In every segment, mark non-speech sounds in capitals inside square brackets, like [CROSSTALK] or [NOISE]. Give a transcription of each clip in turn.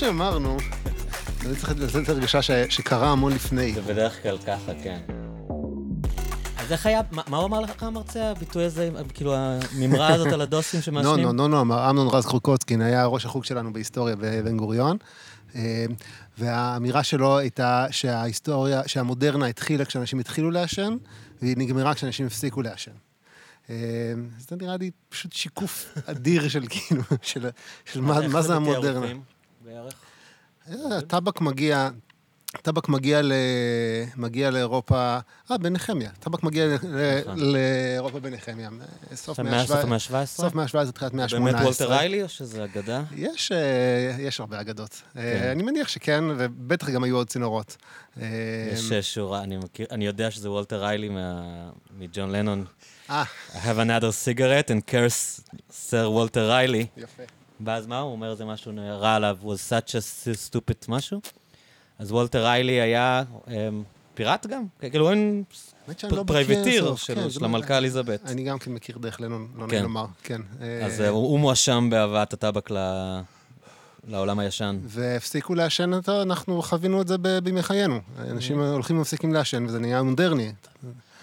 שאמרנו, אני צריך לתת את הרגשה ש- שקרה המון לפני. זה בדרך כלל ככה, כן. אז איך היה, מה מה הוא אמר לך, המרצה, הביטוי הזה, כאילו, הממרה [LAUGHS] הזאת על הדוסים שמעשנים? לא, לא, לא, אמר אמנון רז קרוקוצקין היה ראש החוג שלנו בהיסטוריה בבן גוריון, אה, והאמירה שלו הייתה שההיסטוריה, שהמודרנה התחילה כשאנשים התחילו לעשן, והיא נגמרה כשאנשים הפסיקו לעשן. אה, זה נראה לי פשוט שיקוף אדיר של כאילו, של, של מה, מה זה המודרנה. בערך? אה, הטבק מגיע, טבק מגיע, ל... מגיע לאירופה, אה, בנחמיה. טבק מגיע ל... נכון. לאירופה בנחמיה. אה, סוף מאה מאה- סוף ה-17, המאה ה-17? סוף מאה ה-17, תחילת מאה ה-18. באמת וולטר ריילי או שזה אגדה? יש, אה, יש הרבה אגדות. אה, כן. אני מניח שכן, ובטח גם היו עוד צינורות. אה, יש אה, שורה, אני מכיר, אני יודע שזה וולטר ריילי מה- מג'ון לנון. אה, I have another cigarette and curse Sir Walter Raleigh. יפה. ואז מה? הוא אומר איזה משהו רע עליו, was such a stupid משהו. אז וולטר ריילי היה אמ, פיראט גם, כאילו אין שאני לא privateer של כן, לא- המלכה אליזבת. אני גם כן מכיר דרך לנון, לא כן. נעים לומר, כן. אה, אז אה, הוא הוא מואשם בהבאת הטבק לעולם הישן. והפסיקו לעשן אותו, אנחנו חווינו את זה בימי חיינו. אנשים הולכים ומפסיקים לעשן, וזה נהיה מודרני.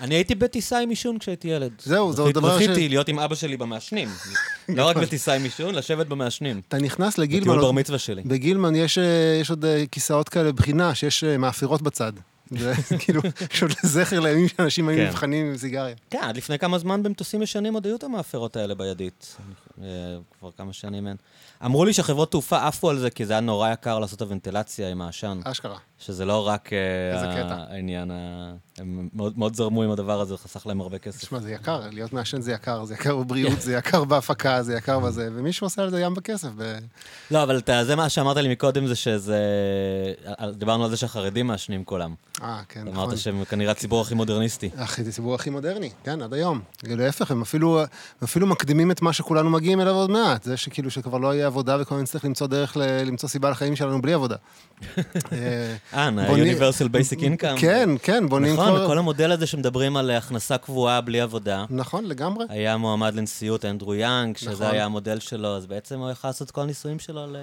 אני הייתי בטיסה עם עישון כשהייתי ילד. זהו, זה עוד דבר ש- זכיתי להיות עם אבא שלי במעשנים. [LAUGHS] לא רק בטיסה עם עישון, לשבת במעשנים. אתה נכנס לגילמן, בטיול בר מצווה שלי. בגילמן יש, אה, עוד אה, כיסאות כאלה בחינה, שיש אה, מאפרות בצד. זה [LAUGHS] כאילו, יש עוד לזכר לימים שאנשים היו כן. נבחנים עם סיגריה. כן, עד לפני כמה זמן במטוסים ישנים עוד היו את המאפרות האלה בידית. כבר כמה שנים אין. אמרו לי שחברות תעופה עפו על זה, כי זה היה נורא יקר לעשות את הוונטילציה עם העשן. אשכרה. שזה לא רק אה. העניין, ה- הם מאוד מאוד זרמו עם הדבר הזה, חסך להם הרבה כסף. תשמע, זה יקר, להיות מעשן זה יקר, זה יקר בבריאות, זה יקר בהפקה, זה יקר בזה, ומישהו עושה על זה ים בכסף. ב- לא, אבל אתה- זה מה שאמרת לי מקודם, זה שזה... דיברנו על זה שהחרדים מעשנים קולם. אה, כן, נכון. אמרת שהם כנראה הציבור הכי מודרניסטי. הכי, זה הציבור הכי מודרני, כן, עד היום. להפך, הם אפילו, הם אפילו מקדימים את מה שכולנו מגיעים אליו עוד מעט. זה שכאילו שכבר לא יהיה עבודה וכבר נצטרך למצוא דרך ל- למצוא סיבה לחיים שלנו בלי עבודה. [LAUGHS] אה, אה, ה-Universal Basic Income. כן, כן, בונים נכון, כבר... וכל המודל הזה שמדברים על הכנסה קבועה בלי עבודה. נכון, לגמרי. היה מועמד לנשיאות אנדרו יאנג, שזה נכון. היה המודל שלו, אז בעצם הוא יכול לעשות כל הניסויים שלו ל...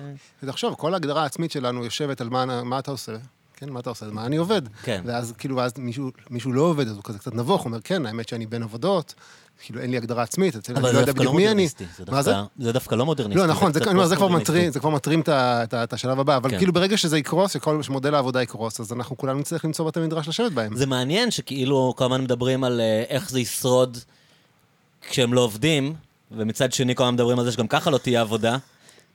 ותחשוב, כל ההגדרה העצמית שלנו יושבת על מה, מה אתה עושה. כן, מה אתה עושה? מה אני עובד? כן. ואז כאילו, אז מישהו, מישהו לא עובד, אז הוא כזה קצת נבוך, הוא אומר, כן, האמת שאני בין עבודות, כאילו, אין לי הגדרה עצמית, אני לא יודע דווקא לא בדיוק מי אני. מה זה? זה דווקא לא מודרניסטי. לא, נכון, זה, כבר. מטרים, זה כבר מטרים את השלב הבא, אבל כן. כאילו ברגע שזה יקרוס, שכל שמודל העבודה יקרוס, אז אנחנו כולנו נצטרך למצוא בתי מדרש לשבת בהם. זה מעניין שכאילו כל הזמן מדברים על אה, איך זה ישרוד כשהם לא עובדים, ומצד שני כל הזמן מדברים על זה שגם ככה לא תהיה עבודה,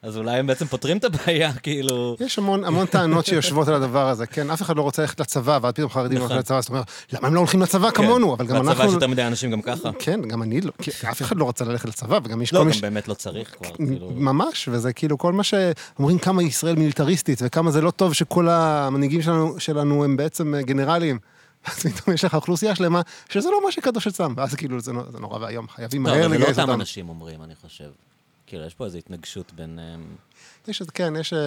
אז אולי הם בעצם פותרים את הבעיה, [LAUGHS] כאילו... יש המון, המון טענות שיושבות על הדבר הזה, כן, אף אחד לא רוצה ללכת לצבא, ואז פתאום חרדים נכון. הולכים לצבא, אז אתה אומר, למה הם לא הולכים לצבא כמונו? אבל גם בצבא אנחנו... יש יותר מדי אנשים גם ככה. כן, גם אני לא, כי אף אחד לא רצה ללכת לצבא, וגם יש לא, כל גם מי ש... באמת לא צריך כבר, כאילו... ממש, וזה כאילו כל מה שאומרים כמה ישראל מיליטריסטית, וכמה זה לא טוב שכל המנהיגים שלנו, שלנו הם בעצם אה, גנרלים. [LAUGHS] אז פתאום יש לך אוכלוסייה שלמה, שזה לא מה שקדוש אצלם, ואז כאילו זה, נו- זה נורא ואיום, חייבים לא, מהר אבל זה לא לגייס אותם אותם. אנשים אומרים, אני חושב. כאילו, יש פה איזו התנגשות בין... אה, יש, עוד- כן, יש, אה,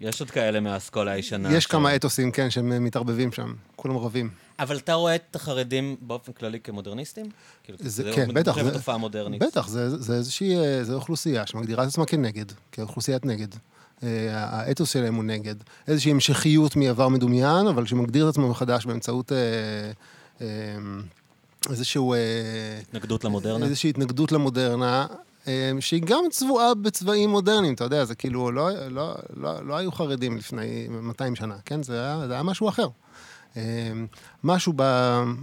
יש עוד כאלה מהאסכולה הישנה. יש ש- כמה אתוסים, כן, שהם מתערבבים שם, כולם רבים. אבל אתה רואה את החרדים באופן כללי כמודרניסטים? כאילו, זה- זה כן, בטח, זה- תופעה מודרנית. בטח, זה, זה איזושהי, אה, זו אוכלוסייה שמגדירה את עצמה כנגד, כאוכלוסיית נגד. אה, האתוס שלהם הוא נגד. איזושהי המשכיות מעבר מדומיין, אבל שמגדיר את עצמו מחדש באמצעות אה, אה, איזשהו... אה, התנגדות למודרנה? איזושהי התנגדות למודרנה, אה, שהיא גם צבועה בצבעים מודרניים, אתה יודע, זה כאילו, לא, לא, לא, לא היו חרדים לפני 200 שנה, כן? זה היה, זה היה משהו אחר. אה, משהו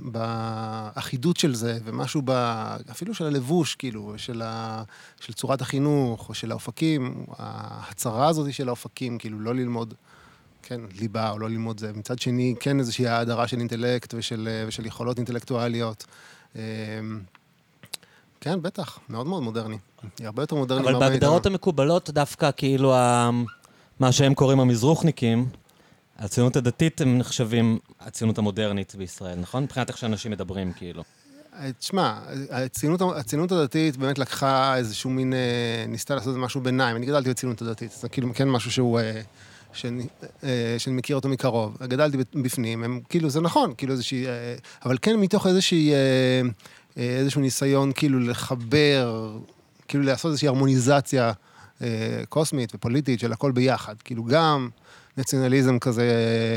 באחידות של זה, ומשהו ב, אפילו של הלבוש, כאילו, של, ה, של צורת החינוך, או של האופקים, ההצהרה הזאת של האופקים, כאילו, לא ללמוד, כן, ליבה, או לא ללמוד זה. מצד שני, כן איזושהי האדרה של אינטלקט ושל, ושל יכולות אינטלקטואליות. כן, בטח, מאוד מאוד מודרני. היא הרבה יותר מודרנית אבל בהגדרות. המקובלות, דווקא כאילו ה- מה שהם קוראים המזרוחניקים, הציונות הדתית הם נחשבים הציונות המודרנית בישראל, נכון? מבחינת איך שאנשים מדברים, כאילו. אה, תשמע, הציונות, הציונות הדתית באמת לקחה איזשהו מין, אה, ניסתה לעשות משהו ביניים. אני גדלתי בציונות הדתית, זה כאילו כן משהו שהוא, אה, שאני, שאני מכיר אותו מקרוב. גדלתי בפנים, הם, כאילו, זה נכון, כאילו איזושהי, אבל כן מתוך איזושהי, איזשהו ניסיון כאילו לחבר, כאילו לעשות איזושהי הרמוניזציה אה, קוסמית ופוליטית של הכל ביחד. כאילו גם נציונליזם כזה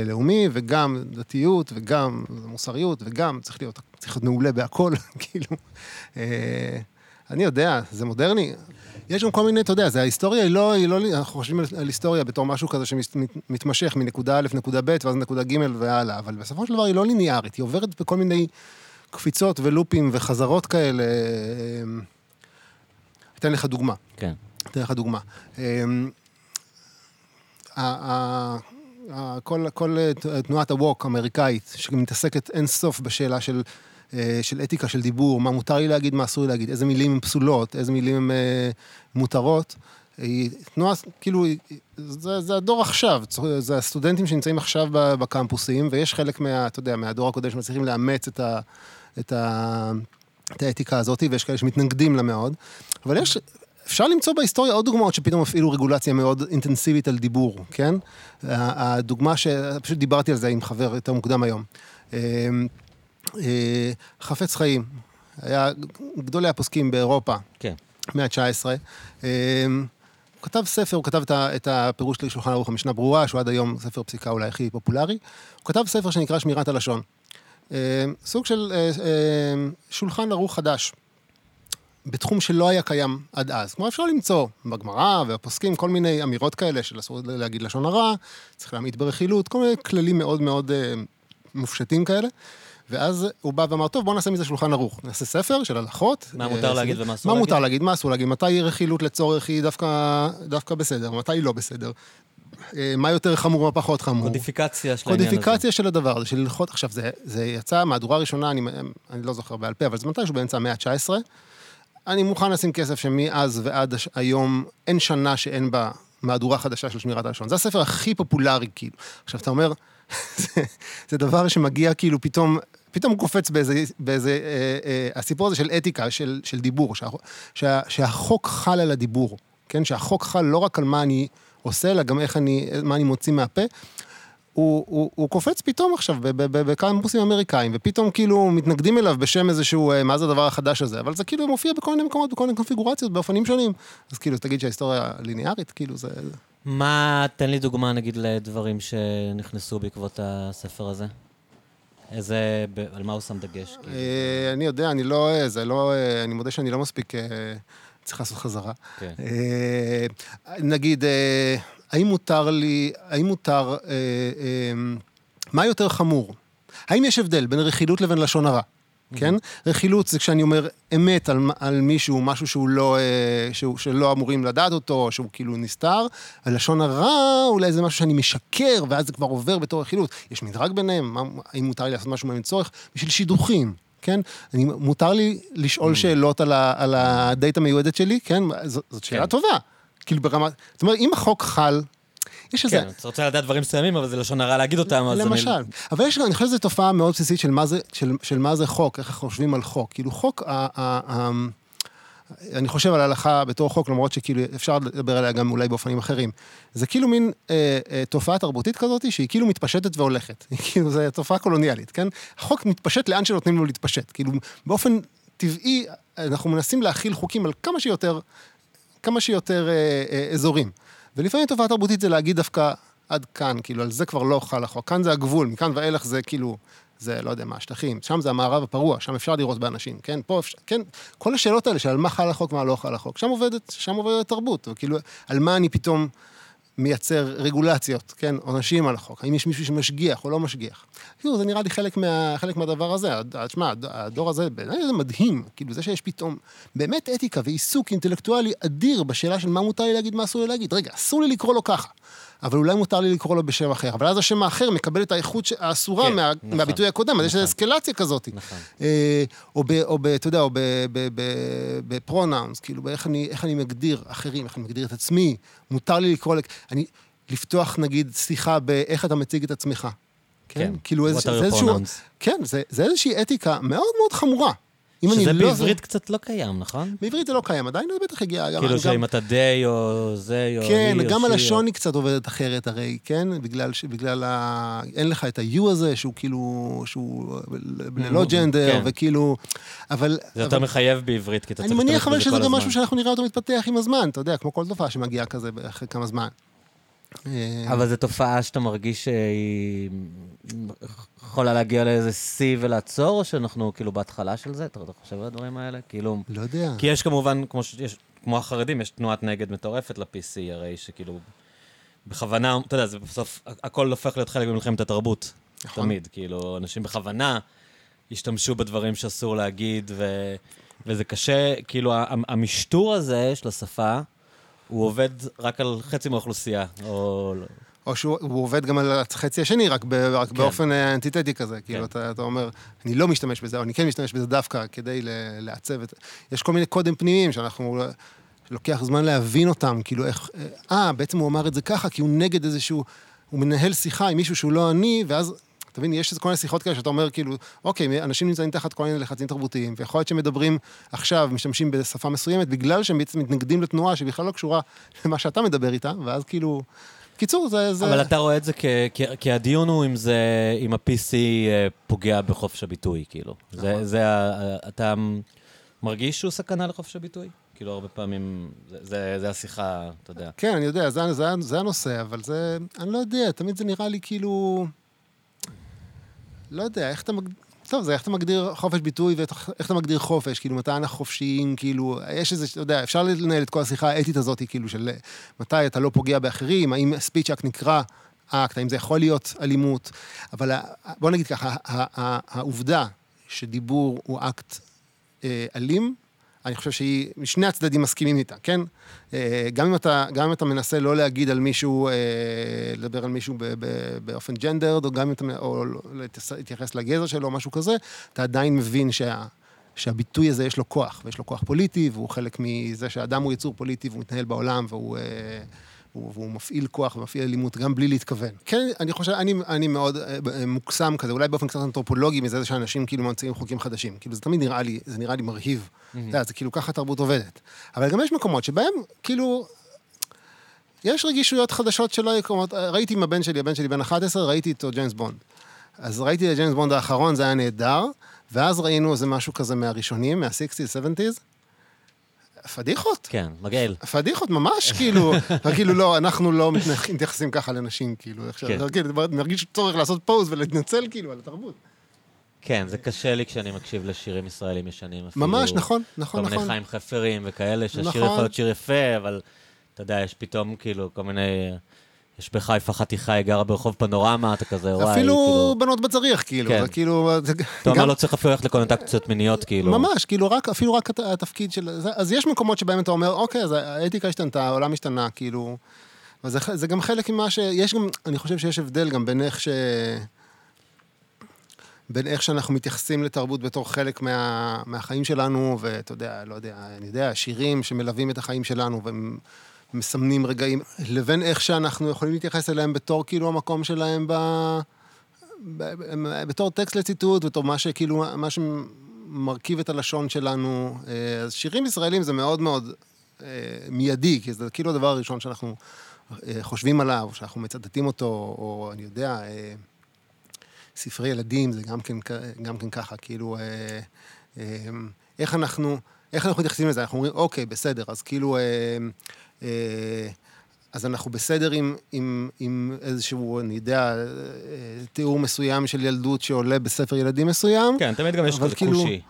לאומי, וגם דתיות, וגם מוסריות, וגם צריך להיות, צריך להיות מעולה בהכל, [LAUGHS] כאילו. אה, אני יודע, זה מודרני. יש גם כל מיני, אתה יודע, זה ההיסטוריה היא לא, היא לא, אנחנו חושבים על, על היסטוריה בתור משהו כזה שמתמשך מנקודה א', נקודה ב', ואז נקודה ג' והלאה, אבל בסופו של דבר היא לא ליניארית, היא עוברת בכל מיני קפיצות ולופים וחזרות כאלה. אתן לך דוגמה. כן. אתן לך דוגמה. כל, כל תנועת הווק האמריקאית, שמתעסקת אין סוף בשאלה של אה, של אתיקה של דיבור, מה מותר לי להגיד, מה אסור לי להגיד, איזה מילים הן פסולות, איזה מילים הן אה, מותרות. היא תנועה, כאילו, זה, זה הדור עכשיו, זה הסטודנטים שנמצאים עכשיו בקמפוסים, ויש חלק מה, אתה יודע, מהדור הקודם שמצליחים לאמץ את, ה, את, ה, את האתיקה הזאת, ויש כאלה שמתנגדים לה מאוד. אבל יש, אפשר למצוא בהיסטוריה עוד דוגמאות שפתאום הפעילו רגולציה מאוד אינטנסיבית על דיבור, כן? הדוגמה ש... פשוט דיברתי על זה עם חבר יותר מוקדם היום. אה, חפץ חיים, היה גדולי הפוסקים באירופה, כן. מאה ה-19. אה, הוא כתב ספר, הוא כתב את הפירוש של שולחן ערוך המשנה ברורה, שהוא עד היום ספר פסיקה אולי הכי פופולרי. הוא כתב ספר שנקרא שמירת הלשון. אה, סוג של שולחן ערוך חדש, בתחום שלא היה קיים עד אז. כלומר, אפשר למצוא בגמרא והפוסקים כל מיני אמירות כאלה של אסור להגיד לשון הרע, צריך להמעיט ברכילות, כל מיני כללים מאוד מאוד מופשטים כאלה. ואז הוא בא ואמר, טוב, בוא נעשה מזה שולחן ערוך. נעשה ספר של הלכות. מה מותר אה, להגיד ומה אסור להגיד? מה מותר להגיד, מה אסור להגיד, מתי רכילות לצורך היא דווקא, דווקא בסדר, מתי היא לא בסדר. אה, מה יותר חמור, מה פחות חמור. קודיפיקציה של העניין הזה. קודיפיקציה של הדבר הזה, של הלכות. עכשיו, זה, זה יצא מהדורה הראשונה, אני, אני לא זוכר בעל פה, אבל זה מתישהו באמצע המאה ה-19. אני מוכן לשים כסף שמאז ועד היום אין שנה שאין בה מהדורה חדשה של שמירת הלשון. זה הספר הכי פופולרי, כאילו. עכשיו, אתה אומר, [LAUGHS] זה, זה דבר שמגיע כאילו פתאום פתאום הוא קופץ באיזה, באיזה אה, אה, הסיפור הזה של אתיקה, של, של דיבור, שה, שה, שהחוק חל על הדיבור, כן? שהחוק חל לא רק על מה אני עושה, אלא גם איך אני, מה אני מוציא מהפה. הוא, הוא, הוא קופץ פתאום עכשיו בקמפוסים אמריקאים, ופתאום כאילו מתנגדים אליו בשם איזשהו, אה, מה זה הדבר החדש הזה, אבל זה כאילו מופיע בכל מיני מקומות, בכל מיני קונפיגורציות, באופנים שונים. אז כאילו, תגיד שההיסטוריה ליניארית, כאילו זה... מה, תן לי דוגמה נגיד לדברים שנכנסו בעקבות הספר הזה. איזה, על מה הוא שם דגש? כאילו? אה, אני יודע, אני לא, אה, זה לא, אני מודה שאני לא מספיק צריך לעשות חזרה. כן. נגיד, האם מותר לי, האם מותר, מה יותר חמור? האם יש הבדל בין רכילות לבין לשון הרע? כן? רכילות זה כשאני אומר אמת על, על מישהו, משהו שהוא לא, אה, שהוא, שלא אמורים לדעת אותו, שהוא כאילו נסתר. הלשון הרע, אולי זה משהו שאני משקר, ואז זה כבר עובר בתור רכילות. יש מדרג ביניהם, מה, האם מותר לי לעשות משהו מהן צורך? בשביל שידוכים. כן? אני, מותר לי לשאול mm. שאלות על, ה, על הדייט המיועדת שלי, כן? זאת, זאת שאלה כן. טובה. כאילו ברמה, זאת אומרת, אם החוק חל יש איזה... כן, אתה רוצה לדעת דברים מסוימים, אבל זה לשון הרע להגיד אותם, אז למשל. אני... אבל יש, אני חושב שזו תופעה מאוד בסיסית של מה זה, של, של מה זה חוק, איך אנחנו חושבים על חוק. כאילו חוק, ה, ה, ה, אני חושב על ההלכה בתור חוק, למרות שכאילו אפשר לדבר עליה גם אולי באופנים אחרים. זה כאילו מין אה, אה, תופעה תרבותית כזאת, שהיא כאילו מתפשטת והולכת. [LAUGHS] כאילו, זו תופעה קולוניאלית, כן? החוק מתפשט לאן שנותנים לו להתפשט. כאילו, באופן טבעי, אנחנו מנסים להכיל חוקים על כמה שיותר, כמה שיותר אה, אה, אזורים. ולפעמים תופעה תרבותית זה להגיד דווקא עד כאן, כאילו, על זה כבר לא חל החוק. כאן זה הגבול, מכאן ואילך זה כאילו, זה לא יודע מה, השטחים. שם זה המערב הפרוע, שם אפשר לראות באנשים, כן? פה אפשר, כן? כל השאלות האלה של מה חל החוק, מה לא חל החוק, שם עובדת, שם עובדת תרבות, וכאילו, על מה אני פתאום... מייצר רגולציות, כן, עונשים על החוק, האם יש מישהו שמשגיח או לא משגיח. כאילו, זה נראה לי חלק, מה, חלק מהדבר הזה. תשמע, הדור הזה, בעיניי זה מדהים, כאילו, זה שיש פתאום באמת אתיקה ועיסוק אינטלקטואלי אדיר בשאלה של מה מותר לי להגיד, מה אסור לי להגיד. רגע, אסור לי לקרוא לו ככה. אבל אולי מותר לי לקרוא לו בשם אחר. אבל אז השם האחר מקבל את האיכות האסורה כן, מה, נכון, מהביטוי הקודם, אז יש איזו נכון. אסקלציה כזאת. נכון. אה, או, ב, או ב, אתה יודע, או בפרונאונס, כאילו, באיך אני, אני מגדיר אחרים, איך אני מגדיר את עצמי. מותר לי לקרוא, אני, לפתוח נגיד שיחה באיך אתה מציג את עצמך. כן, כאילו איזה, זה איזשהו, כן, זה, זה איזושהי אתיקה מאוד מאוד חמורה. אם אני שזה לא... בעברית קצת לא קיים, נכון? בעברית זה לא קיים, עדיין זה בטח הגיע. כאילו שאם אתה די או זה או כן, גם הלשון היא קצת עובדת אחרת הרי, כן? בגלל, ה... אין לך את ה-U הזה, שהוא כאילו, שהוא ללא ג'נדר, כן. וכאילו... אבל... זה יותר. מחייב בעברית, כי אתה אני צריך מניח להשתמש אבל שזה גם. משהו שאנחנו נראה אותו מתפתח עם הזמן, אתה יודע, כמו כל תופעה שמגיעה כזה אחרי כמה זמן. אה, אבל זו תופעה שאתה מרגיש שהיא יכולה להגיע לאיזה שיא ולעצור, או שאנחנו כאילו בהתחלה של זה? אתה חושב על הדברים האלה? כאילו... לא יודע. כי יש כמובן, כמו, שיש, כמו החרדים, יש תנועת נגד מטורפת ל-PC, הרי שכאילו, בכוונה, אתה יודע, זה בסוף, הכל הופך להיות חלק ממלחמת התרבות, נכון. תמיד. כאילו, אנשים בכוונה השתמשו בדברים שאסור להגיד, ו, וזה קשה, כאילו, המשטור הזה של השפה, הוא עובד רק על חצי מהאוכלוסייה, או... או שהוא הוא עובד גם על החצי השני, רק, ב, רק כן. באופן אה, אנטיתטי כזה. כאילו, כן. אתה, אתה אומר, אני לא משתמש בזה, או אני כן משתמש בזה דווקא כדי ל- לעצב את... יש כל מיני קודים פנימיים שאנחנו... לוקח זמן להבין אותם, כאילו איך... אה, בעצם הוא אמר את זה ככה, כי הוא נגד איזשהו... הוא מנהל שיחה עם מישהו שהוא לא אני, ואז... אתה מבין, יש כל מיני שיחות כאלה שאתה אומר, כאילו, אוקיי, אנשים נמצאים תחת כל מיני לחצים תרבותיים, ויכול להיות שהם מדברים עכשיו, משתמשים בשפה מסוימת, בגלל שהם בעצם מתנגדים לתנועה שבכלל לא קשורה למה שאתה מדבר איתה, ואז כאילו... בקיצור, זה... זה... אבל אתה רואה את זה כ... כי, כי הדיון הוא אם זה, אם ה-PC אה, פוגע בחופש הביטוי, כאילו. זה, נכון. זה ה... אתה מרגיש שהוא סכנה לחופש הביטוי? כאילו, הרבה פעמים, זה, זה, זה השיחה, אתה יודע. כן, אני יודע, זה, זה, זה הנושא, אבל זה... אני לא יודע, תמיד זה נראה לי כאילו... לא יודע, איך אתה מגדיר... טוב, זה איך אתה מגדיר חופש ביטוי ואיך איך אתה מגדיר חופש, כאילו, מתי אנחנו חופשיים, כאילו, יש איזה, אתה יודע, אפשר לנהל את כל השיחה האתית הזאת, כאילו, של מתי אתה לא פוגע באחרים, האם speech act נקרא אקט, האם זה יכול להיות אלימות, אבל בוא נגיד ככה, העובדה שדיבור הוא אקט אה, אלים, אני חושב שהיא, משני הצדדים מסכימים איתה, כן? אה, גם אם אתה, גם אם אתה מנסה לא להגיד על מישהו, אה, לדבר על מישהו באופן ג'נדרד, או גם אם אתה, או לא- להתייחס- להתייחס לגזע שלו, או משהו כזה, אתה עדיין מבין שה, שהביטוי הזה יש לו כוח, ויש לו כוח פוליטי, והוא חלק מזה שהאדם הוא יצור פוליטי, והוא מתנהל בעולם, והוא... אה, הוא, והוא מפעיל כוח ומפעיל אלימות גם בלי להתכוון. כן, אני חושב, אני, אני מאוד אה, אה, מוקסם כזה, אולי באופן קצת אנתרופולוגי, מזה שאנשים כאילו ממציאים חוקים חדשים. כאילו, זה תמיד נראה לי, זה נראה לי מרהיב. אתה יודע, זה כאילו ככה התרבות עובדת. אבל גם יש מקומות שבהם, כאילו, יש רגישויות חדשות שלא היו קומות. ראיתי עם הבן שלי, הבן שלי בן 11, ראיתי איתו ג'יימס בונד. אז ראיתי את ג'יימס בונד האחרון, זה היה נהדר, ואז ראינו איזה משהו כזה מהראשונים, מה-60's, 70's. פדיחות. כן, מגעיל. פדיחות ממש, [LAUGHS] כאילו, כאילו לא, אנחנו לא מתייחסים ככה לנשים, כאילו, איך ש... כן. כאילו, מרגיש צורך לעשות פוז ולהתנצל, כאילו, על התרבות. כן, זה קשה לי כשאני מקשיב לשירים ישראלים ישנים אפילו. ממש, נכון, נכון, כל מיני נכון. חיים חפרים וכאלה, שהשיר נכון. יכול להיות שיר יפה, אבל אתה יודע, יש פתאום כאילו כל מיני... יש בחיפה חתיכה, היא גרה ברחוב פנורמה, אתה כזה, וואי, אפילו כאילו... בנות בצריך, כאילו, כן. זה כאילו... אתה אומר, גם- לא צריך אפילו ללכת לקונוטקציות מיניות, כאילו. ממש, כאילו, רק, אפילו רק הת- התפקיד של... זה- אז יש מקומות שבהם אתה אומר, אוקיי, אז האתיקה השתנתה, העולם השתנה, כאילו... וזה זה גם חלק ממה ש... יש גם, אני חושב שיש הבדל גם בין איך ש... בין איך שאנחנו מתייחסים לתרבות בתור חלק מה, מהחיים שלנו, ואתה יודע, לא יודע, אני יודע, שירים שמלווים את החיים שלנו ומסמנים רגעים, לבין איך שאנחנו יכולים להתייחס אליהם בתור כאילו המקום שלהם ב... ב- ב- בתור טקסט לציטוט, בתור מה שכאילו, מה שמרכיב את הלשון שלנו. אה, אז שירים ישראלים זה מאוד מאוד אה, מיידי, כי זה כאילו הדבר הראשון שאנחנו אה, חושבים עליו, שאנחנו מצטטים אותו, או אני יודע, אה, ספרי ילדים זה גם כן, גם כן ככה, כאילו, אה, אה, איך אנחנו, איך אנחנו מתייחסים לזה? אנחנו אומרים, אוקיי, בסדר, אז כאילו, אה, אה, אז אנחנו בסדר עם, עם, עם איזשהו, אני יודע, אה, תיאור מסוים של ילדות שעולה בספר ילדים מסוים. כן, תמיד גם יש כזה כאילו- כושי.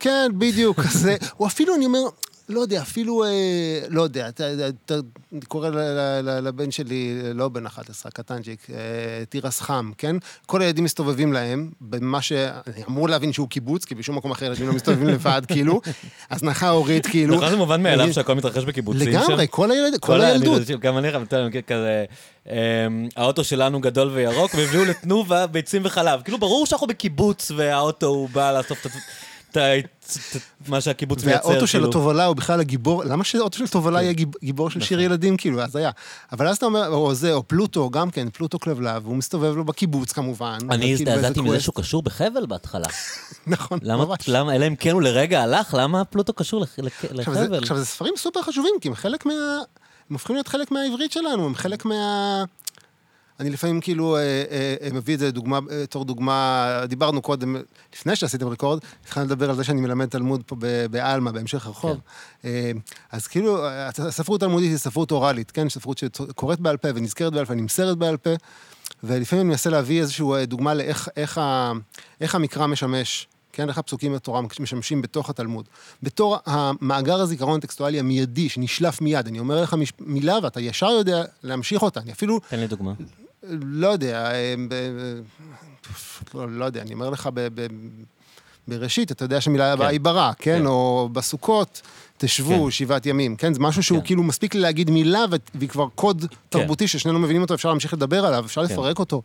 כן, בדיוק, כזה, או אפילו, אני אומר, לא יודע, אפילו, אה, לא יודע, אתה, קורא לבן שלי, לא בן 11, קטנצ'יק, אה, תירס חם, כן? כל הילדים מסתובבים להם, במה ש... אני אמור להבין שהוא קיבוץ, כי בשום מקום אחר ילדים לא מסתובבים לבד, [LAUGHS] כאילו, הזנחה הורית, כאילו. נכון, זה מובן מאליו שהכל מתרחש בקיבוצים. לגמרי, כל הילדות. גם אני, אתה יודע, כזה, אמ, האוטו שלנו גדול וירוק, והביאו לתנובה ביצים וחלב. כאילו, ברור שאנחנו בקיבוץ והאוטו הוא בא לאסוף את. את מה שהקיבוץ מייצר. והאוטו של כאילו. התובלה הוא בכלל הגיבור, למה שאוטו של תובלה יהיה גיב- גיבור של שיר ילדים, כאילו, אז היה. אבל אז אתה אומר, או זה, או פלוטו, גם כן, פלוטו כלבלב, והוא מסתובב לו בקיבוץ כמובן. אני הזדעזעתי מזה. שהוא קשור בחבל בהתחלה. [LAUGHS] נכון, ממש. למה, אלא אם כן הוא לרגע הלך, למה פלוטו קשור לחבל? עכשיו, זה ספרים סופר חשובים, כי הם חלק מה... הם הופכים להיות חלק מהעברית שלנו, הם חלק מה... אני לפעמים כאילו אה, אה, אה, מביא את זה דוגמה, אה, בתור דוגמה, דיברנו קודם, לפני שעשיתם ריקורד, התחלנו לדבר על זה שאני מלמד תלמוד פה ב- בעלמה, בהמשך הרחוב. אה, אז כאילו, הספרות תלמודית היא ספרות אוראלית, כן? ספרות שקוראת בעל פה ונזכרת בעל פה, נמסרת בעל פה, ולפעמים אני מנסה להביא איזושהי דוגמה לאיך איך ה, איך המקרא משמש. כן, איך הפסוקים בתורה משמשים בתוך התלמוד. בתור המאגר הזיכרון הטקסטואלי המיידי, שנשלף מיד, אני אומר לך מילה ואתה ישר יודע להמשיך אותה. אני אפילו תן לי דוגמה. לא יודע, ב- לא, לא יודע, אני אומר לך ב, ב, בראשית, אתה יודע שהמילה הבאה כן. היא ברא, כן? כן. או בסוכות, תשבו כן. שבעת ימים, כן? זה משהו שהוא כן. כאילו מספיק לי להגיד מילה, והיא כבר קוד תרבותי ששנינו מבינים אותו, אפשר להמשיך לדבר עליו, אפשר כן. לפרק אותו.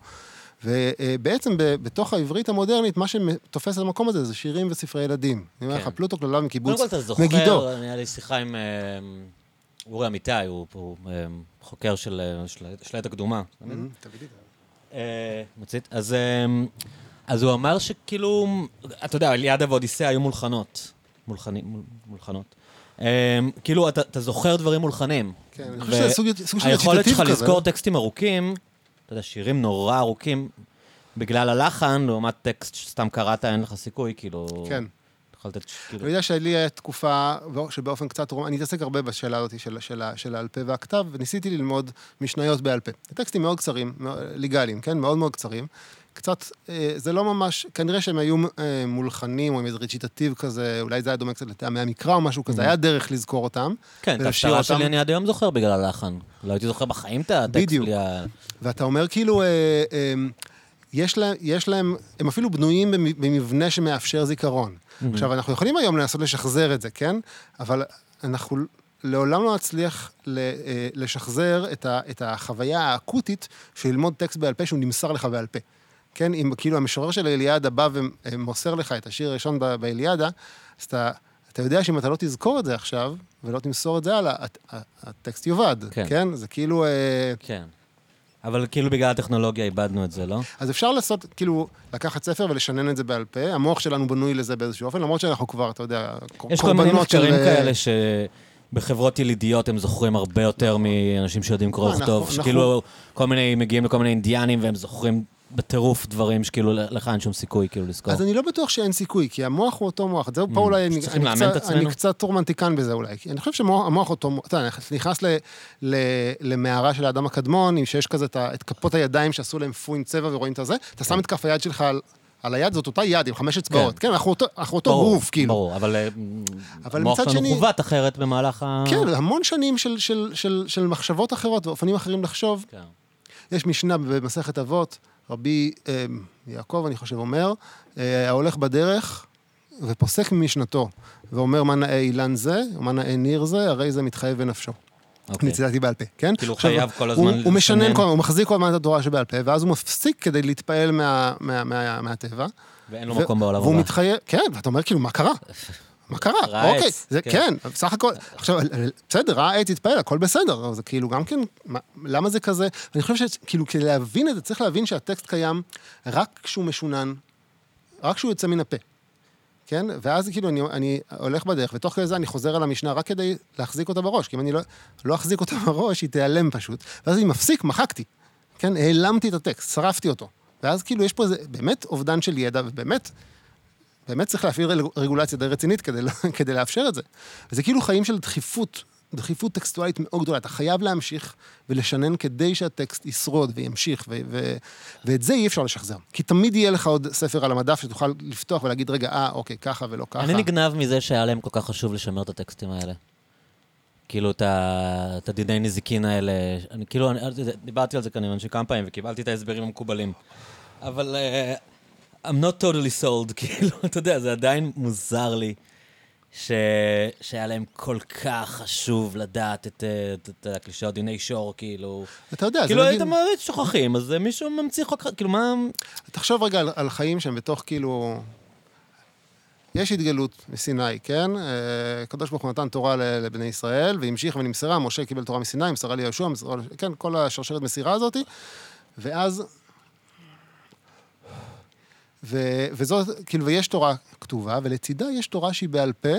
ובעצם בתוך העברית המודרנית, מה שתופס את המקום הזה זה שירים וספרי ילדים. אני אומר לך, כן. פלוטו כללה קודם מקיבוץ כל, אתה זוכר, מגידו. היה לי שיחה עם אה, אורי אמיתי, הוא אה, חוקר של אה, העת הקדומה. מצית. אז, אה, אז הוא אמר שכאילו, אתה יודע, אליאדה ואודיסאה היו מולחנות. מולחנות. אה, כאילו, אתה, זוכר דברים מולחנים. כן, אני חושב שזה סוג של היכולת שלך רציטטיב כזה. לזכור טקסטים ארוכים, אתה יודע, שירים נורא ארוכים, בגלל הלחן, לעומת טקסט שסתם קראת, אין לך סיכוי, כאילו... כן. יכול לתת, כאילו... אני יודע שלי הייתה תקופה שבאופן קצת רומנטי, אני מתעסק הרבה בשאלה הזאת של, של, של העל פה והכתב, וניסיתי ללמוד משניות בעל פה. טקסטים מאוד קצרים, ליגליים, כן? מאוד מאוד קצרים. קצת, אה, זה לא ממש, כנראה שהם היו אה, מולחנים, או עם איזה ריציטטיב כזה, אולי זה היה דומה קצת לטעמי המקרא או משהו כזה, היה דרך לזכור אותם. כן, את אותם. שלי אני עד היום זוכר בגלל הלחן. לא הייתי זוכר בחיים את הטקסט בדיוק. בלי ה... ואתה אומר כאילו, אה, יש, להם, הם אפילו בנויים במ- במבנה שמאפשר זיכרון. עכשיו, אנחנו יכולים היום לנסות לשחזר את זה, כן? אבל אנחנו לעולם לא נצליח אה, לשחזר את, ה, את החוויה האקוטית של ללמוד טקסט בעל פה שהוא נמסר לך בעל פה. כן, אם כאילו המשורר של אליאדה בא ומוסר לך את השיר הראשון באליאדה, אז אתה, אתה יודע שאם אתה לא תזכור את זה עכשיו, ולא תמסור את זה הלאה, הט- הטקסט יאבד, כן. כן? זה כאילו... אה, כן. אבל כאילו בגלל הטכנולוגיה איבדנו את זה, לא? אז אפשר לעשות, כאילו, לקחת ספר ולשנן את זה בעל פה, המוח שלנו בנוי לזה באיזשהו אופן, למרות שאנחנו כבר, אתה יודע, יש כל מיני קורבנות של... מחקרים אה, כאלה שבחברות ילידיות הם זוכרים הרבה יותר מאנשים שיודעים קרוא אנחנו- וכתוב, שכאילו כל מיני, מגיעים לכל מיני אינדיאנים והם זוכרים בטירוף דברים שכאילו לך אין שום סיכוי כאילו לזכור. אז אני לא בטוח שאין סיכוי, כי המוח הוא אותו מוח. זהו, פה אולי אני, אני, קצת? אני קצת רומנטיקן בזה אולי. אני חושב שהמוח אותו מוח, אתה יודע, אתה נכנס ל, ל, למערה של האדם הקדמון, עם שיש כזה את, כפות הידיים שעשו להם פו עם צבע ורואים את הזה, אתה שם את כף היד שלך על, על היד, זאת אותה יד עם חמש אצבעות. כן, אנחנו אותו, אנחנו אותו גוף, כאילו. ברור, אבל אה, אבל המוח שלנו חוות אחרת במהלך ה... כן, המון שנים של, של, של, של מחשבות אחרות ואופנים אחרים לחשוב. כן. יש משנה במסכת אבות, רבי אה, יעקב, אני חושב, אומר, אה, ההולך בדרך ופוסק ממשנתו, ואומר מה נאה אילן זה, ומה נאה ניר זה, הרי זה מתחייב בנפשו. אוקיי. אני ציטטתי בעל פה, כן? כאילו, עכשיו, חייב כל הוא- הזמן הוא משנן, לשנן. כל- הוא מחזיק כל הזמן את התורה שבעל פה, ואז הוא מפסיק כדי להתפעל מה- מה- מה- מהטבע. ואין לו ו- מקום בעולם והוא הבא. מתחייב, כן, ואתה אומר, כאילו, מה קרה? [LAUGHS] מה קרה? ראה אוקיי, עץ, זה כן. כן, בסך הכל, עכשיו, בסדר, ראה עץ, התפעל, הכל בסדר, זה כאילו גם כן, מה- למה זה כזה? אני חושב שכאילו, כדי להבין את זה, צריך להבין שהטקסט קיים רק כשהוא משונן, רק כשהוא יוצא מן הפה. כן? ואז כאילו אני, אני הולך בדרך, ותוך כדי זה אני חוזר על המשנה רק כדי להחזיק אותה בראש, כי אם אני לא, לא אחזיק אותה [LAUGHS] בראש, היא תיעלם פשוט. ואז אני מפסיק, מחקתי. כן? העלמתי את הטקסט, שרפתי אותו. ואז כאילו יש פה איזה באמת אובדן של ידע, ובאמת, באמת צריך להפעיל רגול- רגולציה די רצינית כדי, [LAUGHS] כדי לאפשר את זה. וזה כאילו חיים של דחיפות, דחיפות טקסטואלית מאוד גדולה. אתה חייב להמשיך ולשנן כדי שהטקסט ישרוד וימשיך, ו- ו- ואת זה אי אפשר לשחזר. כי תמיד יהיה לך עוד ספר על המדף שתוכל לפתוח ולהגיד, רגע, אה, אוקיי, ככה ולא ככה. אני נגנב מזה שהיה להם כל כך חשוב לשמר את הטקסטים האלה. כאילו, את הדיני נזיקין האלה. אני כאילו, אני, דיברתי על זה כנראה כמה פעמים וקיבלתי את ההסברים המקובלים. אבל uh, I'm not totally sold, [LAUGHS] כאילו, אתה יודע, זה עדיין מוזר לי ש... שהיה להם כל כך חשוב לדעת את, את, את הקלישאות דיני שור, כאילו... אתה יודע, כאילו, זה נגיד... מעריץ שוכחים, אז מישהו ממציא חוק, כאילו, מה... תחשוב רגע על, על חיים שהם בתוך כאילו... יש התגלות מסיני, כן? אה, הקדוש ברוך הוא נתן תורה לבני ישראל, והמשיך ונמסרה, משה קיבל תורה מסיני, נמסרה ליהושע, נמסרה ל- כן, כל השרשרת מסירה הזאת, ואז... ו- וזאת, כאילו, ויש תורה כתובה, ולצידה יש תורה שהיא בעל פה,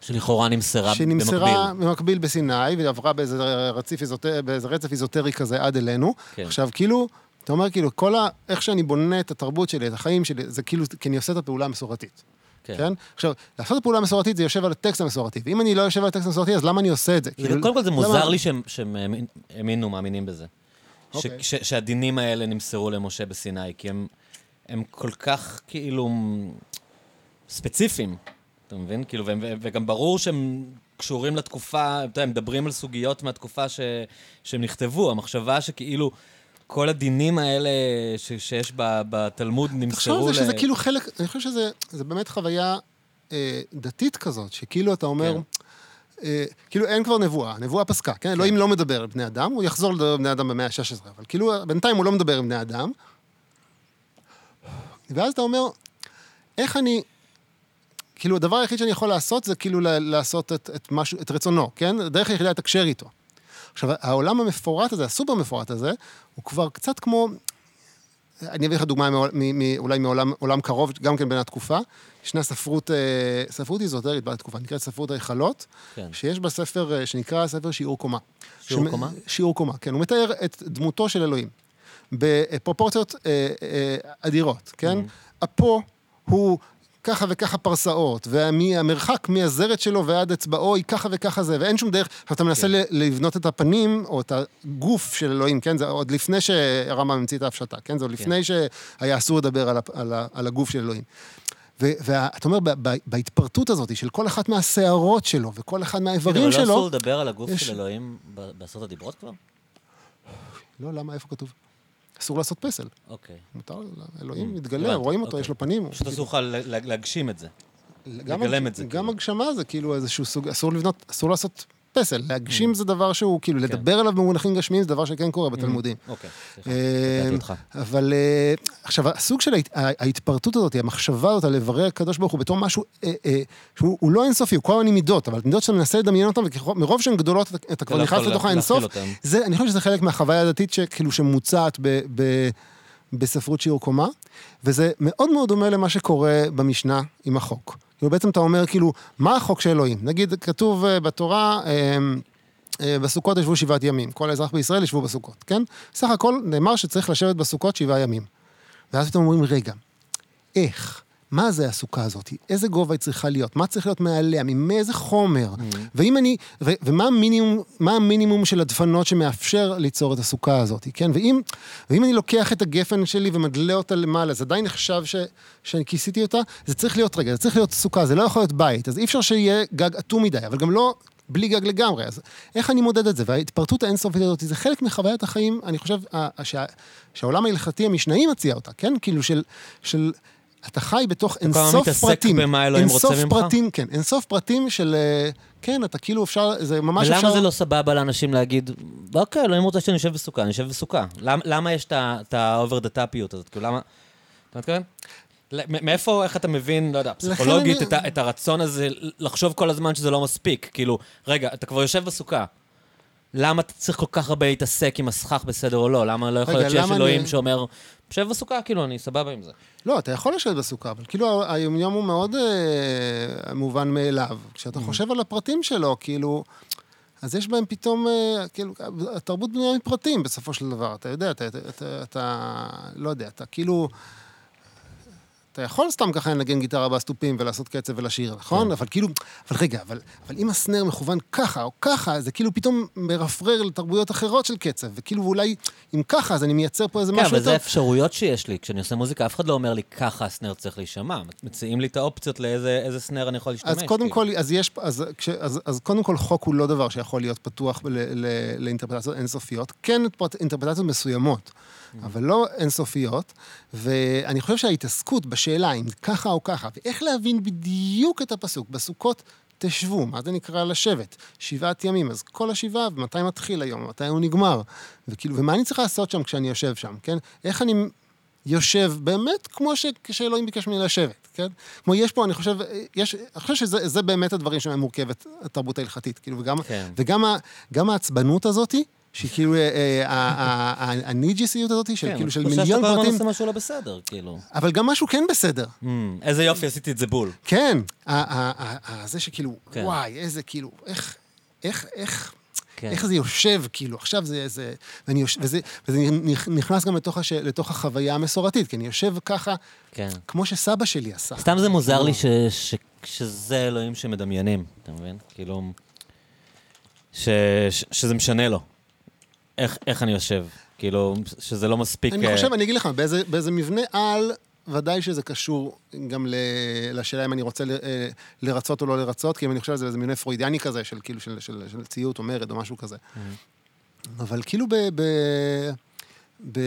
שלכאורה נמסרה במקביל. שנמסרה במקביל בסיני, ועברה באיזה, רציף איזוטר, באיזה רצף איזוטרי כזה עד אלינו. כן. עכשיו, כאילו, אתה אומר, כאילו, כל ה... איך שאני בונה את התרבות שלי, את החיים שלי, זה כאילו, כי אני עושה את הפעולה המסורתית. כן. כן? עכשיו, לעשות את הפעולה המסורתית זה יושב על הטקסט המסורתי, ואם אני לא יושב על הטקסט המסורתי, אז למה אני עושה את זה? זה, כאילו, קודם כל זה למה- מוזר לי שהם, שהם האמין- האמינו, מאמינים בזה. ש, אוקיי. ש, שהדינים האלה נמסרו למשה בסיני, כי הם, הם כל כך כאילו ספציפיים, אתה מבין? כאילו, והם, וגם ברור שהם קשורים לתקופה, אתה יודע, הם מדברים על סוגיות מהתקופה ש, שהם נכתבו, המחשבה שכאילו כל הדינים האלה ש, שיש ב, בתלמוד תחשוב נמסרו על זה שזה ל... כאילו חלק, אני חושב שזה זה באמת חוויה אה, דתית כזאת, שכאילו אתה אומר, כן. אה, כאילו אין כבר נבואה, הנבואה פסקה, כן? אלוהים לא מדבר עם בני אדם, הוא יחזור לדבר עם בני אדם במאה ה-16, אבל כאילו בינתיים הוא לא מדבר עם בני אדם. ואז אתה אומר, איך אני... כאילו, הדבר היחיד שאני יכול לעשות זה כאילו לעשות את, את, משהו, את רצונו, כן? הדרך היחידה לתקשר איתו. עכשיו, העולם המפורט הזה, הסופר מפורט הזה, הוא כבר קצת כמו... אני אביא לך דוגמה מעול- מ- מ- אולי מעולם עולם קרוב, גם כן בין התקופה. ישנה ספרות, אה, ספרות איזוטרית בין התקופה, נקראת ספרות ההיכלות, כן. שיש בה ספר אה, שנקרא ספר שיעור קומה. שיעור שמ- קומה? שיעור קומה, כן. הוא מתאר את דמותו של אלוהים בפרופורציות אה, אה, אדירות, כן? Mm-hmm. אפו הוא ככה וככה פרסאות, והמרחק מהזרת שלו ועד אצבעו היא ככה וככה זה, ואין שום דרך, עכשיו אתה מנסה כן. לבנות את הפנים, או את הגוף של אלוהים, כן? זה עוד לפני שהרמב"ם המציא את ההפשטה, כן? זה עוד לפני שהיה אסור לדבר על, על, על הגוף של אלוהים. ואתה אומר, בהתפרטות הזאת של כל אחת מהשערות שלו, וכל אחד מהאיברים אבל לא שלו... אסור לדבר על הגוף של אלוהים ב- בעשרת הדיברות כבר? לא, למה? איפה כתוב? אסור לעשות פסל. אוקיי. מותר, אלוהים מתגלה, הבנתי, רואים אותו, אוקיי. יש לו פנים. פשוט אסור לך להגשים את זה. לגלם את זה, גם כאילו. הגשמה זה כאילו איזשהו סוג, אסור לבנות, אסור לעשות פסל. Mm. להגשים זה דבר שהוא, כאילו, לדבר עליו במונחים גשמיים זה דבר שכן קורה בתלמודים. אוקיי, סליחה, אה. אבל אה, עכשיו, הסוג של ההתפרטות הזאת, המחשבה הזאת על לברר הקדוש ברוך הוא בתור משהו אה, שהוא הוא לא אינסופי, הוא כל הזמן עם מידות, אבל מידות שאתה מנסה לדמיין אותן, ומרוב שהן גדולות, אתה- אתה כבר לא נכנס לתוך האינסוף. אני חושב שזה חלק מהחוויה הדתית שכאילו שמוצעת בספרות שיעור קומה, וזה מאוד מאוד דומה למה שקורה במשנה עם החוק. כאילו בעצם אתה אומר כאילו, מה החוק של אלוהים? נגיד, כתוב אה, בתורה, אה, אה, בסוכות ישבו שבעת ימים, כל האזרח בישראל ישבו בסוכות, כן? סך הכל נאמר שצריך לשבת בסוכות שבעה ימים. ואז פתאום אומרים, רגע, איך? מה זה הסוכה הזאת? איזה גובה היא צריכה להיות? מה צריך להיות מעליה? מאיזה חומר? ואם אני... ו, ומה המינימום, מה המינימום של הדפנות שמאפשר ליצור את הסוכה הזאת, כן? ואם, ואם אני לוקח את הגפן שלי ומדלה אותה למעלה, זה עדיין נחשב ש, שאני כיסיתי אותה? זה צריך להיות, רגע, זה צריך להיות סוכה, זה לא יכול להיות בית. אז אי אפשר שיהיה גג אטום מדי, אבל גם לא בלי גג לגמרי. אז איך אני מודד את זה? וההתפרטות האינסופית הזאת, זה חלק מחוויית החיים, אני חושב, שה, שהעולם ההלכתי המשנאי מציע אותה, כן? כאילו של... של אתה חי בתוך כל הזמן אינסוף מתעסק פרטים. במה אלוהים רוצה אינסוף ממך? פרטים, כן, אינסוף פרטים של... אה, כן, אתה כאילו אפשר, זה ממש אפשר... ולמה זה לא סבבה לאנשים להגיד, אוקיי, אלוהים רוצה שאני אשב בסוכה, אני אשב בסוכה. למ- למה יש את ה-over the topיות הזאת? כאילו, למה... אתה מתכוון? מאיפה, איך אתה מבין, לא יודע, פסיכולוגית, אני- את ה- את הרצון הזה לחשוב כל הזמן שזה לא מספיק? כאילו, רגע, אתה כבר יושב בסוכה. למה אתה צריך כל כך הרבה להתעסק עם הסכך בסדר או לא? למה לא יכול להיות שיש אלוהים אני- שאומר, שב בסוכה, כאילו, אני סבבה עם זה. לא, אתה יכול לשבת בסוכה, אבל כאילו היומיום הוא מאוד אה, מובן מאליו. כשאתה חושב על הפרטים שלו, כאילו... אז יש בהם פתאום, אה, כאילו, התרבות בנויה מפרטים בסופו של דבר. אתה יודע, אתה, אתה, אתה, אתה לא יודע, אתה כאילו... אתה יכול סתם ככה לנגן גיטרה בסטופים ולעשות קצב ולשיר, נכון? אבל כאילו, אבל רגע, אבל, אבל אם הסנר מכוון ככה או ככה, זה כאילו פתאום מרפרר לתרבויות אחרות של קצב, וכאילו אולי אם ככה, אז אני מייצר פה איזה כן, משהו אבל יותר... זה אפשרויות שיש לי. כשאני עושה מוזיקה, אף אחד לא אומר לי, ככה הסנר צריך להישמע. מציעים לי את האופציות לאיזה איזה סנר אני יכול להשתמש. אז קודם כאילו. כל, אז יש, אז, כש, אז, אז קודם כל חוק הוא לא דבר שיכול להיות פתוח לאינטרפרטציות אינסופיות, כן אינטרפרטציות מסוימות, אבל לא אינסופיות, ואני חושב שההתעסקות בשאלה אם ככה או ככה, ואיך להבין בדיוק את הפסוק, בסוכות תשבו, מה זה נקרא לשבת? שבעת ימים, אז כל השבעה, ומתי מתחיל היום, מתי הוא נגמר, וכאילו, ומה אני צריך לעשות שם כשאני יושב שם, כן? איך אני יושב באמת כמו ש... כשאלוהים ביקש ממני לשבת, כן? כמו יש פה, אני חושב, יש, אני חושב שזה זה באמת הדברים שמהם מורכבת התרבות ההלכתית, כאילו, וגם, כן. וגם ה, העצבנות הזאתי, שהיא כאילו, אה, אה, הניג'יסיות הזאתי, של כן, כאילו של תחושה שאתה מיליון כל הזמן פרטים, עושה משהו לא בסדר, כאילו. אבל גם משהו כן בסדר. "Hmm, איזה יופי, עשיתי את זה בול. כן, זה שכאילו, כן. וואי, איזה כאילו, איך, איך, איך, כן. איך זה יושב, כאילו, עכשיו זה, זה, ואני יושב, וזה, וזה נכ- נכנס גם לתוך, הש, לתוך החוויה המסורתית, כי אני יושב ככה, כן. כמו שסבא שלי עשה. סתם זה מוזר לי ש, ש, שזה אלוהים שמדמיינים, אתה מבין? כאילו, ש, ש, שזה משנה לו. איך, איך אני יושב. כאילו, שזה לא מספיק... אני אה, חושב, אני אגיד לך, באיזה, באיזה מבנה על, ודאי שזה קשור גם ל, לשאלה אם אני רוצה ל, אה, לרצות או לא לרצות, כי אם אני חושב על זה, זה מבנה פרוידיאני כזה, של כאילו, של, של, של ציות או מרד או משהו כזה. אבל כאילו ב... ב ב...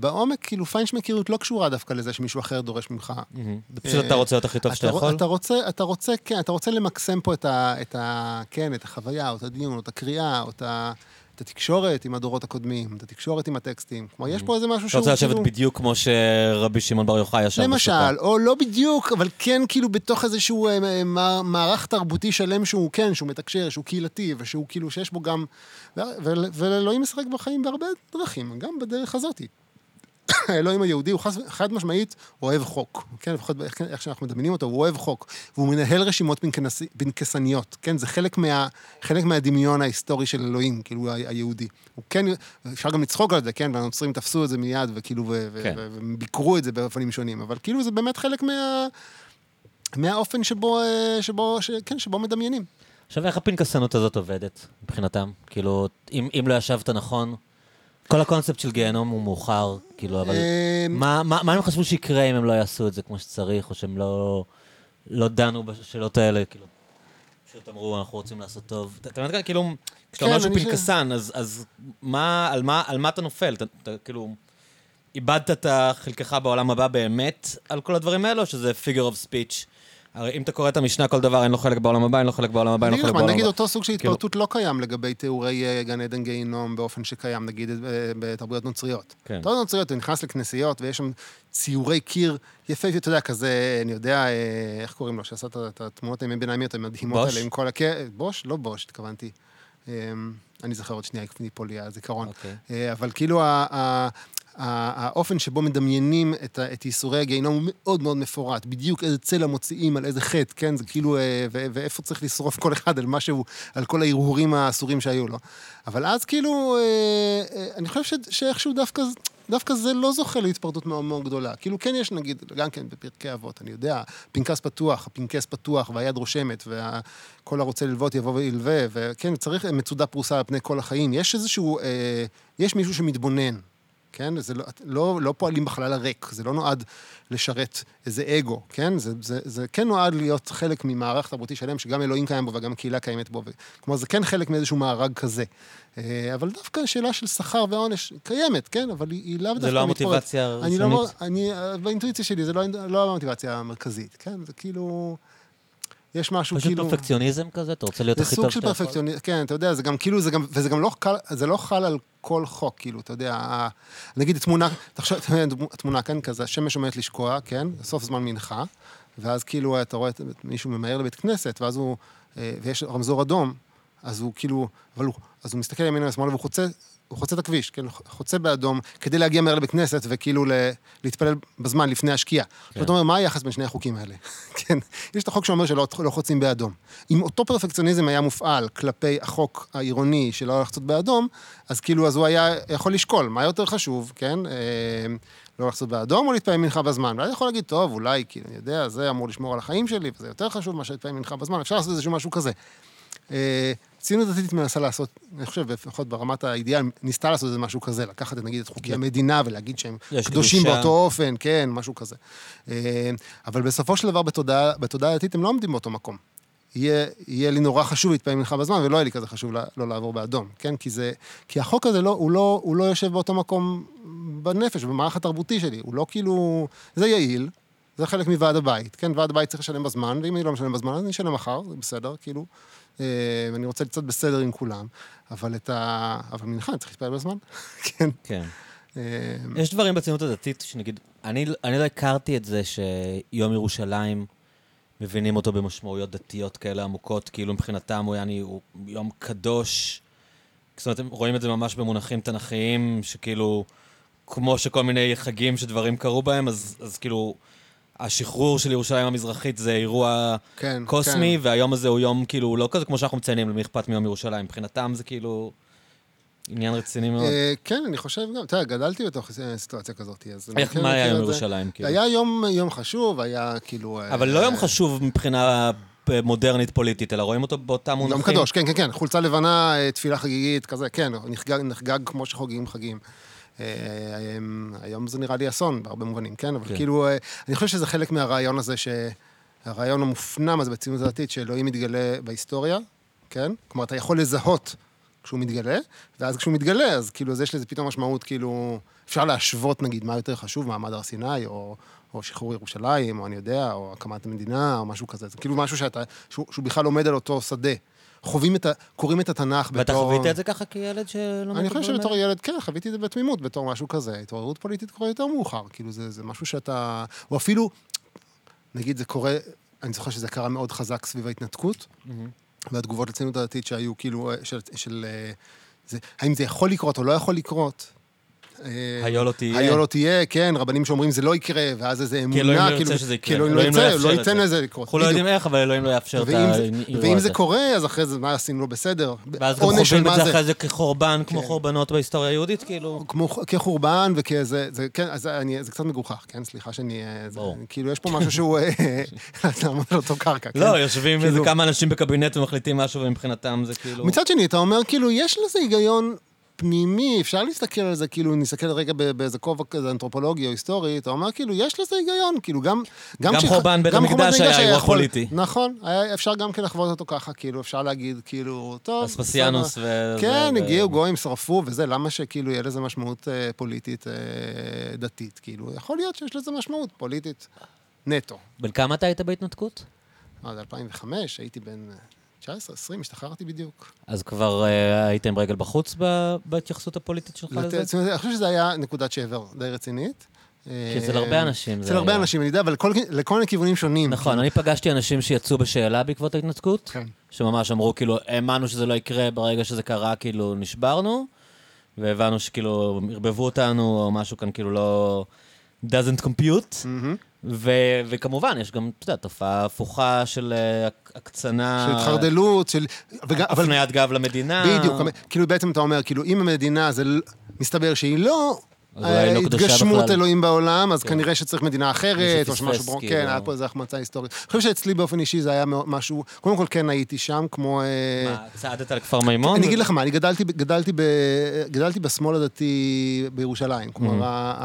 בעומק, כאילו פיינשמקריות לא קשורה דווקא לזה שמישהו אחר דורש ממך. מהמם. זה פשוט אתה רוצה להיות הכי טוב אתה שאתה יכול? אתה רוצה, אתה רוצה, כן, אתה רוצה למקסם פה את ה... את ה כן, את החוויה, או את הדיון, או את הקריאה, או את ה... את התקשורת עם הדורות הקודמים, את התקשורת עם הטקסטים. כלומר, יש פה איזה משהו אתה שהוא רוצה לשבת כאילו... בדיוק כמו שרבי שמעון בר יוחאי ישב. למשל, או לא בדיוק, אבל כן כאילו בתוך איזשהו אה, אה, מע- מערך תרבותי שלם שהוא כן, שהוא מתקשר, שהוא קהילתי, ושהוא כאילו, שיש בו גם... ואלוהים משחק בחיים בהרבה דרכים, גם בדרך הזאתי. [COUGHS] האלוהים היהודי הוא חס- חד משמעית אוהב חוק, כן, לפחות איך, איך שאנחנו מדמיינים אותו, הוא אוהב חוק, והוא מנהל רשימות פנקנס, פנקסניות, כן, זה חלק, מה, חלק מהדמיון ההיסטורי של אלוהים, כאילו, היהודי. הוא כן, אפשר גם לצחוק על זה, כן, והנוצרים תפסו את זה מיד, וכאילו, ו- כן. ו- וביקרו את זה באופנים שונים, אבל כאילו זה באמת חלק מה... מהאופן שבו, אה, שבו, ש, כן, שבו מדמיינים. עכשיו, איך הפנקסנות הזאת עובדת מבחינתם? כאילו, אם, אם לא ישבת נכון, כל הקונספט של גיהנום הוא מאוחר, כאילו, אבל אה, מה, מה, מה הם חשבו שיקרה אם הם לא יעשו את זה כמו שצריך, או שהם לא, לא דנו בשאלות האלה, כאילו, פשוט אמרו, אנחנו רוצים לעשות טוב. אתה מבין, כאילו, כשאתה כן, אומר שהוא אני ש- פנקסן, אז, אז מה, על, מה, על מה אתה נופל? אתה, אתה כאילו, איבדת את חלקך בעולם הבא באמת על כל הדברים האלו, או שזה figure of speech? הרי אם אתה קורא את המשנה כל דבר, אין לו חלק בעולם הבא, אין לו חלק בעולם הבא, אין לו חלק בעולם נגיד הבא. אותו סוג של כאילו- התפרטות לא קיים לגבי תיאורי אה, גן עדן גיהינום באופן שקיים, נגיד, אה, בתרבויות נוצריות. כן. תרבויות נוצריות, אתה נכנס לכנסיות ויש שם ציורי קיר יפהפי, אתה יודע, כזה, אני יודע, אה, איך קוראים לו, שעשה את התמונות הימי ביניימיות המדהימות? האלה עם כל הכ... בוש? לא בוש, התכוונתי. אה, אני זוכר עוד שנייה, ייפול לי הזיכרון. אוקיי. אבל כאילו האופן שבו מדמיינים את, את ייסורי הגיהינום הוא מאוד מאוד מפורט. בדיוק איזה צלע מוציאים על איזה חטא, כן? זה כאילו, אה, ו- ואיפה צריך לשרוף כל אחד על משהו, על כל ההרהורים האסורים שהיו לו. אבל אז כאילו, אה, אה, אני חושב ש- שאיכשהו דווקא... דווקא זה לא זוכה להתפרטות מאוד מאוד גדולה. כאילו, כן יש, נגיד, גם כן בפרקי אבות, אני יודע, פנקס פתוח, הפנקס פתוח, והיד רושמת, וכל הרוצה ללוות יבוא וילווה, וכן, צריך מצודה פרוסה על פני כל החיים. יש איזשהו, אה, יש מישהו שמתבונן, כן? זה לא, לא, לא פועלים בחלל הריק, זה לא נועד לשרת איזה אגו, כן? זה, זה, זה כן נועד להיות חלק ממערך תרבותי שלם, שגם אלוהים קיים בו וגם הקהילה קיימת בו. כלומר, זה כן חלק מאיזשהו מארג כזה. אה, אבל דווקא השאלה של שכר ועונש קיימת, כן? אבל היא, היא לאו דווקא זה לא. המוטיבציה אני לא, הראשונית? אני, באינטואיציה שלי, זה לא, לא המוטיבציה המרכזית, כן? זה כאילו... יש משהו פשוט כאילו... פרפקציוניזם כזה? אתה רוצה להיות זה הכי סוג טוב של שאתה יכול? פרפקציוניזם, כן, אתה יודע, זה גם כאילו, זה גם, וזה גם לא חל, זה לא חל על כל חוק, כאילו, אתה יודע, נגיד תמונה, תחשוב, תמונה, כן, כזה, השמש עומדת לשקוע, כן, סוף זמן מנחה, ואז כאילו אתה רואה את מישהו ממהר לבית כנסת, ואז הוא, אה, ויש רמזור אדום, אז הוא כאילו, אבל הוא, אז הוא מסתכל ימינה ושמאלה והוא חוצה, הוא חוצה את הכביש, כן, חוצה באדום, כדי להגיע מהר לבית כנסת וכאילו ל, להתפלל בזמן לפני השקיעה. כן. ואתה אומר, מה היחס בין שני החוקים האלה? [LAUGHS] כן, יש את החוק שאומר שלא לא חוצים באדום. אם אותו פרפקציוניזם היה מופעל כלפי החוק העירוני של לא לחצות באדום, אז כאילו, אז הוא היה יכול לשקול, מה יותר חשוב, כן? אה, לא לחצות באדום או להתפעל מנחה בזמן? ואז יכול להגיד, טוב, אולי, כאילו, אני יודע, זה אמור לשמור על החיים שלי, וזה יותר חשוב מאשר להתפעל מנחה בזמן, אפשר לעשות איזשהו משהו כזה. אה, ציונות דתית מנסה לעשות, אני חושב, לפחות ברמת האידיאל, ניסתה לעשות איזה משהו כזה, לקחת, נגיד, את חוקי המדינה ולהגיד שהם קדושים קדושה. באותו אופן, כן, משהו כזה. אה, אבל בסופו של דבר, בתודעה בתודעה הדתית הם לא עומדים באותו מקום. יהיה, יהיה לי נורא חשוב להתפעל מנחה בזמן, ולא יהיה לי כזה חשוב לא, לא לעבור באדום, כן? כי זה... כי החוק הזה, לא, הוא, לא, הוא לא יושב באותו מקום בנפש, במערך התרבותי שלי. הוא לא כאילו... זה יעיל, זה חלק מוועד הבית, כן? ועד הבית צריך לשלם בזמן, ואם אני לא משלם בזמן, אז אני אשלם מחר, זה בסדר, כאילו. אה, ואני רוצה לצאת בסדר עם כולם, אבל את ה... אבל מנחה, אני צריך להתפעל בזמן, [LAUGHS] כן. כן. אה, יש דברים בציונות הדתית שנגיד, אני, אני לא הכרתי את זה שיום ירושלים, מבינים אותו במשמעויות דתיות כאלה עמוקות, כאילו מבחינתם הוא, יעני, הוא יום קדוש. זאת אומרת, הם רואים את זה ממש במונחים תנכיים, שכאילו, כמו שכל מיני חגים שדברים קרו בהם, אז, אז כאילו, השחרור של ירושלים המזרחית זה אירוע כן, קוסמי, כן. והיום הזה הוא יום, כאילו, הוא לא כזה כמו שאנחנו מציינים, למי אכפת מיום ירושלים. מבחינתם זה כאילו עניין רציני מאוד. אה, כן, אני חושב גם, אתה יודע, גדלתי בתוך סיטואציה כזאת, אז... איך, כן מה היה יום. ירושלים, כאילו? היה יום יום חשוב, היה כאילו... אה, אבל לא יום חשוב מבחינה מודרנית פוליטית, אלא רואים אותו באותם מונחים. יום קדוש, כן, כן, כן, חולצה לבנה, אה, תפילה חגיגית, כזה, כן, נחגג, נחגג כמו שחוגגים חגים. אה, היום זה נראה לי אסון בהרבה מובנים, כן? אבל כן. כאילו, אה, אני חושב שזה חלק מהרעיון הזה, הרעיון המופנם הזה בציונות הדתית, שאלוהים מתגלה בהיסטוריה, כן? כלומר, אתה יכול לזהות כשהוא מתגלה, ואז כשהוא מתגלה, אז כאילו, אז יש לזה פתאום משמעות, כאילו, אפשר להשוות, נגיד, מה יותר חשוב, מעמד הר סיני, או, או שחרור ירושלים, או אני יודע, או הקמת המדינה, או משהו כזה. זה כאילו משהו שאתה, שהוא, שהוא בכלל עומד על אותו שדה. חווים את ה... קוראים את התנ"ך בתור... ואתה חווית את זה ככה כילד שלומד אני חושב שבתור? ילד, כן, חוויתי את זה בתמימות, בתור משהו כזה. התעוררות פוליטית קורה יותר מאוחר. כאילו, זה, זה משהו שאתה... או אפילו, נגיד, זה קורה, אני זוכר שזה קרה מאוד חזק סביב ההתנתקות. והתגובות לציונות הדתית שהיו, כאילו, אה, של... של אה, זה, האם זה יכול לקרות או לא יכול לקרות? אה, היו לא תהיה. היו לא תהיה, כן, רבנים שאומרים זה לא יקרה, ואז איזה אמונה, אלוהים לא כאילו, ירצה שזה יקרה. כי אלוהים לא אלוהים לא ירצה, לא ייתן זה. לזה לקרות. אנחנו לא. יודעים איך, אבל אלוהים לא יאפשר את ואם האירוע ואם הזה. זה קורה, אז אחרי זה, מה עשינו לא בסדר? ואז גם חווים את זה אחרי זה כחורבן, כמו כן. חורבנות בהיסטוריה היהודית, כאילו. כחורבן וכזה, זה, כן, זה קצת מגוחך, כן? סליחה שאני... אה. כאילו, יש פה משהו שהוא... אה, [LAUGHS] אתה עומד על אותו קרקע, כן? לא, יושבים איזה כאילו- כמה אנשים בקבינט ומחליטים משהו, ומבחינתם זה כאילו... מצד שני, אתה אומר, כאילו, יש לזה היגיון פנימי, אפשר להסתכל על זה, כאילו, נסתכל רגע באיזה כובע כזה אנתרופולוגי או היסטורי, אתה אומר, כאילו, יש לזה היגיון, כאילו, גם... גם כש- חורבן בית גם המקדש היה אירוע פוליטי. נכון, היה, אפשר גם כן לחוות אותו ככה, כאילו, אפשר להגיד, כאילו, טוב, אספסיאנוס. ו... כן, ו- הגיעו גויים, שרפו וזה, למה שכאילו יהיה לזה משמעות אה, פוליטית אה, דתית? כאילו, יכול להיות שיש לזה משמעות פוליטית נטו. בן כמה אתה היית בהתנתקות? אה, זה 2005, הייתי בן 19, 20, השתחררתי בדיוק. אז כבר אה, היית עם רגל בחוץ בהתייחסות הפוליטית שלך לת- לזה? אני חושב שזה היה נקודת שבר די רצינית. כי אצל הרבה אנשים זה אצל הרבה. אנשים, אני יודע, אבל כל- לכל מיני כיוונים שונים. נכון, אני פגשתי אנשים שיצאו בשאלה בעקבות ההתנתקות, כן. שממש אמרו, כאילו, האמנו שזה לא יקרה, ברגע שזה קרה, כאילו, נשברנו, והבנו שכאילו, ערבבו אותנו, או משהו כאן, כאילו, לא... doesn't compute. ו- וכמובן, יש גם, אתה יודע, תופעה הפוכה של אה, הק- הקצנה... של התחרדלות, של... וגם- אבל הפניית גב למדינה. בדיוק, כאילו בעצם אתה אומר, כאילו אם המדינה, זה מסתבר שהיא לא... לא קדושה התגשמות. אלוהים בעולם, אז כן. כנראה שצריך מדינה אחרת, או שמשהו, ברור- כאילו. כן, היה פה איזו החמצה היסטורית. אני חושב שאצלי באופן אישי זה היה משהו, קודם כל כן הייתי שם, כמו... אה, מה, צעדת לכפר מימון? אני אגיד לך מה, אני גדלתי, בשמאל הדתי בירושלים. Mm-hmm. כלומר, ה-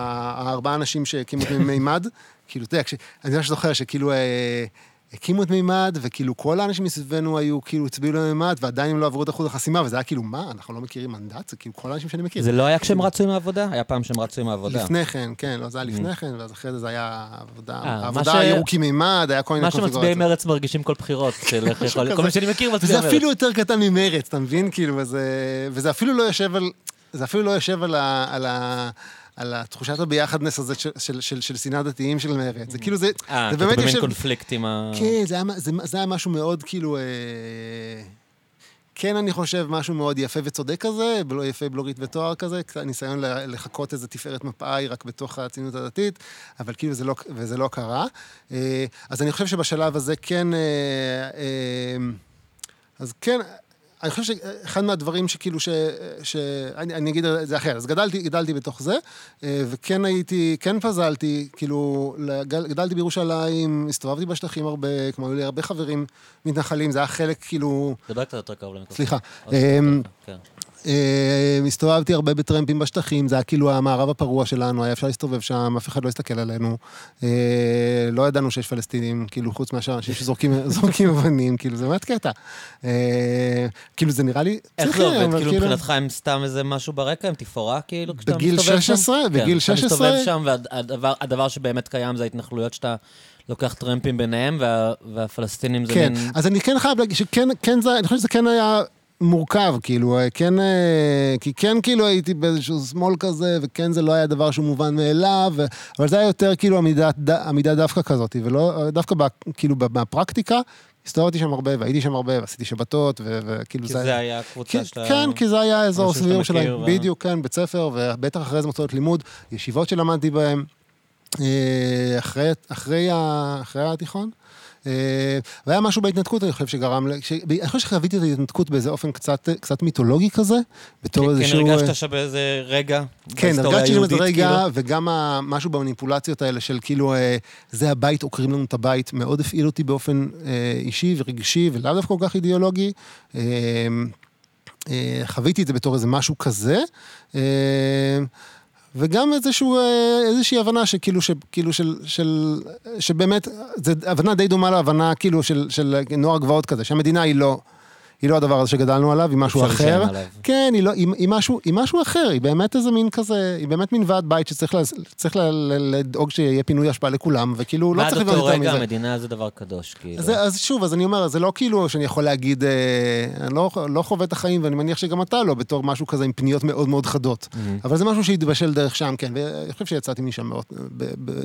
הארבעה אנשים שהקימו את מימד, כאילו, אתה יודע, כש- אני ממש זוכר שכאילו אה, הקימו את מימד, וכאילו כל האנשים מסביבנו היו, כאילו, הצביעו למימד, ועדיין הם לא עברו את אחוז החסימה, וזה היה כאילו, מה, אנחנו לא מכירים מנדט? זה כאילו כל האנשים שאני מכיר. זה לא היה כשהם רצו עם העבודה? היה פעם שהם רצו עם העבודה. לפני כן, כן, לא, זה היה לפני כן, ואז אחרי זה זה היה עבודה. אה, עבודה ירוקים מימד, היה כל מיני מה שמצביעי קונפיגורציות. מרץ מרגישים כל בחירות. [LAUGHS] כזה. כל מי שאני מכיר מצביע וזה מרץ. אפילו יותר קטן ממרץ, אתה מבין? כאילו, וזה, וזה אפילו לא יושב על... זה אפילו לא יושב על ה... על ה על התחושת הביחדנס הזה של, שנאת דתיים של מרץ. זה כאילו, זה, אה, זה אתה באמת במין יושב... קונפליקט עם ה... כן, זה היה, משהו מאוד כאילו... אה, כן, אני חושב, משהו מאוד יפה וצודק כזה, ולא יפה בלורית ותואר כזה, ניסיון לחקות איזה תפארת מפא"י רק בתוך הציונות הדתית, אבל כאילו זה לא, וזה לא קרה. אה, אז אני חושב שבשלב הזה כן... אה, אה, אז כן, אני חושב שאחד מהדברים שכאילו ש... ש... אני, אני אגיד את זה אחרת. אז גדלתי, גדלתי בתוך זה, אה, וכן הייתי, כן פזלתי, כאילו, גדלתי בירושלים, הסתובבתי בשטחים הרבה, כמו היו לי הרבה חברים מתנחלים, זה היה חלק כאילו... דבר קצת יותר קרוב למיקרופון. סליחה. כן. אה, הסתובבתי הרבה בטרמפים בשטחים, זה היה כאילו המערב הפרוע שלנו, היה אפשר להסתובב שם, אף אחד לא הסתכל עלינו. אה, לא ידענו שיש פלסטינים, כאילו, חוץ מאשר אנשים שזורקים [LAUGHS] זורקים אבנים, כאילו, זה באמת קטע. אה, כאילו, זה נראה לי... איך זה עובד? אבל כאילו מבחינתך הם סתם איזה משהו ברקע? הם תפאורה כאילו? כשאתה בגיל מסתובב שם? 16? כן, בגיל אתה 16? מסתובב שם והדבר הדבר שבאמת קיים זה ההתנחלויות שאתה לוקח טרמפים ביניהם וה- והפלסטינים זה כן, מין... אז אני כן חייב להגיד שכן, כן זה, אני חושב שזה כן היה מורכב, כאילו, אה, כן, אה, כי כן כאילו הייתי באיזשהו שמאל כזה, וכן זה לא היה דבר שהוא מובן מאליו, ו- אבל זה היה יותר כאילו עמידה, עמידה דווקא כזאת, ולא, דווקא ב, כאילו מהפרקטיקה, הסתובבתי שם הרבה, והייתי שם הרבה, ועשיתי שבתות, וכאילו כי זה היה הקבוצה שאתה... כן, כי זה היה האזור מכיר, שלהם, ו- בדיוק, כן, בית ספר, ובטח אחרי זה מוסדות לימוד, ישיבות שלמדתי אה, אחרי, אחרי, ה- אחרי התיכון. אה, והיה משהו בהתנתקות, אני חושב שגרם, ש- אני חושב שחוויתי את ההתנתקות באיזה אופן קצת, קצת מיתולוגי כזה, בתור כן, איזשהו... כן, אה, הרגשת שבאיזה רגע, כן, הרגשתי היהודית, הרגע, כאילו? וגם משהו במניפולציות האלה של כאילו, אה, זה הבית, עוקרים לנו את הבית, מאוד הפעיל אותי באופן אה, אישי ורגשי, ולאו דווקא כל כך אידיאולוגי. אה, אה, חוויתי את זה בתור איזה משהו כזה. וגם איזשהו, אה, איזושהי הבנה שכאילו, שכאילו של, של, שבאמת, זו הבנה די דומה להבנה כאילו של, של נוער גבעות כזה, שהמדינה היא לא, היא לא הדבר הזה שגדלנו עליו, היא משהו אחר. כן, היא, לא, היא, היא, משהו, היא משהו אחר, היא באמת איזה מין כזה, היא באמת מין ועד בית שצריך לה, לה, לדאוג שיהיה פינוי אשפה לכולם, וכאילו לא ועד צריך לבנות אותו יותר רגע מזה. המדינה זה דבר קדוש, כאילו. אז, אז שוב, אז אני אומר, זה לא כאילו שאני יכול להגיד, אה, אני לא, לא חווה את החיים, ואני מניח שגם אתה לא, בתור משהו כזה עם פניות מאוד מאוד חדות. Mhm. אבל זה משהו שהתבשל דרך שם, כן, ואני חושב שיצאתי משם מאוד,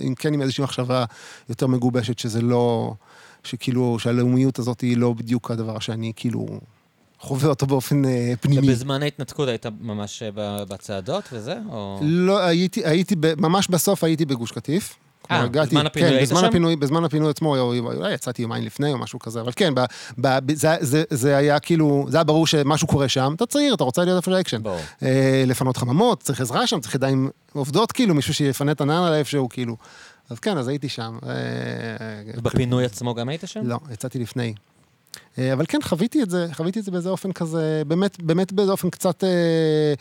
עם, כן עם איזושהי מחשבה יותר מגובשת, שזה לא, שכאילו, שהלאומיות הזאת היא לא בדיוק הדבר שאני כאילו חווה אותו באופן אה, פנימי. ובזמן ההתנתקות היית ממש אה, בצעדות וזה? או... לא, הייתי, הייתי, ב, ממש בסוף הייתי בגוש קטיף. אה, בזמן הפינוי כן, היית בזמן שם? הפינוי, בזמן הפינוי עצמו, אולי יצאתי יומיים לפני או משהו כזה, אבל כן, ב, ב, ב, זה, זה, זה היה כאילו, זה היה ברור שמשהו קורה שם, אתה צעיר, אתה רוצה להיות איפה לאקשן. ברור. אה, לפנות חממות, צריך עזרה שם, צריך ידיים עובדות, כאילו, מישהו שיפנה את ענן על איפשהו, כאילו. אז כן, אז הייתי שם. אה, בפינוי עצמו גם היית שם? לא, יצאתי לפני. אה, אבל כן, חוויתי את זה, חוויתי את זה באיזה אופן כזה, באמת, באמת באיזה אופן קצת, אה,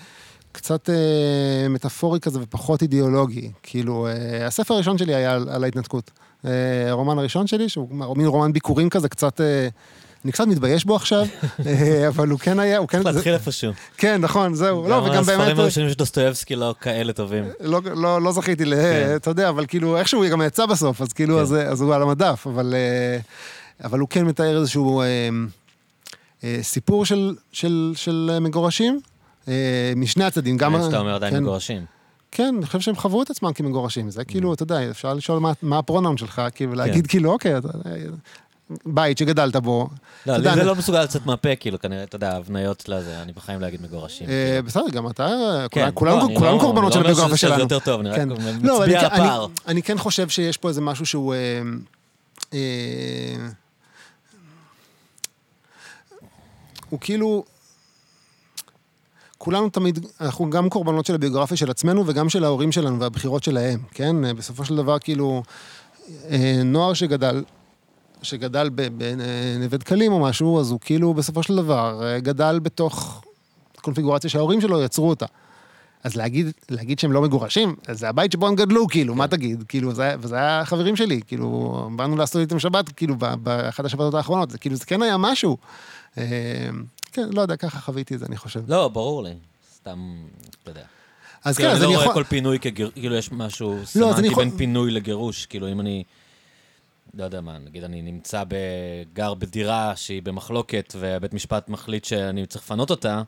קצת אה, מטאפורי כזה ופחות אידיאולוגי. כאילו, אה, הספר הראשון שלי היה על, ההתנתקות. אה, הרומן הראשון שלי, שהוא מין רומן ביקורים כזה, קצת... אה, אני קצת מתבייש בו עכשיו, [LAUGHS] אה, אבל הוא כן היה, הוא כן... צריך להתחיל איפשהו. כן, נכון, זהו. לא, וגם הספרים באמת... הראשונים של דוסטויבסקי לא כאלה טובים. לא, לא, לא זכיתי ל... כן. אתה יודע, אבל כאילו, איכשהו הוא גם יצא בסוף, אז כאילו, כן. אז, אז הוא על המדף, אבל, אה, הוא כן מתאר איזשהו אה, אה, סיפור של, אה, מגורשים, אה, משני הצדדים. גם... גם שאתה אומר עדיין כן, מגורשים. כן, אני חושב שהם חוו את עצמם כמגורשים. זה Mm. כאילו, אתה יודע, אפשר לשאול מה, מה הפרונאום שלך, כאילו, להגיד כאילו, אוקיי, בית שגדלת בו. לא, לי זה לא מסוגל לצאת מהפה, כאילו, כנראה, אתה יודע, הבניות לזה, אני בחיים לא אגיד מגורשים. אה, כאילו. בסדר, גם אתה, כן, כולם, לא, כולם לא- קורבנות של אני לא אומר הביוגרפיה שזה- שלנו. יותר טוב, אני רק כן. מצביע לא, על אני- הפער. אני כן חושב שיש פה איזה משהו שהוא... אה, אה, הוא כאילו... כולנו תמיד, אנחנו גם קורבנות של הביוגרפיה של עצמנו וגם של ההורים שלנו והבחירות שלהם, כן? בסופו של דבר, כאילו, נוער שגדל, שגדל בנווה דקלים או משהו, אז הוא כאילו, בסופו של דבר, אה, גדל בתוך קונפיגורציה שההורים שלו יצרו אותה. אז להגיד, להגיד שהם לא מגורשים, אז זה הבית שבו הם גדלו, כאילו, מה תגיד? כאילו, זה, וזה היה החברים שלי, כאילו, באנו לעשות איתם שבת, כאילו, באחת השבתות האחרונות, זה כאילו, זה כן היה משהו. אה, כן, לא יודע, ככה חוויתי את זה, אני חושב. לא, ברור לי. סתם, אתה יודע. אז כאילו, כן, אני אז לא אני רואה יכול... כל פינוי כגיר... כאילו, יש משהו אני סמנטי בין פינוי לגירוש. כאילו, אם אני... לא יודע מה, נגיד אני נמצא. גר בדירה שהיא במחלוקת, ובית משפט מחליט שאני צריך לפנות אותה,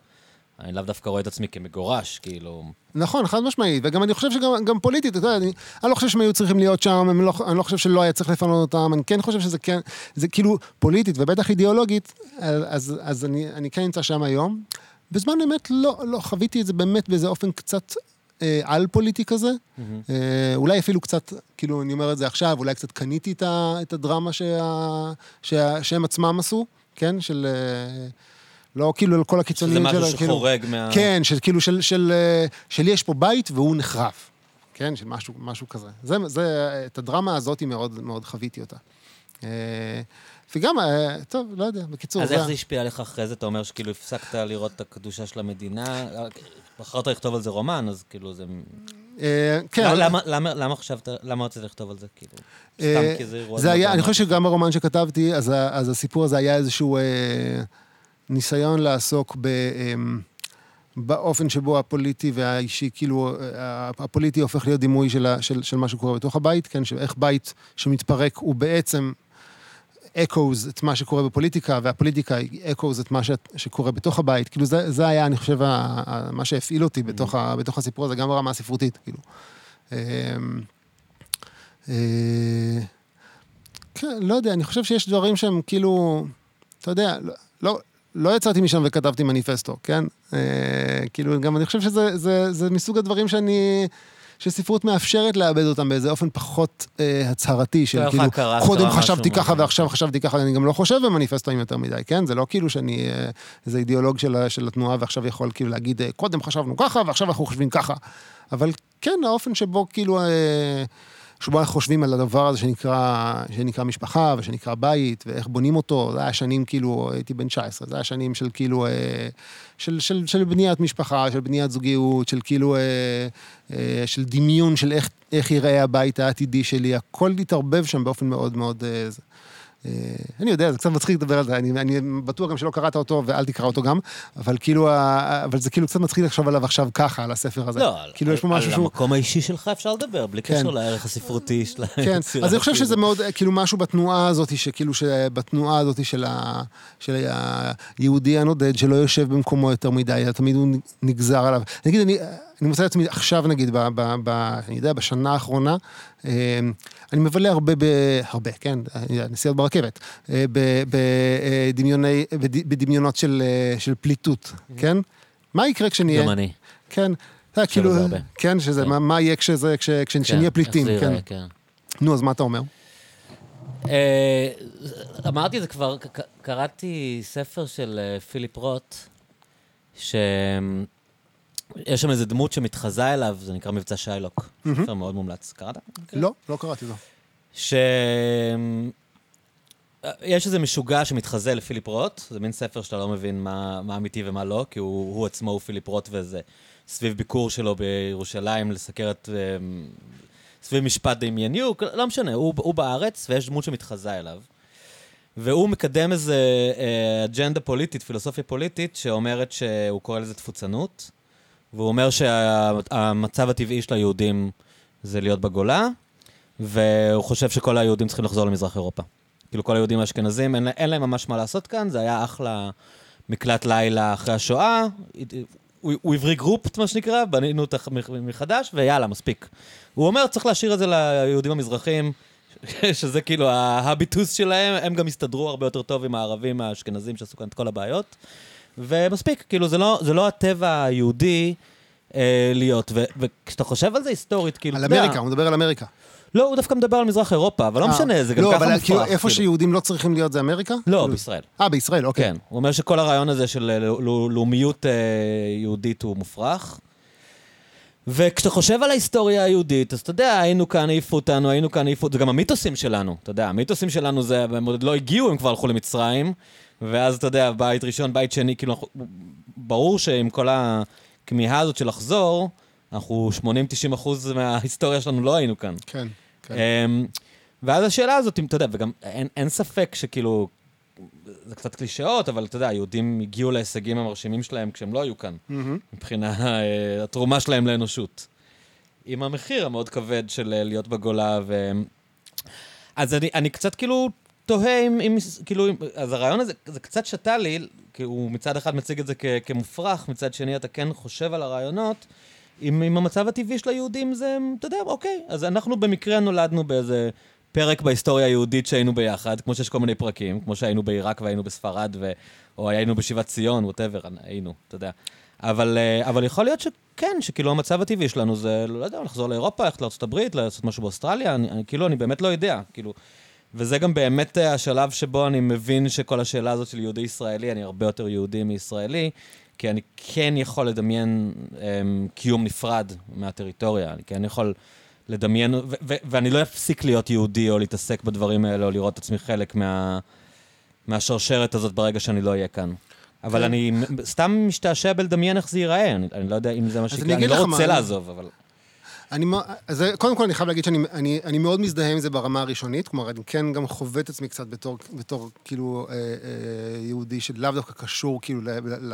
אני לאו דווקא רואה את עצמי כמגורש, כאילו... נכון, חד משמעית, וגם אני חושב שגם גם פוליטית, אתה יודע, אני, אני לא חושב שהם היו צריכים להיות שם, לא, אני לא חושב שלא היה צריך לפנות אותם, אני כן חושב שזה כן, זה כאילו פוליטית ובטח אידיאולוגית, אז, אז אני, אני כן נמצא שם היום. בזמן אמת לא, לא חוויתי את זה באמת באיזה אופן קצת אה, על-פוליטי כזה. אה, אולי אפילו קצת, כאילו, אני אומר את זה עכשיו, אולי קצת קניתי את, ה, את הדרמה שה, שה, שהם עצמם עשו, כן? של... אה, לא כאילו על כל שזה הקיצוניות משהו כאילו- שחורג מה... כן, של כאילו של, של, אה, של יש פה בית והוא נחרב. כן, של משהו, משהו כזה. זה, זה, את הדרמה הזאת מאוד, מאוד חוויתי אותה. אה, וגם, אה, טוב, לא יודע, בקיצור, אז זה... איך זה השפיע עליך אחרי זה? אתה אומר שכאילו הפסקת לראות את הקדושה של המדינה, בחרת לכתוב על זה רומן, אז כאילו זה... אה, כן, למה- חשבת, למה רצית לכתוב על זה? כאילו, אה, סתם כי זה אירוע... זה היה, מאוד אני חושב. שגם ברומן שכתבתי, אז, הסיפור הזה היה איזשהו אה, ניסיון לעסוק ב... אה, באופן שבו הפוליטי והאישי, כאילו, אה, הפוליטי הופך להיות דימוי של, של מה שקורה בתוך הבית, כן, שאיך בית שמתפרק הוא בעצם אקוז את מה שקורה בפוליטיקה, והפוליטיקה אקוז את מה ש, שקורה בתוך הבית. כאילו, זה, זה היה, אני חושב, ה, ה, מה שהפעיל אותי בתוך, ה, בתוך הסיפור הזה, גם ברמה הספרותית, כאילו. אה, כן, לא יודע, אני חושב שיש דברים שהם כאילו, אתה יודע, לא, לא, לא יצאתי משם וכתבתי מניפסטו, כן? אה, כאילו, גם אני חושב שזה זה, זה מסוג הדברים שאני... שספרות מאפשרת לאבד אותם באיזה אופן פחות אה, הצהרתי, של לך כאילו, קרה- קודם קרה חשבתי משהו ככה מעניין. ועכשיו חשבתי ככה, אני גם לא חושב במניפסטואים יותר מדי, כן? זה לא כאילו שאני אה, איזה אידיאולוג של, של התנועה ועכשיו יכול כאילו להגיד, אה, קודם חשבנו ככה ועכשיו אנחנו חושבים ככה. אבל כן, האופן שבו כאילו, אה, שבו אנחנו חושבים על הדבר הזה שנקרא, שנקרא משפחה ושנקרא בית, ואיך בונים אותו, זה היה שנים כאילו, הייתי בן 19, זה היה שנים של כאילו, אה, של, של, של בניית משפחה, של בניית זוגיות, של כאילו, אה, אה, של דמיון של איך, איך ייראה הבית העתידי שלי, הכל התערבב שם באופן מאוד מאוד... אה, אני יודע, זה קצת מצחיק לדבר על זה, אני, אני בטוח גם שלא קראת אותו ואל תקרא אותו גם, אבל כאילו, ה- אבל זה כאילו קצת מצחיק לחשוב עליו עכשיו ככה, על הספר הזה. לא, על- כאילו יש פה על- משהו על שהוא... המקום האישי שלך אפשר לדבר, בלי כן. קשר לערך הספרותי של כן, היצירה, [LAUGHS] אז אני חושב. שזה מאוד, כאילו משהו בתנועה הזאת, שכאילו, בתנועה הזאת של, ה, של היהודי הנודד, שלא יושב במקומו יותר מדי, תמיד הוא נגזר עליו. נגיד, אני, אני מוצא לעצמי עכשיו, נגיד, ב, ב, ב, אני יודע, בשנה האחרונה, אה, אני מבלה הרבה, ב, הרבה, כן, נסיעות ברכבת, אה, ב- בדמיוני, בד- בדמיונות של, אה, של פליטות, כן? מה יקרה כשנהיה... גם אני. כן. אתה יודע, כאילו. כן, שזה, כן. מה, מה יהיה כשזה, כש, כש, כשנהיה פליטים, איך זה כן. ייראה, כן. נו, אז מה אתה אומר? אה, אמרתי את זה כבר, קראתי ספר של אה, פיליפ רוט, שיש שם איזה דמות שמתחזה אליו, זה נקרא מבצע שיילוק. ספר מאוד מומלץ. קראת? לא, לא קראתי זאת. ש... יש איזה משוגע שמתחזה לפיליפ רוט, זה מין ספר שאתה לא מבין מה, מה אמיתי ומה לא, כי הוא, הוא עצמו הוא פיליפ רוט וזה סביב ביקור שלו בירושלים לסקר את... אמ, סביב משפט דמייני, לא משנה, הוא, הוא בארץ ויש דמות שמתחזה אליו. והוא מקדם איזה אה, אג'נדה פוליטית, פילוסופיה פוליטית, שאומרת שהוא קורא לזה תפוצנות, והוא אומר שהמצב הטבעי של היהודים זה להיות בגולה, והוא חושב שכל היהודים צריכים לחזור למזרח אירופה. כאילו כל היהודים האשכנזים, אין, אין להם ממש מה לעשות כאן, זה היה אחלה מקלט לילה אחרי השואה. הוא, הוא עבר regroup, מה שנקרא, בנינו אותה מחדש, ויאללה, מספיק. הוא אומר, צריך להשאיר את זה ליהודים המזרחים, [LAUGHS] שזה כאילו ההביטוס שלהם, הם גם הסתדרו הרבה יותר טוב עם הערבים האשכנזים שעשו כאן את כל הבעיות. ומספיק, כאילו, זה לא, זה לא הטבע היהודי אה, להיות. ו, וכשאתה חושב על זה היסטורית, כאילו, על אתה אמריקה, הוא מדבר על אמריקה. לא, הוא דווקא מדבר על מזרח אירופה, אבל לא אה, משנה, זה גם לא, ככה אבל מופרך. כאילו, איפה כאילו. שיהודים לא צריכים להיות זה אמריקה? לא, כאילו- בישראל. אה, בישראל, אוקיי. כן, הוא אומר שכל הרעיון הזה של אה, לא- לא- לאומיות אה, יהודית הוא מופרך. וכשאתה חושב על ההיסטוריה היהודית, אז אתה יודע, היינו כאן, העיפו אותנו, היינו כאן, העיפו... זה גם המיתוסים שלנו, אתה יודע, המיתוסים שלנו זה, הם עוד לא הגיעו, הם כבר הלכו למצרים, ואז אתה יודע, בית ראשון, בית שני, כאילו, ברור שעם כל הכמיהה הזאת של לחזור, אנחנו 80-90 אחוז מההיסטוריה שלנו לא היינו כאן. כן, כן. אמ, ואז השאלה הזאת, אם אתה יודע, וגם אין, אין ספק שכאילו, זה קצת קלישאות, אבל אתה יודע, היהודים הגיעו להישגים המרשימים שלהם כשהם לא היו כאן, מהמם. מבחינה אה, התרומה שלהם לאנושות. עם המחיר המאוד כבד של להיות בגולה, ו... אז אני, אני קצת כאילו תוהה אם, אם כאילו, אם- אז הרעיון הזה, זה קצת שתה לי, כי הוא מצד אחד מציג את זה כ, כמופרך, מצד שני אתה כן חושב על הרעיונות, אם, אם המצב הטבעי של היהודים זה, אתה יודע, אוקיי, אז אנחנו במקרה נולדנו באיזה פרק בהיסטוריה היהודית שהיינו ביחד, כמו שיש כל מיני פרקים, כמו שהיינו בעיראק והיינו בספרד, ו... או היינו בשיבת ציון, ווטאבר, היינו, אתה יודע. אבל, אה, אבל יכול להיות שכן, שכאילו המצב הטבעי שלנו זה, לא יודע, לחזור לאירופה, ללכת לארה"ב, לעשות משהו באוסטרליה, אני, אני, כאילו, אני באמת לא יודע, כאילו. וזה גם באמת אה, השלב שבו אני מבין שכל השאלה הזאת של יהודי ישראלי, אני הרבה יותר יהודי מישראלי, כי אני כן יכול לדמיין um, קיום נפרד מהטריטוריה, אני כן יכול לדמיין, ו- ו- ואני לא אפסיק להיות יהודי או להתעסק בדברים האלה, או לראות את עצמי חלק מה, מהשרשרת הזאת ברגע שאני לא אהיה כאן. אבל כן. אני סתם משתעשע בלדמיין איך זה ייראה, אני, אני לא יודע אם זה מה אני שיקרה, אני אגיד לא רוצה מה, לעזוב, אבל... אני, אז קודם כל אני חייב להגיד שאני אני, אני מאוד מזדהה עם זה ברמה הראשונית, כלומר, אני כן גם חווה את עצמי קצת בתור, בתור כאילו אה, אה, יהודי שלאו דווקא קשור כאילו ל... ל, ל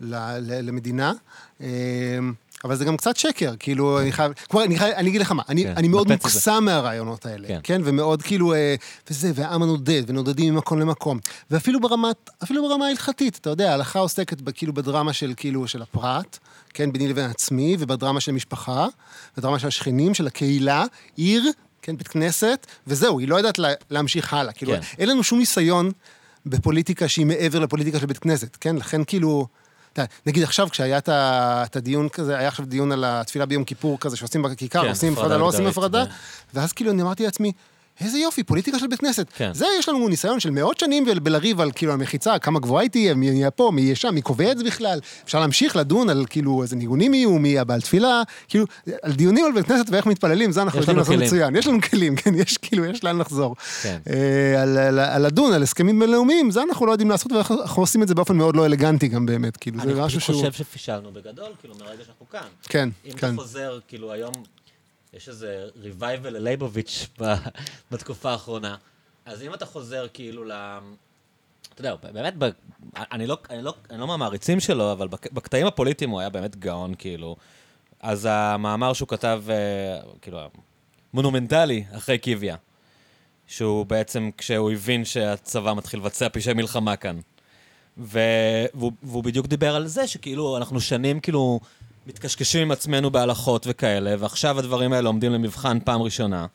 ל, ל, למדינה. אה, אבל זה גם קצת שקר, כאילו, אני חייב, כבר, אני, חייב, אני אגיד לך מה, אני, כן, אני מאוד. מוקסם מהרעיונות האלה, כן. כן. ומאוד כאילו, אה, וזה, והעם הנודד, ונודדים ממקום למקום, ואפילו ברמת, אפילו ברמה ההלכתית, אתה יודע, ההלכה עוסקת כאילו בדרמה של, כאילו, של הפרט, כן, ביני לבין עצמי, ובדרמה של משפחה, בדרמה של השכנים, של הקהילה, עיר, כן, בית כנסת, וזהו, היא לא יודעת לה, להמשיך הלאה, כאילו, כן. אין לנו שום ניסיון בפוליטיקה שהיא מעבר לפוליטיקה של בית כנסת, כן? לכן כאילו... אתה נגיד עכשיו, כשהיה את הדיון כזה, היה עכשיו דיון על התפילה ביום כיפור כזה, שעושים בכיכר, כן, עושים הפרדה לא עושים הפרדה, כן. ואז כאילו אני אמרתי לעצמי, איזה יופי, פוליטיקה של בית כנסת. כן. זה, יש לנו ניסיון של מאות שנים בל- בלריב על כאילו המחיצה, כמה גבוהה היא תהיה, מי יהיה פה, מי יהיה שם, מי קובע את זה בכלל. אפשר להמשיך לדון על כאילו איזה ניגונים יהיו, מי יהיה בעל תפילה, כאילו, על דיונים על בית כנסת ואיך מתפללים, זה אנחנו יודעים לעשות כלים. מצוין. יש לנו כלים, [LAUGHS] כן, יש כאילו, יש לאן לחזור. כן. אה, על, על, על לדון, על הסכמים בינלאומיים, זה אנחנו לא יודעים לעשות, ואנחנו אנחנו עושים את זה באופן מאוד לא אלגנטי גם באמת, כאילו, זה אני משהו שהוא... חושב שפישלנו בגדול, כאילו, מרגע שאנחנו כאן. כן, אם כן. אתה חוזר, כאילו היום, יש איזה revival ללייבוביץ' [LAUGHS] בתקופה האחרונה, אז אם אתה חוזר כאילו ל... אתה יודע, באמת, ב... אני, לא, אני, לא, אני לא מהמעריצים שלו, אבל בק... בקטעים הפוליטיים הוא היה באמת גאון, כאילו. אז המאמר שהוא כתב, אה, כאילו, מונומנטלי, אחרי קיביה, שהוא בעצם, כשהוא הבין שהצבא מתחיל לבצע פשעי מלחמה כאן. ו... והוא, והוא בדיוק דיבר על זה שכאילו, אנחנו שנים כאילו מתקשקשים עם עצמנו בהלכות וכאלה, ועכשיו הדברים האלה עומדים למבחן פעם ראשונה.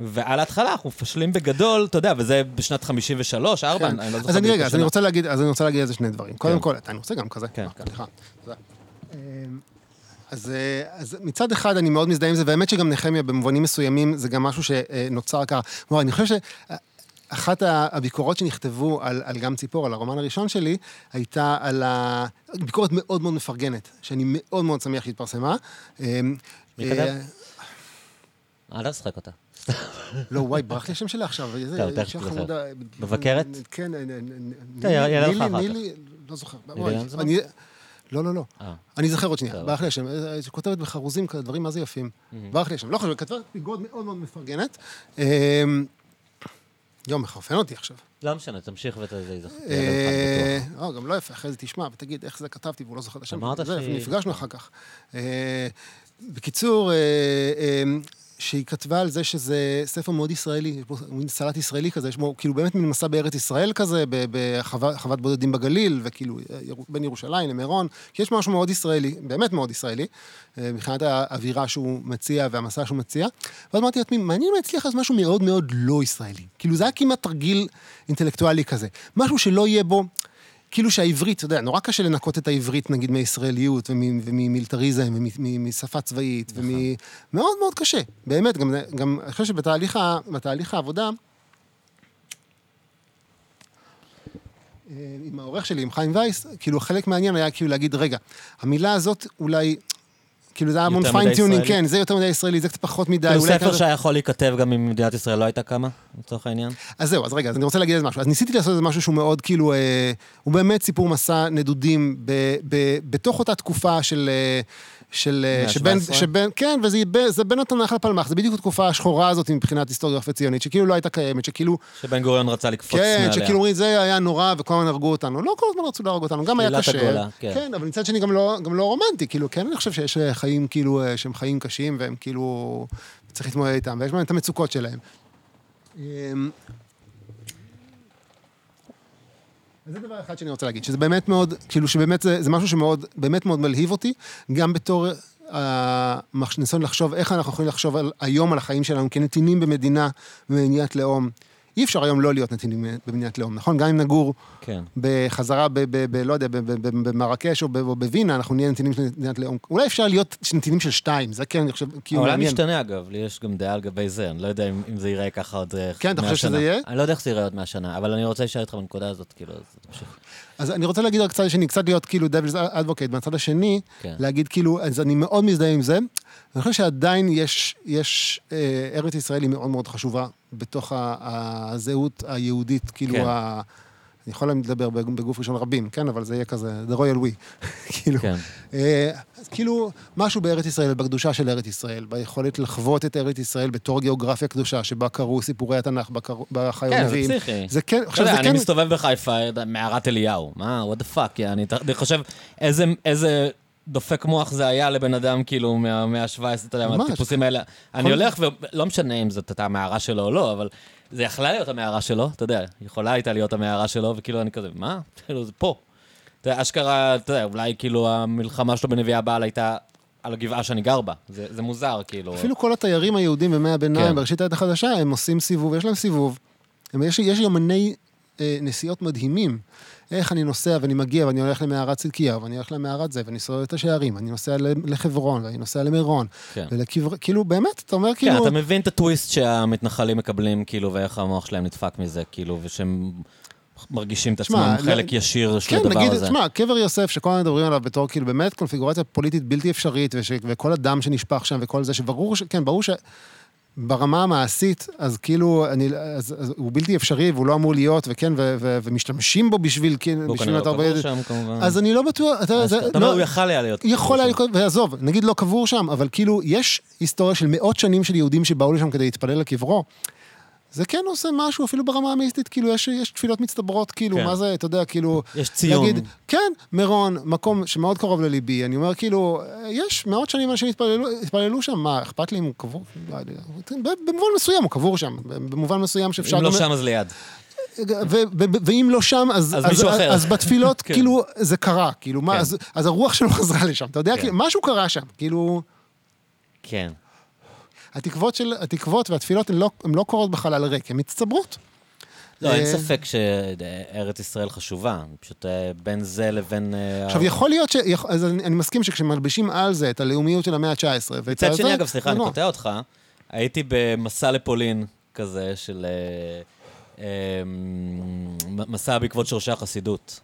ועל ההתחלה אנחנו מפשלים בגדול, אתה יודע, וזה בשנת 53, 4, כן. אני לא זוכר אז אני רגע, אז. אני רוצה להגיד, אז אני רוצה להגיד על זה שני דברים. קודם כן. כל, אני רוצה גם כזה. כן. אה, סליחה. תודה. אמ, אז, אה, אז מצד אחד אני מאוד מזדהה עם זה, והאמת שגם נחמיה במובנים מסוימים זה גם משהו שנוצר ככה. כלומר, אני חושב שאחת ה- הביקורות שנכתבו על, על גם ציפור, על הרומן הראשון שלי, הייתה על ה... ביקורת מאוד מאוד מפרגנת, שאני מאוד מאוד שמח שהתפרסמה. אמ, מי כתב? אה, אל תשחק אותה. לא, וואי, ברח לי השם שלה עכשיו. טוב, תכף. חמודה. מבקרת? כן, אה, אה, אה, נילי-. נילי, לא זוכר. נילי לא, לא, לא. אה. אני אזכר עוד שנייה. ברח לי השם. אה, אה, שכותבת בחרוזים כאלה, דברים מה זה יפים. ברח לי השם. לא חשוב, כתבה ביקורת מאוד מאוד מפרגנת. אה, יום, מחרפן אותי עכשיו. לא משנה, תמשיך ייזכר. אה, לא, גם לא יפה, אחרי זה תשמע ותגיד איך זה כתבתי והוא לא זוכר את השם. אמרת שהיא- נפגשנו אחר כך. אה, בקיצור, אה, אה, שהיא כתבה על זה שזה ספר מאוד ישראלי, יש בו מין סלט ישראלי כזה, יש בו כאילו באמת מין מסע בארץ ישראל כזה, בחוות בודדים בגליל, וכאילו בין ירושלים למירון, כי יש משהו מאוד ישראלי, באמת מאוד ישראלי, אה, מבחינת האווירה שהוא מציע והמסע שהוא מציע. ואז אמרתי לעצמי, מעניין אם אצליח לעשות משהו מאוד מאוד לא ישראלי. כאילו זה היה כמעט תרגיל אינטלקטואלי כזה. משהו שלא יהיה בו... כאילו שהעברית, אתה יודע, נורא קשה לנקות את העברית, נגיד, מישראליות ומ- וממיליטריזם ומשפה צבאית, ומ... מאוד מאוד קשה, באמת, גם, גם אני חושב שבתהליך העבודה, אה, עם העורך שלי, עם חיים וייס, כאילו חלק מעניין היה כאילו להגיד, רגע, המילה הזאת אולי, כאילו זה היה המון fine-tuning? כן, זה יותר מדי ישראלי, זה קצת פחות מדי, כאילו ספר שהיה יכול להיכתב גם אם מדינת ישראל לא הייתה קמה, לצורך העניין. אז זהו, אז רגע, אז אני רוצה להגיד איזה משהו. אז ניסיתי לעשות איזה משהו שהוא מאוד כאילו, אה, הוא באמת סיפור מסע נדודים ב, ב, בתוך אותה תקופה של... של... אה, שבין, ה-17? שבין, כן, וזה זה בין התנ"ך לפלמ"ח, זה בדיוק התקופה השחורה הזאת מבחינת היסטוריוגרפיה ציונית, שכאילו לא הייתה קיימת, שכאילו, שבן גוריון רצה לקפוץ כן, מעליה. שכאילו אומרים, זה היה נורא וכל הזמן הרגו אותנו. לא כל הזמן רצו להרוג אותנו, גם היה קשה. הגולה, כן. כן, אבל מצד שני גם לא, גם לא רומנטי, כאילו, כן, אני חושב שיש אה, חיים כאילו, אה, שהם חיים קשים, והם כאילו, צריך להתמודד איתם, ויש בהם את המצוקות שלהם. זה דבר אחד שאני רוצה להגיד, שזה באמת מאוד, כאילו שבאמת זה, זה משהו שמאוד, באמת מאוד מלהיב אותי, גם בתור הניסיון לחשוב איך אנחנו יכולים לחשוב על, היום על החיים שלנו כנתינים במדינה, במדינת לאום. אי אפשר היום לא להיות נתינים במדינת לאום, נכון? גם אם נגור כן. בחזרה, ב, ב, ב, לא יודע, במרקש או, בווינה, אנחנו נהיה נתינים של מדינת לאום. אולי אפשר להיות נתינים של שתיים, זה כן, אני חושב, כאילו העולם מעניין. משתנה אגב, לי יש גם דעה על גבי זה, אני לא יודע אם אם זה ייראה ככה עוד אה, כן, אתה חושב 100 שזה. יהיה? אני לא יודע איך זה ייראה עוד 100 שנה, אבל אני רוצה להישאר איתך בנקודה הזאת, כאילו, אז תמשיך. אז אני רוצה להגיד רק צד שני, קצת להיות כאילו devil's advocate מהצד השני, כן. להגיד כאילו, אז אני מאוד מזדהה עם זה. אני חושב שעדיין יש, יש אה, ארץ ישראל היא מאוד מאוד חשובה בתוך הזהות היהודית, כאילו כן. ה... אני יכול לדבר בגוף ראשון רבים, כן, אבל זה יהיה כזה, the royal we. [LAUGHS] כאילו, כן. אה, כאילו, משהו בארץ ישראל, בקדושה של ארץ ישראל, ביכולת לחוות את ארץ ישראל בתור גיאוגרפיה קדושה, שבה קרו סיפורי התנ"ך, בקר- בחיי כן, זה הנביאים. פסיכי. זה כן, עכשיו זה אני כן... מסתובב בחיפה, מערת אליהו. מה, what the fuck, אני חושב, איזה- איזה דופק מוח זה היה לבן אדם, כאילו, מהמאה ה-17, אתה יודע. מהטיפוסים האלה. אני הולך, ולא משנה אם זאת הייתה המערה שלו או לא, אבל זה יכלה להיות המערה שלו, אתה יודע, יכולה הייתה להיות המערה שלו, וכאילו, אני כזה, מה? [LAUGHS] כאילו, זה פה. אתה יודע, אשכרה, אתה יודע, אולי כאילו המלחמה שלו בנביאי הבעל הייתה על הגבעה שאני גר בה. זה זה מוזר, כאילו. אפילו כל התיירים היהודים בימי הביניים, כן. בראשית העת החדשה, הם עושים סיבוב, יש להם סיבוב. הם, יש, יש יומני אה, נסיעות מדהימים. איך אני נוסע ואני מגיע ואני הולך למערת צדקיהו, ואני הולך למערת זה, ואני סולל את השערים, אני נוסע לחברון, ואני נוסע למירון. כן. ולקבר... כאילו, באמת, אתה אומר כן, כאילו... אתה מבין את הטוויסט שהמתנחלים מקבלים, כאילו, ואיך המוח שלהם נדפק מזה, כאילו, ושהם מרגישים את עצמם לא- חלק ישיר של כן, הדבר נגיד, הזה. תשמע, קבר יוסף, שכל הזמן מדברים עליו בתור כאילו באמת קונפיגורציה פוליטית בלתי אפשרית, וש, וכל הדם שנשפך שם וכל זה, שברור, ש, כן, ברור שברמה המעשית, אז כאילו, אני, אז, אז הוא בלתי אפשרי והוא לא אמור להיות, וכן, ו, ו, ומשתמשים בו בשביל, כן, בשביל כנראה לא התרבות. קבור שם, כמובן. אז אני לא בטוח, אתה, אז זה, אתה אומר, לא, הוא יכל היה להיות. יכול היה לקרות, ועזוב, נגיד לא קבור שם, אבל כאילו, יש היסטוריה של מאות שנים של יהודים שבאו לשם כדי להתפלל לקברו. זה כן עושה משהו, אפילו ברמה המיסטית, כאילו, יש, יש תפילות מצטברות, כאילו, כן. מה זה, אתה יודע, כאילו... יש ציון. להגיד, כן, מירון, מקום שמאוד קרוב לליבי, אני אומר, כאילו, יש מאות שנים אנשים התפללו, התפללו שם, מה, אכפת לי אם הוא קבור? לא. במובן מסוים הוא קבור שם, במובן מסוים שאפשר... אם לא שם, אז ליד. ואם לא שם, אז, אז מישהו אחר. אז בתפילות, [LAUGHS] כן. כאילו, זה קרה, כאילו, מה, כן. אז, אז הרוח שלו [LAUGHS] חזרה לשם, אתה יודע, כן. כאילו, משהו קרה שם, כאילו, כן. התקוות של, התקוות והתפילות הן לא, הן לא קורות בחלל ריק, הן מצטברות. לא, אין אה, ספק שארץ ישראל חשובה. פשוט אה, בין זה לבין... אה, עכשיו, יכול להיות ש... אז אני, אני מסכים שכשמלבישים על זה את הלאומיות של המאה ה-19, ואת מצד שני, אגב, סליחה, זה אני נורא. קוטע אותך. הייתי במסע לפולין כזה, של מסע בעקבות שורשי החסידות.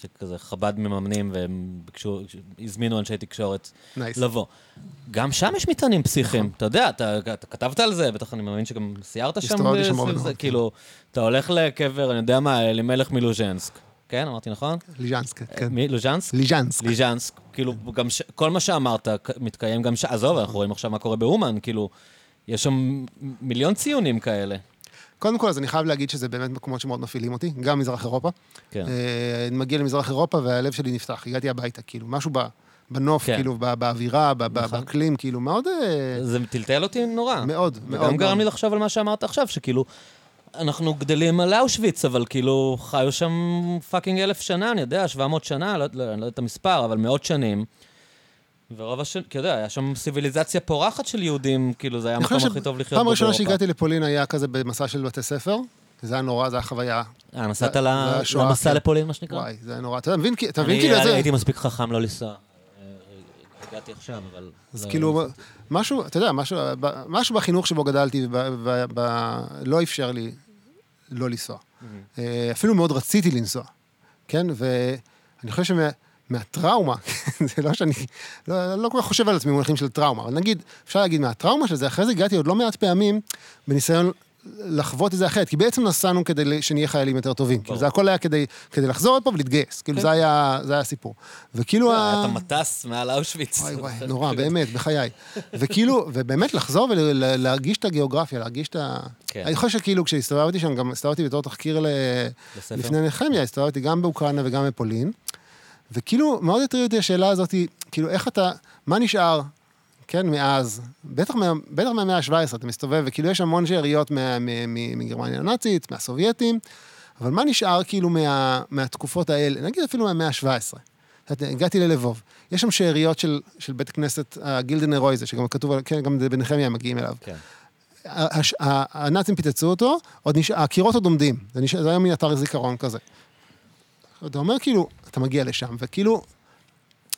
שכזה חב"ד מממנים והם ביקשו, הזמינו אנשי תקשורת נייס. לבוא. גם שם יש מטענים פסיכיים, אתה יודע, אתה, אתה כתבת על זה, בטח אני מאמין שגם סיירת שם הרבה זה, כן. כאילו, אתה הולך לקבר, אני יודע מה, אלימלך מלוז'נסק, כן, אמרתי נכון? ליז'נסק, כן. מי? לוז'נסק? ליז'נסק. ליז'נסק, כאילו, גם ש... כל מה שאמרת מתקיים גם ש... עזוב, אנחנו רואים עכשיו מה קורה באומן, כאילו, יש שם מיליון ציונים כאלה. קודם כל, אז אני חייב להגיד שזה באמת מקומות שמאוד מפעילים אותי, גם מזרח אירופה. כן. אה, אני מגיע למזרח אירופה והלב שלי נפתח, הגעתי הביתה, כאילו, משהו ב- בנוף, כן. כאילו, ב- באווירה, ב- ב- נכון. באקלים, כאילו, מאוד... אה, זה טלטל אותי נורא. מאוד, מאוד. וגם גרם. לי לחשוב על מה שאמרת עכשיו, שכאילו, אנחנו גדלים על אושוויץ, אבל כאילו, חיו שם fucking אלף שנה, אני יודע, 700 שנה, לא, לא, אני לא יודע את המספר, אבל מאות שנים. ורוב השנים, כי אתה יודע, היה שם סיביליזציה פורחת של יהודים, כאילו, זה היה אני המקום חושב הכי טוב לחיות פעם בו ראשונה באירופה. שהגעתי לפולין היה כזה במסע של בתי ספר, זה היה נורא, זו הייתה חוויה. אה, נסעת זה- זה היה למסע כן. לפולין, מה שנקרא? וואי, זה היה נורא. אתה מבין, אתה מבין אני כאילו זה? הייתי מספיק חכם לא לנסוע. אה, הגעתי עכשיו, אבל... אז לא- כאילו, משהו, אתה יודע, משהו, בחינוך שבו גדלתי ב- ב- ב- לא אפשר לי לא לנסוע. אה, אפילו מאוד רציתי לנסוע, כן? ואני חושב שמהטראומה, [LAUGHS] זה לא שאני, לא, לא כל כך חושב על עצמי במונחים של טראומה, אבל נגיד, אפשר להגיד מהטראומה של זה, אחרי זה הגעתי עוד לא מעט פעמים בניסיון לחוות את זה אחרת, כי בעצם נסענו כדי שנהיה חיילים יותר טובים. כאילו. זה הכל היה כדי, כדי לחזור עוד פעם ולהתגייס. כאילו, כן. זה היה זה היה הסיפור. וכאילו... ה- היה את המטס מעל אושוויץ. וואי וואי, נורא, באמת, בחיי. וכאילו, ובאמת לחזור ולהרגיש את הגיאוגרפיה, להרגיש את ה... כן. אני חושב שכאילו כשהסתובבתי שם, גם הסתובבתי בתור תחקיר? לפני נחמיה, הסתובבתי גם באוקראינה וגם בפולין, וכאילו, מאוד הטריד אותי השאלה הזאת, כאילו, איך אתה, מה נשאר, כן, מאז, בטח, מה, בטח מהמאה ה-17, אתה מסתובב, וכאילו יש המון שאריות מה- מגרמניה הנאצית, מהסובייטים, אבל מה נשאר כאילו מה, מהתקופות האלה, נגיד אפילו מהמאה ה-17. את יודעת, הגעתי ללבוב, יש שם שאריות של, של בית הכנסת הגילדנר רויזה, שגם כתוב, כן, גם בנחמיה מגיעים אליו. כן. הש- הנאצים פיצצו אותו, עוד נשאר, הקירות עוד עומדים, זה, נשאר, זה היה מין אתר זיכרון כזה. אתה אומר כאילו, אתה מגיע לשם, וכאילו,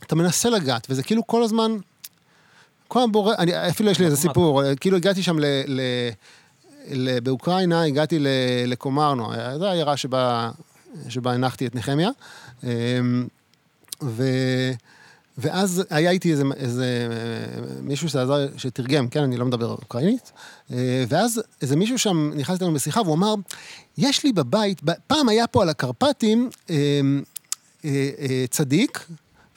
אתה מנסה לגעת, וזה כאילו כל הזמן, כל הזמן בורא, אני, אפילו יש לי איזה. סיפור, כאילו הגעתי שם ל... ל, ל באוקראינה, הגעתי ל, לקומרנו, זו העיירה שבה, שבה הנחתי את נחמיה, אמ, ו... ואז היה איתי איזה, איזה מישהו שעזר, שתרגם, כן, אני לא מדבר אוקראינית, אה, ואז איזה מישהו שם נכנס איתנו בשיחה והוא אמר, יש לי בבית, פעם היה פה על הקרפטים אה, צדיק,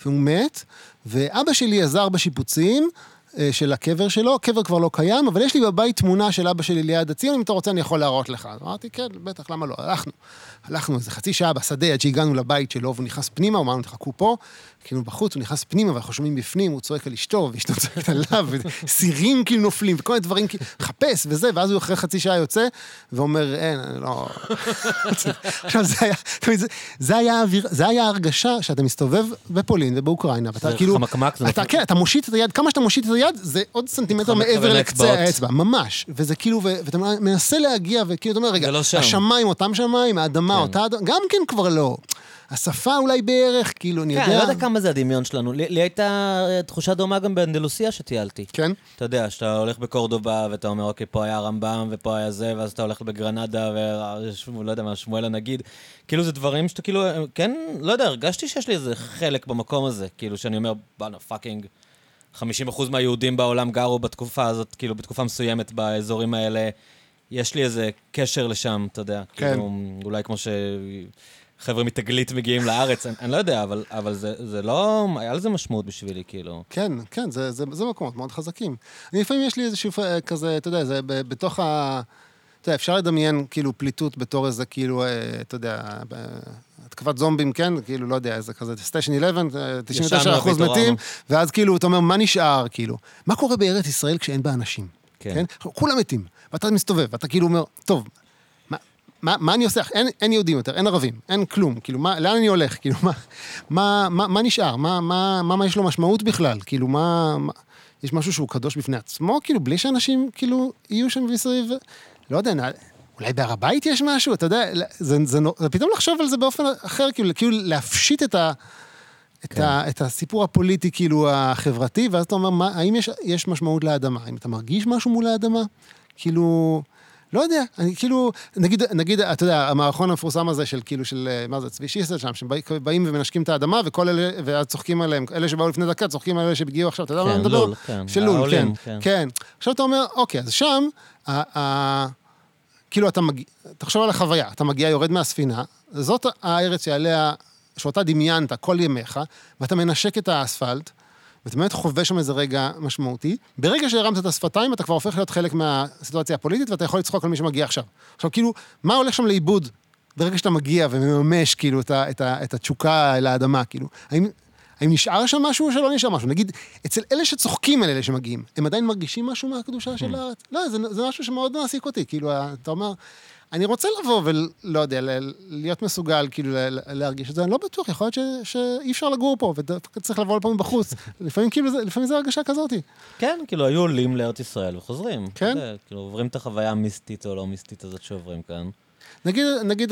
והוא מת, ואבא שלי עזר בשיפוצים, אה, של הקבר שלו, הקבר כבר לא קיים, אבל יש לי בבית תמונה של אבא שלי ליד הציון, אם אתה רוצה אני יכול להראות לך. אמרתי, כן, בטח, למה לא? הלכנו. הלכנו איזה חצי שעה בשדה עד שהגענו לבית שלו, והוא נכנס פנימה, הוא אמר לנו, תחכו פה. כאילו בחוץ, הוא נכנס פנימה, ואנחנו שומעים בפנים, הוא צועק על אשתו, ואשתו [LAUGHS] צועקת עליו, וסירים כאילו נופלים, וכל מיני דברים, כאילו, חפש וזה, ואז הוא אחרי חצי שעה יוצא, ואומר, אין, לא... [LAUGHS] עכשיו, זה היה, זה, זה היה האוויר, זה היה ההרגשה שאתה מסתובב בפולין ובאוקראינה, ואתה כאילו... חמקמק, זה אתה, כן, אתה מושיט את היד, כמה שאתה מושיט את היד, זה עוד סנטימטר מעבר לקצה האצבע, ממש. וזה כאילו, ואתה מנסה להגיע, וכאילו, אתה אומר, רגע, לא השמיים אותם שמיים, האדמה אותה אדמה, גם כן כבר לא. השפה אולי בערך, כאילו, אני יודע... כן, אני לא יודע כמה זה הדמיון שלנו. לי, לי הייתה אה, תחושה דומה גם באנדלוסיה שטיילתי. כן? אתה יודע, שאתה הולך בקורדובה, ואתה אומר, אוקיי, פה היה הרמב"ם, ופה היה זה, ואז אתה הולך בגרנדה, ולא יודע מה, שמואל הנגיד. כאילו, זה דברים שאתה כאילו, אה, כן, לא יודע, הרגשתי שיש לי איזה חלק במקום הזה. כאילו, שאני אומר, בואנה, fucking, 50% מהיהודים בעולם גרו בתקופה הזאת, כאילו, בתקופה מסוימת באזורים האלה. יש לי איזה קשר לשם, אתה יודע. כן. כאילו, אולי כמו ש... חבר'ה מתגלית מגיעים לארץ, אני, אני לא יודע, אבל, אבל זה, זה לא, היה לזה משמעות בשבילי, כאילו. כן, כן, זה, זה, זה מקומות מאוד חזקים. אני לפעמים יש לי איזשהו כזה, אתה יודע, זה בתוך ה... אתה יודע, אפשר לדמיין כאילו פליטות בתור איזה כאילו, אה, אתה יודע, התקפת זומבים, כן? כאילו, לא יודע, איזה כזה סטיישן 11, 99 אחוז מתים, ואז כאילו, אתה אומר, מה נשאר, כאילו? מה קורה בארץ ישראל כשאין בה אנשים? כן. כן? כולם מתים, ואתה מסתובב, ואתה כאילו אומר, טוב, מה, מה אני עושה? אין, אין יהודים יותר, אין ערבים, אין כלום. כאילו, מה, לאן אני הולך? כאילו, מה, מה, מה, מה נשאר? מה, מה, מה, מה יש לו משמעות בכלל? כאילו, מה, מה... יש משהו שהוא קדוש בפני עצמו? כאילו, בלי שאנשים, כאילו, יהיו שם מסביב? לא יודע, אולי בהר הבית יש משהו? אתה יודע, זה, זה, זה, זה פתאום לחשוב על זה באופן אחר, כאילו, כאילו להפשיט את ה... את, כן. ה, את הסיפור הפוליטי, כאילו, החברתי, ואז אתה אומר, מה, האם יש, יש משמעות לאדמה? האם אתה מרגיש משהו מול האדמה? כאילו, לא יודע, אני כאילו, נגיד, נגיד, אתה יודע, המערכון המפורסם הזה של כאילו, של, אה, מה זה, צבי שיסל שם, שבאים ומנשקים את האדמה, וכל אלה, ואז צוחקים עליהם, אלה שבאו לפני דקה, צוחקים על אלה שהגיעו עכשיו, אתה יודע מה אני כן, מדבר? לול, כן. של לול, כן, כן. כן. עכשיו אתה אומר, אוקיי, אז שם, כאילו אתה מגיע, תחשוב על החוויה, אתה מגיע, יורד מהספינה, זאת הארץ שעליה, שאותה דמיינת כל ימיך, ואתה מנשק את האספלט, ואתה באמת חווה שם איזה רגע משמעותי. ברגע שהרמת את השפתיים, אתה כבר הופך להיות חלק מהסיטואציה הפוליטית, ואתה יכול לצחוק על מי שמגיע עכשיו. עכשיו, כאילו, מה הולך שם לאיבוד ברגע שאתה מגיע ומממש, כאילו, את, ה, את, ה, את התשוקה אל האדמה, כאילו? האם, האם נשאר שם משהו או שלא נשאר משהו? נגיד, אצל אלה שצוחקים על אלה שמגיעים, הם עדיין מרגישים משהו מהקדושה של hmm. הארץ? לא, זה, זה משהו שמאוד מעסיק אותי. כאילו, אתה אומר, אני רוצה לבוא ולא יודע, להיות מסוגל, כאילו, להרגיש את זה, אני לא בטוח, יכול להיות שאי אפשר לגור פה, וצריך לבוא לפה מבחוץ. [LAUGHS] לפעמים כאילו, לפעמים זו הרגשה כזאת. כן, כאילו, היו עולים לארץ ישראל וחוזרים. כן. כאילו, עוברים את החוויה המיסטית או לא מיסטית הזאת שעוברים כאן. נגיד, נגיד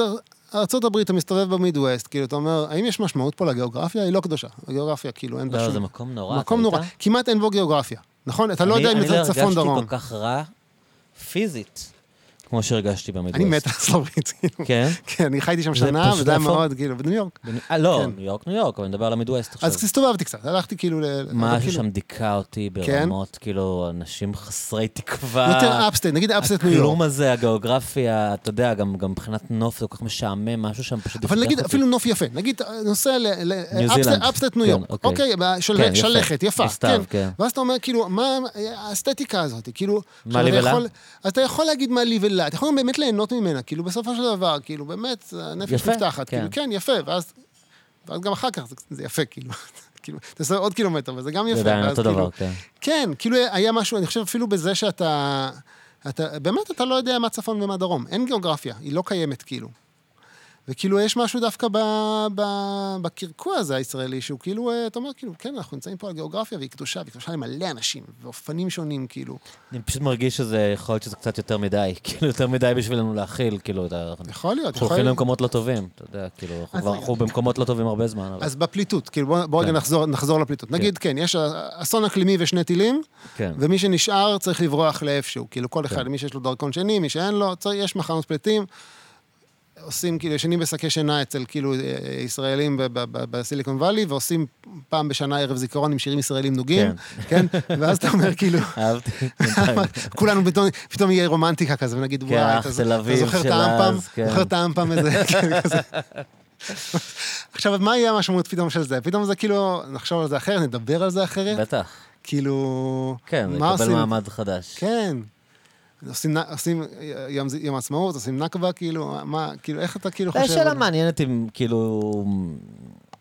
ארה"ב, אתה מסתובב במידווסט, כאילו, אתה אומר, האם יש משמעות פה לגיאוגרפיה? היא לא קדושה. הגיאוגרפיה, כאילו, אין בה לא, שום... לא, זה מקום נורא. מקום נורא. כמעט אין בו גיאוגרפיה, נכון? אתה לא יודע אם זה צפון דרום. אני לא הרגשתי כל כך רע פיזית. כמו שהרגשתי במידווסט. אני מת על סלובית, כאילו. כן? כן, אני חייתי שם שנה, וזה היה מאוד, כאילו, בניו יורק. אה, לא, כן. ניו יורק, ניו יורק, אבל אני מדבר על המידווסט עכשיו. אז הסתובבתי קצת, הלכתי כאילו ל... משהו כאילו- שם דיכא אותי כן? ברמות, כאילו, אנשים חסרי תקווה. יותר upstate, נגיד upstate ניו יורק. הכלום הזה, הגיאוגרפיה, אתה יודע, גם מבחינת נוף זה כל כך משעמם, משהו שם פשוט אבל נגיד, אפילו נוף יפה. נגיד, נוסע ל upstate ניו יורק. אוקיי, אוקיי שלכת, יפה. כן. ואז אתה אומר, כאילו, מה האסתטיקה הזאת? כאילו, אתה יכול להגיד מה לי ולה. אתה יכול באמת ליהנות ממנה, כאילו בסופו של דבר, כאילו באמת, הנפש נפתחת, כן. כאילו כן, יפה, ואז, ואז גם אחר כך זה, זה יפה, כאילו. [LAUGHS] כאילו, אתה עושה עוד קילומטר, וזה גם יפה. זה עדיין אותו כאילו, דבר, כן. כן, כאילו היה משהו, אני חושב אפילו בזה שאתה, אתה, באמת אתה לא יודע מה צפון ומה דרום. אין גיאוגרפיה, היא לא קיימת, כאילו. וכאילו יש משהו דווקא ב, ב, בקרקוע הזה הישראלי, שהוא כאילו, אה, אתה אומר, כאילו, כן, אנחנו נמצאים פה על גיאוגרפיה והיא קדושה, והיא קדושה למלא אנשים, ואופנים שונים, כאילו. אני פשוט מרגיש שזה, יכול להיות שזה קצת יותר מדי, [LAUGHS] כאילו, יותר מדי בשבילנו להכיל, כאילו, יכול להיות, יכול להיות. אנחנו הולכים למקומות לא טובים, אתה יודע, כאילו, אנחנו במקומות לא טובים הרבה זמן. אז בפליטות, כאילו, בואו רגע כן. נחזור לפליטות. כן. נגיד, כן, יש אסון אקלימי ושני טילים, כן. ומי שנשאר צריך לברוח לאיפשהו, כאילו, כל אחד, מי שיש לו דרכון שני, מי שאין לו, יש מחנות פליטים. עושים, כאילו, ישנים בשקי שינה אצל כאילו ישראלים ב- ב- ב- בסיליקון וואלי, ועושים פעם בשנה ערב זיכרון עם שירים ישראלים נוגים, כן? ואז אתה אומר, כאילו, אהבתי. [LAUGHS] כולנו פתאום, פתאום יהיה רומנטיקה כזה, ונגיד, כן, וואי, אתה, זוכר את האמפם? אז, כן. זוכר את האמפם איזה, [LAUGHS] כן, כזה. עכשיו, מה יהיה המשמעות פתאום של זה? פתאום זה כאילו, נחשוב על זה אחרת, נדבר על זה אחרת? בטח. כאילו... כן, עושים? מעמד חדש. כן. עושים, עושים יום, יום העצמאות, עושים נכבה, כאילו, מה, כאילו, איך אתה כאילו זו חושב... שאלה על- מעניינת אם, כאילו,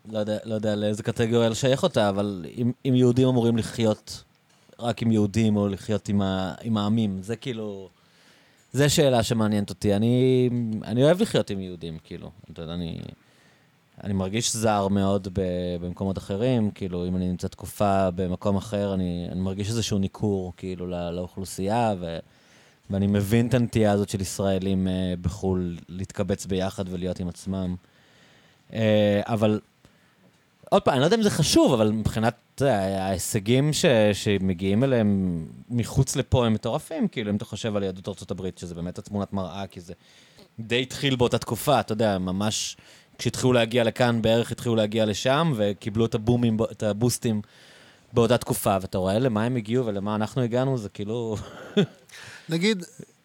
לא יודע, לא יודע לאיזה קטגוריה לשייך אותה, אבל אם, אם יהודים אמורים לחיות רק עם יהודים או לחיות עם, ה, עם העמים, זה כאילו... זו שאלה שמעניינת אותי. אני, אני אוהב לחיות עם יהודים, כאילו. אתה יודע, אני, אני מרגיש זר מאוד ב, במקומות אחרים, כאילו, אם אני נמצא תקופה במקום אחר, אני, אני מרגיש איזשהו ניכור, כאילו, לא, לאוכלוסייה, ו, ואני מבין את הנטייה הזאת של ישראלים אה, בחו"ל להתקבץ ביחד ולהיות עם עצמם. אה, אבל, עוד פעם, אני לא יודע אם זה חשוב, אבל מבחינת יודע, ההישגים ש, שמגיעים אליהם מחוץ לפה הם מטורפים, כאילו, אם אתה חושב על יהדות הברית, שזה באמת התמונת מראה, כי זה די התחיל באותה תקופה, אתה יודע, ממש כשהתחילו להגיע לכאן, בערך התחילו להגיע לשם, וקיבלו את הבומים, את הבוסטים באותה תקופה, ואתה רואה למה הם הגיעו ולמה אנחנו הגענו, זה כאילו... נגיד,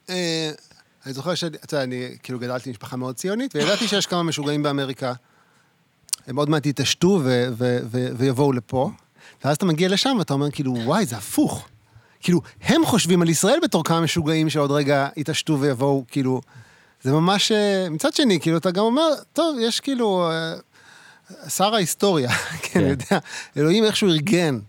אה, אני זוכר שאני, אתה יודע, אני כאילו גדלתי במשפחה מאוד ציונית, וידעתי שיש כמה משוגעים באמריקה. הם עוד מעט יתעשתו ויבואו לפה, ואז אתה מגיע לשם ואתה אומר, כאילו, וואי, זה הפוך. כאילו, הם חושבים על ישראל בתור כמה משוגעים שעוד רגע יתעשתו ויבואו, כאילו... זה ממש... אה, מצד שני, כאילו, אתה גם אומר, טוב, יש כאילו... אה, שר ההיסטוריה, [LAUGHS] כן, אני יודע, אלוהים איכשהו ארגן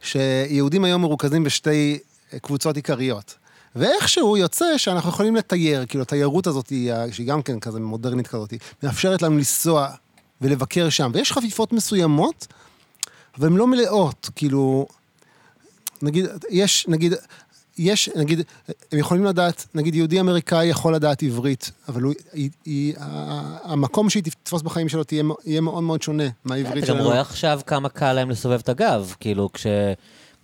שיהודים היום מרוכזים בשתי אה, קבוצות עיקריות. ואיכשהו יוצא שאנחנו יכולים לתייר, כאילו התיירות הזאת, שהיא גם כן כזה מודרנית כזאת, מאפשרת לנו לנסוע ולבקר שם. ויש חפיפות מסוימות, אבל הן לא מלאות, כאילו, נגיד, יש, נגיד, יש, נגיד, הם יכולים לדעת, נגיד יהודי אמריקאי יכול לדעת עברית, אבל הוא, היא, היא, המקום שהיא תתפוס בחיים שלו תהיה, יהיה מאוד מאוד שונה מהעברית אתה גם שלנו. רואה עכשיו כמה קל להם לסובב את הגב, כאילו, כש,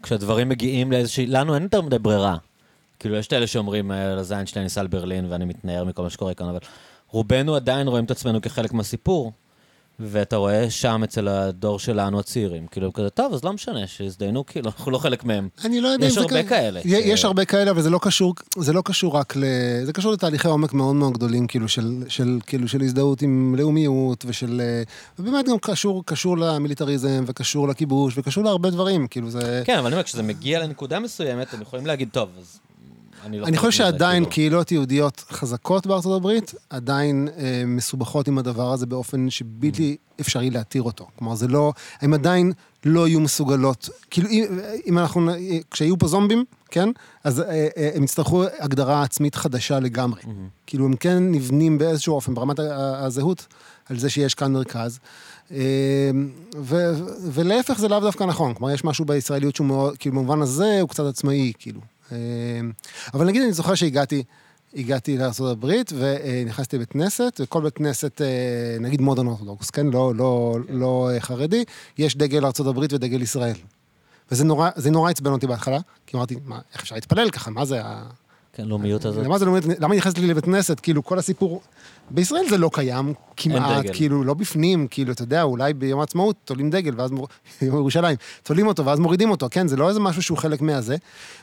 כשהדברים מגיעים לאיזושהי... לנו אין יותר מדי ברירה. כאילו, יש את אלה שאומרים, "אה, לזין שלי אני אסע לברלין ואני מתנער מכל מה שקורה כאן, אבל רובנו עדיין רואים את עצמנו כחלק מהסיפור, ואתה רואה שם אצל הדור שלנו, הצעירים, כאילו, כזה, טוב, אז לא משנה, שיזדיינו, כאילו, אנחנו לא חלק מהם. אני לא יודע יש אם זה הרבה כאלה י- ש- יש הרבה כאלה, אבל זה לא קשור, זה לא קשור רק ל... זה קשור לתהליכי עומק מאוד מאוד גדולים, כאילו, של, של, כאילו, של הזדהות עם לאומיות, ושל... אה, ובאמת גם קשור, קשור למיליטריזם, וקשור לכיבוש, וקשור להרבה דברים, כאילו, זה... כן, אבל אני אומר, כשזה מגיע לנקודה מסוימת, הם יכולים להגיד, טוב, אז אני לא אני חושב מזה", שעדיין כאילו. קהילות יהודיות חזקות בארצות הברית, עדיין אה, מסובכות עם הדבר הזה באופן שבלתי אפשרי להתיר אותו. כלומר, זה לא, הם עדיין לא יהיו מסוגלות, כאילו, אם, אם אנחנו, כשיהיו פה זומבים, כן? אז אה, אה, הם יצטרכו הגדרה עצמית חדשה לגמרי. כאילו, הם כן נבנים באיזשהו אופן, ברמת הזהות, על זה שיש כאן מרכז. אה, ו, ולהפך זה לאו דווקא נכון, כלומר, יש משהו בישראליות שהוא מאוד, כאילו, במובן הזה הוא קצת עצמאי, כאילו. אה, אבל נגיד, אני זוכר שהגעתי, הגעתי לארה"ב ונכנסתי לבית כנסת, וכל בית כנסת, אה, נגיד מודרן אורתודוקס, כן? לא, לא, לא אה, חרדי, יש דגל ארה"ב ודגל ישראל. וזה נורא, זה נורא עצבן אותי בהתחלה, כי אמרתי, מה, איך אפשר להתפלל ככה? מה זה ה... כן, לאומיות הזאת. למה זה לא... למה נכנסת לי לבית כנסת? כאילו, כל הסיפור... בישראל זה לא קיים כמעט. כאילו, לא בפנים, כאילו, אתה יודע, אולי ביום העצמאות תולים דגל, ואז... מור- יום [LAUGHS] ירושלים, תולים אותו, ואז מורידים אותו, כן? זה לא איזה משהו שהוא חלק מהזה.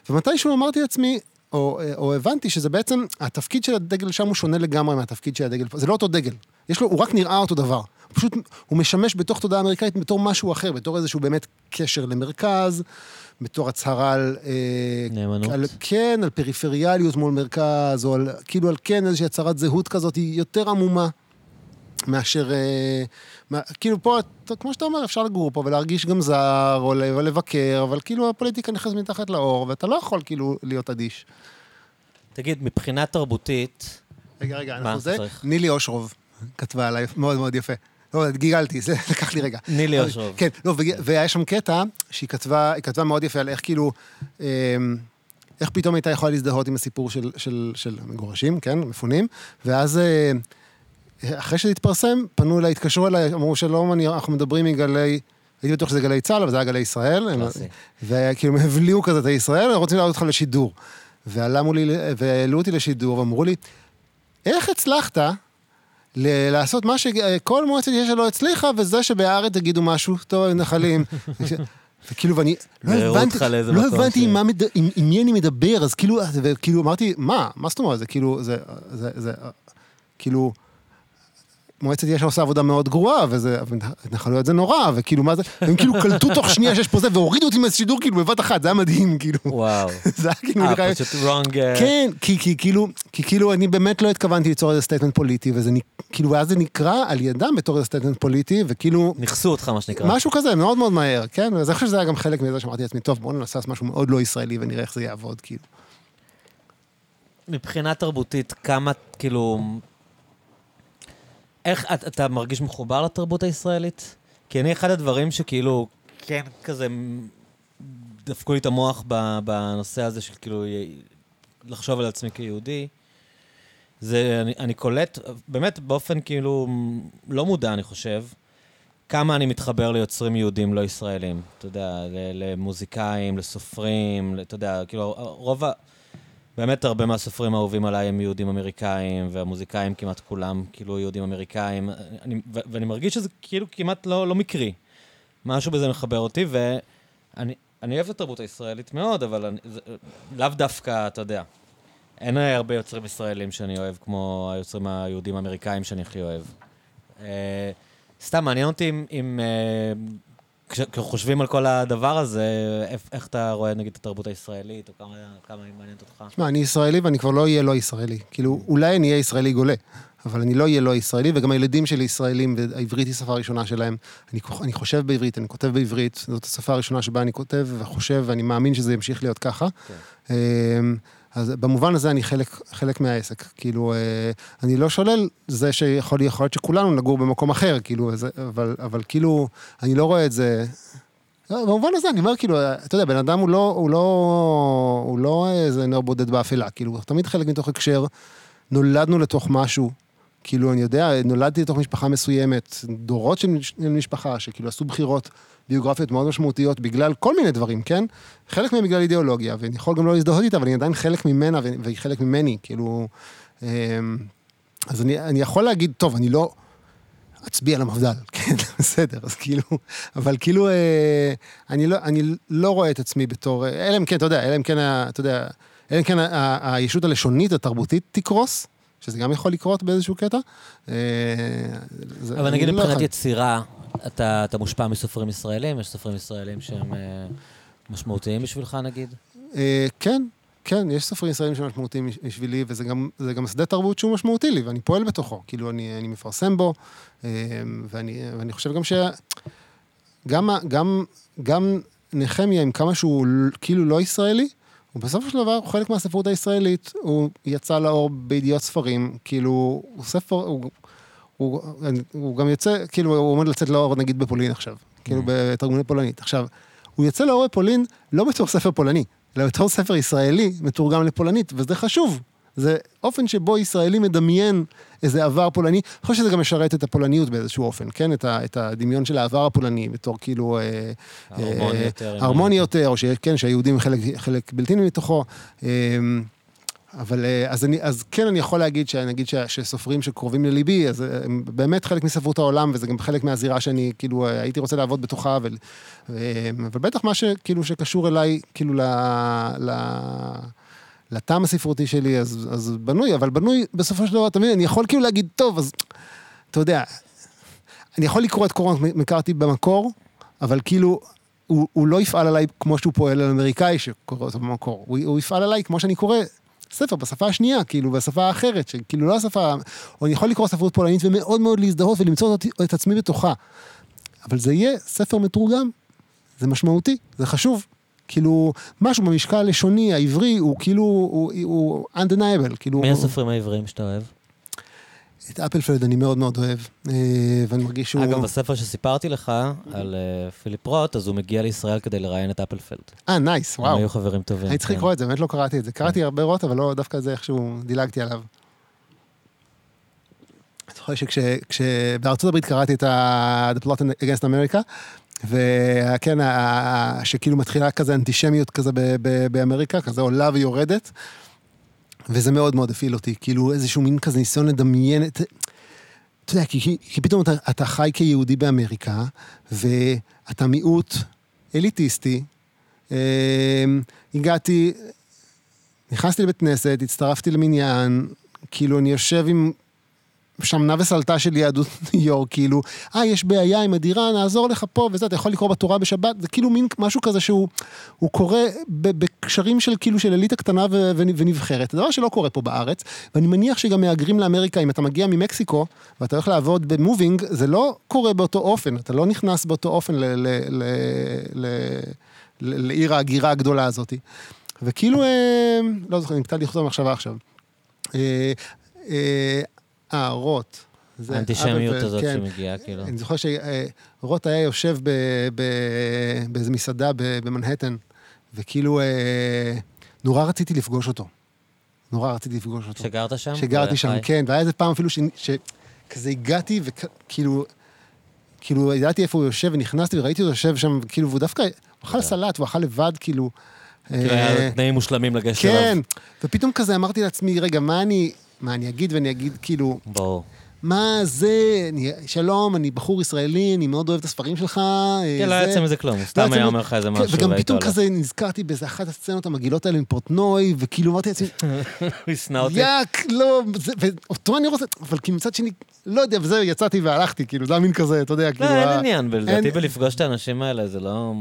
ומתישהו אמרתי לעצמי, או, או הבנתי שזה בעצם, התפקיד של הדגל שם הוא שונה לגמרי מהתפקיד של הדגל פה. זה לא אותו דגל. יש לו, הוא רק נראה אותו דבר. פשוט, הוא משמש בתוך תודעה אמריקאית בתור משהו אחר, בתור איזשהו באמת קשר למרכז, בתור הצהרה על... אה, נאמנות. על, כן, על פריפריאליות מול מרכז, או על, כאילו על כן איזושהי הצהרת זהות כזאת, היא יותר עמומה מאשר... אה, מה, כאילו פה, כמו שאתה אומר, אפשר לגור פה ולהרגיש גם זר, או, לבקר, אבל כאילו הפוליטיקה נכנסת מתחת לאור, ואתה לא יכול כאילו להיות אדיש. תגיד, מבחינה תרבותית, רגע, רגע, מה אנחנו זה, צריך? נילי אושרוב כתבה עליי, מאוד מאוד יפה. לא, גיגלתי, זה [LAUGHS] לקח לי רגע. נילי אבל- אושרוב. כן, לא, וג- והיה שם קטע שהיא כתבה, היא כתבה מאוד יפה על איך כאילו, אמ, איך פתאום הייתה יכולה להזדהות עם הסיפור של, של, של מגורשים, כן, מפונים, ואז אה, אחרי שזה התפרסם, פנו אליי, התקשרו אליי, אמרו שלום, אני, אנחנו מדברים מגלי, הייתי בטוח שזה גלי צה"ל, אבל זה היה גלי ישראל. וכאילו הם הבליעו כזה את הישראל, רוצים להעלות אותך לשידור. ועלה מולי, והעלו אותי לשידור, ואמרו לי, איך הצלחת ל- לעשות מה שכל מועצת יש"ע לא הצליחה, וזה שבהארץ תגידו משהו, טוב, נחלים. [LAUGHS] וכאילו, ואני לא הבנתי, לא הבנתי מד... עם, עם מי אני מדבר, אז כאילו, וכאילו אמרתי, מה? מה זאת אומרת? זה כאילו, זה, זה, זה, כאילו, מועצת יש"ע עושה עבודה מאוד גרועה, וזה, התנחלויות זה נורא, וכאילו, מה זה, הם כאילו קלטו תוך שנייה שיש פה זה, והורידו אותי מהשידור כאילו בבת אחת, זה היה מדהים, כאילו. וואו. [LAUGHS] זה היה כאילו אה. פשוט wrong... אה, כן, כי, כי כאילו, כי כאילו אני באמת לא התכוונתי ליצור איזה statement פוליטי, וזה כאילו, ואז זה נקרא על ידם בתור איזה statement פוליטי, וכאילו, נכסו אותך, מה שנקרא. משהו כזה, מאוד מאוד מהר, כן? אז אני חושב שזה היה גם חלק מזה שאמרתי לעצמי, טוב, בואו ננסה לעשות משהו מאוד לא ישראלי ונראה איך זה יעבוד, כאילו. מבחינה תרבותית, כמה, כאילו... איך את, אתה מרגיש מחובר לתרבות הישראלית? כי אני, אחד הדברים שכאילו, כן, כזה, דפקו לי את המוח בנושא הזה של כאילו, לחשוב על עצמי כיהודי, זה, אני, אני קולט, באמת, באופן כאילו, לא מודע, אני חושב, כמה אני מתחבר ליוצרים יהודים לא ישראלים. אתה יודע, למוזיקאים, לסופרים, אתה יודע, כאילו, רוב ה... באמת הרבה מהסופרים האהובים עליי הם יהודים אמריקאים, והמוזיקאים כמעט כולם כאילו יהודים אמריקאים, אני, ו- ואני מרגיש שזה כאילו כמעט לא, לא מקרי. משהו בזה מחבר אותי, ואני אני אוהב את התרבות הישראלית מאוד, אבל אני, זה, לאו דווקא, אתה יודע. אין הרבה יוצרים ישראלים שאני אוהב, כמו היוצרים היהודים האמריקאים שאני הכי אוהב. אה, סתם, מעניין אותי אם, אם אה, כשחושבים על כל הדבר הזה, איך, אתה רואה נגיד את התרבות הישראלית, או כמה, כמה היא מעניינת אותך? תשמע, אני ישראלי ואני כבר לא אהיה לא ישראלי. כאילו, אולי אני אהיה ישראלי גולה, אבל אני לא אהיה לא ישראלי, וגם הילדים שלי ישראלים, והעברית היא שפה ראשונה שלהם. אני, אני חושב בעברית, אני כותב בעברית, זאת השפה הראשונה שבה אני כותב וחושב, ואני מאמין שזה ימשיך להיות ככה. כן. אז במובן הזה אני חלק, חלק מהעסק. כאילו, אה, אני לא שולל זה שיכול יכול להיות שכולנו נגור במקום אחר, כאילו, זה, אבל, אבל כאילו, אני לא רואה את זה... לא, במובן הזה אני אומר, כאילו, אתה יודע, בן אדם הוא לא, הוא לא, הוא לא איזה נר בודד באפלה, כאילו, הוא תמיד חלק מתוך הקשר, נולדנו לתוך משהו, כאילו, אני יודע, נולדתי לתוך משפחה מסוימת, דורות של מש- של משפחה, שכאילו עשו בחירות ביוגרפיות מאוד משמעותיות בגלל כל מיני דברים, כן? חלק מהם בגלל אידיאולוגיה, ואני יכול גם לא להזדהות איתה, אבל אני עדיין חלק ממנה והיא חלק ממני, כאילו... אמ, אז אני, אני יכול להגיד, טוב, אני לא אצביע למפד"ל, [LAUGHS] כן, בסדר, אז כאילו, אבל כאילו, אה, אני, לא, אני לא רואה את עצמי בתור, אלא אם כן, אתה יודע, אלא אם כן, אתה יודע, אלא אם כן הישות הלשונית, התרבותית תקרוס, שזה גם יכול לקרות באיזשהו קטע. אה, אבל נגיד לא מבחינת. יצירה, אתה, אתה מושפע מסופרים ישראלים? יש סופרים ישראלים שהם אה, משמעותיים בשבילך, נגיד? אה, כן, כן, יש סופרים ישראלים שמשמעותיים בשבילי, וזה גם, גם שדה תרבות שהוא משמעותי לי, ואני פועל בתוכו. כאילו, אני, אני מפרסם בו, ואני, ואני חושב גם ש... גם, גם, גם נחמיה, עם כמה שהוא כאילו לא ישראלי, הוא בסופו של דבר הוא חלק מהספרות הישראלית. הוא יצא לאור בידיעות ספרים, כאילו, הוא ספר, הוא, הוא, הוא גם יוצא, כאילו, הוא עומד לצאת לאור נגיד בפולין עכשיו, כאילו בתרגומי פולנית. עכשיו, הוא יוצא לאור בפולין לא בתור ספר פולני, אלא בתור ספר ישראלי מתורגם לפולנית, וזה חשוב. זה אופן שבו ישראלי מדמיין איזה עבר פולני. אני חושב שזה גם משרת את הפולניות באיזשהו אופן, כן? את, ה, את הדמיון של העבר הפולני בתור כאילו... אה, הרמוני אה, יותר. עם הרמוני יותר, או שכן, שהיהודים חלק, חלק בלתי מתוכו. אה, אבל אה, אז, אני, אז כן אני יכול להגיד שנגיד ש- שסופרים שקרובים לליבי, אז אה, הם באמת חלק מספרות העולם, וזה גם חלק מהזירה שאני כאילו אה, הייתי רוצה לעבוד בתוכה, אה, אבל בטח מה שכאילו שקשור אליי, כאילו ל... ל לטעם הספרותי שלי, אז, אז בנוי, אבל בנוי בסופו של דבר, אתה מבין, אני יכול כאילו להגיד, טוב, אז אתה יודע, אני יכול לקרוא את קורן מקארתי במקור, אבל כאילו, הוא, הוא לא יפעל עליי כמו שהוא פועל על אמריקאי שקורא אותו במקור. הוא, הוא יפעל עליי כמו שאני קורא ספר בשפה השנייה, כאילו, בשפה האחרת, שכאילו לא השפה... או אני יכול לקרוא ספרות פולנית ומאוד מאוד להזדהות ולמצוא אותי, את עצמי בתוכה. אבל זה יהיה ספר מתורגם, זה משמעותי, זה חשוב. כאילו, משהו במשקל הלשוני, העברי, הוא כאילו, הוא, הוא undeniable, כאילו... מי הסופרים העבריים שאתה אוהב? את אפלפלד אני מאוד מאוד אוהב, אה, ואני מרגיש שהוא... אגב, בספר שסיפרתי לך על אה, פיליפ רוט, אז הוא מגיע לישראל כדי לראיין את אפלפלד. אה, נייס, הם וואו. היו חברים טובים. הייתי צריך כן. לקרוא את זה, באמת לא קראתי את זה. קראתי הרבה רוט, אבל לא דווקא זה איכשהו דילגתי עליו. אני זוכר שכשבארצות הברית קראתי את ה- The Plot Against America, וכן, שכאילו מתחילה כזה אנטישמיות כזה באמריקה, כזה עולה ויורדת, וזה מאוד מאוד הפעיל אותי, כאילו איזשהו מין כזה ניסיון לדמיין את... אתה יודע, כי, כי פתאום אתה, אתה חי כיהודי באמריקה, ואתה מיעוט אליטיסטי. אה, הגעתי, נכנסתי לבית כנסת, הצטרפתי למניין, כאילו אני יושב עם שמנה וסלטה של יהדות [LAUGHS] ניו יורק, כאילו, אה, יש בעיה עם הדירה, נעזור לך פה וזה, אתה יכול לקרוא בתורה בשבת, זה כאילו מין משהו כזה שהוא הוא קורה בקשרים של כאילו של אליטה קטנה ו- ונבחרת, דבר שלא קורה פה בארץ, ואני מניח שגם מהגרים לאמריקה, אם אתה מגיע ממקסיקו, ואתה הולך לעבוד במובינג, זה לא קורה באותו אופן, אתה לא נכנס באותו אופן לעיר ההגירה הגדולה הזאת. וכאילו, אה, לא זוכר, אני קצת לכתוב מחשבה עכשיו. אה, אה, אה. זה האנטישמיות הזאת כן. שמגיעה, כאילו. אני זוכר שרוט היה יושב באיזו מסעדה במנהטן, וכאילו אה, נורא רציתי לפגוש אותו. נורא רציתי לפגוש אותו. שגרת שם? שגרתי שם? כן, והיה איזה פעם אפילו שכזה הגעתי וכאילו, כאילו ידעתי איפה הוא יושב ונכנסתי וראיתי אותו יושב שם, כאילו, והוא דווקא, הוא אכל כן. סלט, הוא אכל לבד, כאילו. כאילו אה, היה תנאים מושלמים לגשת אליו. כן, ופתאום כזה אמרתי לעצמי, רגע, מה אני, מה אני אגיד ואני אגיד, כאילו, ברור. מה זה, אני, שלום, אני בחור ישראלי, אני מאוד אוהב את הספרים שלך. אה, כן, לא זה- יצא מזה כלום, לא סתם היה מזה- אומר לך איזה כן, משהו, וגם פתאום. כזה נזכרתי באיזה אחת הסצנות המגעילות האלה מפורטנוי, וכאילו אמרתי לעצמי, הוא ישנא אותי. יאק, לא, ואותו אני רוצה, אבל כאילו מצד שני, לא יודע, וזהו, יצאתי והלכתי, כאילו, זה היה מין כזה, אתה יודע, לא, כאילו... אין ה- עניין, לדעתי אין- בלפגוש את האנשים האלה, זה לא...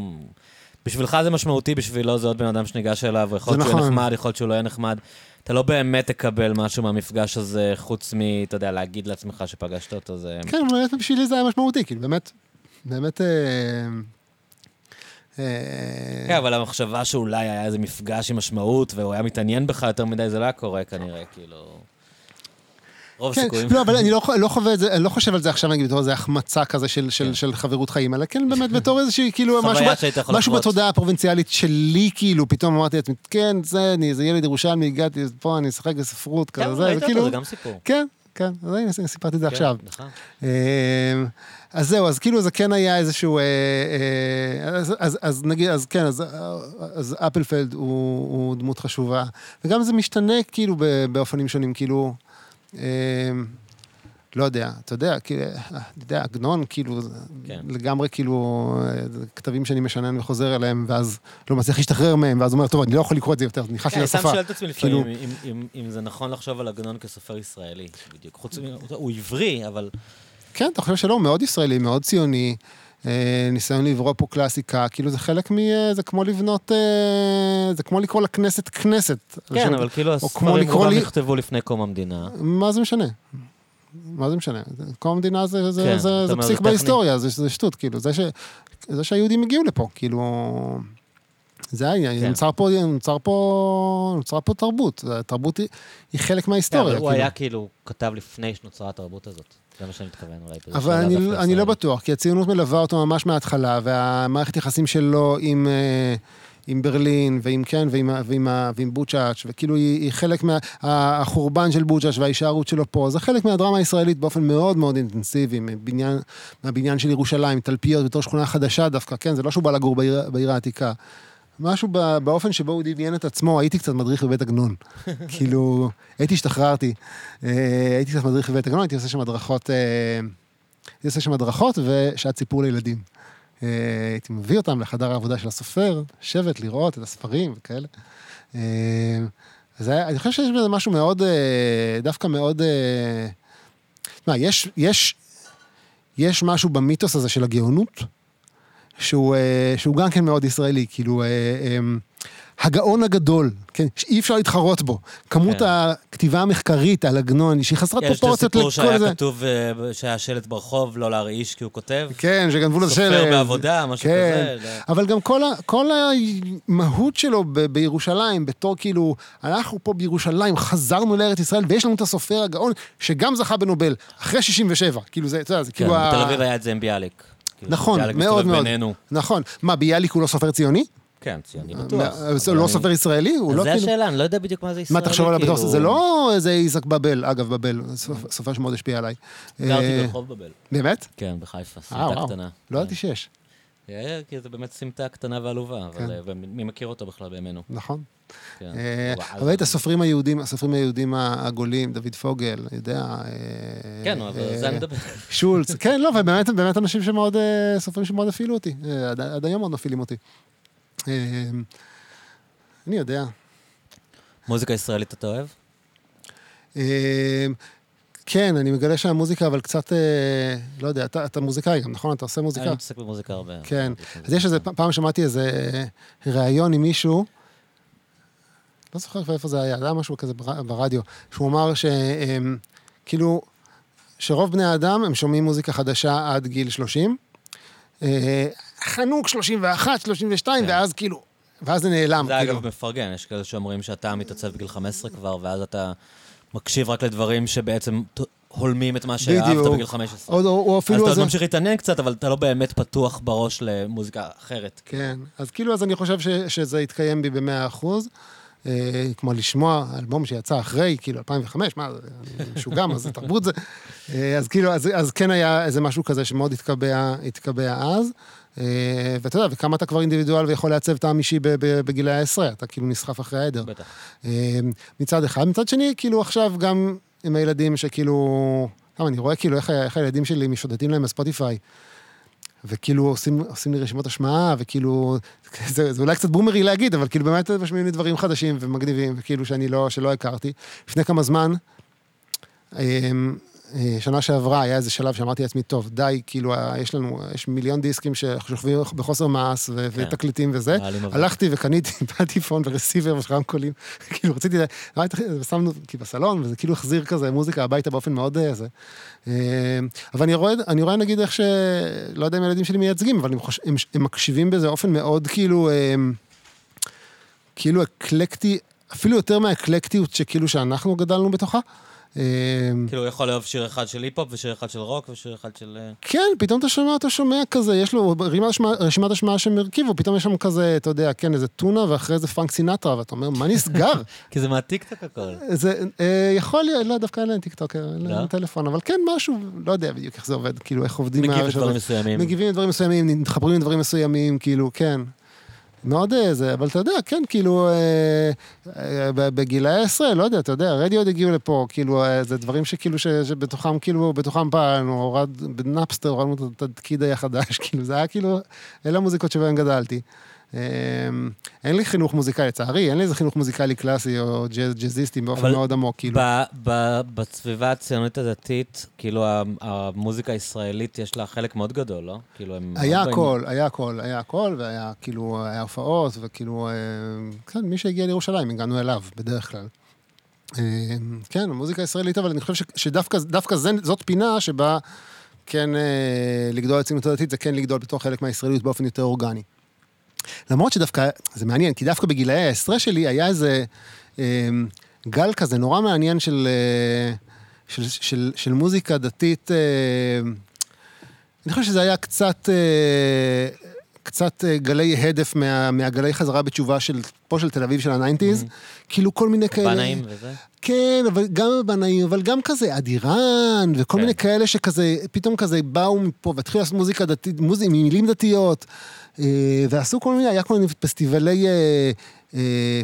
בשבילך זה משמעותי, בשבילו זה עוד בן אדם שניגש אליו, ויכול זה להיות שהוא יהיה נכון. נחמד, יכול להיות שהוא לא יהיה נחמד. אתה לא באמת תקבל משהו מהמפגש הזה, חוץ מ, אתה יודע, להגיד לעצמך שפגשת אותו, זה... כן, אבל בשבילי זה היה משמעותי, כאילו, באמת, באמת... אה, אה, כן, אבל המחשבה שאולי היה איזה מפגש עם משמעות, והוא היה מתעניין בך יותר מדי, זה לא היה קורה כנראה, כאילו... רוב כן, הסיכויים. לא, אבל אני לא, לא חווה את זה, אני לא חושב על זה עכשיו, נגיד, בתור איזה החמצה כזה של, של, כן. של חברות חיים, אלא כן, באמת, בתור איזושהי, כאילו, משהו. בתודעה הפרובינציאלית שלי, כאילו, פתאום אמרתי לעצמי, כן, זה, אני איזה ילד ירושלמי, הגעתי, פה אני אשחק בספרות, כן, כזה, זה, ראית וכאילו, אותו, זה גם סיפור. כן, כן, אז הנה, סיפרתי את זה כן, עכשיו. נכון. אמ, אז זהו, אז כאילו זה כן היה איזשהו, אה, אה, אז, אז, אז נגיד, אז כן, אז, אז אפלפלד הוא, הוא דמות חשובה, וגם זה משתנה כאילו באופנים שונים, כאילו, אה, לא יודע, אתה יודע, כאילו, אה, אתה יודע, עגנון, כאילו, זה כן. לגמרי כאילו, אה, זה כתבים שאני משנן וחוזר אליהם, ואז לא מצליח להשתחרר מהם, ואז אומר, טוב, אני לא יכול לקרוא את זה יותר, נכנס כן, לי אני סתם לשפה. שואל את עצמי לפעמים כאילו- אם- אם- אם זה נכון לחשוב על עגנון כסופר ישראלי, בדיוק. חוץ מ... הוא עברי, אבל... כן, אתה חושב שלא, הוא מאוד ישראלי, מאוד ציוני. אה, ניסיון לברוא פה קלאסיקה, כאילו זה חלק מ... אה, זה כמו לבנות... אה, זה כמו לקרוא לכנסת כנסת. כן, אבל כאילו הספרים רובם לי- נכתבו לפני קום המדינה. מה זה משנה? מה זה משנה? קום המדינה זה, זה, כן, זה, זה פסיק. בהיסטוריה, זה, זה שטות, כאילו, זה, ש, זה שהיהודים הגיעו לפה, כאילו... זה העניין, כן. נוצר פה, נוצר פה, נוצרה פה תרבות, התרבות היא, היא חלק כן, מההיסטוריה. אבל הוא כאילו. היה כאילו, כתב לפני שנוצרה התרבות הזאת. זה מה שאני מתכוון אולי. אבל אני, אני לא. בטוח, כי הציונות מלווה אותו ממש מההתחלה, והמערכת יחסים שלו עם, אה, עם ברלין, ועם כן, ועם, ועם, ועם בוצ'אץ', וכאילו היא, היא חלק מהחורבן של בוצ'אץ' וההישארות שלו פה, זה חלק מהדרמה הישראלית באופן מאוד מאוד אינטנסיבי, מבניין, מהבניין של ירושלים, תלפיות בתור שכונה חדשה דווקא, כן, זה לא שהוא בא לגור בעיר, בעיר העתיקה. משהו ב- באופן שבו הוא דמיין את עצמו, הייתי קצת מדריך בבית עגנון. [LAUGHS] כאילו, הייתי, השתחררתי, אה, הייתי קצת מדריך בבית עגנון, הייתי עושה שם הדרכות, אה, הייתי עושה שם הדרכות ושעת סיפור לילדים. אה, הייתי מביא אותם לחדר העבודה של הסופר, לשבת, לראות את הספרים וכאלה. אז היה- אני חושב שיש בזה משהו מאוד, דווקא מאוד... מה, יש, יש, יש משהו במיתוס הזה של הגאונות, שהוא, אה, שהוא גם כן מאוד ישראלי, כאילו, אה, אה, הגאון הגדול, כן, שאי אפשר להתחרות בו. כמות כן. הכתיבה המחקרית על עגנון, שהיא חסרת יש את פרופורציות הסיפור לכל זה. שהיה כתוב, אה, שהיה שלט ברחוב, לא להרעיש כי הוא כותב. כן, שגנבו לו את השלט. סופר בעבודה, משהו כן. כזה. אבל גם כל, ה, כל המהות שלו ב, בירושלים, בתור כאילו, אנחנו פה בירושלים, חזרנו לארץ ישראל, ויש לנו את הסופר הגאון, שגם זכה בנובל, אחרי 67. כאילו זה, אתה יודע, זה כן, כאילו... ה- בתל אביב היה את זה עם ביאליק. כאילו, נכון, מאוד מאוד. בינינו. נכון. מה, ביאליק הוא לא סופר ציוני? כן, ציוני בטוח. מה, זה אבל לא סופר ישראלי? הוא לא זה כאילו... השאלה, אני לא יודע בדיוק מה זה מה ישראלי. תחשוב עליו בתור... כאילו- זה לא איזה איזק בבל, אגב, בבל, סופ- סופר שמאוד השפיע עליי. גרתי אה, ברחוב בבל. באמת? כן, בחיפה, אה, וואו. קטנה. לא ידעתי שיש. כי זה באמת סמטה קטנה ועלובה, כן. אבל אה, ומי מכיר אותו בכלל בימינו? נכון. כן. אה, אבל את הסופרים היהודים, הסופרים היהודים העגולים, דוד פוגל, יודע. אה, כן, אבל אה, זה אני מדבר. שולץ, כן, לא, ובאמת באמת אנשים שמאוד, סופרים שמאוד הפעילו אותי, עד, עד היום מאוד מפעילים אותי. אני יודע. מוזיקה ישראלית אתה אוהב? כן, אני מגלה שהמוזיקה, אבל קצת, לא יודע, אתה, אתה מוזיקאי גם, נכון? אתה עושה מוזיקה? אני מתעסק במוזיקה הרבה. כן. אז יש איזה, פעם שמעתי איזה ראיון עם מישהו, לא זוכר איפה זה היה, זה היה משהו כזה בר- ברדיו, שהוא אמר שהם, כאילו, שרוב בני האדם, הם שומעים מוזיקה חדשה עד גיל 30, אה, חנוק 31, 32, כן. ואז כאילו, ואז זה נעלם, זה כאילו. אגב מפרגן, יש כאלה שאומרים שאתה מתעצב בגיל 15 כבר, ואז אתה מקשיב רק לדברים שבעצם הולמים את מה שאהבת. בגיל 15. או, או, או אז אפילו אתה עוד. ממשיך להתעניין קצת, אבל אתה לא באמת פתוח בראש למוזיקה אחרת. כן, אז כאילו, אז אני חושב ש, שזה יתקיים בי במאה אחוז. אה, כמו לשמוע אלבום שיצא אחרי, כאילו, 2005, מה, אני משוגע, מה זה תרבות זה? אה, אז כאילו, אז, אז כן היה איזה משהו כזה שמאוד התקבע, התקבע אז. אה, ואתה יודע, וכמה אתה כבר אינדיבידואל ויכול לעצב טעם אישי בגילי העשרה, אתה כאילו נסחף אחרי העדר. בטח. מצד אחד. מצד שני, כאילו עכשיו גם עם הילדים שכאילו... אני רואה כאילו איך, איך הילדים שלי משוטטים להם בספוטיפיי. וכאילו עושים, עושים לי רשימות השמעה, וכאילו, זה, זה אולי קצת בומרי להגיד, אבל כאילו באמת משמיעים לי דברים חדשים ומגניבים, וכאילו שאני לא, שלא הכרתי. לפני כמה זמן, אמ, שנה שעברה היה איזה שלב שאמרתי לעצמי, טוב, די, כאילו, ה- יש לנו, יש מיליון דיסקים ששוכבים בחוסר מעש ו- כן. ותקליטים וזה. הלכתי וקניתי [LAUGHS] פטיפון ורסיבר ורמקולים, [LAUGHS] כאילו רציתי, ושמנו כי בסלון, וזה כאילו החזיר כזה מוזיקה הביתה באופן מאוד אה, זה. אה, אבל אני רואה, אני רואה נגיד איך ש... לא יודע אם הילדים שלי מייצגים, אבל הם, חוש... הם, הם מקשיבים בזה באופן מאוד כאילו, אה, כאילו אקלקטי, אפילו יותר מהאקלקטיות שכאילו שאנחנו גדלנו בתוכה. אה, כאילו, הוא יכול לאהוב שיר אחד של היפ-הופ, ושיר אחד של רוק, ושיר אחד של... אה, כן, פתאום אתה שומע, אתה שומע כזה, יש לו רשימת השמעה- שהם הרכיבו, פתאום יש שם כזה, אתה יודע, כן, איזה טונה, ואחרי זה פרנק סינטרה, ואתה אומר, מה נסגר? [LAUGHS] כי זה מהטיקטוק הכל. זה אה, יכול להיות, לא, דווקא אין להם טיקטוק, אין לא? להם טלפון, אבל כן, משהו, לא יודע בדיוק איך זה עובד, כאילו, איך עובדים... מגיב מהרשתות. לדברים מסוימים. מגיבים לדברים מסוימים, מתחברים לדברים מסוימים, כאילו, כן. מאוד אה, זה, אבל אתה יודע, כן, כאילו, אה, אה, בגילאי עשרה, לא יודע, אתה יודע, רדיו עוד הגיעו לפה, כאילו, אה, זה דברים שכאילו, ש- שבתוכם, כאילו, בתוכם פעלנו, הורד, בנאפסטר, הורדנו את הדאקיד החדש, [LAUGHS] כאילו, זה היה כאילו, אלה המוזיקות שבהן גדלתי. אה, אין לי חינוך מוזיקלי, לצערי, אין לי איזה חינוך מוזיקלי קלאסי או ג'אז, ג'אזיסטים באופן מאוד עמוק, כאילו. ב- ב- בסביבה הציונית הדתית, כאילו, המוזיקה הישראלית יש לה חלק מאוד גדול, לא? כאילו, הם... היה הכל, היה הכל, היה הכל, והיה כאילו, היה הופעות, וכאילו, אה, כן, מי שהגיע לירושלים, הגענו אליו, בדרך כלל. אה, כן, המוזיקה הישראלית, אבל אני חושב שדווקא זאת פינה שבה כן אה, לגדול לציונות הדתית, זה כן לגדול בתור חלק מהישראליות באופן יותר אורגני. למרות שדווקא, זה מעניין, כי דווקא בגילאי העשרה שלי היה איזה אה, גל כזה נורא מעניין של, אה, של, של, של מוזיקה דתית, אה, אני חושב שזה היה קצת, אה, קצת אה, גלי הדף מה, מהגלי חזרה בתשובה של, פה של תל אביב של הניינטיז, כאילו כל מיני כאלה. בנאים וזה? כן, אבל גם בנאים, אבל גם כזה אביתר, וכל כן. מיני כאלה שכזה, פתאום כזה באו מפה והתחילו לעשות מוזיקה דתית, מוזיק, מילים דתיות, ועשו כל מיני, היה כל מיני פסטיבלי... אה, אה,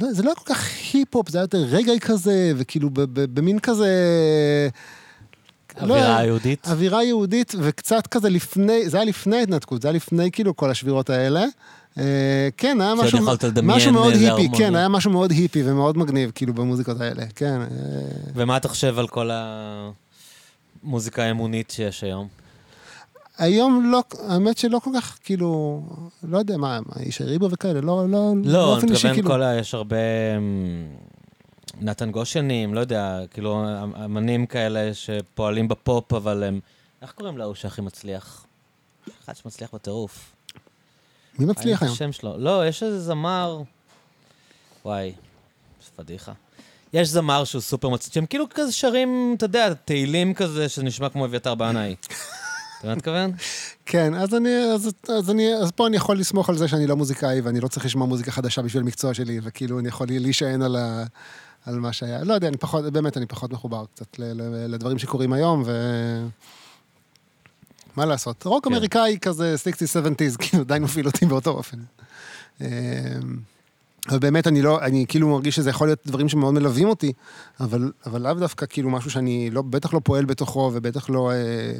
לא, זה לא היה כל כך היפ-הופ, זה היה יותר רגעי כזה, וכאילו במין כזה... לא, אווירה יהודית? אווירה יהודית, וקצת כזה לפני, זה היה לפני ההתנתקות, זה היה לפני כאילו כל השבירות האלה. אה, כן, היה משהו, משהו מאוד היפי, הרמוניה. כן, היה משהו מאוד היפי ומאוד מגניב, כאילו, במוזיקות האלה, כן. אה, ומה אתה חושב על כל המוזיקה האמונית שיש היום? היום לא, האמת שלא כל כך, כאילו, לא יודע מה, מה, איש הריבו וכאלה, לא, לא, לא, באופן אני מתכוון כאילו. כל ה... יש הרבה... אמ, נתן גושנים, לא יודע, כאילו, אמ- אמנים כאלה שפועלים בפופ, אבל הם... איך קוראים להוא שהכי מצליח? אחד שמצליח בטירוף. מי מצליח היום? השם שלו. לא, יש איזה זמר... וואי, פדיחה. יש זמר שהוא סופר מצליח, שהם כאילו כזה שרים, אתה יודע, תהילים כזה, שנשמע כמו אביתר בנאי. [LAUGHS] אתה מה מתכוון? כן, אז אני, אז, אז אני, אז פה אני יכול לסמוך על זה שאני לא מוזיקאי, ואני לא צריך לשמוע מוזיקה חדשה בשביל המקצוע שלי, וכאילו אני יכול להישען על, ה, על מה שהיה. לא יודע, אני פחות, באמת, אני פחות מחובר קצת ל, ל, לדברים שקורים היום, ו... מה לעשות? רוק כן. אמריקאי כזה 60-70's, [LAUGHS] כאילו, עדיין מפעיל אותי באותו אופן. אמ, אבל באמת, אני לא, אני כאילו מרגיש שזה יכול להיות דברים שמאוד מלווים אותי, אבל, אבל לאו דווקא כאילו משהו שאני לא, בטח לא פועל בתוכו, ובטח לא... אה,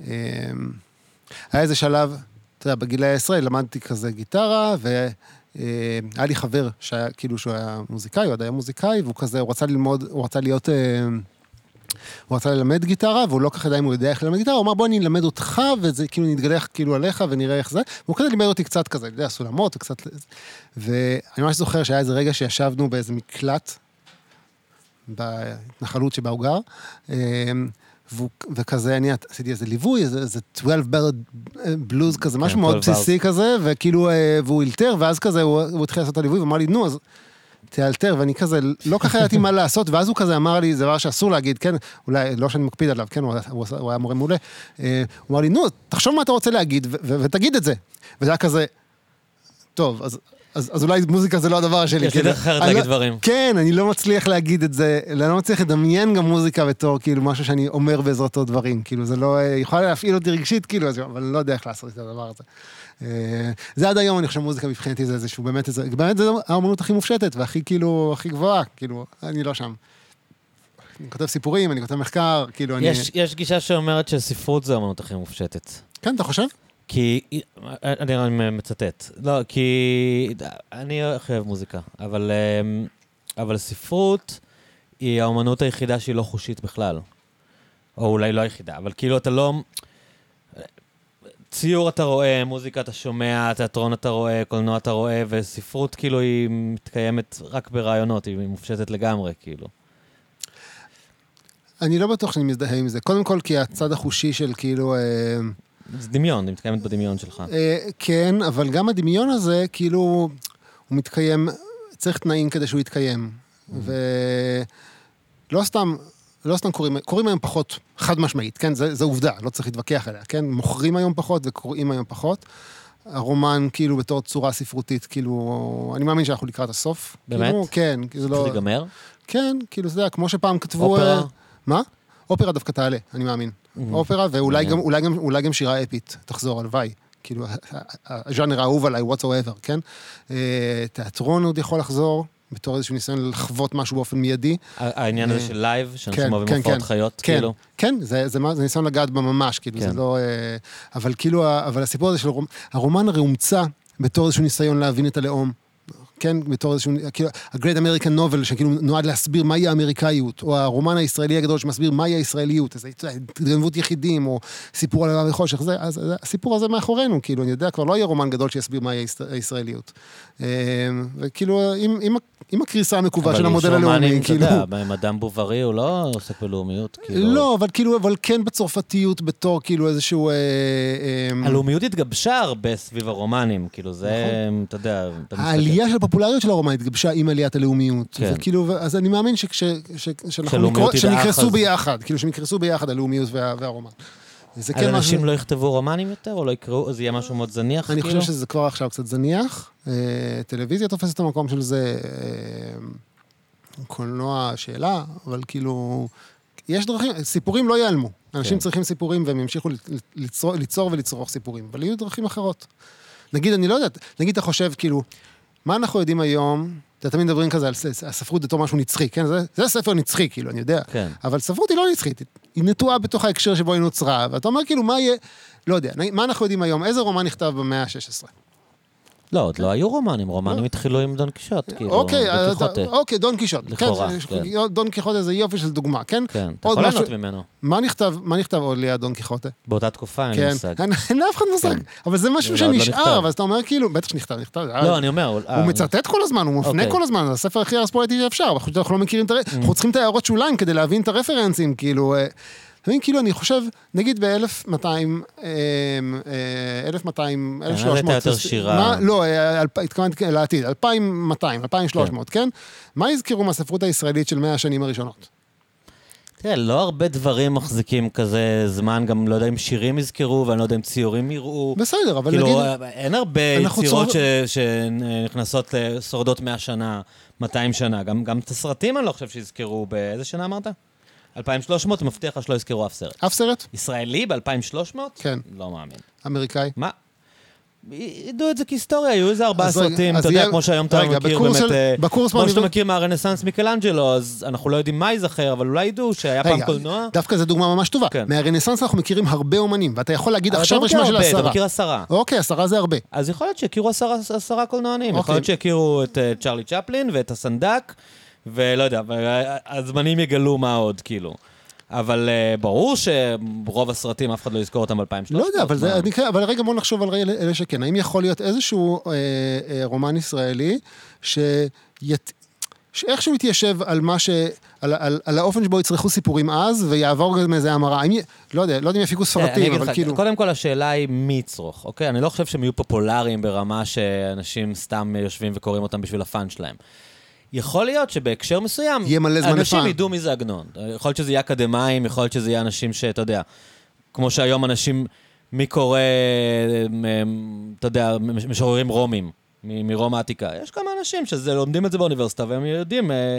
היה איזה שלב, אתה יודע, בגילי העשרה למדתי כזה גיטרה, והיה לי חבר שהיה, כאילו, שהוא היה מוזיקאי, הוא עוד היה מוזיקאי, והוא כזה, הוא רצה ללמוד, הוא רצה להיות... אה, הוא רצה ללמד גיטרה, והוא לא כל כך ידע אם הוא יודע איך ללמד גיטרה, הוא אמר, בוא אני אלמד אותך, וזה כאילו נתגלח כאילו עליך, ונראה איך זה. והוא כזה לימד אותי קצת כזה, אתה יודע, סולמות, וקצת... ואני ממש זוכר שהיה איזה רגע שישבנו באיזה מקלט, בהתנחלות שבה הוא גר, והוא, וכזה, אני עשיתי איזה ליווי, איזה, איזה 12 ברד בלוז כזה, משהו מאוד 12 בסיסי כזה, וכאילו, אה, והוא אילתר, ואז כזה, הוא, הוא התחיל לעשות את הליווי, ואמר לי, נו, אז תאלתר, ואני כזה, לא ככה ידעתי מה לעשות, ואז הוא כזה אמר לי, זה דבר שאסור להגיד, כן, אולי, לא שאני מקפיד עליו, כן, הוא, הוא, הוא היה מורה מעולה. אה, הוא אמר לי, נו, תחשוב מה אתה רוצה להגיד, ותגיד את זה. וזה היה כזה, טוב, אז... אז, אז אולי מוזיקה זה לא הדבר שלי. יש לי כאילו, דרך אחרת אני להגיד לא- דברים. כן, אני לא מצליח להגיד את זה, אני לא מצליח לדמיין גם מוזיקה בתור כאילו משהו שאני אומר בעזרתו דברים, כאילו זה לא, יכולה להפעיל אותי רגשית, כאילו, אבל אני לא יודע איך לעשות את הדבר הזה. אה, זה עד היום, אני חושב, מוזיקה מבחינתי זה איזשהו, באמת, איזה, באמת זה האמנות הכי מופשטת והכי כאילו, הכי גבוהה, כאילו, אני לא שם. אני כותב סיפורים, אני כותב מחקר, כאילו, אני... יש, יש גישה שאומרת שספרות זה האמנות הכי מופשטת. כן, אתה חושב? כי, אני מצטט, לא, כי אני הכי אוהב מוזיקה, אבל, אמ, אבל ספרות היא האומנות היחידה שהיא לא חושית בכלל. או אולי לא היחידה, אבל כאילו אתה לא... ציור אתה רואה, מוזיקה אתה שומע, תיאטרון אתה רואה, קולנוע אתה רואה, וספרות כאילו היא מתקיימת רק ברעיונות, היא מופשטת לגמרי, כאילו. אני לא בטוח שאני מזדהה עם זה. קודם כל, כי הצד החושי של כאילו... אה, זה דמיון, היא מתקיימת בדמיון שלך. אה, כן, אבל גם הדמיון הזה, כאילו, הוא מתקיים, צריך תנאים כדי שהוא יתקיים. ולא סתם, לא סתם קוראים, קוראים היום פחות, חד משמעית, כן? זה עובדה, לא צריך להתווכח עליה, כן? מוכרים היום פחות וקוראים היום פחות. הרומן, כאילו, בתור צורה ספרותית, כאילו, אני מאמין שאנחנו לקראת הסוף. באמת? כאילו, כן, זה לא... ייגמר? כן, כאילו, אתה יודע, כמו שפעם כתבו... אופרה? אה, מה? אופרה דווקא תעלה, אני מאמין. אופרה, ואולי. גם, אולי, גם, אולי גם שירה אפית תחזור, הלוואי. כאילו, הז'אנר האהוב עליי, whatsoever, כן? אה, תיאטרון עוד יכול לחזור, בתור איזשהו ניסיון לחוות משהו באופן מיידי. העניין הזה של live, שאנשים כן, אוהבים כן, הופעות כן. חיות, כן, כאילו. כן, זה, זה, מה- זה ניסיון לגעת בה ממש, כאילו, כן. זה לא... אה, אבל כאילו, אבל הסיפור הזה של הרומן, הרומן הרי הומצא בתור איזשהו ניסיון להבין את הלאום. כן, בתור איזשהו, כאילו, ה-Great American Novel, שכאילו נועד להסביר מהי האמריקאיות, או הרומן הישראלי הגדול שמסביר מהי הישראליות, איזו יודע, התגנבות יחידים, או סיפור על אהבה וחושך, זה, אז הסיפור הזה מאחורינו, כאילו, אני יודע, כבר לא יהיה רומן גדול שיסביר מהי הישראל- הישראליות. אה, וכאילו, עם, עם, עם הקריסה המקווה של המודל אבל יש הלאומי, רומנים, כאילו... אתה יודע, מדאם בוברי הוא לא עוסק בלאומיות, כאילו. לא, אבל כאילו, אבל כן בצרפתיות בתור כאילו איזשהו... אה, אה, הלאומיות התגבשה הרבה סביב הרומנים, כאילו זה, אתה יודע, אתה מסתכל- העלייה של הפופולריות של הרומן התגבשה עם עליית הלאומיות. כן. וכאילו, אז אני מאמין שכש... ש- שאנחנו כשהלאומיות נקרוא- תדעך, שנקרסו ביחד, כאילו שנקרסו ביחד הלאומיות וה- והרומן. זה אז כן אנשים משהו... לא יכתבו רומנים יותר, או לא יקראו, אז יהיה משהו מאוד זניח, אני כאילו? חושב שזה כבר עכשיו קצת זניח. אה, טלוויזיה תופסת את המקום של זה, אה, קולנוע, שאלה, אבל כאילו... יש דרכים, סיפורים לא ייעלמו. אנשים כן. צריכים סיפורים והם ימשיכו ליצור, ליצור ולצרוך סיפורים, אבל יהיו דרכים אחרות. נגיד, אני לא יודעת, נגיד אתה חושב, כאילו, מה אנחנו יודעים היום? אתה תמיד מדברים כזה על הספרות בתור משהו נצחי, כן? זה, זה ספר נצחי, כאילו, אני יודע. כן. אבל ספרות היא לא נצחית, היא נטועה בתוך ההקשר שבו היא נוצרה, ואתה אומר, כאילו, מה יהיה... לא יודע, מה אנחנו יודעים היום? איזה רומן נכתב במאה ה-16? לא, עוד לא היו רומנים, רומנים התחילו עם דון קישוט, כאילו, אוקיי, דון אז- קיחוטה. אוקיי, דון קישוט. לכאורה, כן, כן. זה- דון קיחוטה זה יופי של דוגמה, כן? כן, אתה יכול ליהנות ממנו. מה נכתב, עוד ליד דון קיחוטה? באותה תקופה, אין לי כן, מושג. אין אין לאף אחד מושג, כן. אבל זה משהו עוד לא שנשאר. ואז אתה אומר כאילו, בטח שנכתב, נכתב, זה- לא, אני אומר... אה, הוא מצטט כל הזמן, הוא מפנה אוקיי. Mm. כל הזמן, זה הספר הכי ארספואטי שאפשר, אנחנו לא מכירים את ה... אנחנו צריכים את ההערות שוליים כדי להבין את הרפרנסים, כאילו... אתה מבין, כאילו, אני חושב, נגיד ב-1200, 1200, 1300... אתה יותר שירה. לא, אה, התכוונתי לעתיד, 2200, 2300, כן? מה יזכרו מהספרות הישראלית של 100 השנים הראשונות? תראה, לא הרבה דברים מחזיקים כזה זמן, גם לא יודע אם שירים יזכרו, ואני לא יודע אם ציורים יראו. בסדר, אבל כאילו, נגיד... אין הרבה יצירות צור- ש- שנכנסות, שורדות 100 שנה, 200 שנה. גם גם את הסרטים אני לא חושב שיזכרו באיזה שנה אמרת? 2300, מבטיח לך שלא יזכרו אף סרט. אף סרט? ישראלי ב-2300? כן. לא מאמין. אמריקאי. מה? ידעו את זה כהיסטוריה, היו איזה ארבעה סרטים, אתה יודע, כמו שהיום אתה מכיר באמת... אה, בקורס כמו שאתה מכיר מהרנסאנס מיקלנג'לו, אז אנחנו לא יודעים מה ייזכר, אבל אולי ידעו שהיה פעם קולנוע. דווקא זו דוגמה ממש טובה. כן. מהרנסאנס אנחנו מכירים הרבה אומנים, ואתה יכול להגיד עכשיו רשימה של הרבה, אתה עשרה. מכיר עשרה. אוקיי, עשרה זה הרבה. אז יכול להיות שיכירו עשרה, עשרה קולנוענים, יכול אוקיי. להיות שיכירו את אה, צ'רלי צ'פלין ואת הסנדק, ולא יודע, והזמנים יגלו מה עוד, כאילו. אבל אה, ברור שרוב הסרטים, אף אחד לא יזכור אותם ב-2300. לא יודע, אבל, זה, אני, כן, אבל רגע בוא נחשוב על אלה, שכן. האם יכול להיות איזשהו אה, אה, רומן ישראלי שית, שאיכשהו יתיישב על מה ש... על, על, על האופן שבו יצרכו סיפורים אז, ויעבור גם איזה המרה. האם, י- לא יודע, לא יודע אם יפיקו אני סרטים, אגיד אבל לך, כאילו... קודם כל השאלה היא מי יצרוך, אוקיי? אני לא חושב שהם יהיו פופולריים ברמה שאנשים סתם יושבים וקוראים אותם בשביל הפאן שלהם. יכול להיות שבהקשר מסוים, יהיה מלא זמן אנשים לפאן. ידעו מי זה עגנון. יכול להיות שזה יהיה אקדמאים, יכול להיות שזה יהיה אנשים שאתה יודע, כמו שהיום אנשים, מי קורא, אמ, אמ, אתה יודע, משוררים רומים, מ- מרומא העתיקה. יש כמה אנשים שלומדים את זה באוניברסיטה והם יודעים, אה,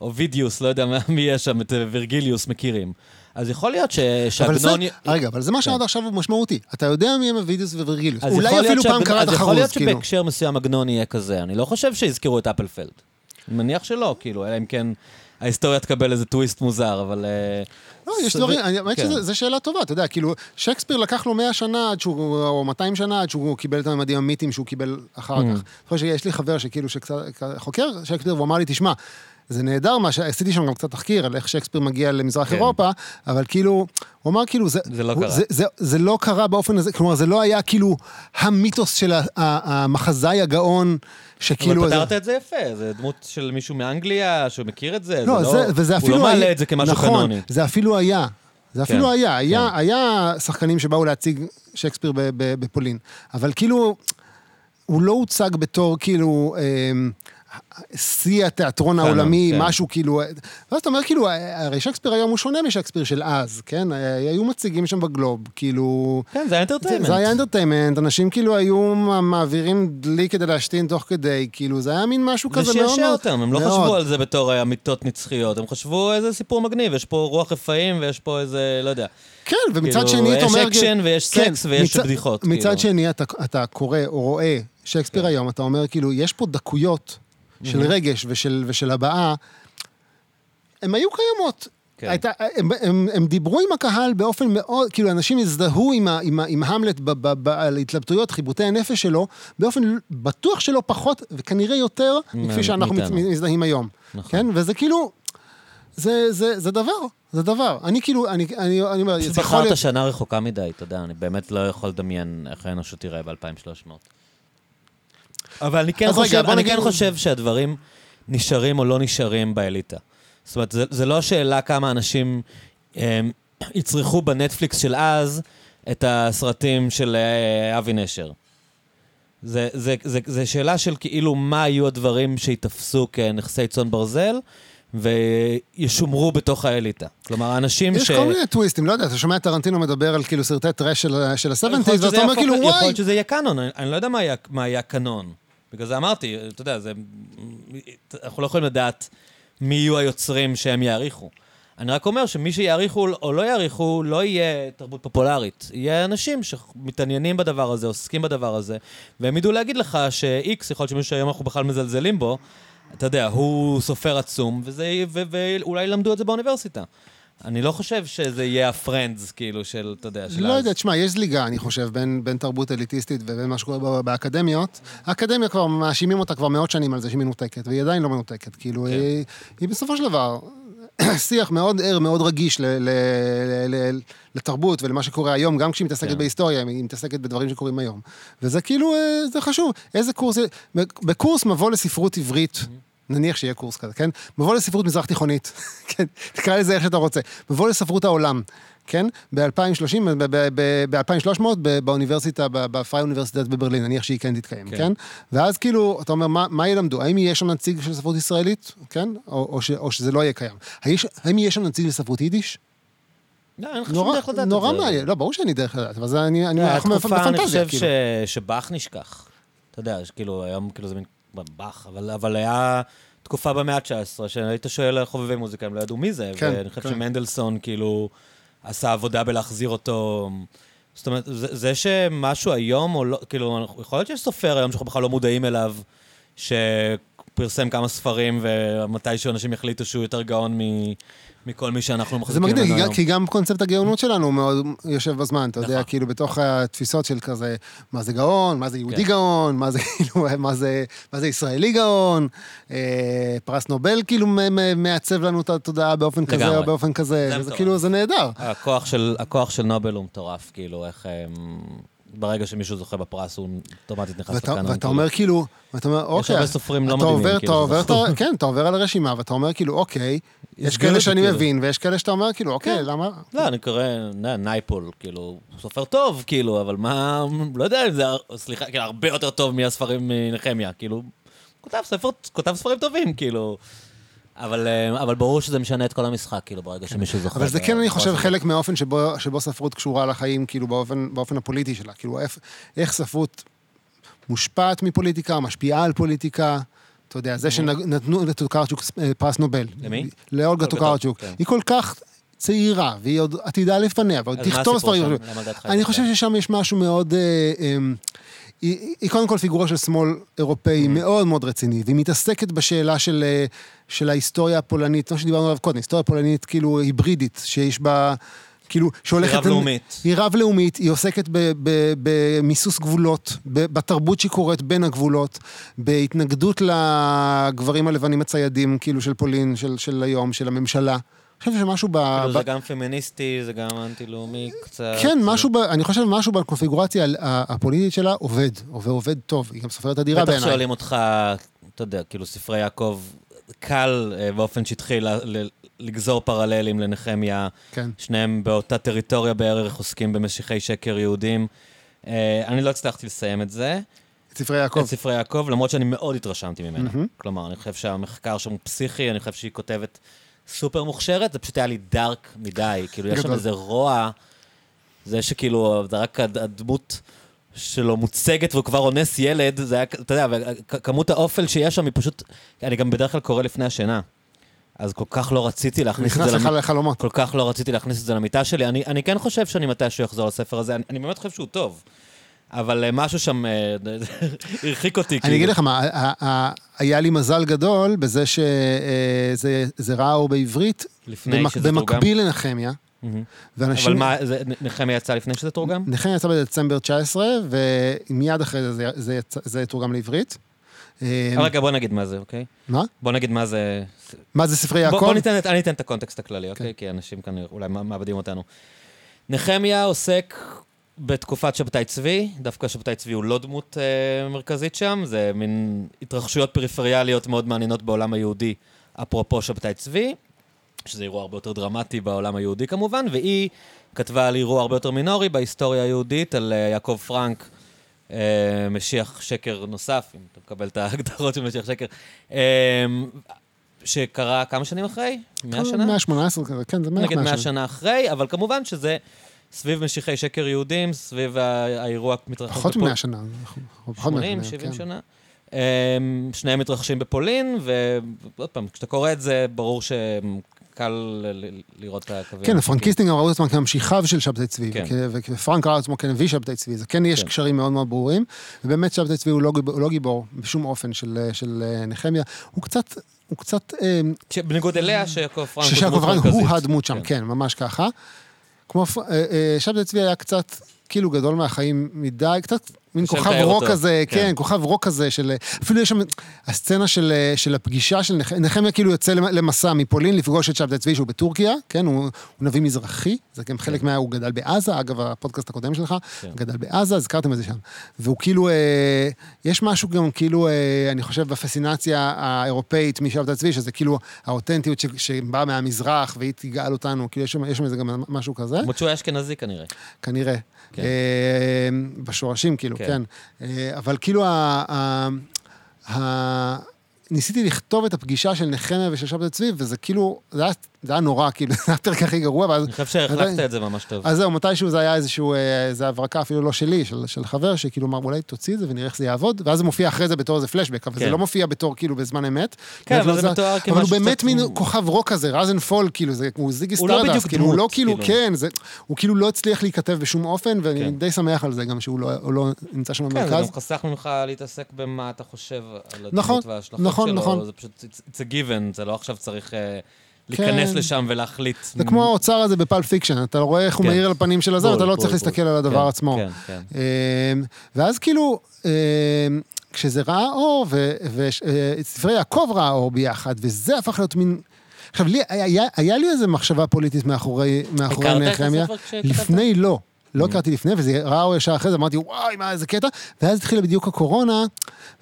אובידיוס, לא יודע [LAUGHS] מי יש שם, את אה, וירגיליוס מכירים. אז יכול להיות ש- אבל זה, שעגנון... רגע, אבל זה מה שעד עכשיו הוא משמעותי. אתה יודע מי הם אבידיוס ווירגיליוס. אולי אפילו פעם קראת אז יכול להיות חרוז, כאילו. שבהקשר מסוים עגנון יהיה כזה. אני לא חושב שיזכרו את אפלפלד. מניח שלא, כאילו, אלא אם כן ההיסטוריה תקבל איזה טוויסט מוזר, אבל... אה, לא, יש דברים, האמת כן. שזו שאלה טובה, אתה יודע, כאילו, שייקספיר לקח לו 100 שנה עד שהוא, או 200 שנה עד שהוא קיבל את הממדים המיתיים שהוא קיבל אחר Mm. כך. אני חושב שיש לי חבר שכאילו, שקצת, חוקר שייקספיר, והוא אמר לי, תשמע, זה נהדר, מה שעשיתי שם גם קצת תחקיר על איך שייקספיר מגיע למזרח כן. אירופה, אבל כאילו, הוא אמר כאילו, זה, זה לא הוא- קרה. זה, זה, זה לא קרה באופן הזה, כלומר, זה לא היה כאילו המיתוס של המחזאי הגאון, שכאילו... אבל פתרת את זה יפה, זה דמות של מישהו מאנגליה שהוא מכיר את זה, לא, זה זה, וזה אפילו... הוא לא מעלה היה- את זה כמשהו נכון, קנוני. זה אפילו היה. זה אפילו כן, היה. היה, כן. היה שחקנים שבאו להציג שייקספיר בפולין. אבל כאילו, הוא לא הוצג בתור כאילו... אמ, שיא התיאטרון קאנון, העולמי, כן. משהו כאילו... ואז אתה אומר, כאילו, הרי שייקספיר היום הוא שונה משייקספיר של אז, כן? היו מציגים שם בגלוב, כאילו... כן, זה זה, ה entertainment. זה היה entertainment, אנשים כאילו היו מעבירים דלי כדי להשתין תוך כדי, כאילו, זה היה מין משהו זה כזה מאוד... שעשע אותם, הם לא מאוד. חשבו על זה בתור אמיתות נצחיות, הם חשבו איזה סיפור מגניב, יש פה רוח רפאים ויש פה איזה, לא יודע. כן, ומצד כאילו, שני, אתה יש אומר... אקשן ויש סקס ויש מצד- בדיחות, מצד כאילו. שני, אתה, אתה קורא או רואה שייקספיר כן. היום, אתה אומר, כאילו, יש פה דקויות של רגש ושל, ושל הבעה, הן היו קיימות. כן. הייתה, הם, הם, הם דיברו עם הקהל באופן מאוד, כאילו אנשים הזדהו עם, ה, עם, ה, עם המלט ב, ב, ב, על התלבטויות, חיבוטי הנפש שלו, באופן בטוח שלא פחות, וכנראה יותר, מכפי שאנחנו. מת- מזדהים היום. נכון. כן? וזה כאילו, זה, זה, זה דבר, זה דבר. אני כאילו, אני, אני, אני אומר, פשוט יכול בחרת להיות... שנה רחוקה מדי, אתה יודע, אני באמת לא יכול לדמיין איך האנושות תיראה ב-2300. אבל אני כן רגע, חושב, בוא אני נגיד- כן חושב שהדברים נשארים או לא נשארים באליטה. זאת אומרת, זה, זה לא השאלה כמה אנשים הם, יצרכו בנטפליקס של אז את הסרטים של אה, אבי נשר. זה, זה, זה, זה שאלה של כאילו מה יהיו הדברים שייתפסו כנכסי צאן ברזל וישומרו בתוך האליטה. כלומר, האנשים יש ש... כל מיני טוויסטים, לא יודע, אתה שומע את טרנטינו מדבר על כאילו סרטי טרש של ה- של יכול ה-70's, להיות ואתה אומר כאילו, יכול וואי, להיות שזה יהיה קאנון, אני, אני לא יודע מה היה, מה היה קאנון. בגלל זה אמרתי, אתה יודע, זה, אנחנו לא יכולים לדעת מי יהיו היוצרים שהם יעריכו. אני רק אומר שמי שיעריכו או לא יעריכו, לא יהיה תרבות פופולרית. יהיה אנשים שמתעניינים בדבר הזה, עוסקים בדבר הזה, והם ידעו להגיד לך ש-X, יכול להיות שמישהו שהיום אנחנו בכלל מזלזלים בו, אתה יודע, הוא סופר עצום, וזה, ו- ואולי למדו את זה באוניברסיטה. אני לא חושב שזה יהיה הפרנדס, כאילו, של, אתה יודע, של לא. יודע, תשמע, יש זליגה, אני חושב, בין, בין תרבות אליטיסטית ובין מה שקורה באקדמיות. האקדמיה כבר, מאשימים אותה כבר מאות שנים על זה שהיא מנותקת, והיא עדיין לא מנותקת. כאילו, כן. היא, היא בסופו של דבר [CLEARS THROAT] שיח מאוד ער, מאוד רגיש ל, ל, ל, ל, לתרבות ולמה שקורה היום, גם כשהיא מתעסקת כן. בהיסטוריה, היא מתעסקת בדברים שקורים היום. וזה כאילו, אה, זה חשוב. איזה קורס, בקורס מבוא לספרות עברית, נניח שיהיה קורס כזה, כן? מבוא לספרות מזרח תיכונית, [LAUGHS] כן? תקרא לזה איך שאתה רוצה. מבוא לספרות העולם, כן? ב-2030, ב-2300, באוניברסיטה, בפריי אוניברסיטת בברלין, נניח שהיא כן תתקיים, כן. כן? ואז כאילו, אתה אומר, מה, מה ילמדו? האם יהיה שם נציג של ספרות ישראלית, כן? או, או, ש, או שזה לא יהיה קיים. היש, האם יהיה שם נציג לספרות יידיש? לא, אין לך שום נורא, דרך לדעת. נורא מעניין. לא, ברור שאני דרך לדעת, אבל זה אני, אני, היה אנחנו תקופה, אני בפנטזיה, חושב כאילו. שבאך נשכח. אתה יודע, כאילו, היום כאילו זה מין באך, אבל, אבל היה תקופה במאה ה-19, שהיית שואל חובבי מוזיקה, הם לא ידעו מי זה, כן, ואני חושב כן. שמנדלסון, כאילו, עשה עבודה בלהחזיר אותו. זאת אומרת, זה, זה שמשהו היום, או לא, כאילו, יכול להיות שיש סופר היום שאנחנו בכלל לא מודעים אליו, שפרסם כמה ספרים, ומתישהו אנשים יחליטו שהוא יותר גאון מ, מכל מי שאנחנו זה מחזיקים מגניב, ממנו כי- גם קונספט הגאונות שלנו מאוד יושב בזמן, אתה יודע, נכון. כאילו בתוך התפיסות של כזה, מה זה גאון, מה זה יהודי כן. גאון, מה זה [LAUGHS] כאילו, מה זה- זה ישראלי גאון, אה, פרס נובל כאילו מעצב לנו את התודעה באופן כזה או. באופן כזה, זה זה. כאילו, זה נהדר. הכוח של, נובל הוא מטורף, כאילו, איך... אמ, ברגע שמישהו זוכה בפרס, הוא אוטומטית נכנס לקאנון. ואתה כאילו. אומר כאילו, ואתה אומר, אוקיי, הרבה סופרים לא אתה מדהימים, כאילו, כן, אתה עובר על הרשימה, ואתה אומר כאילו, אוקיי, יש כאלה זה, שאני כאילו. מבין, ויש כאלה שאתה אומר כאילו, אוקיי, כן. למה? לא, אני קורא נ- נייפול, כאילו, סופר טוב, כאילו, אבל מה, לא יודע אם זה, סליחה, כאילו, הרבה יותר טוב מהספרים מנחמיה, כאילו, כותב, ספר, כותב ספרים טובים, כאילו. אבל, אה, אבל ברור שזה משנה את כל המשחק, כאילו, ברגע שמישהו זוכה. אבל זה כן, אני חושב, הזה. חלק מהאופן שבו, שבו ספרות קשורה לחיים, כאילו, באופן, באופן הפוליטי שלה. כאילו, איך, איך ספרות מושפעת מפוליטיקה, משפיעה על פוליטיקה. אתה יודע, זה שנתנו לטוקרצ'וק אה, פרס נובל. למי? לאולגה אולגה טוקרצ'וק. כן. היא כל כך צעירה, והיא עוד עתידה לפניה, ועוד תכתוב ספרים. אני חושב זוכה? ששם יש משהו מאוד... אה, אה, היא, היא קודם כל פיגורה של שמאל אירופאי מאוד מאוד רציני, והיא מתעסקת בשאלה של, אה, של ההיסטוריה הפולנית, מה שדיברנו עליו קודם, היסטוריה פולנית כאילו היברידית, שיש בה, כאילו, שהולכת... היא רב-לאומית. היא רב-לאומית, היא עוסקת במיסוס גבולות, בתרבות שקורית בין הגבולות, בהתנגדות לגברים הלבנים הציידים, כאילו, של פולין, של, של היום, של הממשלה. אני חושב שמשהו ב... כאילו, ב- זה גם פמיניסטי, זה גם אנטי-לאומי קצת. כן, משהו, ב, אני חושב שמשהו בקונפיגורציה הפוליטית שלה עובד, ועובד טוב. היא גם סופרת אדירה בטח בעיניי. שואלים אותך, אתה יודע, כאילו ספרי יעקב, קל אה, באופן שטחי לגזור פרללים לנחמיה. כן. שניהם באותה טריטוריה בערך עוסקים במשיחי שקר יהודים. אה, אני לא הצלחתי לסיים את זה, את ספרי יעקב. את ספרי יעקב, למרות שאני מאוד התרשמתי ממנה. מהמם. כלומר, אני חושב שהמחקר שם הוא פסיכי, אני חושב שהיא כותבת סופר מוכשרת, זה פשוט היה לי דארק מדי, כאילו, יש שם. איזה רוע, זה שכאילו, זה רק הד- הדמות שלו מוצגת והוא כבר אונס ילד, זה היה, אתה יודע, כמות האופל שיש שם היא פשוט, אני גם בדרך כלל קורא לפני השינה. אז כל כך לא רציתי להכניס את נכנס זה לך למ- לחלומות. כל כך לא רציתי להכניס את זה למיטה שלי. אני, אני כן חושב שאני מתישהו אחזור לספר הזה, אני, אני באמת חושב שהוא טוב. אבל אה, משהו שם אה, [LAUGHS] הרחיק אותי, אני אגיד לך מה, היה לי מזל גדול בזה שזה ראה אור בעברית. במקביל לנחמיה. ואנשים... אבל מה, נחמיה יצא לפני שזה תורגם? נחמיה יצא בדצמבר 19, ומיד אחרי זה זה תורגם לעברית. אה, רגע, בוא נגיד מה זה, אוקיי? מה? בוא נגיד מה זה... מה זה ספרי יעקב? בוא ניתן, את- אני אתן את הקונטקסט הכללי, כן. אוקיי? כי אנשים כאן אולי מאבדים אותנו. נחמיה עוסק בתקופת שבתאי צבי, דווקא שבתאי צבי הוא לא דמות אה, מרכזית שם, זה מין התרחשויות פריפריאליות מאוד מעניינות בעולם היהודי, אפרופו שבתאי צבי, שזה אירוע הרבה יותר דרמטי בעולם היהודי כמובן, והיא כתבה על אירוע הרבה יותר מינורי בהיסטוריה היהודית, על אה, יעקב פרנק, משיח שקר נוסף, אם אתה מקבל את ההגדרות של משיח שקר, אה, שקרה כמה שנים אחרי? מאה שנה? 118 כזה, כן, זה 100 נגיד 100 שנה. שנה אחרי, אבל כמובן שזה סביב משיחי שקר יהודים, סביב האירוע מתרחש... פחות בפול- מ-100 שנה. אנחנו- אנחנו פחות מ-100 80, שנה, 70 כן. שנה. אמ, שניהם מתרחשים בפולין, ועוד פעם, כשאתה קורא את זה, ברור שקל ל- ל- לראות את הקווים. כן, הפרנקיסטים גם ראו את עצמם כממשיכיו של שבתאי צבי, כן. ופרנק ראה את עצמו כנביא שבתאי צבי, זה כן יש כן. קשרים מאוד מאוד ברורים, ובאמת שבתאי צבי הוא לא גיבור- הוא לא גיבור בשום אופן של של, אה, נחמיה, הוא קצת, הוא קצת, אה, בניגוד אליה, שיעקב פרנק הוא שיעקב דמות פרנק מרכזית. הוא הדמות שם, כן, ממש ככה. כמו, אה, שבתאי צבי היה קצת, כאילו גדול מהחיים מדי, קצת מין כוכב רוק אותו, כזה, כן. כן, כוכב רוק כזה של... אפילו יש שם הסצנה של, אה, של הפגישה של נחמיה, נחמיה כאילו יוצא למ- למסע מפולין לפגוש את שבתאי צבי שהוא בטורקיה, כן, הוא, הוא נביא מזרחי, זה גם חלק מה... הוא גדל בעזה, אגב, הפודקאסט הקודם שלך, כן. גדל בעזה, הזכרתם את זה שם. והוא כאילו, אה, יש משהו גם כאילו, אה, אני חושב, בפסינציה האירופאית משבתאי צבי, שזה כאילו האותנטיות ש- שבאה מהמזרח והיא תגאל אותנו, כאילו יש שם, יש שם איזה גם משהו כזה. למרות שהוא היה אשכנזי כנראה. כנראה. כן. אה, בשורשים, כאילו, כן. כן. אה, אבל כאילו, ה- ה- ה- ניסיתי לכתוב את הפגישה של נחמיה ושל שבתא צבי, וזה כאילו, זה היה, זה היה נורא, כאילו, [LAUGHS] זה הפרק הכי גרוע, ואז... אני חושב שהחלקת את זה ממש טוב. אז זהו, מתישהו זה היה איזשהו, אה, איזו הברקה אפילו לא שלי, של, של חבר, שכאילו אמר, אולי תוציא את זה ונראה איך זה יעבוד, ואז זה מופיע אחרי זה בתור איזה פלשבק, אבל כן. זה לא מופיע בתור כאילו בזמן אמת. כן, אבל לא זה מתואר אבל הוא כמשהו באמת מין כוכב רוק כזה, rise and fall, כאילו, זה, הוא Ziggy הוא לא כאילו, הוא לא כאילו, כאילו. כן, זה, הוא כאילו לא הצליח להיכתב בשום אופן, ואני כן. די שמח על זה גם שהוא לא, הוא לא נמצא שם כן, זה במרכז. גם חסך ממך להתעסק במה אתה חושב על נכון, הדמות וההשלכות נכון, שלו. נכון. זה פשוט, it's a given, זה לא עכשיו צריך אה, להיכנס כן. לשם ולהחליט. זה כמו האוצר הזה ב Pulp Fiction, אתה רואה איך הוא כן. מאיר על הפנים של הזה, בול, ואתה לא בול, צריך בול. להסתכל על הדבר כן, עצמו. כן, כן. אמ, ואז כאילו, אמ, כשזה ראה אור, וספרי יעקב ראה אור ביחד, וזה הפך להיות מין... עכשיו, לי, היה, היה לי איזו מחשבה פוליטית מאחורי, מאחורי הכרת את נחמיה. הספר כשכתבת? לפני לא. לא Mm. הכרתי לפני, וזה ראה אור ישר אחרי זה, אמרתי, וואי, מה, איזה קטע. ואז התחילה בדיוק הקורונה,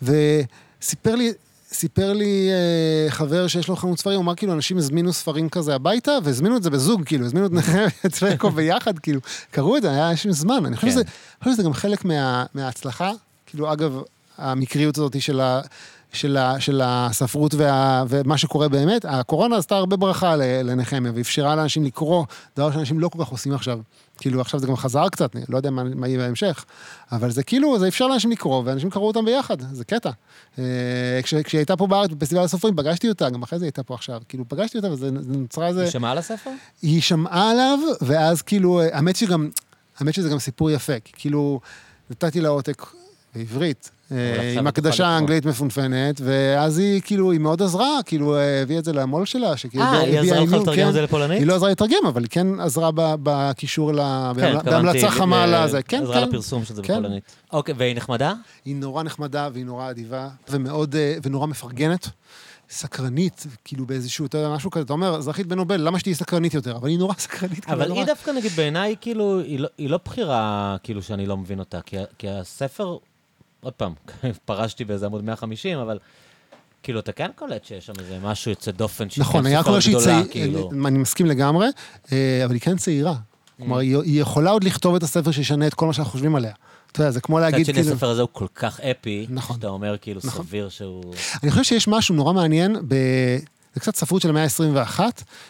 וסיפר לי... סיפר לי אה, חבר שיש לו חנות ספרים, הוא אמר כאילו אנשים הזמינו ספרים כזה הביתה, והזמינו את זה בזוג, כאילו, הזמינו את נחמיה ואת יעקב ביחד, כאילו, קראו את זה, היה אנשים זמן. אני חושב כן. שזה אני חושב שזה גם חלק מה, מההצלחה, כאילו, אגב, המקריות הזאת של, ה, של, ה, של הספרות וה, ומה שקורה באמת, הקורונה עשתה הרבה ברכה לנחמיה, ואפשרה לאנשים לקרוא, דבר שאנשים לא כל כך עושים עכשיו. כאילו, עכשיו זה גם חזר קצת, אני לא יודע מה, מה יהיה בהמשך, אבל זה כאילו, זה אפשר לאנשים לקרוא, ואנשים קראו אותם ביחד, זה קטע. אה, כש, כשהיא הייתה פה בארץ בפסטיבל הסופרים, פגשתי אותה, גם אחרי זה היא הייתה פה עכשיו, כאילו, פגשתי אותה, וזה זה נוצרה איזה... היא שמעה על הספר? היא שמעה עליו, ואז כאילו, אה, האמת שגם, האמת שזה גם סיפור יפה, כי כאילו, נתתי לה עותק בעברית, עם את הקדשה תוכל לקרוא. אנגלית מפונפנת, ואז היא כאילו, היא מאוד עזרה, כאילו, אה, הביאה את זה למו"ל שלה, שכאילו... אה, היא עזרה לך לתרגם כן. את זה לפולנית? היא לא עזרה לתרגם, אבל היא כן עזרה בקישור, כן, בהמלצה חמה ל- לזה. כן, עזרה כן. לפרסום של זה כן. בפולנית. אוקיי, והיא נחמדה? היא נורא נחמדה והיא נורא אדיבה, ומאוד, אה, ונורא מפרגנת. סקרנית, כאילו באיזשהו, אתה יודע, משהו כזה, אתה אומר, אזרחית בנובל, למה שתהיי סקרנית יותר? אבל היא נורא סקרנית. אבל נורא- היא דווקא, נגיד, בעיניי, כאילו, היא לא- היא לא בחירה, כאילו, שאני לא מבין אותה. כי הספר, עוד פעם, [LAUGHS] פרשתי באיזה עמוד 150, אבל כאילו, אתה כן קולט שיש שם איזה משהו יוצא דופן, שהיא נכון, היה קורה שהיא צעירה, כאילו. אני מסכים לגמרי, אה, אבל היא כן צעירה. כלומר, היא יכולה עוד לכתוב את הספר שישנה את כל מה שאנחנו חושבים עליה. אתה יודע, זה כמו מצד להגיד, שני, כאילו... הספר הזה הוא כל כך אפי, נכון. שאתה אומר, כאילו, נכון. סביר שהוא... אני חושב שיש משהו נורא מעניין, ב... זה קצת ספרות של המאה ה-21,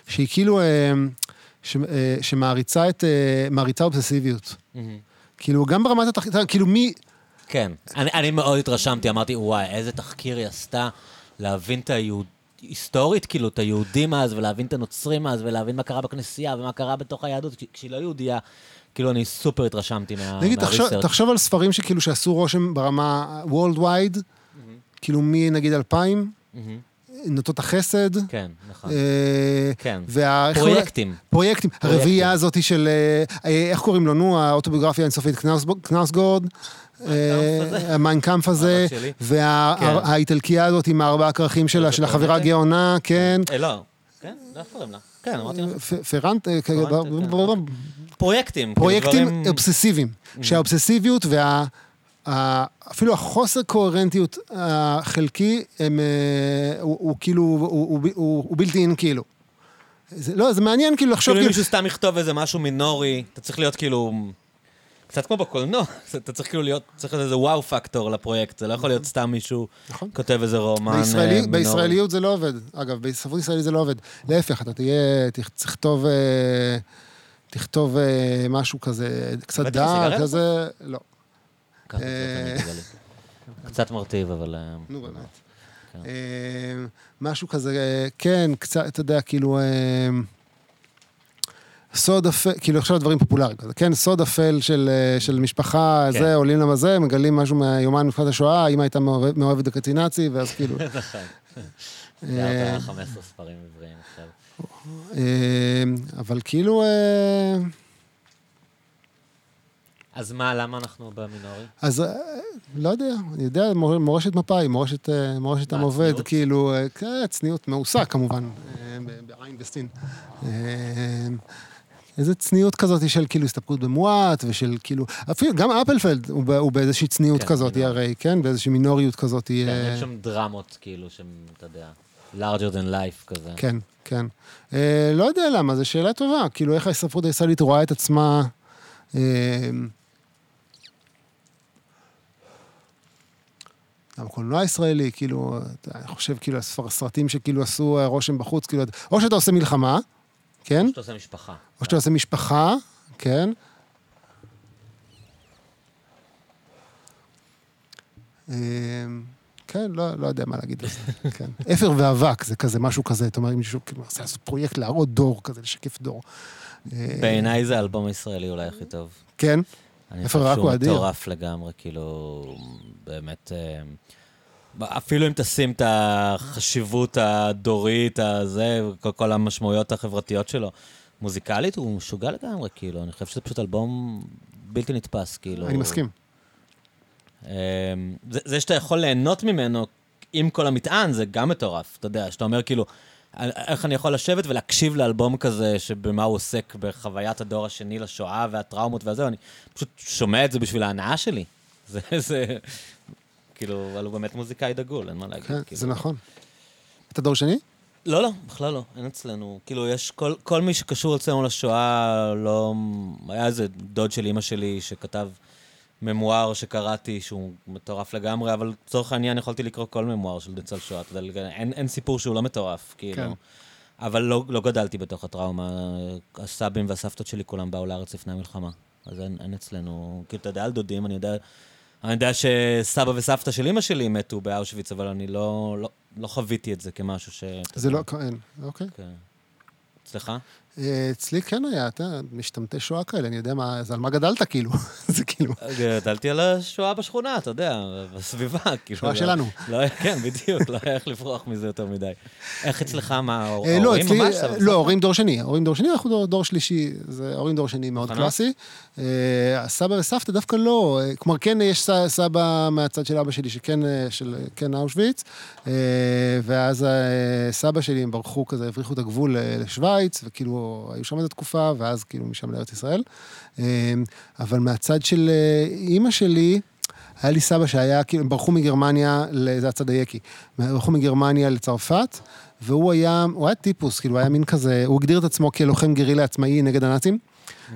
שהיא כאילו, אה, ש... אה, שמעריצה את, אה, מעריצה אובססיביות. כאילו, גם ברמת התחקיר, כאילו מי... כן. אני, אני מאוד התרשמתי, אמרתי, וואי, איזה תחקיר היא עשתה להבין את היהוד... היסטורית, כאילו, את היהודים אז, ולהבין את הנוצרים אז, ולהבין מה קרה בכנסייה, ומה קרה בתוך היהדות, כש- כשהיא לא יהודייה, כאילו, אני סופר התרשמתי מה, נגיד, תחשוב. תחשוב על ספרים שכאילו שעשו רושם ברמה Worldwide, כאילו מנגיד 2000, מהמם. נוטות החסד. כן, נכון. אה, כן. וה... פרויקטים. פרויקטים. הרביעייה הזאת של, אה, אה, איך קוראים לו, נו, האוטוביוגרפיה האינסופית, קנאוסגורד. הזה? המיינקאמפ הזה, שלי. כן. והאיטלקייה הזאת עם הארבע הכרכים שלה, זה של החברה פרויקטים? גאונה, כן. אה, לא. כן? איך קוראים לה? כן, אמרתי לך. פרנטה, אה. פרויקטים. פרויקטים אובססיביים, שהאובססיביות וה... אפילו החוסר קוהרנטיות החלקי, הם, אה, הוא, הוא כאילו, הוא, הוא, הוא, הוא בלתי אין כאילו. זה, לא, זה מעניין כאילו לחשוב כאילו אם כאילו... מישהו סתם יכתוב איזה משהו מינורי, אתה צריך להיות כאילו... קצת כמו בקולנוע, [LAUGHS] אתה צריך כאילו להיות, צריך להיות איזה וואו פקטור לפרויקט, זה לא יכול להיות סתם מישהו נכון. כותב איזה רומן אה, בישראלי. בישראליות זה לא עובד. אגב, בספרות ישראלית זה לא עובד. להפך, אתה תהיה, תכ- תכתוב, אה, תכתוב אה, משהו כזה, קצת סיגריה כזה, לא. גלי. [LAUGHS] קצת מרטיב, אבל... נו, באמת. כן. משהו כזה, כן, קצת, אתה יודע, כאילו... סוד אפל, כאילו עכשיו דברים פופולריים כן, סוד אפל של, אה, של משפחה, כן. זה, עולים לזה, מגלים משהו מהיומן מתקופת השואה, אמא הייתה מאוהב- מאוהבת בקצין נאצי, ואז כאילו... [LAUGHS] נכון. אה, זה היה 15 ספרים עבריים עכשיו. אה, אבל כאילו, אז מה, למה אנחנו במינורי? אז לא יודע, אני יודע, מור- מורשת מפא"י, מורשת, מורשת עם עובד? כאילו, כן, צניעות, מעושה כמובן, בעין וסטין. איזה צניעות כזאת של כאילו הסתפקות במועט, ושל כאילו, אפילו גם אפלפלד הוא, הוא באיזושהי צניעות כן, כזאת, מינורי. הרי, כן, באיזושהי מינוריות כזאת. כן, אה, אין שם דרמות, כאילו, שהם, אתה יודע, larger than life כזה. כן, כן. אה, לא יודע למה, זו שאלה טובה. כאילו, איך הספרות הישראלית רואה את עצמה... אה, גם הקולנוע הישראלי, כאילו, אני חושב, כאילו, הסרטים שכאילו עשו אה, רושם בחוץ, כאילו, או שאתה עושה מלחמה, כן? שאתה עושה משפחה. או שאתה עושה משפחה, כן? אמ, כן, לא, לא יודע מה להגיד על זה, [LAUGHS] כן. אפר ואבק זה כזה, משהו כזה, אתה אומר, אם מישהו כאילו מנסה לעשות פרויקט להראות דור כזה, לשקף דור. אה, בעיניי זה האלבום הישראלי אולי הכי טוב. כן? אני איפה חושב רק שהוא הוא אדיר? מטורף לגמרי, כאילו, באמת... אה, אפילו אם תשים את החשיבות הדורית, הזה, כל, כל המשמעויות החברתיות שלו, מוזיקלית הוא משוגע לגמרי, כאילו, אני חושב שזה פשוט אלבום בלתי נתפס, כאילו. אני מסכים. אה, זה, זה שאתה יכול ליהנות ממנו עם כל המטען, זה גם מטורף, אתה יודע, שאתה אומר כאילו, איך אני יכול לשבת ולהקשיב לאלבום כזה, שבמה הוא עוסק בחוויית הדור השני לשואה והטראומות והזהו, אני פשוט שומע את זה בשביל ההנאה שלי. [LAUGHS] זה, זה, כאילו, אבל הוא באמת מוזיקאי דגול, אין מה להגיד. כן, כאילו. זה נכון. אתה דור שני? לא, לא, בכלל לא, אין אצלנו. כאילו, יש כל, כל מי שקשור אצלנו לשואה, לא... היה איזה דוד של אימא שלי שכתב ממואר שקראתי, שהוא מטורף לגמרי, אבל לצורך העניין יכולתי לקרוא כל ממואר של ניצול שואה. אתה יודע, אין, אין סיפור שהוא לא מטורף, כאילו. כן. אבל לא, לא גדלתי בתוך הטראומה. הסבים והסבתות שלי כולם באו לארץ לפני המלחמה. אז אין, אין אצלנו... כאילו, אתה יודע על דודים, אני יודע... אני יודע שסבא וסבתא של אימא שלי מתו באושוויץ, אבל אני לא, לא, לא חוויתי את זה כמשהו ש... זה לא, אין, אוקיי. כן. אצלך? אה, אצלי כן היה, אתה משתמטי שואה כאלה, אני יודע מה, זה על מה גדלת כאילו, [LAUGHS] זה כאילו, גדלתי על השואה בשכונה, אתה יודע, בסביבה. כאילו, שואה לא- שלנו. לא כן, בדיוק, לא היה איך לברוח מזה יותר מדי. איך אצלך, מה, ההור- אה, לא, ההורים אצלי, ממש? לא, וסבתא? הורים דור שני, הורים דור שני, אנחנו דור- שלישי, זה הורים דור שני מאוד? קלאסי. אה, הסבא וסבתא דווקא לא, אה, כלומר כן יש סבא מהצד של אבא שלי, שכן, אה, של כן אושוויץ, אה, ואז אה, סבא שלי, הם ברחו כזה, הבריחו את הגבול אה, לשוויץ, וכאילו היו שם איזו תקופה, ואז כאילו משם לארץ ישראל. אה, אבל מהצד של אה, אימא שלי, היה לי סבא שהיה, כאילו, הם ברחו מגרמניה, זה הצד היקי, ברחו מגרמניה לצרפת, והוא היה, הוא היה טיפוס, כאילו, היה מין כזה, הוא הגדיר את עצמו כלוחם גרילה עצמאי נגד הנאצים.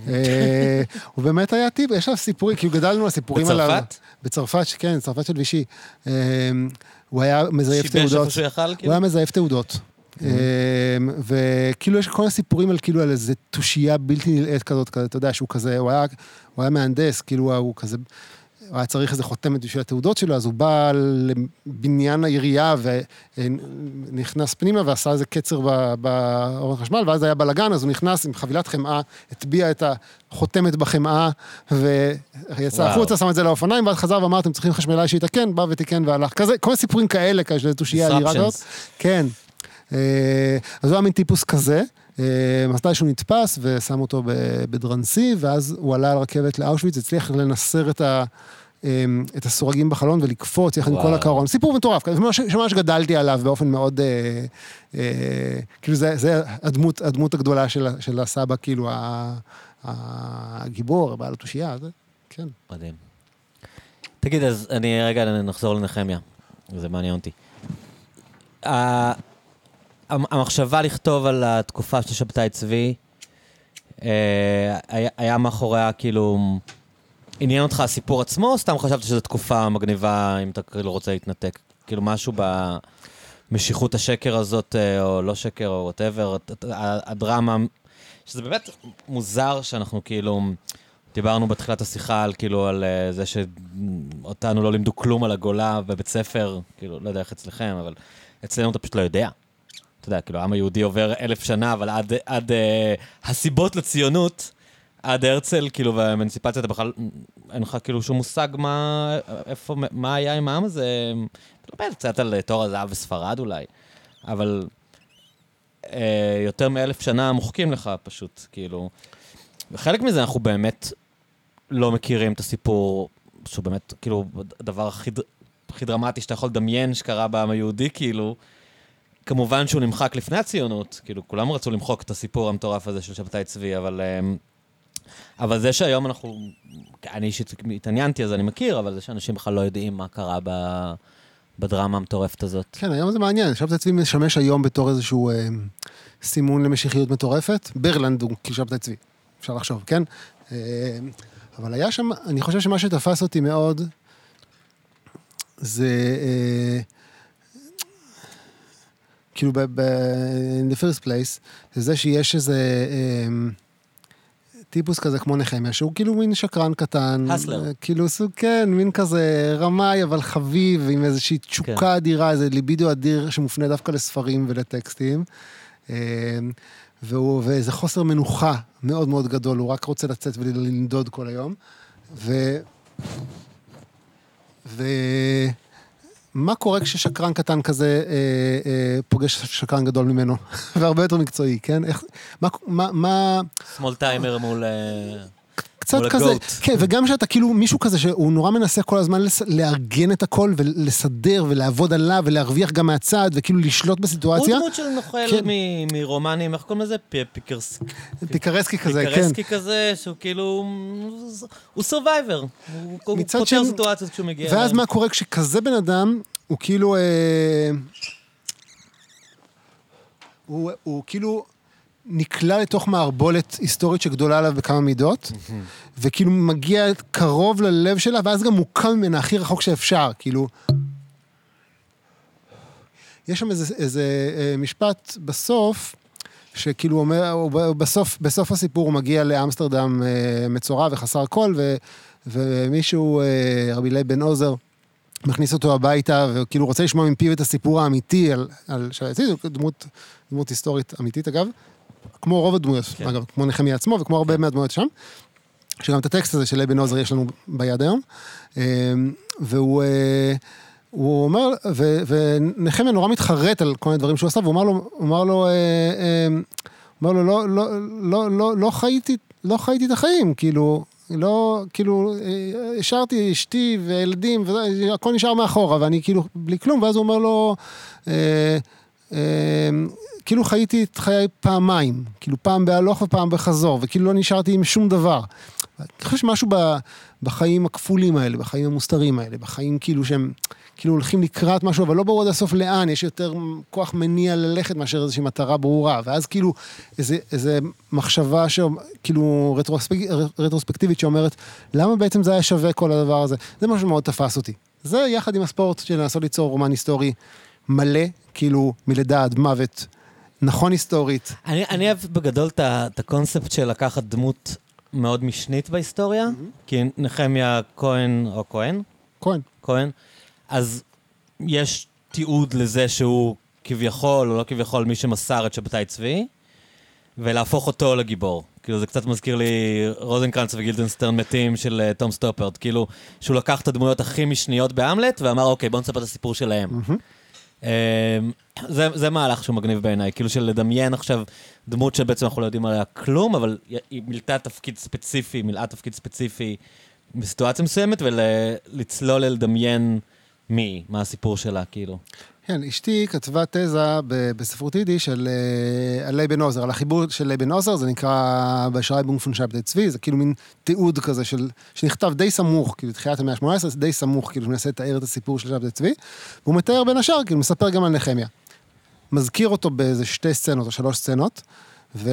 אה, הוא באמת היה טיפ, יש עליו סיפורים, כאילו גדלנו על סיפורים עליו. בצרפת? בצרפת, כן, צרפת של וישי. אה, הוא היה מזייף שיבש תעודות. איפה שהוא יכל, הוא כאילו? היה מזייף תעודות. Mm-hmm. וכאילו יש כל הסיפורים על כאילו על איזה תושייה בלתי נלאית כזאת, כזה, אתה יודע שהוא כזה, הוא היה, הוא היה מהנדס, כאילו הוא כזה, הוא היה צריך איזה חותמת בשביל התעודות שלו, אז הוא בא לבניין העירייה ונכנס פנימה ועשה איזה קצר ב- באור החשמל, ואז היה בלאגן, אז הוא נכנס עם חבילת חמאה, הטביע את החותמת בחמאה, ויצא. החוצה, שם את זה לאופניים, ואז חזר ואמר, אתם צריכים חשמלאי שיתקן, בא ותיקן והלך. כזה, כל הסיפורים כאלה, כאלה, איזו תושייה אדירה. כזאת. כן. אה, אז הוא היה מין טיפוס כזה. אה, מתי שהוא נתפס ושם אותו בדרנסי, ואז הוא עלה על רכבת לאושוויץ, הצליח לנסר את ה... אה, את הסורגים בחלון ולקפוץ יחד עם כל. הקרון. סיפור מטורף, ממש- שממש גדלתי עליו באופן מאוד... אה, אה, כאילו זה, זה הדמות, הדמות הגדולה של, של הסבא, כאילו הגיבור, בעל התושייה, זה, כן. מדהים. תגיד, אז אני רגע נחזור לנחמיה, זה מעניין אותי. המחשבה לכתוב על התקופה של שבתאי צבי, אה, היה- מאחוריה כאילו, עניין אותך הסיפור עצמו, או סתם חשבת שזו תקופה מגניבה אם אתה כאילו רוצה להתנתק? כאילו משהו במשיכות השקר הזאת, אה, או לא שקר, או וואטאבר, הדרמה, שזה באמת מוזר שאנחנו כאילו... דיברנו בתחילת השיחה על כאילו על uh, זה שאותנו לא לימדו כלום על הגולה בבית ספר, כאילו, לא יודע איך אצלכם, אבל אצלנו אתה פשוט לא יודע. אתה יודע, כאילו, העם היהודי עובר אלף שנה, אבל עד, עד uh, הסיבות לציונות, עד הרצל, כאילו, והאמנציפציה, אתה בכלל, אין לך כאילו שום מושג מה, איפה, מה היה עם העם הזה. אתה קצת על תור הזהב וספרד אולי, אבל אה, יותר מאלף שנה מוחקים לך פשוט, כאילו. וחלק מזה אנחנו באמת לא מכירים את הסיפור, שהוא באמת, כאילו, הדבר הכי, הכי דרמטי שאתה יכול לדמיין שקרה בעם היהודי, כאילו, כמובן שהוא נמחק לפני הציונות, כאילו, כולם רצו למחוק את הסיפור המטורף הזה של שבתאי צבי, אבל... אמ, אבל זה שהיום אנחנו, אני אישית התעניינתי אז אני מכיר, אבל זה שאנשים בכלל לא יודעים מה קרה ב, בדרמה המטורפת הזאת. כן, היום זה מעניין, שבתאי צבי משמש היום בתור איזשהו אה, סימון למשיחיות מטורפת. ברלנד הוא כאילו שבתאי צבי, אפשר לחשוב, כן? אה, אבל היה שם, אני חושב שמה שתפס אותי מאוד, זה... אה, כאילו, ב- ב- in the first place, זה זה שיש איזה אה, טיפוס כזה כמו נחמיה, שהוא כאילו מין שקרן קטן. הסלר. כאילו, סוג, כן, מין כזה רמאי, אבל חביב, עם איזושהי תשוקה כן. אדירה, איזה ליבידו אדיר שמופנה דווקא לספרים ולטקסטים. אה, והוא, ואיזה חוסר מנוחה מאוד מאוד גדול, הוא רק רוצה לצאת ולנדוד כל היום. ו... ומה קורה כששקרן קטן כזה אה, אה, פוגש שקרן גדול ממנו, [LAUGHS] והרבה יותר מקצועי, כן? איך, מה, מה, מה, small timer מול... קצת כזה. כן, וגם שאתה כאילו מישהו כזה שהוא נורא מנסה כל הזמן לס, לארגן את הכל ולסדר ולעבוד עליו ולהרוויח גם מהצד וכאילו לשלוט הוא בסיטואציה. דמות של נוכל כן. מ- מרומנים, איך קוראים לזה? פ- פיקרס- פיקרסקי כזה, כן. פיקרסקי כזה, שהוא כאילו... הוא survivor. הוא הוא פותר שני- סיטואציות כשהוא מגיע ואז. מה קורה כשכזה בן אדם, הוא כאילו... אה, הוא, הוא כאילו נקלע לתוך מערבולת היסטורית שגדולה עליו בכמה מידות, וכאילו מגיע קרוב ללב שלה, ואז גם מוקם ממנה הכי רחוק שאפשר, כאילו... יש שם איזה, איזה אה, משפט בסוף, שכאילו אומר, הוא בסוף, בסוף הסיפור הוא מגיע לאמסטרדם אה, מצורע וחסר כל, ו, ומישהו, אה, רבי לייב בן עוזר, מכניס אותו הביתה, וכאילו רוצה לשמוע מפיו את הסיפור האמיתי על, על זו דמות, דמות היסטורית אמיתית אגב, כמו רוב הדמויות, כן. כן. אגב, כמו נחמיה עצמו וכמו הרבה מהדמויות שם, שגם את הטקסט הזה של לייב בן עוזר יש לנו ביד היום, אה, והוא... אה, הוא אומר, ו- ונחמיה נורא מתחרט על כל מיני דברים שהוא עשה, והוא אמר לו, הוא אמר לו, אה, אה, אומר לו, לא, לא, לא, לא, לא חייתי, לא חייתי את החיים, כאילו, לא, כאילו, אה, השארתי אשתי וילדים, והכל נשאר מאחורה, ואני כאילו בלי כלום, ואז הוא אומר לו, אה, אה, כאילו חייתי את חיי פעמיים, כאילו פעם בהלוך ופעם בחזור, וכאילו לא נשארתי עם שום דבר. אני חושב שמשהו ב, בחיים הכפולים האלה, בחיים המוסתרים האלה, בחיים כאילו שהם כאילו הולכים לקראת משהו, אבל לא ברור עד הסוף לאן, יש יותר כוח מניע ללכת מאשר איזושהי מטרה ברורה, ואז כאילו איזה מחשבה שכאילו רטרוספק, רטרוספקטיבית שאומרת, למה בעצם זה היה שווה כל הדבר הזה? זה משהו שמאוד תפס אותי. זה יחד עם הספורט של לנסות ליצור רומן היסטורי מלא, כאילו מלידה עד מוות, נכון היסטורית. אני, אני אוהב בגדול את הקונספט של לקחת דמות מאוד משנית בהיסטוריה, כי נחמיה כהן, או כהן? כהן. כהן, אז יש תיעוד לזה שהוא כביכול, או לא כביכול, מי שמסר את שבתאי צבי, ולהפוך אותו לגיבור. כאילו, זה קצת מזכיר לי רוזנקרנץ וגילדנסטרן מתים של אה, תום סטופרד. כאילו, שהוא לקח את הדמויות הכי משניות בהמלט, ואמר, אוקיי, בואו נספר את הסיפור שלהם. אמ, זה, זה מהלך שהוא מגניב בעיניי, כאילו של לדמיין עכשיו דמות שבעצם אנחנו לא יודעים עליה כלום, אבל היא- מילאה תפקיד ספציפי, מילאה תפקיד ספציפי בסיטואציה מסוימת, ולצלול לדמיין מי, מה הסיפור שלה, כאילו. כן, אשתי כתבה תזה בספרות יידיש על, אה, לייב בן עוזר, על החיבור של לייב בן עוזר, זה נקרא באַשרײַבונג שבתאי צבי, זה כאילו מין תיעוד כזה של, שנכתב די סמוך, כאילו תחילת המאה ה-18, זה די סמוך, כאילו מנסה לתאר את הסיפור של שבתאי צבי, והוא מתאר בין השאר, כאילו מספר גם על נחמיה. מזכיר אותו באיזה שתי סצנות או שלוש סצנות, ו...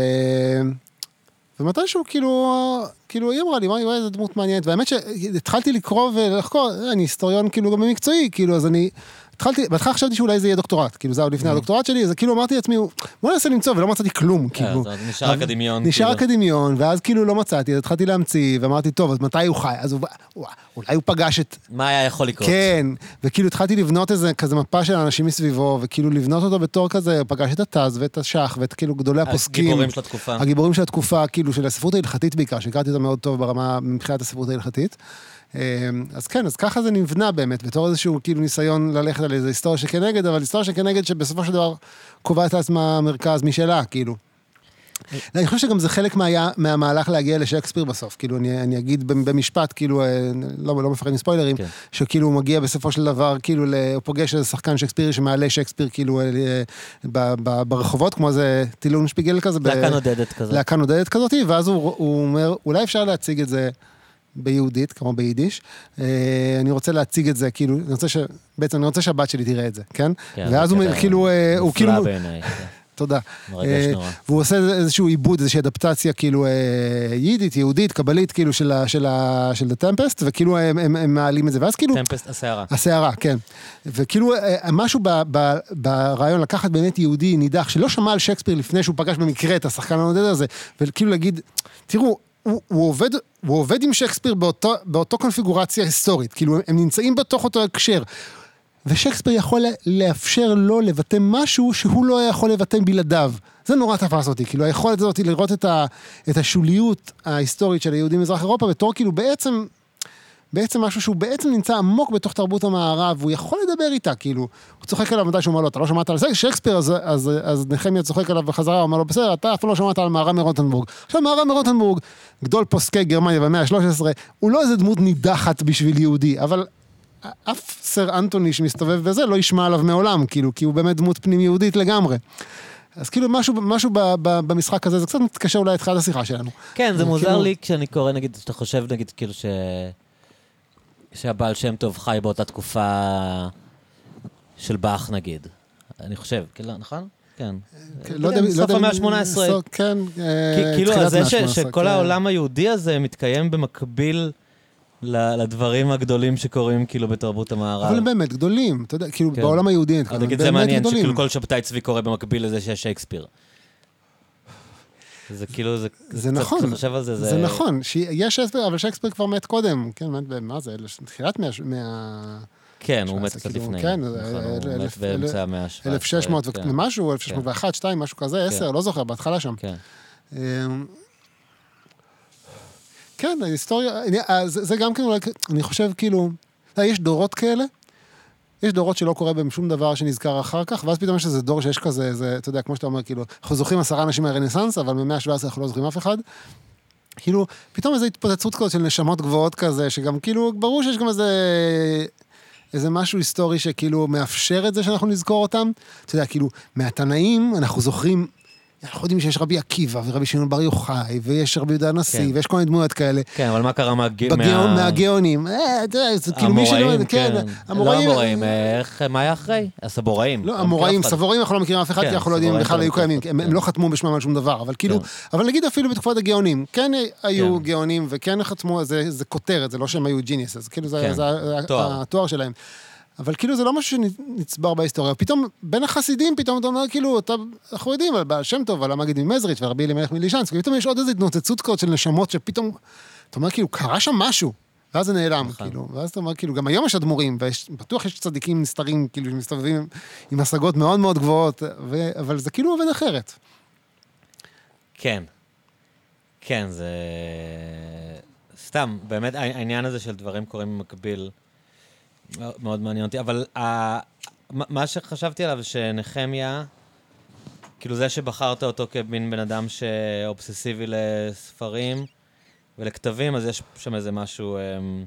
ומתישהו כאילו, כאילו היא אמרה לי, וואי, וואי, איזה דמות מעניינת, והאמת שהתחלתי לקרוא ולחקור, אני היסטוריון כאילו גם במקצועי, כאילו, אז אני... התחלתי, בהתחלה חשבתי שאולי זה יהיה דוקטורט, כאילו זה היה עוד לפני הדוקטורט שלי, אז כאילו אמרתי לעצמי, בוא ננסה למצוא, ולא מצאתי כלום, כאילו. אה, אז נשאר רק הדמיון, נשאר כאילו. רק הדמיון, ואז כאילו לא מצאתי, אז התחלתי להמציא, ואמרתי, טוב, אז מתי הוא חי? אז אולי הוא פגש את... מה היה יכול לקרות? כן, וכאילו התחלתי לבנות איזה כזה מפה של אנשים מסביבו, וכאילו לבנות אותו בתור כזה, פגש את הטז ואת השח ואת כאילו גדולי הפוסקים. הגיבורים של התקופה. הגיבורים של התקופה, כאילו של הספרות ההלכתית בעיקר, שהכרתי אותה מאוד טוב ברמה, מבחינת הספרות ההלכתית. אה, אז כן, אז ככה זה נבנה באמת, בתור איזשהו כאילו ניסיון ללכת על איזה היסטוריה שכנגד, אבל היסטוריה שכנגד שבסופו של דבר קובעת לעצמה מרכז משלה, כאילו. אני חושב שגם זה חלק מה, מהמהלך להגיע לשייקספיר בסוף, כאילו אני, אני אגיד במשפט, כאילו, אה, לא, לא מפחד מספוילרים, כן. שכאילו הוא מגיע בסופו של דבר, כאילו, הוא פוגש איזה שחקן שייקספירי שמעלה שייקספיר, כאילו, אה, ב, ב, ברחובות, כמו איזה טילון שפיגל כזה. להקה נודדת כזה. להקה נודדת כזאת, ואז הוא, הוא אומר, אולי אפשר להציג את זה ביהודית, כמו ביידיש. אה, אני רוצה להציג את זה, כאילו, אני רוצה ש... בעצם אני רוצה שהבת שלי תראה את זה, כן? כן, ואז הוא כאילו, אה, הוא כאילו, בעיניי, כן. תודה. מרגש אה, נורא. והוא עושה איזשהו עיבוד, איזושהי אדפטציה כאילו יידית, יהודית, קבלית, כאילו של של של The Tempest, וכאילו הם- הם הם מעלים את זה, ואז כאילו... טמפסט הסערה. הסערה, כן. וכאילו, משהו ב, ב, ברעיון לקחת באמת יהודי נידח, שלא שמע על שייקספיר לפני שהוא פגש במקרה את השחקן הנודד הזה, וכאילו להגיד, תראו, הוא, הוא, עובד, הוא עובד עם שייקספיר באותו, באותו קונפיגורציה היסטורית, כאילו, הם נמצאים בתוך אותו הקשר. ושייקספיר יכול לאפשר לו לבטא משהו שהוא לא היה יכול לבטא בלעדיו. זה נורא תפס אותי, כאילו היכולת הזאת לראות את, ה, את השוליות ההיסטורית של היהודים במזרח אירופה בתור כאילו בעצם בעצם משהו שהוא בעצם נמצא עמוק בתוך תרבות המערב, והוא יכול לדבר איתה, כאילו, הוא צוחק עליו מתי שהוא אומר לו, אתה לא שמעת על זה? שייקספיר, אז, אז, אז נחמיה צוחק עליו בחזרה, הוא אומר לו, בסדר, אתה אף פעם לא שמעת על מהר"ם מרוטנבורג. עכשיו, מהר"ם מרוטנבורג, גדול פוסקי גרמניה במאה ה-13, הוא לא איזה דמות נידחת בשביל יהודי, אבל אף סר אנטוני שמסתובב בזה לא ישמע עליו מעולם, כאילו, כי הוא באמת דמות פנים יהודית לגמרי. אז כאילו משהו, משהו ב, ב, במשחק הזה, זה קצת מתקשר אולי לתחילת השיחה שלנו. כן, זה כאילו- מוזר לי כשאני קורא, נגיד, שאתה חושב, נגיד, כאילו ש... שהבעל שם טוב חי באותה תקופה של באך, נגיד. אני חושב, כאילו, נכון? כן. לא יודע, לא סוף המאה ה-18. סוף- כן, אה, כאילו, זה המאה ש- ה-18, שכל כן. העולם היהודי הזה מתקיים במקביל לדברים הגדולים שקורים כאילו בתרבות המערב. אבל הם באמת גדולים, אתה יודע, כאילו כן. בעולם היהודי, נגיד זה מעניין. שכאילו כל שבתאי צבי קורה במקביל לזה שיש שייקספיר. זה כאילו, זה... זה נכון, כשאתה חושב על זה, זה... זה נכון, שיש שייקספיר, אבל שייקספיר כבר מת קודם, כן, מת, ב- מה זה, אלה- תחילת. מאה- כן, הוא מת קצת כאילו, לפני. כן, נכון, אה, הוא מת באמצע המאה ה-17. 1600 כן, ומשהו, 1601, 2, משהו כזה, 10, לא זוכר, בהתחלה שם. כן. אמ, כן, ההיסטוריה, אז זה גם כן אולי, אני חושב כאילו, יודע, יש דורות כאלה, יש דורות שלא קורה בהם שום דבר שנזכר אחר כך, ואז פתאום יש איזה דור שיש כזה, זה, אתה יודע, כמו שאתה אומר, כאילו, אנחנו זוכרים עשרה אנשים מהרנסאנס, אבל במאה ה-17 אנחנו לא זוכרים אף אחד. כאילו, פתאום איזו התפוצצות כזאת של נשמות גבוהות כזה, שגם כאילו, ברור שיש גם איזה... איזה משהו היסטורי שכאילו מאפשר את זה שאנחנו נזכור אותם. אתה יודע, כאילו, מהתנאים אנחנו זוכרים, אנחנו יודעים שיש רבי עקיבא ורבי שמעון בר יוחאי, ויש רבי יהודה הנשיא, כן. ויש כל מיני דמויות כאלה. כן, אבל מה קרה מהג- בגאון, מה- מהגאונים, אה, אתה יודע, זה כאילו מי שלא... המוראים, כן, לא המוראים, איך, מה היה אחרי? הסבוראים. לא, המוראים. סבוראים אנחנו לא מכירים אף אחד, כן, כי אנחנו לא יודעים בכלל היו לא קיימים, הם הם לא כן. חתמו בשמם על שום דבר, אבל כאילו, כן. אבל נגיד אפילו בתקופת הגאונים, כן היו כן. גאונים וכן חתמו, זה זה כותרת, זה לא שהם היו ג'יניוס, כאילו זה כן. התואר שלהם. אבל כאילו זה לא משהו שנצבר בהיסטוריה. פתאום, בין החסידים, פתאום אתה אומר, כאילו, אתה, אנחנו יודעים על בעל שם טוב, על המגיד ממזריץ' ורבי אלימלך מלישנסקי, ופתאום יש עוד איזו התנוצצות כזאת של נשמות שפתאום, אתה אומר, כאילו, קרה שם משהו. ואז זה נעלם, נכון. כאילו. ואז אתה אומר, כאילו, גם היום יש אדמו"רים, ובטוח יש צדיקים נסתרים, כאילו, שמסתובבים עם- השגות מאוד מאוד גבוהות, ו... אבל זה כאילו עובד אחרת. כן. כן, זה... סתם, באמת, הע- העניין הזה של דברים קורים במקביל, מאוד מעניין אותי, אבל ה... מה- מה שחשבתי עליו, שנחמיה, כאילו זה שבחרת אותו כמין בן אדם שאובססיבי לספרים ולכתבים, אז יש שם איזה משהו... אמ,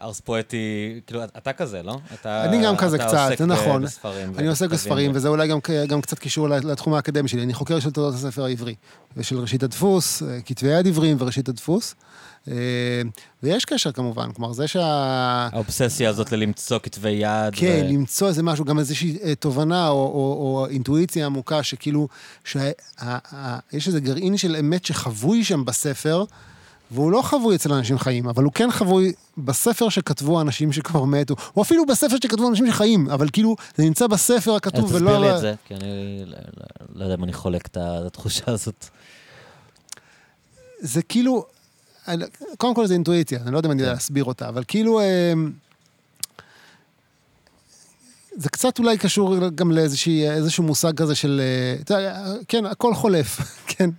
ארס פואטי, כאילו, אתה כזה, לא? אתה, אני גם כזה קצת, זה נכון. בספרים אני עוסק בספרים, וזה אולי גם, גם קצת קישור לתחום האקדמי שלי. אני חוקר של תולדות הספר העברי, ושל ראשית הדפוס, אה, כתבי יד עבריים וראשית הדפוס. אה, ויש קשר כמובן, כלומר זה שה... האובססיה הזאת ללמצוא כתבי יד. כן, ו- למצוא איזה משהו, גם איזושהי אה, תובנה או, או, או אינטואיציה עמוקה, שכאילו, שיש איזה גרעין של אמת שחבוי שם בספר, והוא לא חבוי אצל אנשים חיים, אבל הוא כן חבוי בספר שכתבו אנשים שכבר מתו, או אפילו בספר שכתבו אנשים שחיים, אבל כאילו, זה נמצא בספר הכתוב, אז ולא... תסביר לי את זה, כי אני לא- לא- לא יודע אם אני חולק את התחושה הזאת. זה כאילו, קודם כל זה אינטואיציה, אני לא יודע אם אני יודע כן. להסביר אותה, אבל כאילו, אה, זה קצת אולי קשור גם לאיזשהו מושג כזה של, אה, אתה יודע, כן, הכל חולף, [LAUGHS] כן,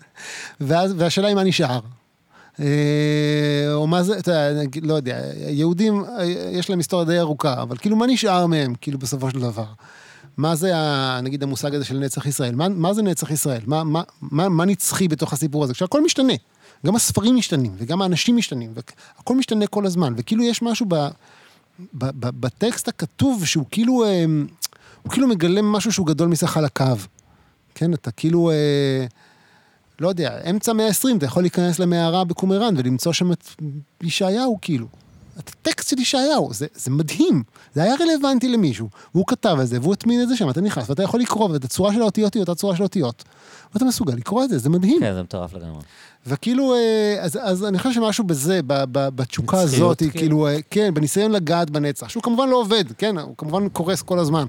ואז, והשאלה היא מה נשאר. אה, או מה זה, אתה יודע, לא יודע, יהודים, אה, יש להם היסטוריה די ארוכה, אבל כאילו מה נשאר מהם, כאילו בסופו של דבר? מה זה, ה, נגיד, המושג הזה של נצח ישראל? מה, מה זה נצח ישראל? מה, מה, מה, מה נצחי בתוך הסיפור הזה? כשהכל משתנה. גם הספרים משתנים, וגם האנשים משתנים, והכל משתנה כל הזמן, וכאילו יש משהו ב, ב, ב, בטקסט הכתוב שהוא כאילו, אה, הוא כאילו מגלם משהו שהוא גדול מסך על הקו. כן, אתה כאילו, לא יודע, אמצע מאה ה-20, אתה יכול להיכנס למערה בקומראן ולמצוא שם את ישעיהו, כאילו. הטקסט של ישעיהו, זה, זה מדהים. זה היה רלוונטי למישהו, והוא כתב את זה, והוא הטמין את זה שם, אתה נכנס, ואתה יכול לקרוא, ואת הצורה של האותיות היא אותה צורה של אותיות. ואתה מסוגל לקרוא את זה, זה מדהים. כן, זה מטורף לגמרי. וכאילו, אה, אז, אז אני חושב שמשהו בזה, ב- ב- בתשוקה הזאת, כאילו. כאילו, אה, כן, בניסיון לגעת בנצח, שהוא כמובן לא עובד, כן, הוא כמובן קורס כל הזמן,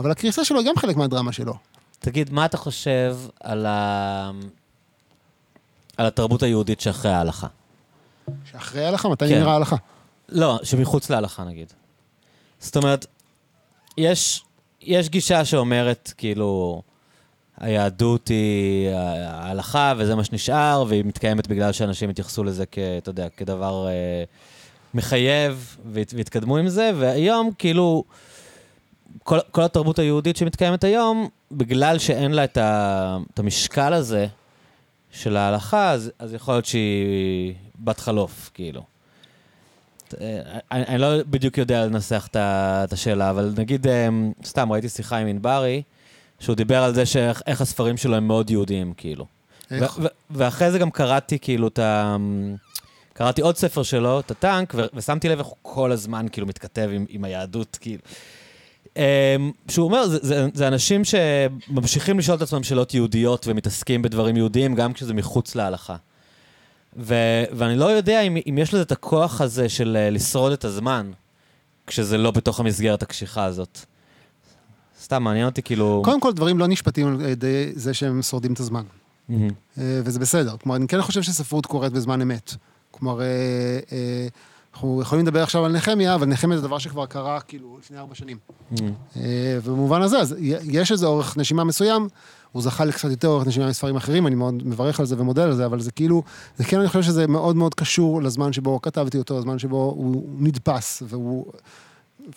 אבל הקריסה שלו היא גם חלק מהדרמה שלו. תגיד, מה אתה חושב על, ה... על התרבות היהודית שאחרי ההלכה? שאחרי ההלכה, מתי כן. נראה ההלכה? לא, שמחוץ להלכה נגיד. זאת אומרת, יש, יש גישה שאומרת, כאילו, היהדות היא ההלכה וזה מה שנשאר, והיא מתקיימת בגלל שאנשים התייחסו לזה כ... אתה יודע, כדבר אה, מחייב, והת, והתקדמו עם זה, והיום, כאילו, כל, כל התרבות היהודית שמתקיימת היום, בגלל שאין לה את, ה, את המשקל הזה של ההלכה, אז, אז יכול להיות שהיא בת חלוף, כאילו. אה, אני, אני לא בדיוק יודע לנסח את את השאלה, אבל נגיד, אה, סתם ראיתי שיחה עם ענברי, שהוא דיבר על זה שאיך איך הספרים שלו הם מאוד יהודיים, כאילו. איך? ואחרי זה גם קראתי, כאילו, את ה... קראתי עוד ספר שלו, את הטנק, ושמתי לב איך הוא כל הזמן, כאילו, מתכתב עם, עם היהדות, כאילו. אמ, שהוא אומר, זה, זה, זה אנשים שממשיכים לשאול את עצמם שאלות יהודיות ומתעסקים בדברים יהודיים, גם כשזה מחוץ להלכה. ו- ואני לא יודע אם, אם יש לזה את הכוח הזה של אה, לשרוד את הזמן, כשזה לא בתוך המסגרת הקשיחה הזאת. סתם, מעניין אותי כאילו... קודם כל, דברים לא נשפטים על ידי זה שהם שורדים את הזמן. אה, וזה בסדר. כלומר, אני כן חושב שספרות קורית בזמן אמת. כלומר, אה, אה, אנחנו יכולים לדבר עכשיו על נחמיה, אבל נחמיה זה דבר שכבר קרה כאילו לפני ארבע שנים. מהמם. אה, ובמובן הזה, אז יש איזה אורך נשימה מסוים, הוא זכה לקצת יותר אורך נשימה מספרים אחרים, אני מאוד מברך על זה ומודה על זה, אבל זה כאילו, זה כן, אני חושב שזה מאוד מאוד קשור לזמן שבו כתבתי אותו, לזמן שבו הוא נדפס, והוא,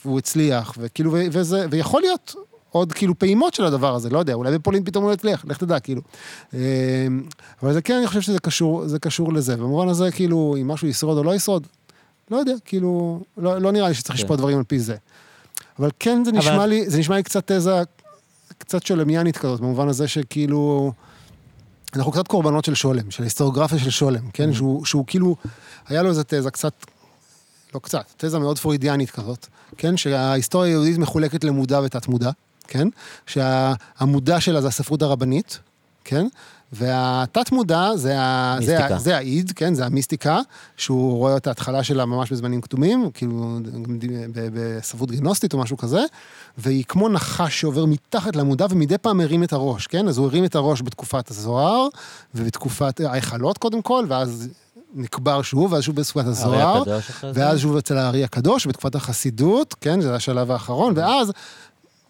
והוא הצליח, וכאילו, וזה, ויכול להיות עוד כאילו פעימות של הדבר הזה, לא יודע, אולי בפולין פתאום הוא לא יצליח, לך תדע, כאילו. אה, אבל זה כן, אני חושב שזה קשור, זה קשור לזה. במובן הזה, כאילו, אם משהו ישרוד או לא ישרוד, לא יודע, כאילו, לא, לא נראה לי שצריך כן. לשפוט דברים על פי זה. אבל כן, זה נשמע, לי, זה נשמע לי קצת תזה, קצת שולמיאנית כזאת, במובן הזה שכאילו... אנחנו קצת קורבנות של שולם, של היסטוריוגרפיה של שולם, Mm-hmm. כן? שהוא, שהוא כאילו, היה לו איזה תזה קצת, לא קצת, תזה מאוד פרוידיאנית כזאת, כן? שההיסטוריה היהודית מחולקת למודע ותת-מודע, כן? שהמודע שלה זה הספרות הרבנית, כן? והתת-מודע זה, ה... זה. ה... זה האיד, כן? זה המיסטיקה, שהוא רואה את ההתחלה שלה ממש בזמנים קדומים, כאילו גם ד- ב- בספרות גנוסטית או משהו כזה, והיא כמו נחש שעובר מתחת למודע ומדי פעם מרים את הראש, כן? אז הוא הרים את הראש בתקופת הזוהר, ובתקופת ההיכלות קודם כל, ואז נקבר שוב, ואז שוב בתקופת הזוהר. ואז שוב אצל הארי הקדוש, בתקופת החסידות, כן, זה השלב האחרון, ואז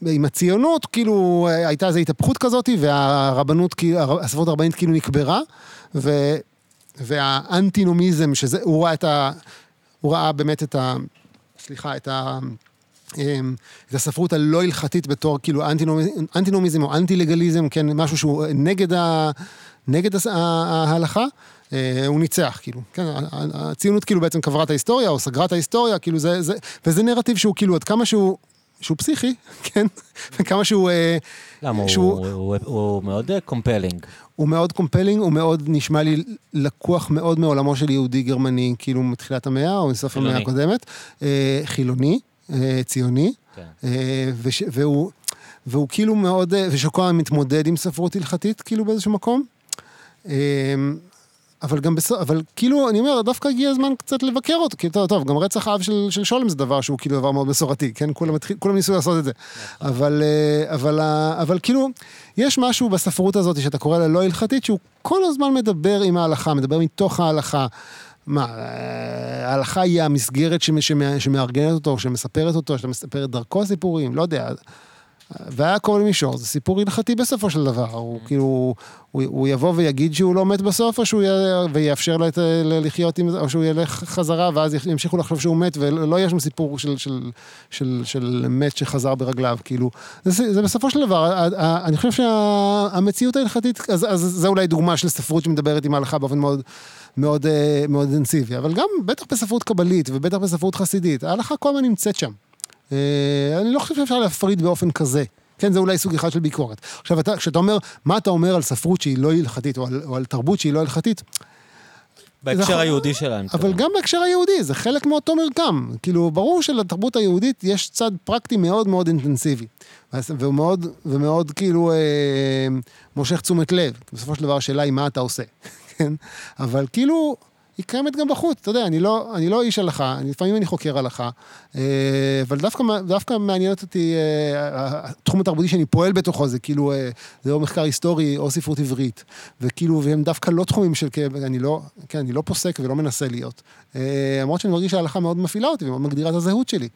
עם הציונות, כאילו, הייתה איזו התהפכות כזאת, והרבנות, הספרות הרבנית כאילו נקברה, ו, והאנטינומיזם, שזה, הוא ראה את ה... הוא ראה באמת את ה... סליחה, את ה... אמ, את הספרות הלא הלכתית בתור כאילו אנטינומיזם, אנטינומיזם או אנטי-לגליזם, כן, משהו שהוא נגד, ה, נגד ההלכה, אה, הוא ניצח, כאילו. כן, הציונות כאילו בעצם קברה את ההיסטוריה, או סגרה את ההיסטוריה, כאילו זה, זה, וזה נרטיב שהוא כאילו עד כמה שהוא, שהוא פסיכי, [LAUGHS] כן, וכמה שהוא, אה, למה? הוא- שהוא- הוא- הוא הוא מאוד compelling. הוא מאוד compelling, הוא מאוד נשמע לי לקוח מאוד מעולמו של יהודי גרמני, כאילו מתחילת המאה, או מסוף המאה. הקודמת, אה, חילוני, אה, ציוני. כן. אה, וש, והוא, והוא כאילו מאוד, אה, ושכל מתמודד עם ספרות הלכתית, כאילו באיזשהו מקום. אה, אבל גם בסוף, אבל כאילו, אני אומר, דווקא הגיע הזמן קצת לבקר אותו, כי טוב, טוב, גם רצח אב של, של שולם זה דבר שהוא כאילו דבר מאוד מסורתי, כן? כולם, התחיל, כולם ניסו לעשות את זה. אבל, אה, אבל, ה- אבל כאילו, יש משהו בספרות הזאת שאתה קורא לה לא הלכתית, שהוא כל הזמן מדבר עם ההלכה, מדבר מתוך ההלכה. מה, אה, ההלכה היא המסגרת שמ- שמ- שמארגנת אותו, שמספרת אותו, שאתה מספר את דרכו סיפורים, לא יודע. והיה כל מישור, זה סיפור הלכתי בסופו של דבר. הוא כאילו, הוא, הוא יבוא ויגיד שהוא לא מת בסוף, או שהוא י... ויאפשר לו את, ל- לחיות עם זה, או שהוא ילך חזרה, ואז ימשיכו לחשוב שהוא מת, ולא יהיה שם סיפור של, של, של, של מת שחזר ברגליו, כאילו. זה, זה בסופו של דבר, אני חושב שהמציאות ההלכתית, אז, אז זה אולי דוגמה של ספרות שמדברת עם ההלכה באופן מאוד... מאוד, אה, מאוד אינטנסיבי, אבל גם בטח בספרות קבלית ובטח בספרות חסידית, ההלכה כל הזמן נמצאת שם. אה, אני לא חושב שאפשר להפריד באופן כזה. כן, זה אולי סוג אחד של ביקורת. עכשיו, אתה, כשאתה אומר, מה אתה אומר על ספרות שהיא לא הלכתית, או על, או על תרבות שהיא לא הלכתית, בהקשר נכון. היהודי שלהם. אבל גם בהקשר היהודי, זה חלק מאותו מרקם. כאילו, ברור שלתרבות היהודית יש צד פרקטי מאוד מאוד אינטנסיבי. ומאוד, ומאוד כאילו אה, מושך תשומת לב. בסופו של דבר השאלה היא מה אתה עושה, [LAUGHS] כן? אבל כאילו, היא קיימת גם בחוץ, אתה יודע, אני לא, אני לא איש הלכה, אני, לפעמים אני חוקר הלכה, אה, אבל דווקא, דווקא מעניינת אותי, אה, התחום התרבותי שאני פועל בתוכו, זה כאילו, אה, זה או מחקר היסטורי או ספרות עברית, וכאילו, והם דווקא לא תחומים של, אני לא, כן, אני לא פוסק ולא מנסה להיות. למרות שאני מרגיש שההלכה מאוד מפעילה אותי ומאוד מגדירה את הזהות שלי.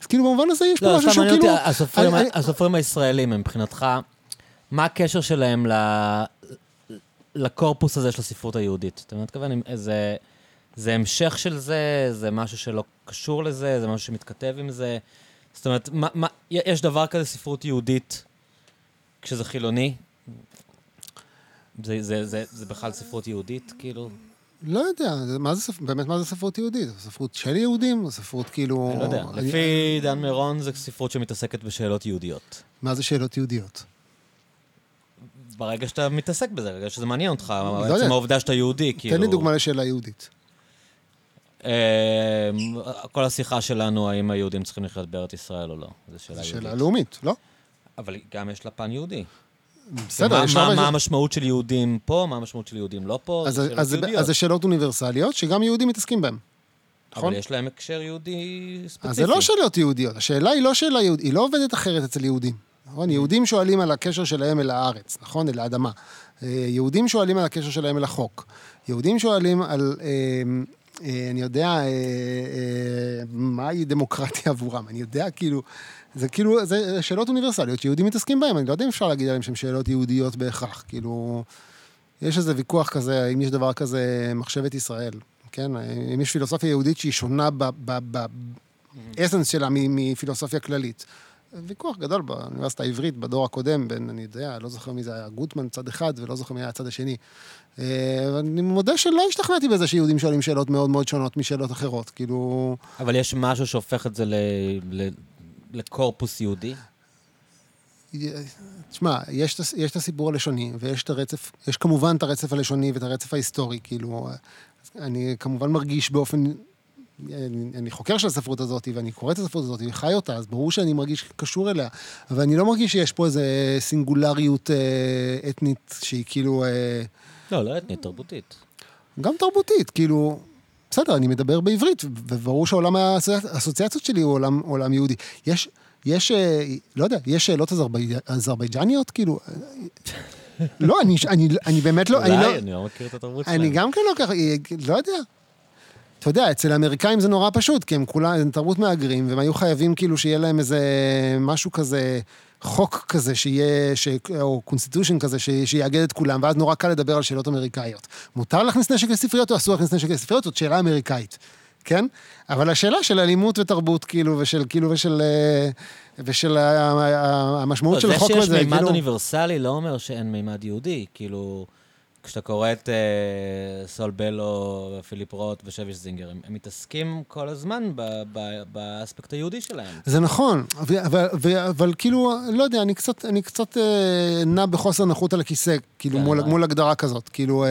אז כאילו, במובן הזה יש פה לא, משהו שהוא כאילו... הסופרים הישראלים, מבחינתך, מה הקשר שלהם ל... לקורפוס הזה של הספרות היהודית. אתה מתכוון, זה, זה המשך של זה, זה משהו שלא קשור לזה, זה משהו שמתכתב עם זה. זאת אומרת, מה, מה, יש דבר כזה ספרות יהודית כשזה חילוני? זה, זה, זה, זה בכלל ספרות יהודית, כאילו? לא יודע, מה זה, באמת מה זה ספרות יהודית? ספרות של יהודים? ספרות כאילו... אני לא יודע. אני... לפי דן מירון זה ספרות שמתעסקת בשאלות יהודיות. מה זה שאלות יהודיות? ברגע שאתה מתעסק בזה, ברגע שזה מעניין אותך, לא עצם העובדה שאתה יהודי, כאילו... תן לי דוגמה לשאלה יהודית. אמ, כל השיחה שלנו, האם היהודים צריכים לחיות בארץ ישראל או לא, זו שאלה יהודית. זו שאלה לאומית, לא? אבל גם יש לה פן יהודי. בסדר, יש מה, מה המשמעות של יהודים פה, מה המשמעות של יהודים לא פה, אז, זה אז, אז זה שאלות אוניברסליות שגם יהודים מתעסקים בהן. נכון? אבל יש להם הקשר יהודי ספציפי. אז זה לא שאלות יהודיות, השאלה היא לא שאלה יהודית, היא לא עובדת אחרת אצל יהודים. נכון? יהודים שואלים על הקשר שלהם אל הארץ, נכון? אל האדמה. אה, יהודים שואלים על הקשר שלהם אל החוק. יהודים שואלים על, אה, אה, אני יודע, מהי דמוקרטיה עבורם. אני יודע, כאילו, זה כאילו, זה שאלות אוניברסליות שיהודים מתעסקים בהן. אני לא יודע אם אפשר להגיד עליהן שהן שאלות יהודיות בהכרח. כאילו, יש איזה ויכוח כזה, אם יש דבר כזה מחשבת ישראל, כן? אם יש פילוסופיה יהודית שהיא שונה באסנס שלה מפילוסופיה כללית. ויכוח גדול באוניברסיטה העברית בדור הקודם, בין, אני יודע, לא זוכר מי זה היה גוטמן צד אחד, ולא זוכר מי היה הצד השני. אה, אני מודה שלא השתכנעתי בזה שיהודים שואלים שאלות מאוד מאוד שונות משאלות אחרות, כאילו... אבל יש משהו שהופך את זה ל... ל... לקורפוס יהודי? תשמע, יש, יש את הסיפור הלשוני, ויש את הרצף, יש כמובן את הרצף הלשוני ואת הרצף ההיסטורי, כאילו, אני כמובן מרגיש באופן אני, אני חוקר של הספרות הזאת, ואני קורא את הספרות הזאת, וחי אותה, אז ברור שאני מרגיש קשור אליה. אבל אני לא מרגיש שיש פה איזה סינגולריות אה, אתנית שהיא כאילו... אה... לא, לא אתנית, תרבותית. גם תרבותית, כאילו... בסדר, אני מדבר בעברית, וברור שעולם האסוציאציות שלי הוא עולם, עולם יהודי. יש, יש, אה, לא יודע, יש שאלות אזרבייג'ניות, כאילו... לא, אני, אני, אני באמת לא... אולי, אני, לא, אני לא מכיר את התרבות שלהם. אני גם כן לא ככה, לא יודע. אתה יודע, אצל האמריקאים זה נורא פשוט, כי הם כולם, הם תרבות מהגרים, והם היו חייבים כאילו שיהיה להם איזה משהו כזה, חוק כזה שיהיה, ש... או constitution כזה, ש... שיאגד את כולם, ואז נורא קל לדבר על שאלות אמריקאיות. מותר להכניס נשק לספריות או אסור להכניס נשק לספריות? זאת שאלה אמריקאית, כן? אבל השאלה של אלימות ותרבות, כאילו, ושל, כאילו, ושל... אה, ושל המשמעות לא, של החוק הזה, כאילו... זה שיש מימד. אוניברסלי לא אומר שאין מימד יהודי, כאילו... כשאתה קורא את אה, סול בלו, פיליפ רוט ובשביס זינגר, הם, הם מתעסקים כל הזמן ב, ב, באספקט היהודי שלהם. זה נכון, אבל, אבל, אבל כאילו, לא יודע, אני קצת, אני קצת uh, נע בחוסר נוחות על הכיסא, כאילו, כן, מול, מול הגדרה כזאת. כאילו, uh,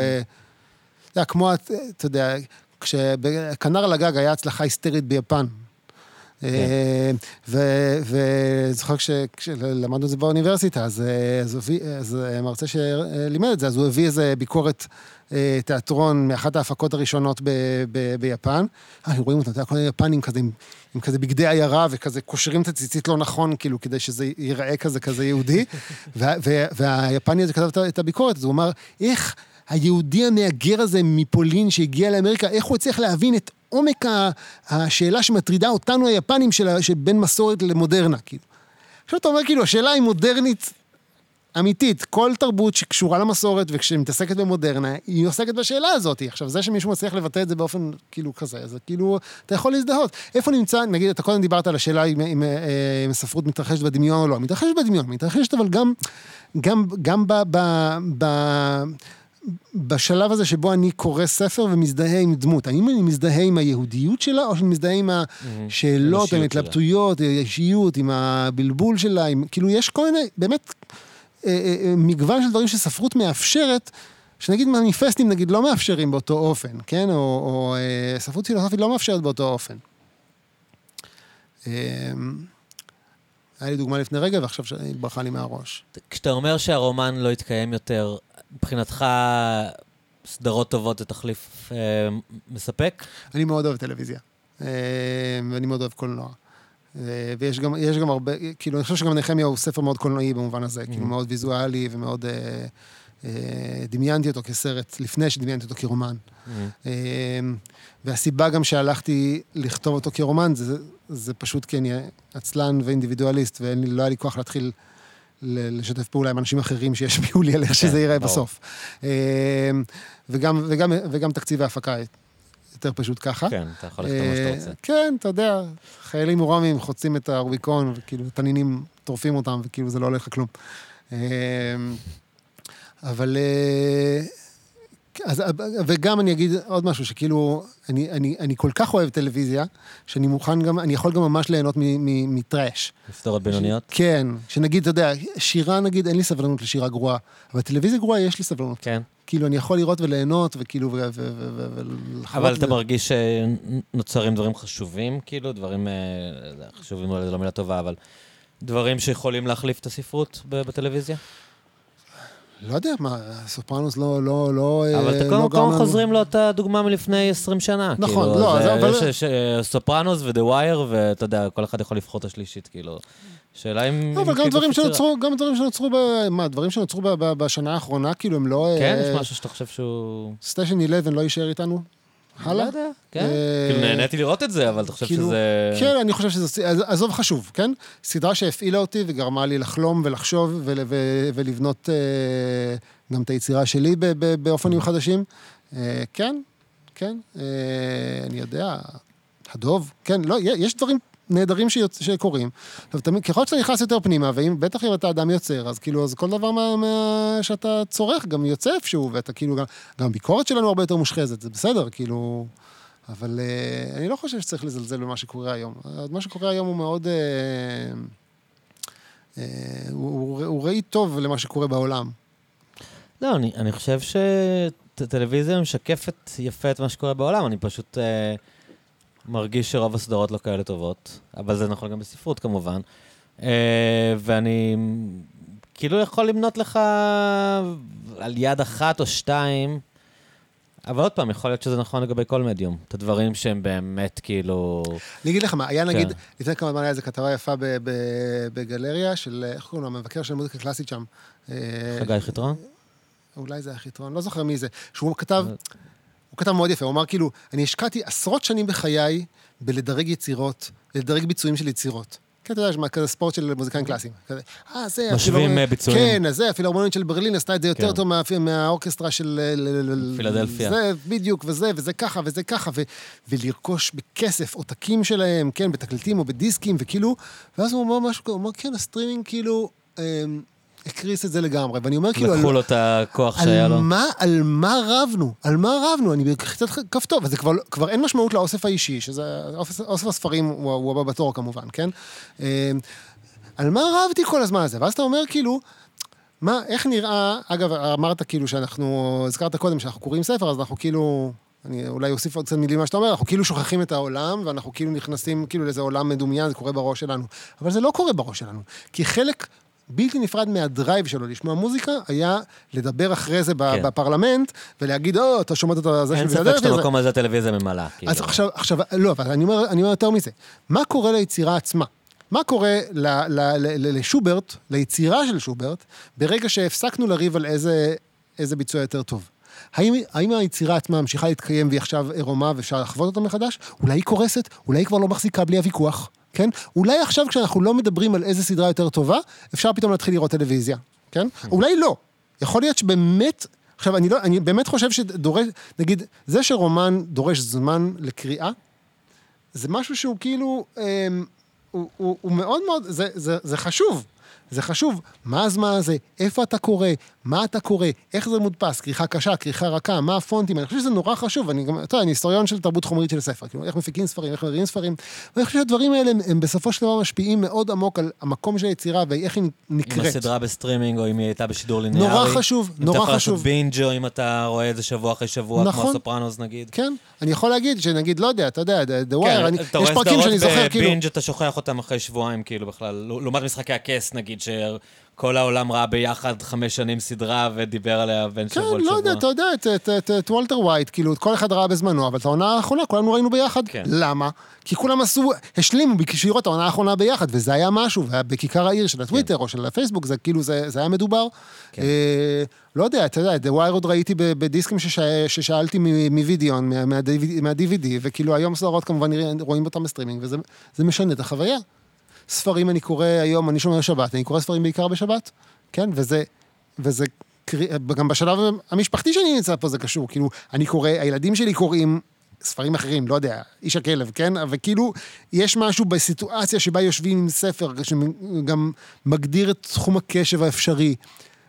אתה יודע, כמו, אתה יודע, כשכנר על הגג היה הצלחה היסטרית ביפן. וזוכר כשלמדנו את זה באוניברסיטה, אז, אז מרצה שלימד את זה, אז הוא הביא איזה ביקורת אה, תיאטרון מאחת ההפקות הראשונות ביפן. אה, רואים אותם, אתה יודע, כל היפנים כזה עם, עם כזה בגדי עיירה וכזה קושרים את הציצית לא נכון, כאילו, כדי שזה ייראה כזה כזה יהודי. [LAUGHS] והיפני הזה כתב את הביקורת, אז הוא אמר, איך... היהודי המהגר הזה מפולין שהגיע לאמריקה, איך הוא הצליח להבין את עומק השאלה שמטרידה אותנו היפנים של, של בין מסורת למודרנה, כאילו. עכשיו אתה אומר, כאילו, השאלה היא מודרנית אמיתית. כל תרבות שקשורה למסורת וכשמתעסקת במודרנה, היא עוסקת בשאלה הזאת. עכשיו, זה שמישהו מצליח לבטא את זה באופן כאילו כזה, זה כאילו, אתה יכול להזדהות. איפה נמצא, נגיד, אתה קודם דיברת על השאלה אם, אם, אה, אם הספרות מתרחשת בדמיון או לא. מתרחשת בדמיון, מתרחשת אבל גם, גם, גם ב... ב, ב בשלב הזה שבו אני קורא ספר ומזדהה עם דמות, האם אני מזדהה עם היהודיות שלה, או שאני מזדהה עם השאלות, עם ההתלבטויות, האישיות, עם הבלבול שלה, עם, כאילו יש כל מיני, באמת, אה, אה, אה, מגוון של דברים שספרות מאפשרת, שנגיד מניפסטים נגיד לא מאפשרים באותו אופן, כן? או, או אה, ספרות פילוסופית לא מאפשרת באותו אופן. אה, היה לי דוגמה לפני רגע ועכשיו היא ברחה לי מהראש. כשאתה אומר שהרומן לא יתקיים יותר, מבחינתך סדרות טובות זה תחליף אה, מספק? אני מאוד אוהב טלוויזיה, אה, ואני מאוד אוהב קולנוע. אה, ויש גם, יש גם הרבה, כאילו, אני חושב שגם נחמיה הוא ספר מאוד קולנועי במובן הזה, כאילו, Mm. מאוד ויזואלי ומאוד... אה, אה, דמיינתי אותו כסרט לפני שדמיינתי אותו כרומן. אה, והסיבה גם שהלכתי לכתוב אותו כרומן, זה, זה פשוט כי אני עצלן ואינדיבידואליסט, ולא היה לי כוח להתחיל לשתף פעולה עם אנשים אחרים שישפיעו לי על איך שזה ייראה ברור. בסוף. אה, וגם, וגם, וגם תקציב ההפקה יותר פשוט ככה. כן, אתה יכול לכתוב מה שאתה רוצה. אה, כן, אתה יודע, חיילים מורמים חוצים את הרוביקון, וכאילו תנינים טורפים אותם, וכאילו זה לא הולך לכלום. אה, אבל... אז, וגם אני אגיד עוד משהו, שכאילו, אני, אני, אני כל כך אוהב טלוויזיה, שאני מוכן גם, אני יכול גם ממש ליהנות מטראש. סדרות בינוניות? כן, שנגיד, אתה יודע, שירה נגיד, אין לי סבלנות לשירה גרועה, אבל טלוויזיה גרועה יש לי סבלנות. כן. כאילו, אני יכול לראות וליהנות, וכאילו, ו- ולחוות... אבל אתה ו- מרגיש שנוצרים דברים חשובים, כאילו, דברים, אה, חשובים אולי זו לא מילה טובה, אבל דברים שיכולים להחליף את הספרות בטלוויזיה? לא יודע, מה, סופרנוס לא, לא, לא... אבל אה, אתה לא כל לנו- חוזרים לאותה דוגמה מלפני 20 שנה. נכון, כאילו, לא, זה- אז אבל- יש אה, סופרנוס ו The Wire, ואתה יודע, כל אחד יכול לבחור את השלישית, כאילו. שאלה אם... לא, אבל גם כאילו דברים שנוצרו, גם דברים שנוצרו, ב... מה, דברים שנוצרו בשנה האחרונה, כאילו הם לא... כן, יש משהו שאתה חושב שהוא... Station 11 לא יישאר איתנו? לא הלאה? יודע, כן. אה, כאילו, נהניתי לראות את זה, אבל אתה חושב כאילו, שזה... כן, אני חושב שזה, עז- עזוב חשוב, כן? סדרה שהפעילה אותי וגרמה לי לחלום ולחשוב ולבנות אה, גם את היצירה שלי ב, ב, באופנים חדשים. אה, כן, כן, אני יודע, הדוב, כן, לא, יש דברים נהדרים. שקורים. עכשיו, תמיד, ככל שאתה נכנס יותר פנימה, ואם, בטח אם אתה אדם יוצר, אז כאילו, אז כל דבר מה, מה שאתה צורך גם יוצא איפשהו, ואתה כאילו, גם, גם הביקורת שלנו הרבה יותר מושחזת, זה בסדר, כאילו... אבל uh, אני לא חושב שצריך לזלזל במה שקורה היום. Uh, מה שקורה היום הוא מאוד... Uh, הוא, הוא, הוא ראי טוב למה שקורה בעולם. לא, אני, אני חושב שטלוויזיה משקפת יפה את מה שקורה בעולם, אני פשוט אה, מרגיש שרוב הסדרות לא כאלה טובות, אבל זה נכון גם בספרות כמובן. אה, ואני כאילו יכול למנות לך על יד אחת או שתיים, אבל עוד פעם, יכול להיות שזה נכון לגבי כל מדיום. את הדברים שהם באמת כאילו... אני אגיד לך מה, היה נגיד, כן. לפני כמה זמן היה איזו כתבה יפה בגלריה של, איך קוראים לו, המבקר של מוזיקה קלאסית שם. אה, חגי חיטרון? אולי זה היה חיטרון, לא זוכר מי זה. שהוא כתב, הוא כתב מאוד יפה, הוא אמר כאילו, אני השקעתי עשרות שנים בחיי בלדרג יצירות, לדרג ביצועים של יצירות. כן, אתה יודע, יש כזה ספורט של מוזיקאים קלאסיים. כזה, אה, זה... משווים, אה, ביצועים. כן, אז זה, הפילהרמונית של ברלין עשתה את זה יותר כן. טוב מה- מה orchestra של... ל- פילדלפיה. זה, בדיוק, וזה, וזה ככה, וזה ככה, ולרכוש בכסף עותקים שלהם, כן, בתקליטים או בדיסקים, וכאילו, ואז הוא אומר משהו הוא אומר, כן, הסטרימינג כאילו... אמ, הקריס את זה לגמרי, ואני אומר כאילו, לקחו לו את הכוח שהיה לו. מה, על מה רבנו? על מה רבנו? אני בלחיצת כפתור, וזה כבר, כבר אין משמעות לאוסף האישי, שזה, אוסף, הספרים הוא, הוא הבא בתור כמובן, כן? אה, על מה רבתי כל הזמן הזה? ואז אתה אומר כאילו, מה, איך נראה, אגב, אמרת כאילו שאנחנו, הזכרת קודם שאנחנו קוראים ספר, אז אנחנו כאילו, אני אולי אוסיף עוד קצת מילים מה שאתה אומר, אנחנו כאילו שוכחים את העולם, ואנחנו כאילו נכנסים כאילו לאיזה עולם מדומיין, זה קורה בראש שלנו. אבל זה לא קורה בראש שלנו, כי חלק בלתי נפרד מהדרייב שלו לשמוע מוזיקה, היה לדבר אחרי זה כן. בפרלמנט, ולהגיד, או, אתה שומע את זה אין של ספק פילדלפיה, שאת זה- המקום הזה הטלוויזיה ממלאה. כאילו. אז עכשיו, עכשיו, לא, אבל אני אומר, אני אומר יותר מזה. מה קורה ליצירה עצמה? מה קורה ל, ל, ל, ל, לשוברט, ליצירה של שוברט, ברגע שהפסקנו לריב על איזה, איזה ביצוע יותר טוב? האם, האם היצירה עצמה ממשיכה להתקיים והיא עכשיו עירומה ואפשר לחוות אותה מחדש? אולי היא קורסת, אולי היא כבר לא מחזיקה בלי הוויכוח, כן? אולי עכשיו כשאנחנו לא מדברים על איזה סדרה יותר טובה, אפשר פתאום להתחיל לראות טלוויזיה, כן? אולי לא. יכול להיות שבאמת עכשיו, אני, לא, אני באמת חושב שדורש, נגיד, זה שרומן דורש זמן לקריאה, זה משהו שהוא כאילו, אמ, הוא, הוא, הוא מאוד מאוד, זה, זה, זה חשוב. זה חשוב. מה הזמן הזה? איפה אתה קורא? מה אתה קורא? איך זה מודפס? כריכה קשה, כריכה רכה, מה הפונטים? אני חושב שזה נורא חשוב. אני גם, אתה יודע, אני היסטוריון של תרבות חומרית של ספר. כאילו, איך מפיקים ספרים, איך מריאים ספרים. ואני חושב שהדברים האלה הם, הם בסופו של דבר משפיעים מאוד עמוק על המקום של היצירה ואיך היא אם נקראת. הסדרה בסטרימינג, או אם היא הייתה בשידור ליניארי. נורא חשוב, נורא אם אתה יכול חשוב. לעשות בינג' או אם אתה רואה את זה שבוע אחרי שבוע, כמו נכון. הסופרנוס נגיד. כן, אני יכול להגיד שנגיד, לא יודע, אתה יודע, The Wire, כן, אני, אתה יש רואה פרקים סדרות שאני זוכר, כאילו... בבינג' אתה שוכח אותם אחרי שבועיים, כאילו בכלל. לעומת משחקי הכס, נגיד, שכל העולם ראה ביחד חמש שנים סדרה ודיבר עליה בין כן, שבוע לשבוע. לא יודע, אתה יודע, את- את- את- את וולטר ווייט, כאילו, את כל אחד ראה בזמנו, אבל את העונה האחרונה כולנו ראינו ביחד. כן. למה? כי כולם עשו, השלימו בשביל לראות את העונה האחרונה ביחד, וזה היה משהו, והיה בכיכר העיר של הטוויטר או של הפייסבוק, זה כאילו, זה זה היה מדובר. כן. אה, לא יודע, אתה יודע, את The Wire עוד ראיתי בדיסקים שש- ששאלתי מווידאון, מה- מה-DVD, מה-DVD, וכאילו היום סדרות כמובן רואים אותם בסטרימינג, וזה זה משנה את החוויה. ספרים אני קורא היום, אני שומר שבת, אני קורא ספרים בעיקר בשבת, כן? וזה, וזה, גם בשלב המשפחתי שאני נמצא פה זה קשור, כאילו, אני קורא, הילדים שלי קוראים ספרים אחרים, לא יודע, איש הכלב, כן? וכאילו, יש משהו בסיטואציה שבה יושבים עם ספר, שגם מגדיר את תחום הקשב האפשרי.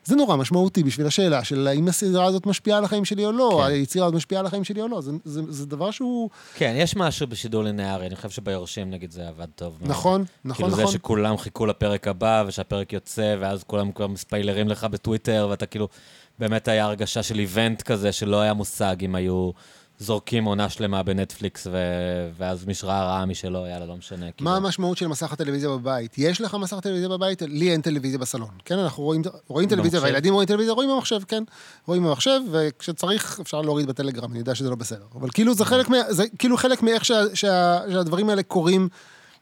זה נורא משמעותי בשביל השאלה של האם הסדרה הזאת משפיעה על החיים שלי או לא, כן. היצירה הזאת משפיעה על החיים שלי או לא. זה, זה, זה דבר שהוא... כן, יש משהו בשידור ליניארי, אני חושב שביורשים, נגיד, זה עבד טוב. מאוד. נכון, נכון, כאילו נכון. זה שכולם חיכו לפרק הבא, ושהפרק יוצא, ואז כולם כבר מספיילרים לך בטוויטר, ואתה כאילו, באמת היה הרגשה של איבנט כזה, שלא היה מושג אם היו זורקים עונה שלמה בנטפליקס, ו... ואז ראה, מי שלא, יאללה, לא משנה. כאילו. מה המשמעות של מסך הטלוויזיה בבית? יש לך מסך טלוויזיה בבית? לי אין טלוויזיה בסלון. כן, אנחנו רואים, רואים טלוויזיה, במחשב. והילדים רואים טלוויזיה, רואים במחשב, כן. רואים במחשב, וכשצריך אפשר להוריד בטלגרם, אני יודע שזה לא בסדר. אבל כאילו זה חלק, מה, זה כאילו חלק מאיך שה, שה, שהדברים האלה קורים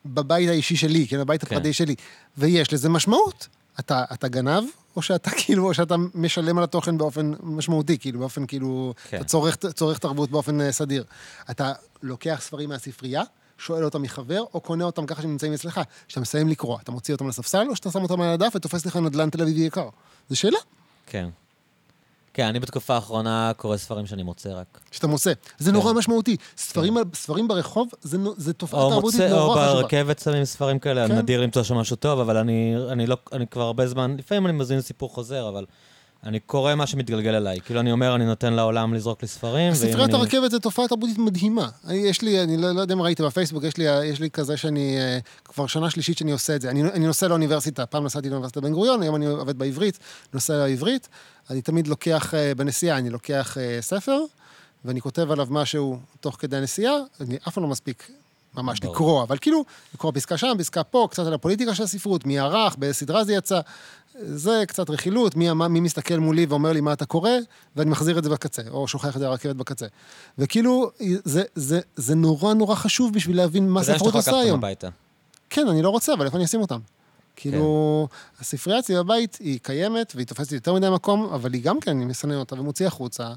בבית האישי שלי, כן, בבית כן. הפרטי שלי. ויש לזה משמעות. אתה, אתה גנב, או שאתה [LAUGHS] כאילו, או שאתה משלם על התוכן באופן משמעותי, כאילו, באופן כאילו, כן. אתה צורך, צורך תרבות באופן אה, סדיר. אתה לוקח ספרים מהספרייה, שואל אותם מחבר, או קונה אותם ככה שהם נמצאים אצלך. כשאתה מסיים לקרוא, אתה מוציא אותם לספסל, או שאתה שם אותם על הדף ותופס לך נדל"ן תל אביבי יקר? זו שאלה כן. כן, אני בתקופה האחרונה קורא ספרים שאני מוצא רק. שאתה מוצא. זה נורא משמעותי. ספרים, על- ספרים ברחוב, זה, זה תופעה או תרבותית או נורא חשובה. ברכבת שמים ספרים כאלה, כן. נדיר למצוא שם משהו טוב, אבל אני, אני לא, אני כבר הרבה זמן, לפעמים אני מזמין סיפור חוזר, אבל אני קורא מה שמתגלגל אליי. כאילו, אני אומר, אני נותן לעולם לזרוק לי ספרים, ספריית אני... הרכבת זה תופעה תרבותית מדהימה. אני- יש לי, אני לא, לא יודע אם ראית בפייסבוק, יש לי, יש לי כזה שאני, אה, כבר שנה שלישית שאני עושה את זה. אני, אני נוסע לאוניברסיטה, פעם נסעתי לאוניברסיטת בן גוריון, היום אני עובד בעברית, נוסע לעברית. אני תמיד לוקח, אה, בנסיעה, אני לוקח אה, ספר, ואני כותב עליו משהו תוך כדי הנסיעה, אני אף פעם לא מספיק ממש ברור. לקרוא, אבל כאילו, לקרוא פסקה שם, פסקה פה, קצת על הפוליטיקה של הספרות, מי ערך, באיזה סדרה זה יצא. זה קצת רכילות, מי, מי מסתכל מולי ואומר לי מה אתה קורא, ואני מחזיר את זה בקצה, או שוכח את זה ברכבת בקצה. וכאילו, זה, זה, זה נורא נורא חשוב בשביל להבין מה ספרות עושה היום. הביתה. כן, אני לא רוצה, אבל איפה אני אשים אותם? כאילו, הספרייה אצלי בבית היא קיימת, והיא תופסת יותר מדי מקום, אבל היא גם כן, אני מסנן אותה ומוציא החוצה.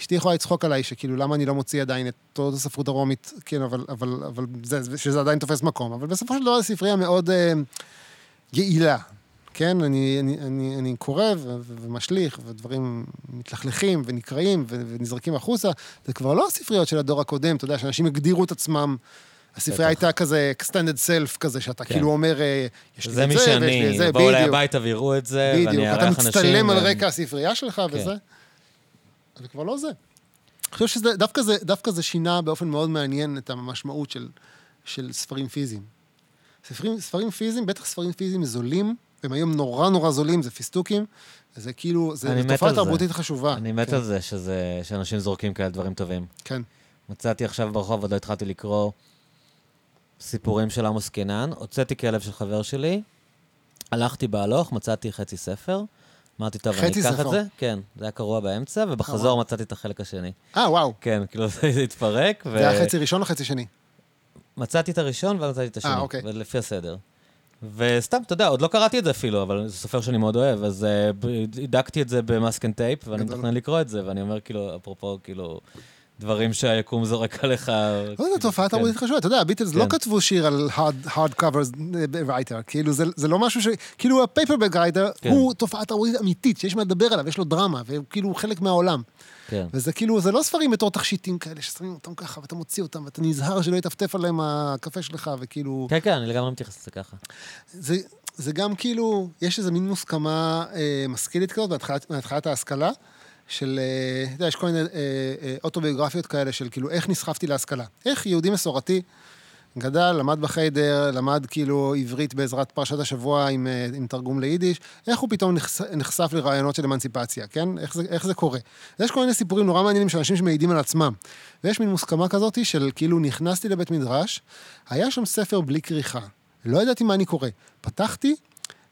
אשתי יכולה לצחוק עליי, שכאילו, למה אני לא מוציא עדיין את תולדות הספרות הרומית, כן, אבל, אבל, אבל זה, שזה עדיין תופס מקום. אבל בסופו של דבר, הספרייה מאוד אה, יעילה. כן, אני, אני, אני, אני קורא ו- ו- ומשליך, ודברים מתלכלכים ונקרעים ו- ונזרקים החוצה. זה כבר לא הספריות של הדור הקודם, אתה יודע, שאנשים הגדירו את עצמם. הספרייה. הייתה כזה extended self כזה, שאתה כן. כאילו אומר, אה, יש לי זה את מי זה, ויש לי שאני, את זה, יבואו אליי בדיוק. הביתה ויראו את זה, בדיוק, ואני אתה אארח אנשים. מצטלם על רקע הספרייה שלך כן. וזה. זה כבר לא זה. אני חושב שזה, דווקא זה, דווקא זה שינה באופן מאוד מעניין את המשמעות של, של ספרים פיזיים. ספרים, ספרים פיזיים, בטח ספרים פיזיים זולים, הם היום נורא נורא זולים, זה פיסטוקים, זה כאילו, זה תופעה. תרבותית חשובה. אני מת כן, על זה שזה- שאנשים זורקים כאלה דברים טובים. כן. מצאתי עכשיו ברחוב, עוד לא התחלתי לקרוא סיפורים של עמוס קינן, הוצאתי כלב של חבר שלי, הלכתי בהלוך, מצאתי חצי ספר, אמרתי, טוב, אני אקח. את זה, כן, זה היה קרוע באמצע, אה, ובחזור וואו. מצאתי את החלק השני. אה, וואו. כן, כאילו [LAUGHS] זה התפרק, ו... זה היה חצי ראשון או חצי שני? מצאתי את הראשון ואז מצאתי את השני, אוקיי. לפי הסדר. וסתם, אתה יודע, עוד לא קראתי את זה אפילו, אבל זה סופר שאני מאוד אוהב, אז אה, הידקתי את זה ב masking tape, ואני. מתכנן לקרוא את זה, ואני אומר, כאילו, אפרופו, כאילו, דברים שהיקום זורק עליך. לא, זו תופעה כן. תרבותית חשובה. אתה יודע, הביטלס לא כן. כתבו שיר על hard- covers writer. כאילו, זה- לא משהו ש... כאילו, הפייפרבק רייטר כן. הוא תופעה תרבותית אמיתית, שיש מה לדבר עליו, יש לו דרמה, וכאילו הוא חלק מהעולם. כן. וזה כאילו, זה לא ספרים בתור תכשיטים כאלה, ששמים אותם ככה, ואתה מוציא אותם, ואתה נזהר שלא יטפטף עליהם הקפה שלך, וכאילו... כן, כן, אני לגמרי מתייחס לזה ככה. זה, זה גם כאילו, יש איזה מין מוסכמה אה, משכילית כזאת מהתחלת ההשכלה, של, אה, אתה יודע, יש כל מיני אה, אה, אוטוביוגרפיות כאלה של כאילו, איך נסחפתי להשכלה. איך יהודי מסורתי גדל, למד בחיידר, למד כאילו עברית בעזרת פרשת השבוע עם, עם תרגום ליידיש, איך הוא פתאום נחשף לרעיונות של אמנציפציה, כן? איך זה, איך זה קורה? יש כל מיני סיפורים נורא מעניינים של אנשים שמעידים על עצמם. ויש מין מוסכמה כזאת של כאילו נכנסתי לבית מדרש, היה שם ספר בלי כריכה. לא ידעתי מה אני קורא. פתחתי,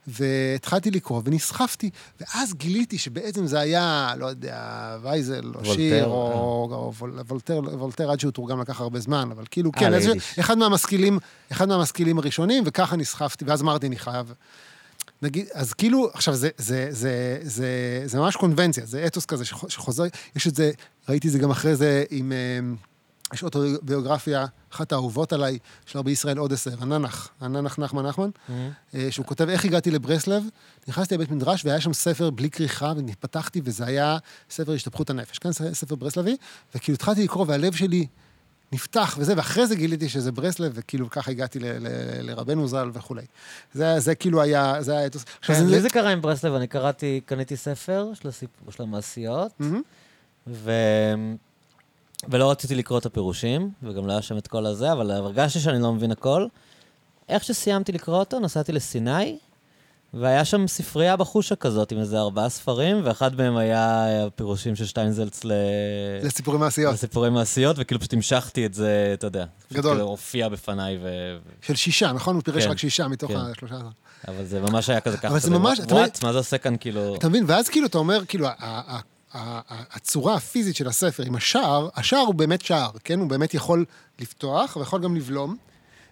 והתחלתי לקרוא, ונסחפתי, ואז גיליתי שבעצם זה היה, לא יודע, וייזל, או שיר, אה. או, או וול- וולטר, וולטר עד שהוא תורגם לקח הרבה זמן, אבל כאילו, אה, כן, ליידיש. אחד מהמשכילים, אחד מהמשכילים הראשונים, וככה נסחפתי, ואז אמרתי, אני חייב... נגיד, אז כאילו, עכשיו, זה, זה, זה, זה, זה ממש קונבנציה, זה אתוס כזה שח- שחוזר, יש את זה, ראיתי את זה גם אחרי זה עם, אה, יש אוטוביוגרפיה, אחת האהובות עליי, של רבי ישראל עוד עשר, הננח, הננח נחמן נחמן, אה, שהוא כותב איך הגעתי לברסלב, נכנסתי לבית מדרש והיה שם ספר בלי כריכה, ופתחתי, וזה היה ספר השתפכות הנפש, כן, ספר ברסלבי, וכאילו התחלתי לקרוא, והלב שלי נפתח וזה, ואחרי זה גיליתי שזה ברסלב, וכאילו ככה הגעתי לרבנו ז"ל וכולי. זה, זה כאילו היה, זה היה כן, לי זה קרה עם ברסלב, אני קראתי, קניתי ספר של הסיפור של המעשיות. ו... ולא רציתי לקרוא את הפירושים, וגם לא היה שם את כל הזה, אבל הרגשתי שאני לא מבין הכל. איך שסיימתי לקרוא אותו, נסעתי לסיני, והיה שם ספרייה בחושה כזאת עם איזה ארבעה ספרים, ואחד מהם היה הפירושים של שטיינזלץ ל... זה סיפורי מעשיות. לסיפורי מעשיות, וכאילו פשוט המשכתי את זה, אתה יודע. גדול. כאילו הופיע בפניי, ו... של שישה, נכון? הוא פירש כן, רק שישה מתוך כן. השלושה. אבל זה ממש היה כזה ככה. אבל זה ממש- אתה וואט, מה זה עושה כאן, כאילו... אתה מבין? ואז כאילו אתה אומר, כאילו, הצורה הפיזית של הספר עם השער, השער הוא באמת שער, כן? הוא באמת יכול לפתוח ויכול גם לבלום,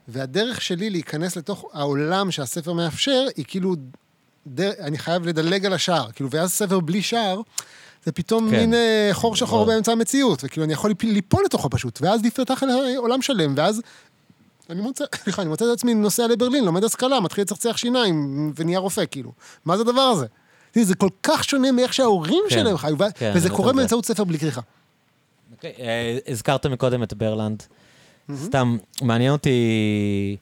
והדרך שלי להיכנס לתוך העולם שהספר מאפשר, היא כאילו, דר... אני חייב לדלג על השער, כאילו, ואז ספר בלי שער, זה פתאום כן. מין אה, חור שחור ברור. באמצע המציאות, וכאילו, אני יכול ליפול, ליפול לתוכו פשוט, ואז נפתח עולם שלם, ואז... אני מוצא, [COUGHS] סליחה, אני מוצא את עצמי נוסע לברלין, לומד השכלה, מתחיל לצחצח שיניים ונהיה רופא, כאילו. מה זה הדבר הזה? תראי, זה כל כך שונה מאיך שההורים כן, שלהם חיו, כן, וזה קורה. באמצעות ספר בלי כריכה. אוקיי, אה, הזכרת מקודם את ברלנד. סתם, מעניין אותי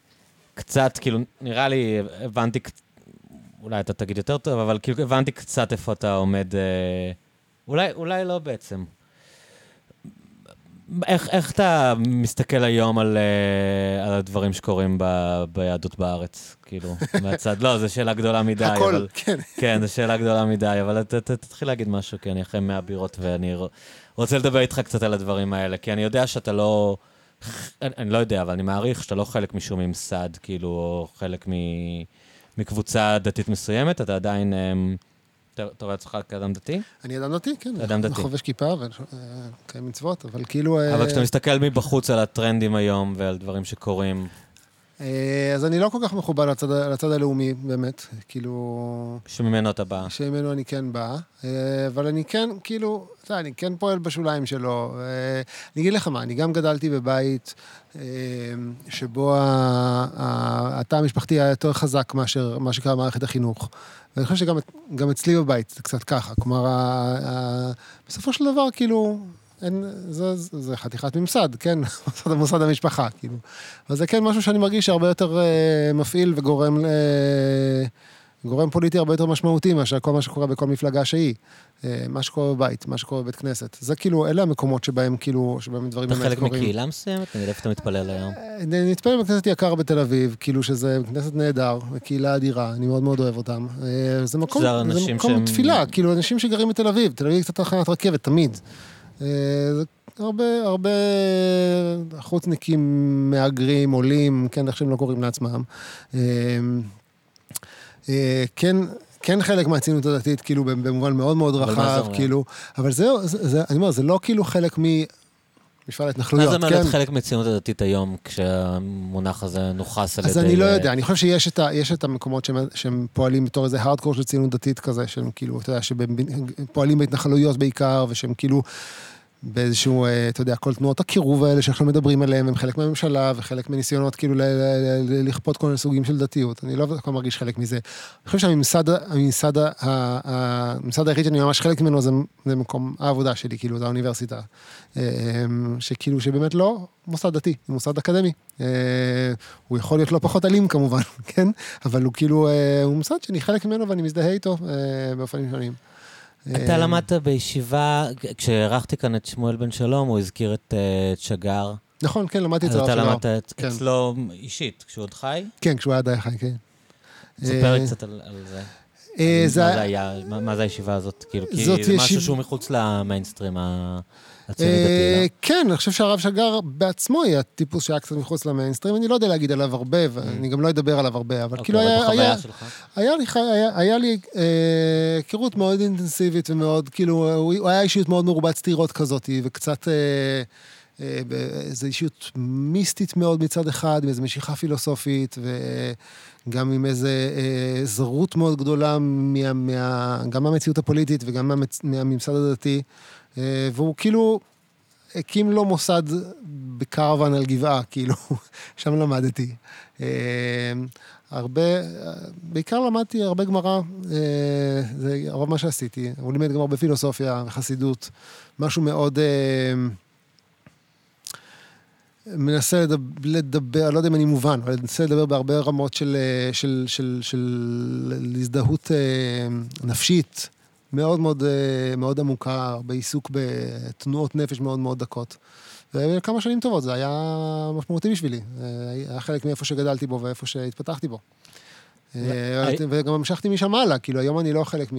קצת, כאילו, נראה לי, הבנתי, אולי אתה תגיד יותר טוב, אבל כאילו הבנתי קצת איפה אתה עומד, אה, אולי, אולי לא בעצם. איך, איך אתה מסתכל היום על, אה, על הדברים שקורים ב, ביהדות בארץ? כאילו, [LAUGHS] מהצד, לא, זו שאלה גדולה מדי, הכל, אבל... כן. כן, זו שאלה גדולה מדי, אבל ת, ת, תתחיל להגיד משהו, כי אני אחרי 100 בירות ואני רוצה לדבר איתך קצת על הדברים האלה, כי אני יודע שאתה לא... אני, אני לא יודע, אבל אני מעריך שאתה לא חלק משום ממסד, כאילו, או חלק מ, מקבוצה דתית מסוימת, אתה עדיין... אמ, אתה רואה עצמך כאדם דתי? אני אדם דתי, כן. אדם דתי. חובש כיפה ומקיים מצוות, אבל כאילו... אה, אבל כשאתה מסתכל מבחוץ על הטרנדים היום ועל דברים שקורים, אה, אז אני לא כל כך מחובר לצד, לצד הלאומי, באמת. כאילו... שממנו אתה בא. שממנו אני כן בא, אה, אבל אני כן, כאילו, אתה יודע, אני כן פועל בשוליים שלו. אה, אני אגיד לך מה, אני גם גדלתי בבית אה, שבו התא המשפחתי היה יותר חזק מאשר מה שקרה במערכת החינוך. ואני חושב שגם גם אצלי בבית זה קצת ככה. כלומר, בסופו של דבר, כאילו, אין, זה, זה, זה חתיכת ממסד, כן? [LAUGHS] מוסד, מוסד המשפחה, כאילו. אבל זה כן משהו שאני מרגיש שהרבה יותר אה, מפעיל וגורם ל... גורם פוליטי הרבה יותר משמעותי מאשר כל מה שקורה בכל מפלגה שהיא. אה, מה שקורה בבית, מה שקורה בבית כנסת. זה כאילו, אלה המקומות שבהם כאילו, שבהם דברים אתה באמת חלק קורים. מקהילה מסוימת? נגיד, איפה אתה מתפלל היום? אה, נתפלל בבית כנסת יקר בתל אביב, כאילו שזה כנסת נהדר, קהילה אדירה, אני מאוד מאוד אוהב אותם. אה, זה מקום, זה מקום תפילה, כאילו אנשים שגרים בתל אביב, תל אביב קצת תחנת רכבת, תמיד. הרבה, הרבה חוצניקים, מהגרים, עולים, כן, איך שהם לא קוראים לעצמם. אה, כן, כן חלק מהציונות הדתית, כאילו, במובן מאוד מאוד מה רחב? כאילו, אבל זהו, זה, זה, אני אומר, זה לא כאילו חלק ממפעל מה ההתנחלויות, זה אומר כן? להיות חלק מהציונות הדתית היום, כשהמונח הזה נוכס על ידי... אז אני לא אה, יודע, אני חושב שיש את, ה, יש את המקומות שהם, שהם פועלים בתור איזה הארדקור של ציונות דתית כזה, שהם כאילו, אתה יודע, שהם פועלים בהתנחלויות בעיקר, ושהם כאילו באיזשהו, אה, אתה יודע, כל תנועות הקירוב האלה שאנחנו מדברים עליהן, הם חלק מהממשלה וחלק מניסיונות כאילו לכפות כל מיני סוגים של דתיות. אני לא כל מרגיש חלק מזה. אני חושב שהממסד הממסד, הממסד היחיד שאני ממש חלק ממנו זה, זה מקום העבודה שלי, כאילו, זה האוניברסיטה. אה, שכאילו, שבאמת לא מוסד דתי, זה מוסד אקדמי. אה, הוא יכול להיות לא פחות אלים כמובן, [LAUGHS] כן? אבל הוא כאילו, הוא מוסד שאני חלק ממנו ואני מזדהה איתו באופנים שונים. אתה למדת בישיבה, כשאירחתי כאן את שמואל בן שלום, הוא הזכיר את אה, את שגר. נכון, כן, למדתי אז אצל הרב אתה. למדת את-. אצלו אישית, כשהוא עוד חי? כן, כשהוא היה די חי, כן. ספר לי אה, קצת על זה. אה, מה זה זה מה זה הישיבה הזאת? כאילו, כי זה משהו שהוא מחוץ למיינסטרים ה- אה? כן, אני חושב שהרב שגר בעצמו היה טיפוס שהיה קצת מחוץ למיינסטרים, אני לא יודע להגיד עליו הרבה, ואני גם לא אדבר עליו הרבה, אבל אוקיי, כאילו היה... היה- לי, אה, היכרות מאוד אינטנסיבית ומאוד, כאילו, הוא, היה אישיות מאוד מרובת סתירות כזאת, וקצת אה, איזו אישיות מיסטית מאוד מצד אחד, עם איזו משיכה פילוסופית, וגם עם איזו אה, זרות מאוד גדולה, מה, מה, גם מהמציאות הפוליטית וגם מהמצ, מהממסד הדתי, והוא כאילו... הקים לו מוסד בקרוון על גבעה, [LAUGHS] כאילו, שם למדתי. אה, הרבה, בעיקר למדתי הרבה גמרא, אה, זה רוב מה שעשיתי. הוא לימד גם הרבה פילוסופיה וחסידות, משהו מאוד... אה, מנסה לדבר, לדבר, לא יודע אם אני מובן, אבל מנסה לדבר בהרבה רמות של, אה, של, של, של הזדהות אה, נפשית מאוד מאוד, אה, מאוד עמוקה, הרבה עיסוק בתנועות נפש מאוד מאוד דקות. וכמה שנים טובות, זה היה משמעותי בשבילי. אה, היה חלק מאיפה שגדלתי בו ואיפה שהתפתחתי בו. אה, וגם המשכתי משם הלאה, כאילו היום אני לא חלק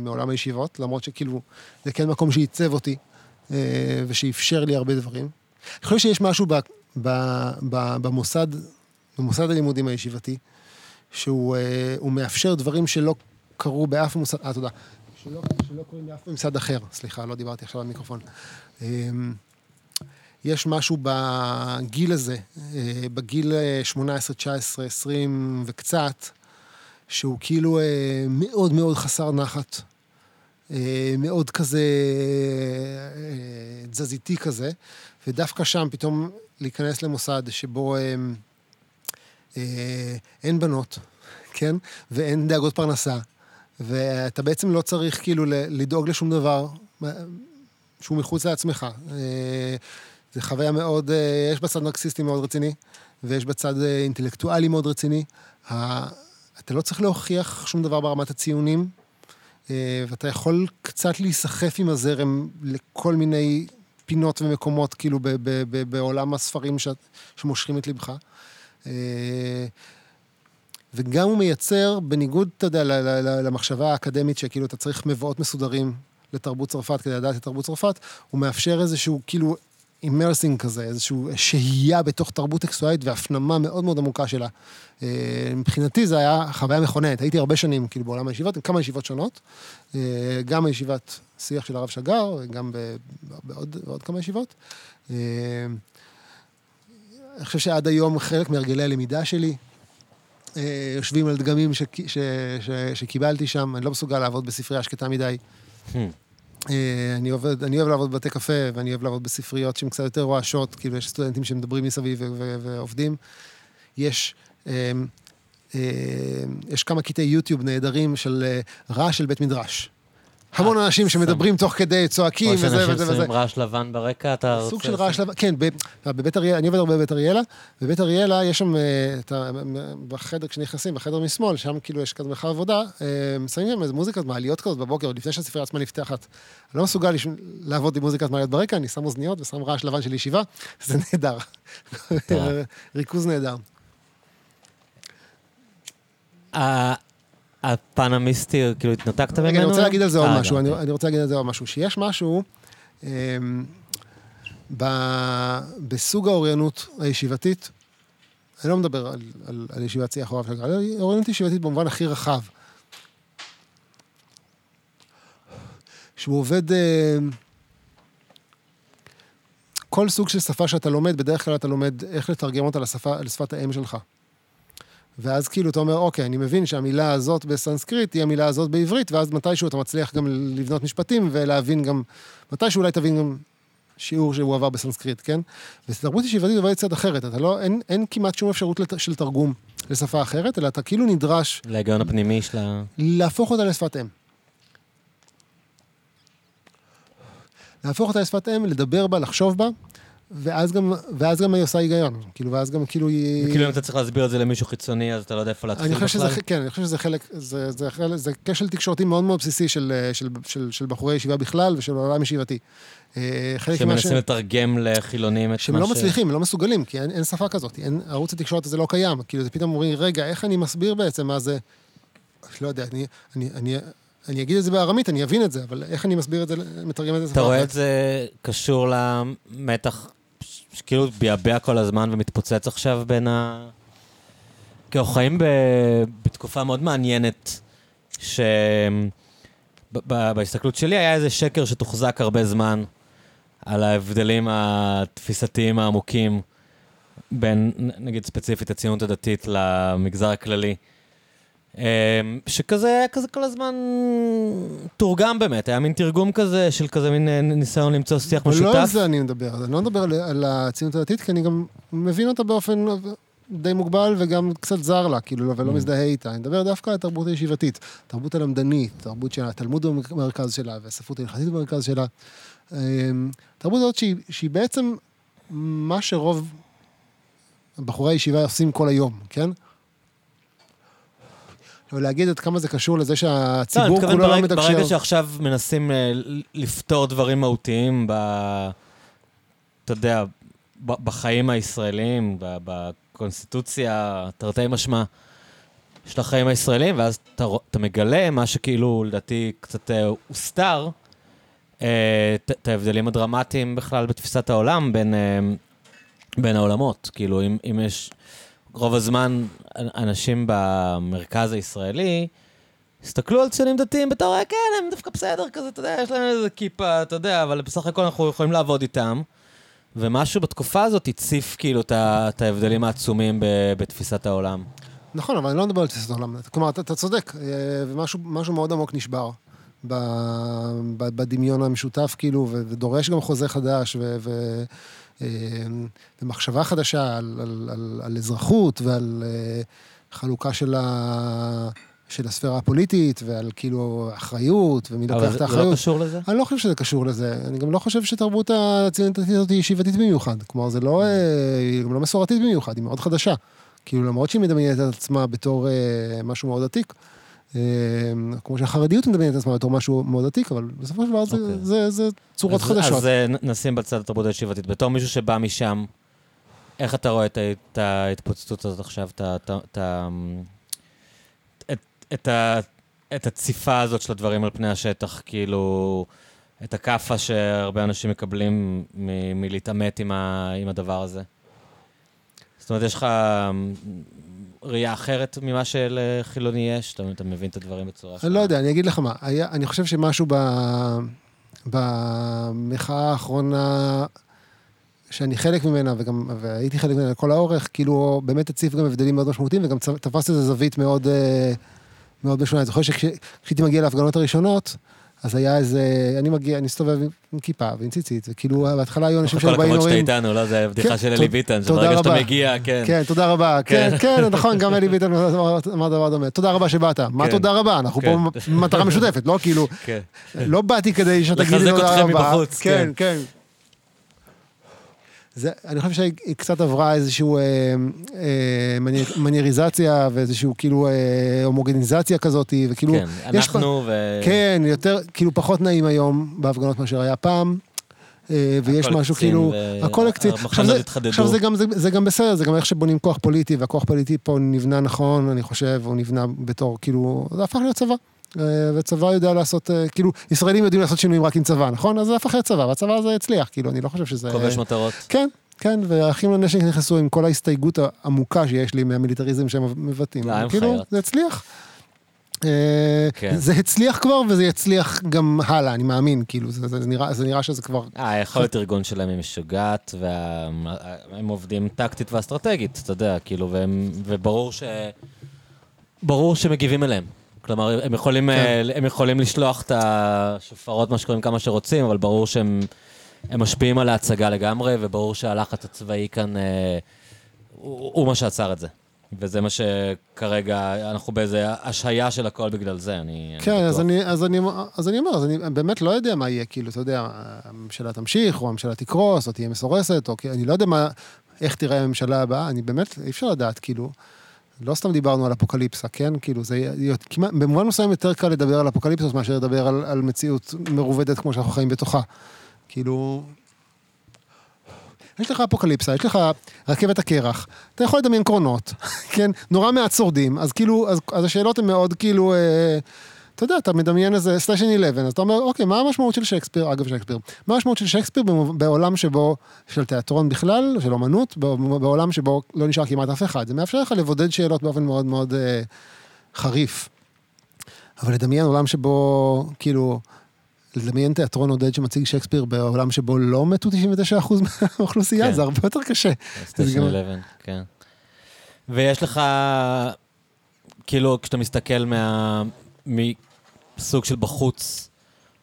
מעולם הישיבות, למרות שכאילו זה כן מקום שעיצב אותי ושאפשר לי הרבה דברים. אני חושב שיש משהו ב, ב, ב, במוסד, במוסד הלימודים הישיבתי, שהוא הוא מאפשר דברים שלא קרו באף מוסד, אה, תודה. שלא, שלא קורים באף ממסד אחר, סליחה, לא דיברתי עכשיו על מיקרופון. אה, יש משהו בגיל הזה, אה, בגיל אה, 18, 19, 20 וקצת, שהוא כאילו אה, מאוד מאוד חסר נחת. אה, מאוד כזה תזזיתי כזה, ודווקא שם פתאום להיכנס למוסד שבו אה, אין בנות, [LAUGHS] כן? ואין דאגות פרנסה, ואתה בעצם לא צריך כאילו לדאוג לשום דבר אה, שהוא מחוץ לעצמך. אה, זה חוויה מאוד, אה, יש בצד נרקסיסטי מאוד רציני, ויש בצד אינטלקטואלי מאוד רציני. אתה לא צריך להוכיח שום דבר ברמת הציונים, ואתה יכול קצת להיסחף עם הזרם לכל מיני פינות ומקומות, כאילו, בעולם הספרים שמושכים את לבך. וגם הוא מייצר, בניגוד, אתה יודע, למחשבה האקדמית, שכאילו אתה צריך מבואות מסודרים לתרבות צרפת כדי לדעת את תרבות צרפת, הוא מאפשר איזשהו, כאילו, immersing כזה, איזושהי שהייה בתוך תרבות טקסטואלית והפנמה מאוד מאוד עמוקה שלה. אה, מבחינתי זה היה חוויה מכוננת. הייתי הרבה שנים כאילו בעולם הישיבות, עם כמה ישיבות שונות. אה, גם הישיבת שיח של הרב שגר, גם בעוד, בעוד כמה ישיבות. אה, אני חושב שעד היום חלק מהרגלי הלמידה שלי יושבים על דגמים שקיבלתי שם, אני לא מסוגל לעבוד בספרייה שקטה מדי. Hmm. אה, אני, עובד, אני אוהב לעבוד בבתי קפה, ואני אוהב לעבוד בספריות שהן קצת יותר רועשות, כאילו יש סטודנטים שמדברים מסביב ועובדים. יש, אה, אה, יש כמה קטעי יוטיוב נהדרים של אה, רעש של בית מדרש. המון אה, אנשים שמדברים תוך כדי, צועקים או וזה שאנשים וזה וזה. שמים רעש לבן ברקע, אתה רוצה... סוג של רעש לבן, כן, ב- בבית אריאלה, אני עובד הרבה בבית אריאלה, בבית אריאלה יש שם, אה, בחדר, כשנכנסים, בחדר משמאל, שם כאילו יש כזה מרחב עבודה, אה, שמים שם איזה מוזיקת מעליות כזאת בבוקר, עוד לפני שהספרייה עצמה נפתחת. אני לא מסוגל לעבוד עם מוזיקת מעליות ברקע, אני שם אוזניות ושם רעש לבן של ישיבה, [LAUGHS] זה נהדר. [LAUGHS] ריכוז נהדר. הפן המיסטי, כאילו התנתקת ממנו? רגע, אני רוצה להגיד על זה עוד אה, משהו, אני, רוצה להגיד על זה עוד משהו, שיש משהו אמ, בסוג האוריינות הישיבתית, אני לא מדבר על, על, על ישיבת שיח או רב שגר, על אוריינות ישיבתית במובן הכי רחב. שהוא עובד... אמ, כל סוג של שפה שאתה לומד, בדרך כלל אתה לומד איך לתרגם אותה לשפה, לשפת האם שלך. ואז כאילו אתה אומר, אוקיי, אני מבין שהמילה הזאת בסנסקריט היא המילה הזאת בעברית, ואז מתישהו אתה מצליח גם לבנות משפטים ולהבין גם, מתישהו אולי תבין גם שיעור שהוא עבר בסנסקריט, כן? ותרבות ישיבתית עובדת קצת אחרת, אתה לא, אין, אין כמעט שום אפשרות לת, של תרגום לשפה אחרת, אלא אתה כאילו נדרש להיגיון הפנימי של ה... להפוך אותה לשפת אם. להפוך אותה לשפת אם, לדבר בה, לחשוב בה, ואז גם, ואז גם היא עושה היגיון. כאילו, ואז גם כאילו היא... וכאילו אם אתה צריך להסביר את זה למישהו חיצוני, אז אתה לא יודע איפה להתחיל אני בכלל. שזה, כן, אני חושב שזה חלק, זה, זה, חלק, זה כשל תקשורתי מאוד מאוד בסיסי של, של, של, של בחורי ישיבה בכלל ושל עולם ישיבתי. אה, חלק ממה. שמנסים לתרגם לחילונים את שהם מה לא ש... מצליחים, הם לא מסוגלים, כי אין, אין שפה כזאת, אין, ערוץ התקשורת הזה לא קיים. כאילו, זה פתאום אומרים, רגע, איך אני מסביר בעצם מה זה... לא יודע, אני, אני, אני, אני אגיד את זה בארמית, אני אבין את זה, אבל איך אני מסביר את זה, מתרגם את זה אתה רואה? את זה קשור למתח שכאילו ביעבע כל הזמן ומתפוצץ עכשיו בין ה... כי אנחנו חיים ב... בתקופה מאוד מעניינת, שבהסתכלות שלי היה איזה שקר שתוחזק הרבה זמן על ההבדלים התפיסתיים העמוקים בין, נגיד ספציפית, הציונות הדתית למגזר הכללי. אמ, שכזה היה כזה כל הזמן תורגם באמת, היה מין תרגום כזה של כזה מין אה, ניסיון למצוא שיח משותף. לא על זה אני מדבר, אני לא מדבר על, על הציונות הדתית, כי אני גם מבין אותה באופן די מוגבל וגם קצת זר לה, כאילו, ולא Mm. מזדהה איתה. אני מדבר דווקא על התרבות הישיבתית, תרבות הלמדנית, תרבות התלמוד במרכז שלה והספרות ההלכתית במרכז שלה. אמ, תרבות הזאת שהיא, שהיא בעצם מה שרוב בחורי הישיבה עושים כל היום, כן? לא, להגיד עד כמה זה קשור לזה לא, שהציבור מתכוון כולו לא מתקשר. ברגע שעכשיו מנסים אה, לפתור דברים מהותיים ב... אתה יודע, בחיים הישראליים, בקונסטיטוציה, תרתי משמע, של החיים הישראלים, ואז אתה, אתה מגלה מה שכאילו, לדעתי, קצת אה, הוסתר, אה, את ההבדלים הדרמטיים בכלל בתפיסת העולם בין, בין העולמות. כאילו, אם, אם יש... רוב הזמן אנשים במרכז הישראלי הסתכלו על ציונים דתיים בתור, "אה, כן, הם דווקא בסדר כזה, אתה יודע, יש להם איזה כיפה, אתה יודע, אבל בסך הכל אנחנו יכולים לעבוד איתם. ומשהו בתקופה הזאת הציף כאילו את ההבדלים העצומים בתפיסת העולם. נכון, אבל אני לא מדבר על תפיסת עולם. כלומר, אתה, אתה צודק, אה, ומשהו משהו מאוד עמוק נשבר בדמיון המשותף, כאילו, ודורש גם חוזה חדש, ו, ו, ומחשבה חדשה על, על, על, על אזרחות ועל אה, חלוקה של, ה, של הספירה הפוליטית, ועל כאילו אחריות, ומי אבל לוקח את זה לא האחריות. קשור לזה? אני לא חושב שזה קשור לזה. אני גם לא חושב שתרבות הציונית הזאת היא ישיבתית במיוחד. כלומר, זה לא, אה, היא גם לא מסורתית במיוחד, היא מאוד חדשה. כאילו, למרות שהיא מדמיינת את עצמה בתור אה, משהו מאוד עתיק, כמו שהחרדיות מדמיינת את עצמה בתור משהו מאוד עתיק, אבל בסופו של דבר זה, אוקיי. צורות חדשות. אז אה, נשים בצד התרבות הישיבתית. בתור מישהו שבא משם, איך אתה רואה את, ההתפוצצות הזאת עכשיו, את, הציפה הזאת של הדברים על פני השטח, כאילו, את הכאפה שהרבה אנשים מקבלים מלהתעמת עם, הדבר הזה? זאת אומרת, יש לך ראייה אחרת ממה שלחילוני יש? אתה, אתה מבין את הדברים בצורה אני לא יודע, אני אגיד לך מה, היה, אני חושב שמשהו ב, במחאה האחרונה, שאני חלק ממנה, וגם, והייתי חלק ממנה לכל האורך, כאילו, באמת הציף גם הבדלים מאוד משמעותיים, וגם תפס איזה זווית מאוד, אה, מאוד משונה. אני זוכר שכשהייתי מגיע להפגנות הראשונות, אז היה איזה, אני מגיע, אני מסתובב עם, כיפה ועם ציצית, וכאילו, בהתחלה היו אנשים כל שהיו באים הכבוד שאתה ואומרים, איתנו, לא? זה כן, של אלי ביטן, תודה שברגע שאתה רבה. מגיע, כן. כן, תודה רבה. כן, כן. כן, נכון, גם אלי ביטן אמר דבר דומה. תודה רבה שבאת. מה כן. תודה רבה? אנחנו. פה מטרה משותפת, לא כאילו. לא באתי כדי שתגיד לי לחזק תודה אתכם רבה. מבחוץ, כן, כן. כן. זה, אני חושב שהיא קצת עברה איזושהי אה, אה, מני- מנייריזציה ואיזושהי כאילו אה, הומוגניזציה כזאת, וכאילו, כן, יש אנחנו ו... כן, יותר, כאילו פחות נעים היום בהפגנות מאשר היה פעם. אה, ויש משהו כאילו, ו- הכל הקצין. עכשיו. עכשיו זה גם, זה, זה גם בסדר, זה גם איך שבונים כוח פוליטי, והכוח פוליטי פה נבנה נכון, אני חושב, הוא נבנה בתור, כאילו, זה הפך להיות צבא. אה, וצבא יודע לעשות, אה, כאילו, ישראלים יודעים לעשות שינויים רק עם צבא, נכון? אז זה הפך להיות צבא, והצבא הזה הצליח, כאילו, אני לא חושב שזה... כובש מטרות. כן, כן, והאחים לנשק נכנסו עם כל ההסתייגות העמוקה שיש לי מהמיליטריזם שהם מבטאים. לא, הם כאילו, חיות. זה הצליח. אה, כן. זה הצליח כבר וזה יצליח גם הלאה, אני מאמין, כאילו, זה, זה, נראה, זה נראה שזה כבר... היכולת ארגון שלהם היא משוגעת, והם עובדים טקטית ואסטרטגית, אתה יודע, כאילו, והם, וברור ש... ברור שמגיבים אליהם. כלומר, הם יכולים, כן. הם יכולים לשלוח את השופרות, מה שקוראים, כמה שרוצים, אבל ברור שהם הם משפיעים על ההצגה לגמרי, וברור שהלחץ הצבאי כאן אה, הוא, הוא מה שעצר את זה. וזה מה שכרגע, אנחנו באיזה השהיה של הכל בגלל זה, אני... כן, אני אז. אני, אז, אני, אז אני אומר, אז אני באמת לא יודע מה יהיה, כאילו, אתה יודע, הממשלה תמשיך, או הממשלה תקרוס, או תהיה מסורסת, או אני לא יודע מה, איך תראה הממשלה הבאה, אני באמת, אי אפשר לדעת, כאילו, לא סתם דיברנו על אפוקליפסה, כן? כאילו, זה כמעט, במובן מסוים יותר קל לדבר על אפוקליפסות מאשר לדבר על, על מציאות מרובדת כמו שאנחנו חיים בתוכה. כאילו, יש לך אפוקליפסה, יש לך רכבת הקרח, אתה יכול לדמיין קרונות, [LAUGHS] כן? נורא מעט שורדים, אז כאילו, אז, אז השאלות הן מאוד כאילו, אה, אתה יודע, אתה מדמיין איזה סטיישן 11, אז אתה אומר, אוקיי, מה המשמעות של שייקספיר, אגב שייקספיר, מה המשמעות של שייקספיר בעולם שבו, של תיאטרון בכלל, של אומנות, בעולם שבו לא נשאר כמעט אף אחד, זה מאפשר לך לבודד שאלות באופן מאוד מאוד אה, חריף. אבל לדמיין עולם שבו, כאילו, לדמיין תיאטרון עודד שמציג שייקספיר בעולם שבו לא מתו 99% מהאוכלוסייה, כן. זה הרבה יותר קשה. סטיישן גם- 11, כן. ויש לך, כאילו, כשאתה מסתכל מה... מסוג של בחוץ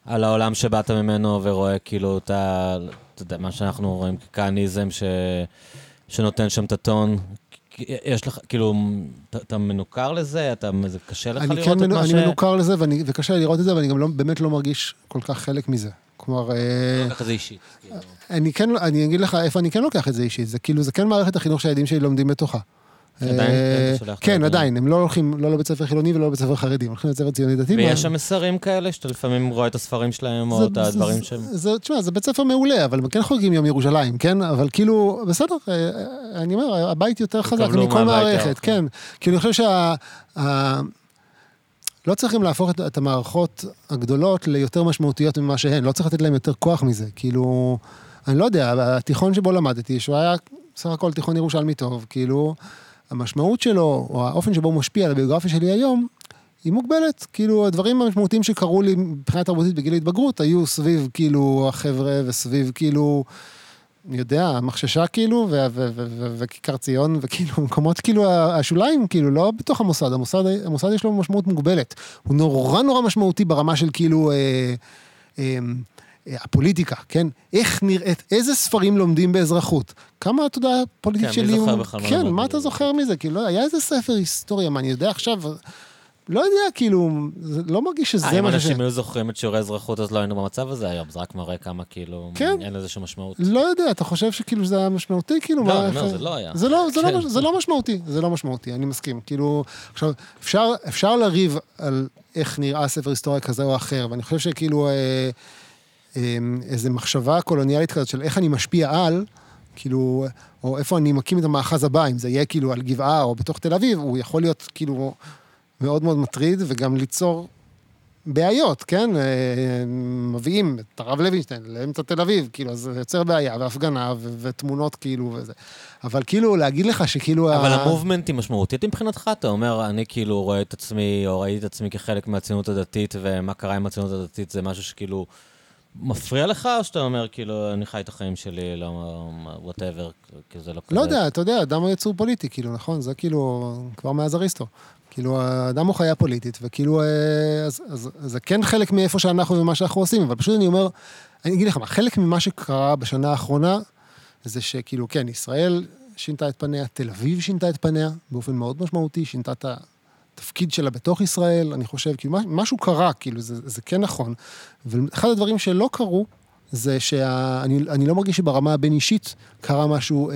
על העולם שבאת ממנו ורואה כאילו את ה... אתה יודע, מה שאנחנו רואים ככהניזם ש... שנותן שם את הטון. יש לך, כאילו, אתה, אתה מנוכר לזה? אתה, זה קשה לך אני לראות כן את מנו, מה אני ש... מנוכר לזה, ואני, וקשה לי לראות את זה, ואני גם לא, באמת לא מרגיש כל כך חלק מזה. כלומר, אה, לא לקח את זה אישית. כאילו. אני כן, אני אגיד לך איפה אני כן לוקח את זה אישית, זה כאילו, זה כן מערכת החינוך שהילדים שלי לומדים בתוכה. עדיין? אה, כן. עדיין, הם לא הולכים לא לבית ספר חילוני ולא לבית ספר חרדי, הם הולכים לבית ספר ציוני דתי. ויש שם מסרים כאלה, שאתה לפעמים רואה את הספרים שלהם, או את הדברים שהם... תשמע, זה בית ספר מעולה, אבל הם כן חוגגים יום ירושלים, כן? אבל כאילו, בסדר, אה, אני אומר, הבית יותר חזק מכל מערכת. כן. כאילו, אני חושב שה... לא צריכים להפוך את, את המערכות הגדולות ליותר משמעותיות ממה שהן, לא צריך לתת להם יותר כוח מזה. כאילו, אני לא יודע, התיכון שבו למדתי, שהוא היה סך הכל תיכון ירושלמי טוב, כאילו, המשמעות שלו, או האופן שבו הוא משפיע על הביוגרפיה שלי היום, היא מוגבלת. כאילו, הדברים המשמעותיים שקרו לי מבחינה תרבותית בגיל ההתבגרות, היו סביב, כאילו, החבר'ה, וסביב, כאילו, אני יודע, המחששה, כאילו, וכיכר ציון, וכאילו, [LAUGHS] מקומות, כאילו, השוליים, כאילו, לא בתוך המוסד. המוסד, המוסד יש לו משמעות מוגבלת. הוא נורא נורא משמעותי ברמה של, כאילו, אה, אה, הפוליטיקה, כן? איך נראית, איזה ספרים לומדים באזרחות? כמה, אתה יודע, כן, פוליטית מי שלי... זוכר בכלל כן, מה אתה? זוכר מזה? כאילו, לא, היה איזה ספר היסטוריה, מה, אני יודע עכשיו... לא יודע, כאילו, לא מרגיש אה, שזה אם מה ש... אנשים היו זוכרים את שיעורי אזרחות, אז לא היינו במצב הזה היום, זה רק מראה כמה כאילו, כן. אין לזה שום משמעות. לא יודע, אתה חושב שכאילו זה היה משמעותי? כאילו, לא, מה... איך- זה לא היה. זה לא, זה, כן. לא, זה לא משמעותי, זה לא משמעותי, אני מסכים. כאילו, עכשיו, אפשר, אפשר לריב על איך נראה ספר היסטוריה כזה או אחר, ואני חושב שכאילו אה, אה, איזו מחשבה קולוניאלית כזאת של איך אני משפיע על, כאילו, או איפה אני מקים את המאחז הבא, אם זה יהיה כאילו על גבעה או בתוך תל אביב, הוא יכול להיות כאילו מאוד מאוד מטריד, וגם ליצור בעיות, כן? אה, מביאים את הרב לוינשטיין לאמצע תל אביב, כאילו, אז זה יוצר בעיה, והפגנה, ו- ותמונות כאילו וזה. אבל כאילו, להגיד לך שכאילו... אבל ה- ה movement היא משמעותית מבחינתך? אתה אומר, אני כאילו רואה את עצמי, או ראיתי את עצמי כחלק מהציונות הדתית, ומה קרה עם הציונות הדתית זה משהו שכאילו מפריע לך, או שאתה אומר, כאילו, אני חי את החיים שלי, לא, whatever, כי זה לא כזה... לא יודע, אתה יודע, אדם הוא יצור פוליטי, כאילו, נכון? זה כאילו, כבר מאז אריסטו. כאילו, האדם הוא חיה פוליטית, וכאילו, אה, אז, אז, אז זה כן חלק מאיפה שאנחנו ומה שאנחנו עושים, אבל פשוט אני אומר, אני אגיד לך מה, חלק ממה שקרה בשנה האחרונה, זה שכאילו, כן, ישראל שינתה את פניה, תל אביב שינתה את פניה באופן מאוד משמעותי, שינתה את התפקיד שלה בתוך ישראל, אני חושב, מש- משהו קרה, כאילו, זה, זה כן נכון. ואחד הדברים שלא קרו, זה שאני אני לא מרגיש שברמה הבין-אישית קרה משהו אה,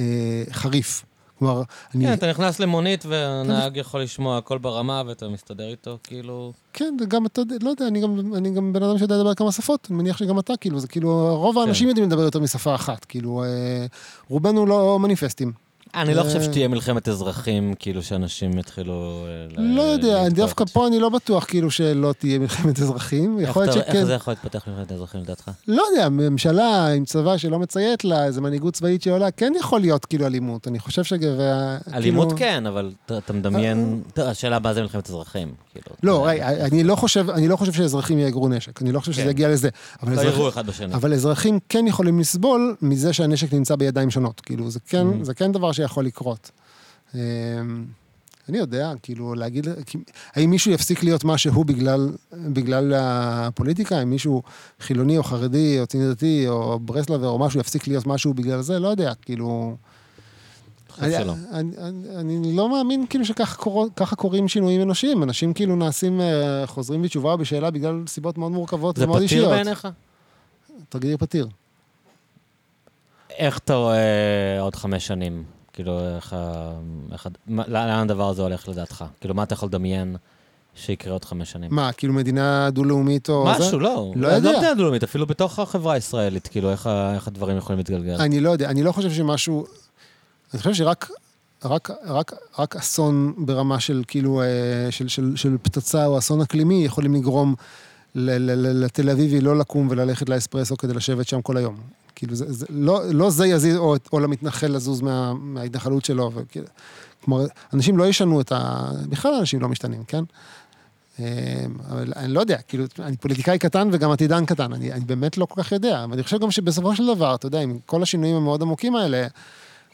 אה, חריף. כלומר, אני... כן, אתה נכנס למונית והנהג יכול לשמוע הכל ברמה ואתה מסתדר איתו, כאילו... כן, וגם אתה יודע, לא יודע, אני גם, אני גם בן אדם שיודע לדבר כמה שפות, אני מניח שגם אתה, כאילו, זה כאילו, רוב האנשים יודעים לדבר יותר משפה אחת, כאילו, אה, רובנו לא מניפסטים. אני לא חושב אה, שתהיה מלחמת אזרחים, כאילו שאנשים יתחילו... אה, לא יודע, דווקא פה אני לא בטוח כאילו שלא תהיה מלחמת אזרחים. יכול להיות אתה- איך שכן. זה יכול להתפתח מלחמת אזרחים לדעתך? לא יודע, ממשלה עם צבא שלא מציית לה, איזו מנהיגות צבאית שעולה, כן יכול להיות כאילו אלימות. אני חושב ש... וה- אלימות כאילו- כן, אבל אתה- מדמיין... טוב, השאלה מה זה מלחמת אזרחים. כאילו, לא, אני לא חושב, אני לא חושב שאזרחים יאגרו נשק, אני לא חושב שזה כן. יגיע לזה. אבל לא. אבל אזרחים כן יכולים לסבול מזה שהנשק נמצא בידיים שונות. כאילו, זה כן. זה כן דבר שיכול לקרות. אמ, אני יודע, כאילו, להגיד, האם מישהו יפסיק להיות מה שהוא בגלל, בגלל הפוליטיקה? האם מישהו חילוני או חרדי או ציוני דתי או ברסלבר או משהו יפסיק להיות משהו בגלל זה? לא יודע, כאילו... אני. אני, אני, אני לא מאמין כאילו שככה קור, ככה קורים שינויים אנושיים. אנשים כאילו נעשים, אה, חוזרים בתשובה בשאלה בגלל סיבות מאוד מורכבות זה ומאוד פתיר אישיות. בעיניך? תגדיר פתיר. איך אתה רואה עוד חמש שנים? כאילו, איך ה... איך ה- מה- לאן הדבר הזה הולך לדעתך? כאילו, מה אתה יכול לדמיין שיקרה עוד חמש שנים? מה, כאילו מדינה דו-לאומית או... זה? משהו, לא. לא יודע. לא מדינה דו-לאומית, אפילו בתוך החברה הישראלית, כאילו, איך ה- איך הדברים יכולים להתגלגל? אני לא יודע, אני לא חושב שמשהו... אני חושב שרק רק, רק, רק אסון ברמה של כאילו, אה, של, של, של פצצה או אסון אקלימי יכולים לגרום לתל אביבי לא לקום וללכת לאספרסו כדי לשבת שם כל היום. כאילו, זה, זה, לא, לא זה יזיז, או, או למתנחל לזוז מה, מההתנחלות שלו. וכאילו, כלומר, אנשים לא ישנו את ה... בכלל אנשים לא משתנים, כן? אה, אבל אני לא יודע, כאילו, אני פוליטיקאי קטן וגם עתידן קטן, אני, אני באמת לא כל כך יודע, אבל אני חושב גם שבסופו של דבר, אתה יודע, עם כל השינויים המאוד עמוקים האלה,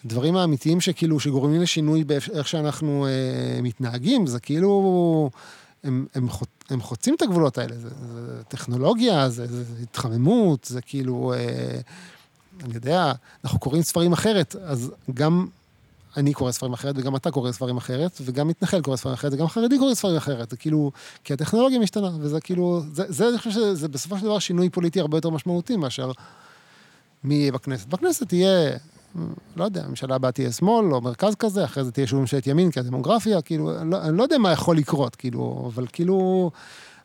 הדברים האמיתיים שכאילו, שגורמים לשינוי באיך שאנחנו אה, מתנהגים, זה כאילו, הם, הם, הם חוצים את הגבולות האלה, זה, זה טכנולוגיה, זה, זה, התחממות, זה כאילו, אה, אני יודע, אנחנו קוראים ספרים אחרת, אז גם אני קורא ספרים אחרת, וגם אתה קורא ספרים אחרת, וגם מתנחל קורא ספרים אחרת, וגם חרדי קורא ספרים אחרת. זה כאילו, כי הטכנולוגיה משתנה, וזה כאילו, זה, זה אני חושב שזה בסופו של דבר שינוי פוליטי הרבה יותר משמעותי מאשר מי יהיה בכנסת. בכנסת תהיה, לא יודע, הממשלה הבאה תהיה שמאל או מרכז כזה, אחרי זה תהיה שוב ממשלת ימין, כי הדמוגרפיה, כאילו, אני לא, אני לא יודע מה יכול לקרות, כאילו, אבל כאילו,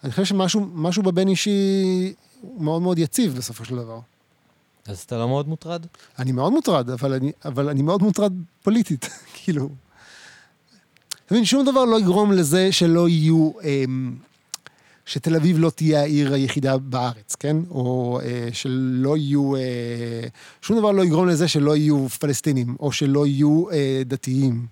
אני חושב שמשהו משהו בבין אישי מאוד מאוד יציב בסופו של דבר. אז אתה לא מאוד מוטרד? אני מאוד מוטרד, אבל אני, אבל אני מאוד מוטרד פוליטית, [LAUGHS] כאילו. אתה מבין, שום דבר לא יגרום לזה שלא יהיו, אמ, שתל אביב לא תהיה העיר היחידה בארץ, כן? או אה, שלא יהיו, אה, שום דבר לא יגרום לזה שלא יהיו פלסטינים, או שלא יהיו אה, דתיים,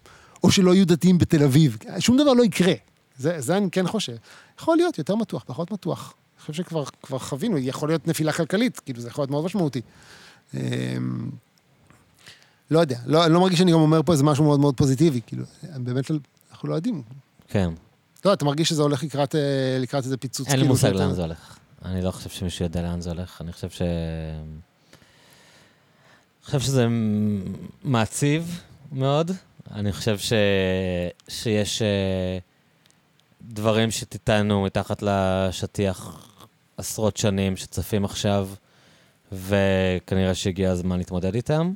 או שלא יהיו דתיים בתל אביב. שום דבר לא יקרה. זה, זה אני כן חושב. יכול להיות יותר מתוח, פחות מתוח. אני חושב שכבר כבר חווינו, יכול להיות נפילה כלכלית, כאילו זה יכול להיות מאוד משמעותי. אמ, לא יודע, לא, אני לא מרגיש שאני גם אומר פה איזה משהו מאוד מאוד פוזיטיבי, כאילו, באמת, אנחנו לא יודעים. כן. לא, אתה מרגיש שזה הולך לקראת, אה, לקראת איזה פיצוץ, אין לי כאילו, מושג לאן זה הולך. אני לא חושב שמישהו יודע לאן זה הולך. אני חושב ש... אני חושב שזה מעציב מאוד. אני חושב ש... שיש אה, דברים שטיטנו מתחת לשטיח עשרות שנים שצפים עכשיו, וכנראה שהגיע הזמן להתמודד איתם.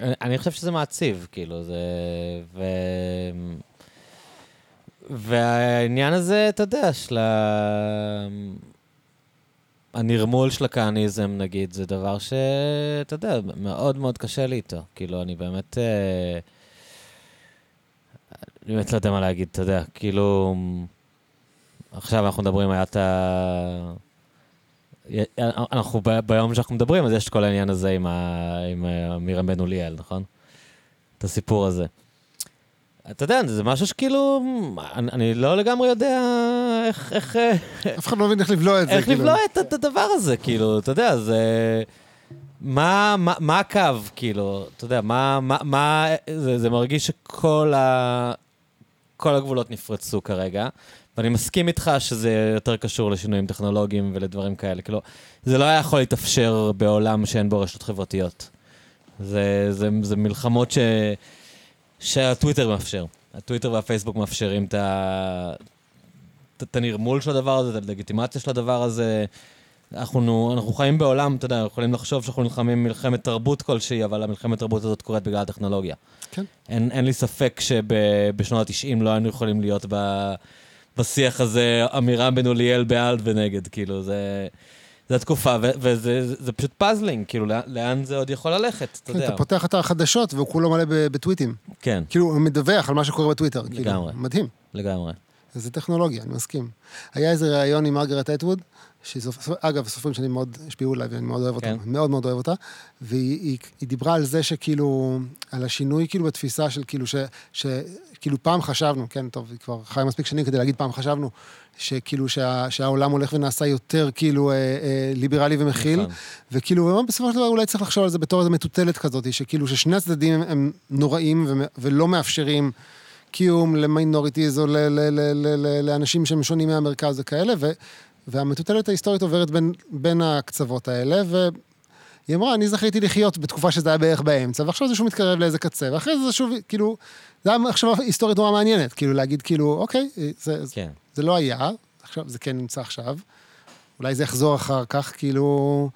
אני חושב שזה מעציב, כאילו, זה... ו... והעניין הזה, אתה יודע, של ה... הנרמול של הכהניזם, נגיד, זה דבר שאתה יודע, מאוד מאוד קשה לי איתו. כאילו, אני באמת... אה, אני באמת לא יודע מה להגיד, אתה יודע, כאילו... עכשיו אנחנו מדברים, היה את ה... אנחנו ב- ביום שאנחנו מדברים, אז יש את כל העניין הזה עם, ה... עם אה, מירם בן אוליאל, נכון? את הסיפור הזה. אתה יודע, זה משהו שכאילו, אני, אני לא לגמרי יודע איך, איך, אה, אף אחד לא מבין איך לבלוע את זה, איך כאילו. לבלוע את, את הדבר הזה, כאילו, אתה יודע, זה... מה, מה, מה הקו, כאילו, אתה יודע, מה, מה, מה זה, זה מרגיש שכל ה, כל הגבולות נפרצו כרגע, ואני מסכים איתך שזה יותר קשור לשינויים טכנולוגיים ולדברים כאלה, כאילו, זה לא היה יכול להתאפשר בעולם שאין בו רשתות חברתיות. זה, זה, זה מלחמות ש, שהטוויטר מאפשר. הטוויטר והפייסבוק מאפשרים את ה... את- הנרמול של הדבר הזה, את הלגיטימציה של הדבר הזה. אנחנו, אנחנו חיים בעולם, אתה יודע, יכולים לחשוב שאנחנו נלחמים מלחמת תרבות כלשהי, אבל המלחמת תרבות הזאת קורית בגלל הטכנולוגיה. כן. אין, אין לי ספק שבשנות ה-90 לא היינו יכולים להיות ב, בשיח הזה אמירה בין אוליאל בעד ונגד, כאילו, זה, זה התקופה, וזה זה, זה פשוט puzzling, כאילו, לאן- זה עוד יכול ללכת, אתה כן, יודע. אתה פותח אתר חדשות והוא כולו מלא בטוויטים. כן, כאילו, הוא מדווח על מה שקורה בטוויטר. כאילו, לגמרי. מדהים. לגמרי. זה טכנולוגיה, אני מסכים. היה איזה ראיון עם מרגרט אטווד, שאגב, סופרים שאני מאוד השפיעו עליי ואני מאוד אוהב אותם, כן. מאוד מאוד אוהב אותה, והיא היא, היא דיברה על זה שכאילו, על השינוי כאילו בתפיסה של כאילו, ש, שכאילו פעם חשבנו, כן, טוב, היא כבר חיה מספיק שנים כדי להגיד פעם חשבנו, שכאילו שה, שהעולם הולך ונעשה יותר כאילו אה, אה, ליברלי ומכיל, נכון. וכאילו, בסופו של דבר אולי צריך לחשוב על זה בתור איזו מטוטלת כזאת, שכאילו ששני הצדדים הם, הם נוראים ו- ולא מאפשרים קיום ל minorities או ל- ל- ל- ל- ל- לאנשים שהם שונים מהמרכז וכאלה, ו- והמטוטלת ההיסטורית עוברת בין, בין הקצוות האלה, והיא אמרה, אני זכיתי לחיות בתקופה שזה היה בערך באמצע, ועכשיו זה שוב מתקרב לאיזה קצה, ואחרי זה זה שוב, כאילו, זה היה מחשבה היסטורית נורא מעניינת, כאילו להגיד, כאילו, אוקיי, זה, כן. זה לא היה, עכשיו, זה כן נמצא עכשיו, אולי זה יחזור אחר כך, כאילו,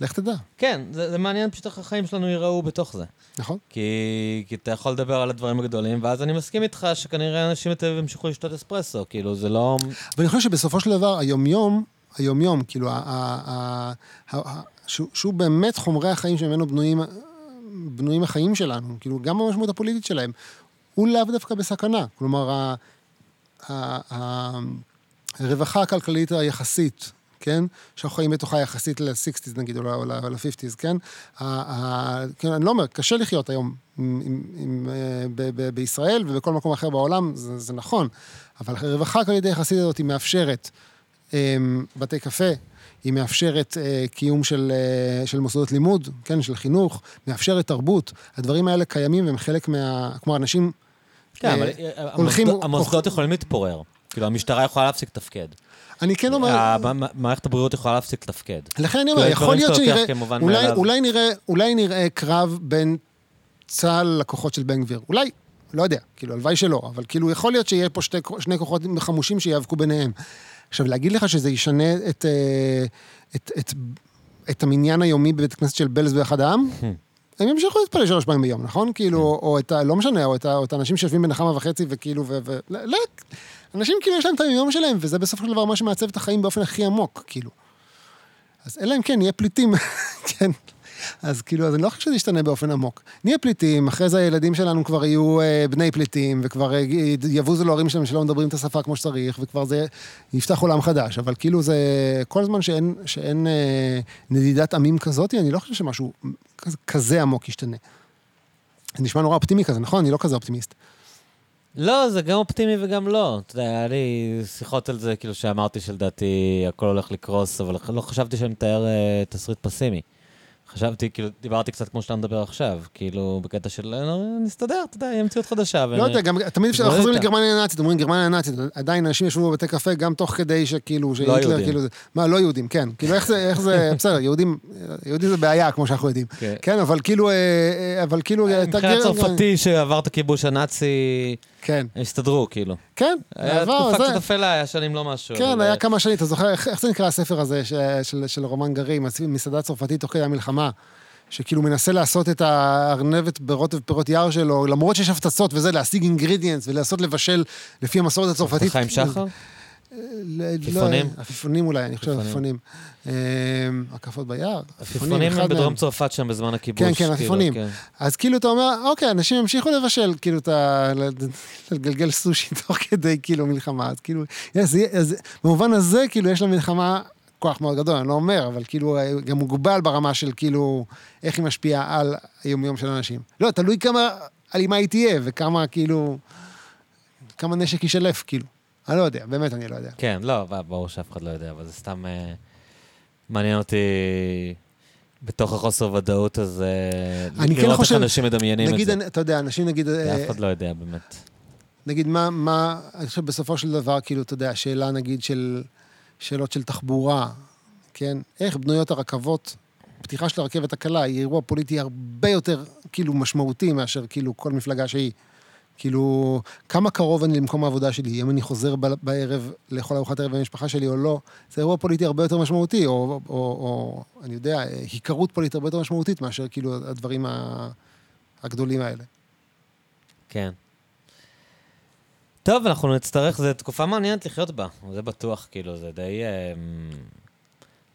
לך תדע, כן, זה, זה מעניין פשוט איך החיים שלנו ייראו בתוך זה. נכון? כי, כי אתה יכול לדבר על הדברים הגדולים, ואז אני מסכים איתך שכנראה אנשים יותר ימשיכו לשתות אספרסו, כאילו, זה לא... ואני חושב שבסופו של דבר, היומיום, היומיום, כאילו, ה- ה- ה- ה- ה- שהוא שהוא באמת חומרי החיים שממנו בנויים, בנויים החיים שלנו, כאילו, גם במשמעות הפוליטית שלהם, הוא לאו דווקא בסכנה. כלומר, ה- ה- ה- הרווחה הכלכלית היחסית, כן? שאנחנו חיים בתוכה יחסית ל-60's נגיד, או ל- או ל-50's, כן? ה- ה- כן? אני לא אומר, קשה לחיות היום עם, עם, עם, אה, ב- ב- בישראל ובכל מקום אחר בעולם, זה, זה נכון, אבל הרווחה הכלכלית היחסית הזאת היא מאפשרת אה, בתי קפה, היא מאפשרת אה, קיום של, אה, של מוסדות לימוד, כן, של חינוך, מאפשרת תרבות. הדברים האלה קיימים והם חלק מה... כמו אנשים... כן, אה, אבל אה, הולכים- המוסדות, המוסדות יכולים להתפורר. כאילו, המשטרה יכולה להפסיק לתפקד. אני כן אומר... מערכת הבריאות יכולה להפסיק לתפקד. לכן אני אומר, כאילו, יכול להיות שנראה, אולי. אולי, נראה, אולי נראה קרב בין צה"ל לכוחות של בן גביר. אולי, לא יודע, כאילו, הלוואי שלא, אבל כאילו, יכול להיות שיהיה פה שתי, שני כוחות חמושים שיאבקו ביניהם. עכשיו, להגיד לך שזה ישנה את, אה, את, את, את המניין היומי בבית הכנסת של בלז באחד העם? [LAUGHS] הם ימשיכו להתפלל שלוש פעמים ביום, נכון? כאילו, או את ה... לא משנה, או את, ה, או את האנשים שיושבים בנחמה וחצי וכאילו, ו... ו לא, אנשים כאילו יש להם את היום שלהם, וזה בסופו של דבר מה שמעצב את החיים באופן הכי עמוק, כאילו. אז אלא אם כן, נהיה פליטים, [LAUGHS] כן. אז כאילו, אז אני לא חושב שזה ישתנה באופן עמוק. נהיה פליטים, אחרי זה הילדים שלנו כבר יהיו אה, בני פליטים, וכבר אה, יבוזו להורים שלהם שלא מדברים את השפה כמו שצריך, וכבר זה יפתח עולם חדש. אבל כאילו זה, כל הזמן שאין, שאין אה, נדידת עמים כזאת, אני לא חושב שמשהו כזה, כזה עמוק ישתנה. זה נשמע נורא אופטימי כזה, נכון? אני לא כזה אופטימיסט. לא, זה גם אופטימי וגם לא. אתה יודע, היה לי שיחות על זה, כאילו שאמרתי שלדעתי הכל הולך לקרוס, אבל לא חשבתי שאני מתאר אה, תסריט פסימי. חשבתי, כאילו, דיברתי קצת כמו שאתה מדבר עכשיו, כאילו, בקטע של, אה, נסתדר, אתה יודע, יהיה מציאות חדשה. לא יודע, גם תמיד אפשר, נתמודד חוזרים. לגרמניה הנאצית, אומרים גרמניה הנאצית, עדיין אנשים ישבו בבתי קפה גם תוך כדי שכאילו, שהיטלר, יהודים. כאילו, מה, לא יהודים, כן. כאילו, איך זה, [LAUGHS] בסדר, יהודים, יהודים זה בעיה, כמו שאנחנו יודעים. כן. כן, אבל כאילו, אה, אה, אבל כאילו, אתה מבחינת צרפתי שעבר את הכיבוש הנאצי, כן, הסתדרו, כאילו. כן, היה עבר, תקופה זה- קצת אפלה, היה שנים לא משהו. כן, אבל, היה אה, כמה שנים, אתה זוכר, איך איך זה נקרא הספר הזה ש- של- של רומן גרים, מסעדה צרפתית תוך כדי המלחמה? שכאילו מנסה לעשות את הארנבת ברוטב פירות יער שלו, למרות שיש הפצצות וזה, להשיג אינגרידיאנס ולעשות לבשל לפי המסורת הצרפתית. חיים שחר? ל- עפיפונים? לא, עפיפונים אולי, אני חושב עפיפונים. עפיפונים. אה, הקפות ביער. עפיפונים הם בדרום. צרפת שם בזמן הכיבוש. כן, כן, כאילו, עפיפונים. כן. אז כאילו אתה אומר, אוקיי, אנשים ימשיכו לבשל, כאילו, את ה... לגלגל סושי [LAUGHS] תוך כדי, כאילו, מלחמה. אז כאילו, במובן הזה, כאילו, יש למלחמה כוח מאוד גדול, אני לא אומר, אבל כאילו, גם מוגבל ברמה של כאילו, איך היא משפיעה על היומיום של אנשים. לא, תלוי כמה אלימה היא תהיה, וכמה, כאילו, כמה נשק יישלף, כאילו. אני לא יודע, באמת אני לא יודע. כן, לא, ברור שאף אחד לא יודע, אבל זה סתם אה, מעניין אותי בתוך החוסר ודאות הזה, אני כן לראות חושב- איך אנשים מדמיינים את נגיד, זה. אני- אתה יודע, אנשים נגיד... אה, אף אחד לא יודע באמת. נגיד, מה, מה, אני חושב בסופו של דבר, כאילו, אתה יודע, שאלה נגיד של, שאלות של תחבורה, כן? איך בנויות הרכבות, פתיחה של הרכבת הקלה היא אירוע פוליטי הרבה יותר, כאילו, משמעותי מאשר, כאילו, כל מפלגה שהיא. כאילו, כמה קרוב אני למקום העבודה שלי, אם אני חוזר בערב לאכול ארוחת ערב עם המשפחה שלי או לא, זה אירוע פוליטי הרבה יותר משמעותי, או, או, או, או אני יודע, היכרות פוליטית הרבה יותר משמעותית מאשר, כאילו, הדברים הגדולים האלה. כן. טוב, אנחנו נצטרך, זו תקופה מעניינת לחיות בה, זה בטוח, כאילו, זה די... אה,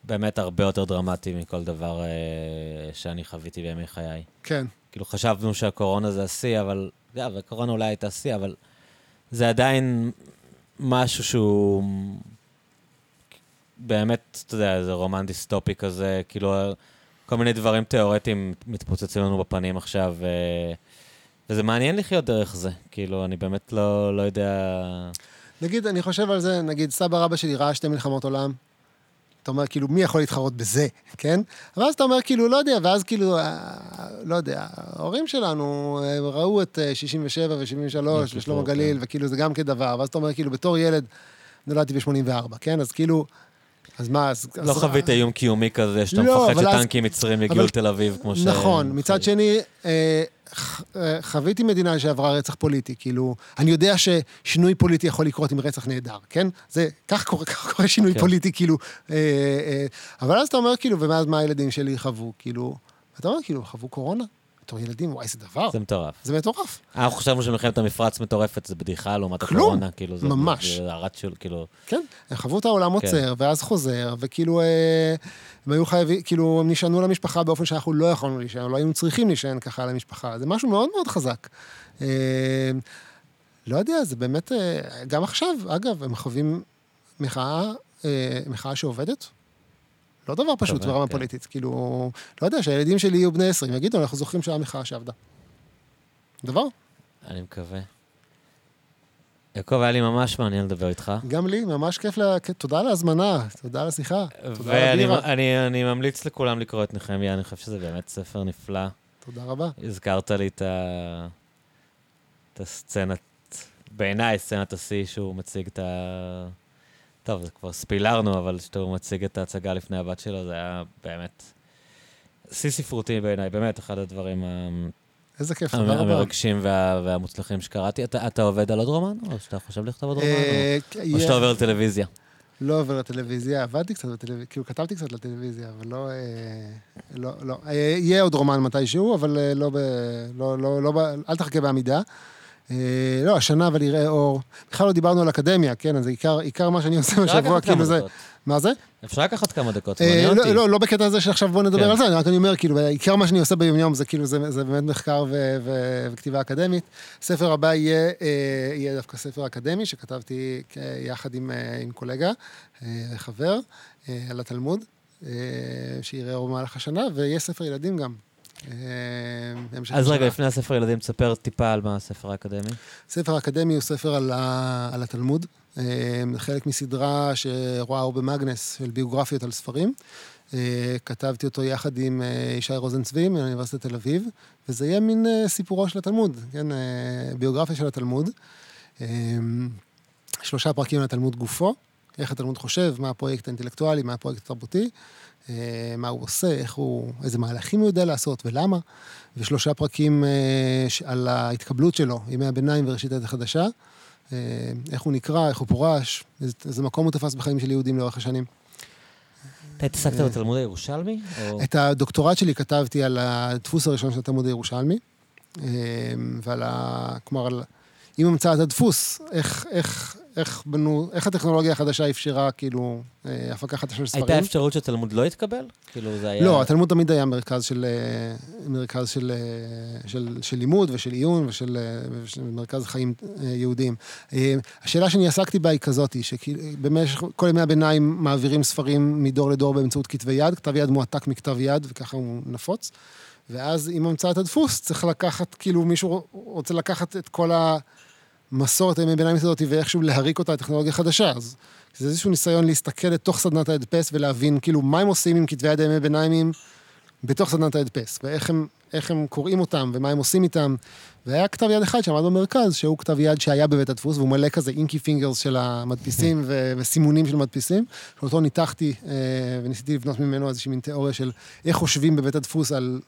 באמת הרבה יותר דרמטי מכל דבר אה, שאני חוויתי בימי חיי. כן. כאילו, חשבנו שהקורונה זה השיא, אבל... יודע, והקורונה אולי הייתה שיא, אבל זה עדיין משהו שהוא באמת, אתה יודע, זה רומן דיסטופי כזה, כאילו, כל מיני דברים תיאורטיים מתפוצצים לנו בפנים עכשיו, ו... וזה מעניין לחיות דרך זה. כאילו, אני באמת לא, לא יודע... נגיד, אני חושב על זה, נגיד, סבא רבא שלי ראה שתי מלחמות עולם. אתה אומר, כאילו, מי יכול להתחרות בזה, כן? ואז אתה אומר, כאילו, לא יודע, ואז כאילו, אה, לא יודע, ההורים שלנו אה, ראו את אה, 67 ו-73 ושלמה כן. גליל, וכאילו, זה גם כדבר, ואז אתה אומר, כאילו, בתור ילד, נולדתי ב-84, כן? אז כאילו, אז מה, אז... לא אז- חווית איום קיומי כזה, שאתה לא, מפחד אבל אז- שטנקים מצרים יגיעו אבל- לתל אביב, כמו ש... נכון, מצד שני, אה, ח- אה, חוויתי מדינה שעברה רצח פוליטי, כאילו, אני יודע ששינוי פוליטי יכול לקרות עם רצח נהדר, כן? זה, כך קורה, כך קורה שינוי כן. פוליטי, כאילו, אה, אה, אבל אז אתה אומר, כאילו, ומאז מה הילדים שלי חוו, כאילו, אתה אומר, כאילו, חוו קורונה, בתור ילדים, וואי, איזה דבר, זה מטורף. זה מטורף. אנחנו חשבנו שמלחמת המפרץ מטורפת, זה בדיחה לעומת הקורונה, כאילו, זה... ממש. זה הרץ של, כאילו... כן, הם חוו את העולם כן. עוצר, ואז חוזר, וכאילו, אה, הם היו חייבים, כאילו, הם נשענו למשפחה באופן שאנחנו לא יכולנו להישען, לא היינו צריכים להישען ככה על המשפחה. זה משהו מאוד מאוד חזק. אה, לא יודע, זה באמת, אה, גם עכשיו, אגב, הם חווים מחאה, אה, מחאה שעובדת. לא דבר פשוט ברמה כן. פוליטית. כאילו, לא יודע, שהילדים שלי יהיו בני 20, יגידו, אנחנו זוכרים שהיה מחאה שעבדה. דבר, אני מקווה. יעקב, היה לי ממש מעניין לדבר איתך. גם לי, ממש כיף, לה... תודה על ההזמנה, תודה על השיחה. תודה על ואני הבירה. אני, אני ממליץ לכולם לקרוא את נחמיה, אני חושב שזה באמת ספר נפלא. תודה רבה. הזכרת לי את, ה... את הסצנת, בעיניי סצנת השיא שהוא מציג את ה... טוב, זה כבר ספילרנו, אבל כשהוא מציג את ההצגה לפני הבת שלו, זה היה באמת שיא ספרותי בעיניי, באמת אחד הדברים ה- איזה כיף, תודה רבה. המרגשים וה... והמוצלחים שקראתי. אתה, אתה עובד על עוד רומן? או שאתה חושב לכתוב עוד רומן? אה, או, או יהיה- שאתה עובר לטלוויזיה? לא עובר לטלוויזיה, עבדתי קצת בטלוויזיה, כאילו כתבתי קצת לטלוויזיה, אבל לא... אה, לא, לא. אה, יהיה עוד רומן מתישהו, אבל אה, לא ב... לא, לא, לא. אל תחכה בעמידה. אה, לא, השנה אבל יראה אור. בכלל לא דיברנו על אקדמיה, כן, אז עיקר, עיקר מה שאני עושה בשבוע, כאילו זה... מה זה? אפשר לקחת כמה דקות, אה, מעניין לא, אותי. לא, לא בקטע הזה שעכשיו בוא נדבר כן. על זה, אני רק אני אומר, כאילו, עיקר מה שאני עושה ביום-יום זה כאילו, זה, זה באמת מחקר וכתיבה אקדמית. ספר הבא יהיה, אה, דווקא ספר אקדמי שכתבתי יחד עם, קולגה, חבר, על התלמוד, אה, שיראה אור במהלך השנה, ויהיה ספר ילדים גם. אה, אז רגע. לפני הספר ילדים, תספר טיפה על מה הספר האקדמי. ספר אקדמי הוא ספר על, ה, על התלמוד, אה, חלק מסדרה שרואה אור במאגנס של ביוגרפיות על ספרים. אה, כתבתי אותו יחד עם ישי רוזנצבי מאוניברסיטת תל אביב, וזה יהיה מין סיפורו של התלמוד, כן, ביוגרפיה של התלמוד. שלושה פרקים על התלמוד גופו, איך התלמוד חושב, מה הפרויקט האינטלקטואלי, מה הפרויקט התרבותי, מה הוא עושה, איך הוא, איזה מהלכים הוא יודע לעשות ולמה, ושלושה פרקים אה, על ההתקבלות שלו, ימי הביניים וראשית העת החדשה, אה, איך הוא נקרא, איך הוא פורש, איזה, איזה מקום הוא תפס בחיים של יהודים לאורך השנים. אתה התעסקת בתלמוד הירושלמי? את הדוקטורט שלי כתבתי על הדפוס הראשון של התלמוד הירושלמי, אה, ועל ה... כלומר, על... עם המצאת הדפוס, איך, איך, איך בנו, איך הטכנולוגיה החדשה אפשרה, כאילו, אה, הפקה חדשה של ספרים. הייתה אפשרות שהתלמוד לא יתקבל? כאילו זה היה... לא, התלמוד תמיד היה מרכז של, אה, מרכז של, אה, של, של לימוד ושל עיון ושל, ושל מרכז חיים יהודיים. השאלה שאני עסקתי בה היא כזאת, שבמשך כל ימי הביניים מעבירים ספרים מדור לדור באמצעות כתבי יד, כתב יד מועתק מכתב יד וככה הוא נפוץ. ואז עם המצאת הדפוס צריך לקחת, כאילו מישהו רוצה לקחת את כל המסורת הימי ביניים הזאת ואיכשהו להריק אותה לטכנולוגיה חדשה. אז זה איזשהו ניסיון להסתכל לתוך סדנת ההדפס ולהבין כאילו מה הם עושים עם כתבי יד הימי ביניימים בתוך סדנת ההדפס, ואיך הם, הם קוראים אותם ומה הם עושים איתם. והיה כתב יד אחד שעמד במרכז, שהוא כתב יד שהיה בבית הדפוס, והוא מלא כזה inky fingers של המדפיסים ו- וסימונים של מדפיסים, שאותו ניתחתי אה, וניסיתי לבנות ממנו איזושהי מין תיאוריה של איך חושבים בבית הדפוס על,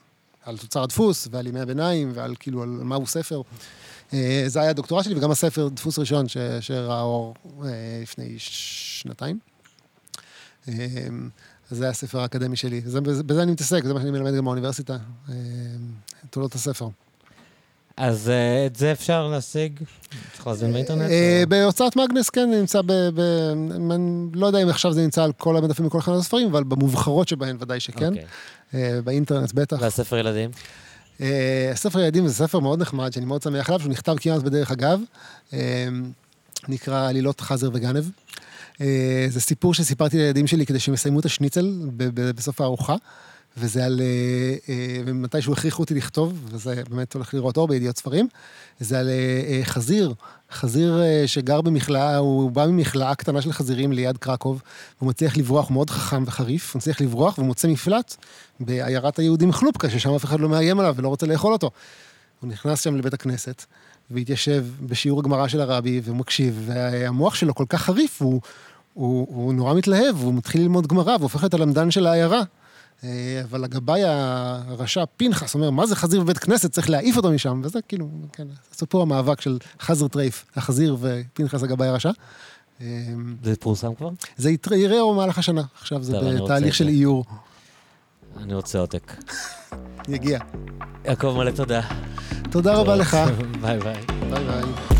על תוצר הדפוס ועל ימי הביניים ועל כאילו על מהו ספר. אה, זה היה הדוקטורט שלי, וגם הספר דפוס ראשון ש- שראה אור אה, לפני שנתיים. אה, אז זה הספר האקדמי שלי. זה, בזה, בזה אני מתעסק, זה מה שאני מלמד גם באוניברסיטה, תולדות הספר. אז את זה אפשר להשיג? צריך להזמין באינטרנט? בהוצאת מאגנס, כן, זה נמצא ב... ב... לא יודע אם עכשיו זה נמצא על כל המדפים בכל אחד הספרים, אבל במובחרות שבהן ודאי שכן. אוקיי. באינטרנט בטח. והספר ילדים? אה, הספר ילדים זה ספר מאוד נחמד, שאני מאוד שמח עליו, שהוא נכתב כמעט בדרך אגב. אה, נקרא עלילות חזר וגנב. אה, זה סיפור שסיפרתי לילדים שלי כדי שהם יסיימו את השניצל בסוף הארוחה. וזה על... אה, אה, ומתישהו הכריחו אותי לכתוב, וזה באמת הולך לראות אור בידיעות ספרים. זה על אה, חזיר, חזיר שגר במכלאה, הוא בא ממכלאה קטנה של חזירים ליד קרקוב, הוא מצליח לברוח, מאוד חכם וחריף, הוא מצליח לברוח ומוצא מפלט בעיירת היהודים חלופקה, ששם אף אחד לא מאיים עליו ולא רוצה לאכול אותו. הוא נכנס שם לבית הכנסת, והתיישב בשיעור הגמרא של הרבי, ומקשיב, והמוח שלו כל כך חריף, הוא, הוא, הוא נורא מתלהב, הוא מתחיל ללמוד גמרא, והופך להיות הלמדן של העיירה. אה, אבל הגבאי הרשע פנחס אומר, מה זה חזיר בבית כנסת? צריך להעיף אותו משם, וזה כאילו, כן, סיפור המאבק של חזר טרייף, החזיר ופנחס הגבאי הרשע. אה, זה פורסם כבר? זה יראה אור במהלך השנה, עכשיו זה בתהליך של. איור. אני רוצה עותק. יגיע. יעקב מלא תודה. תודה רבה לך. [LAUGHS] bye bye. bye bye.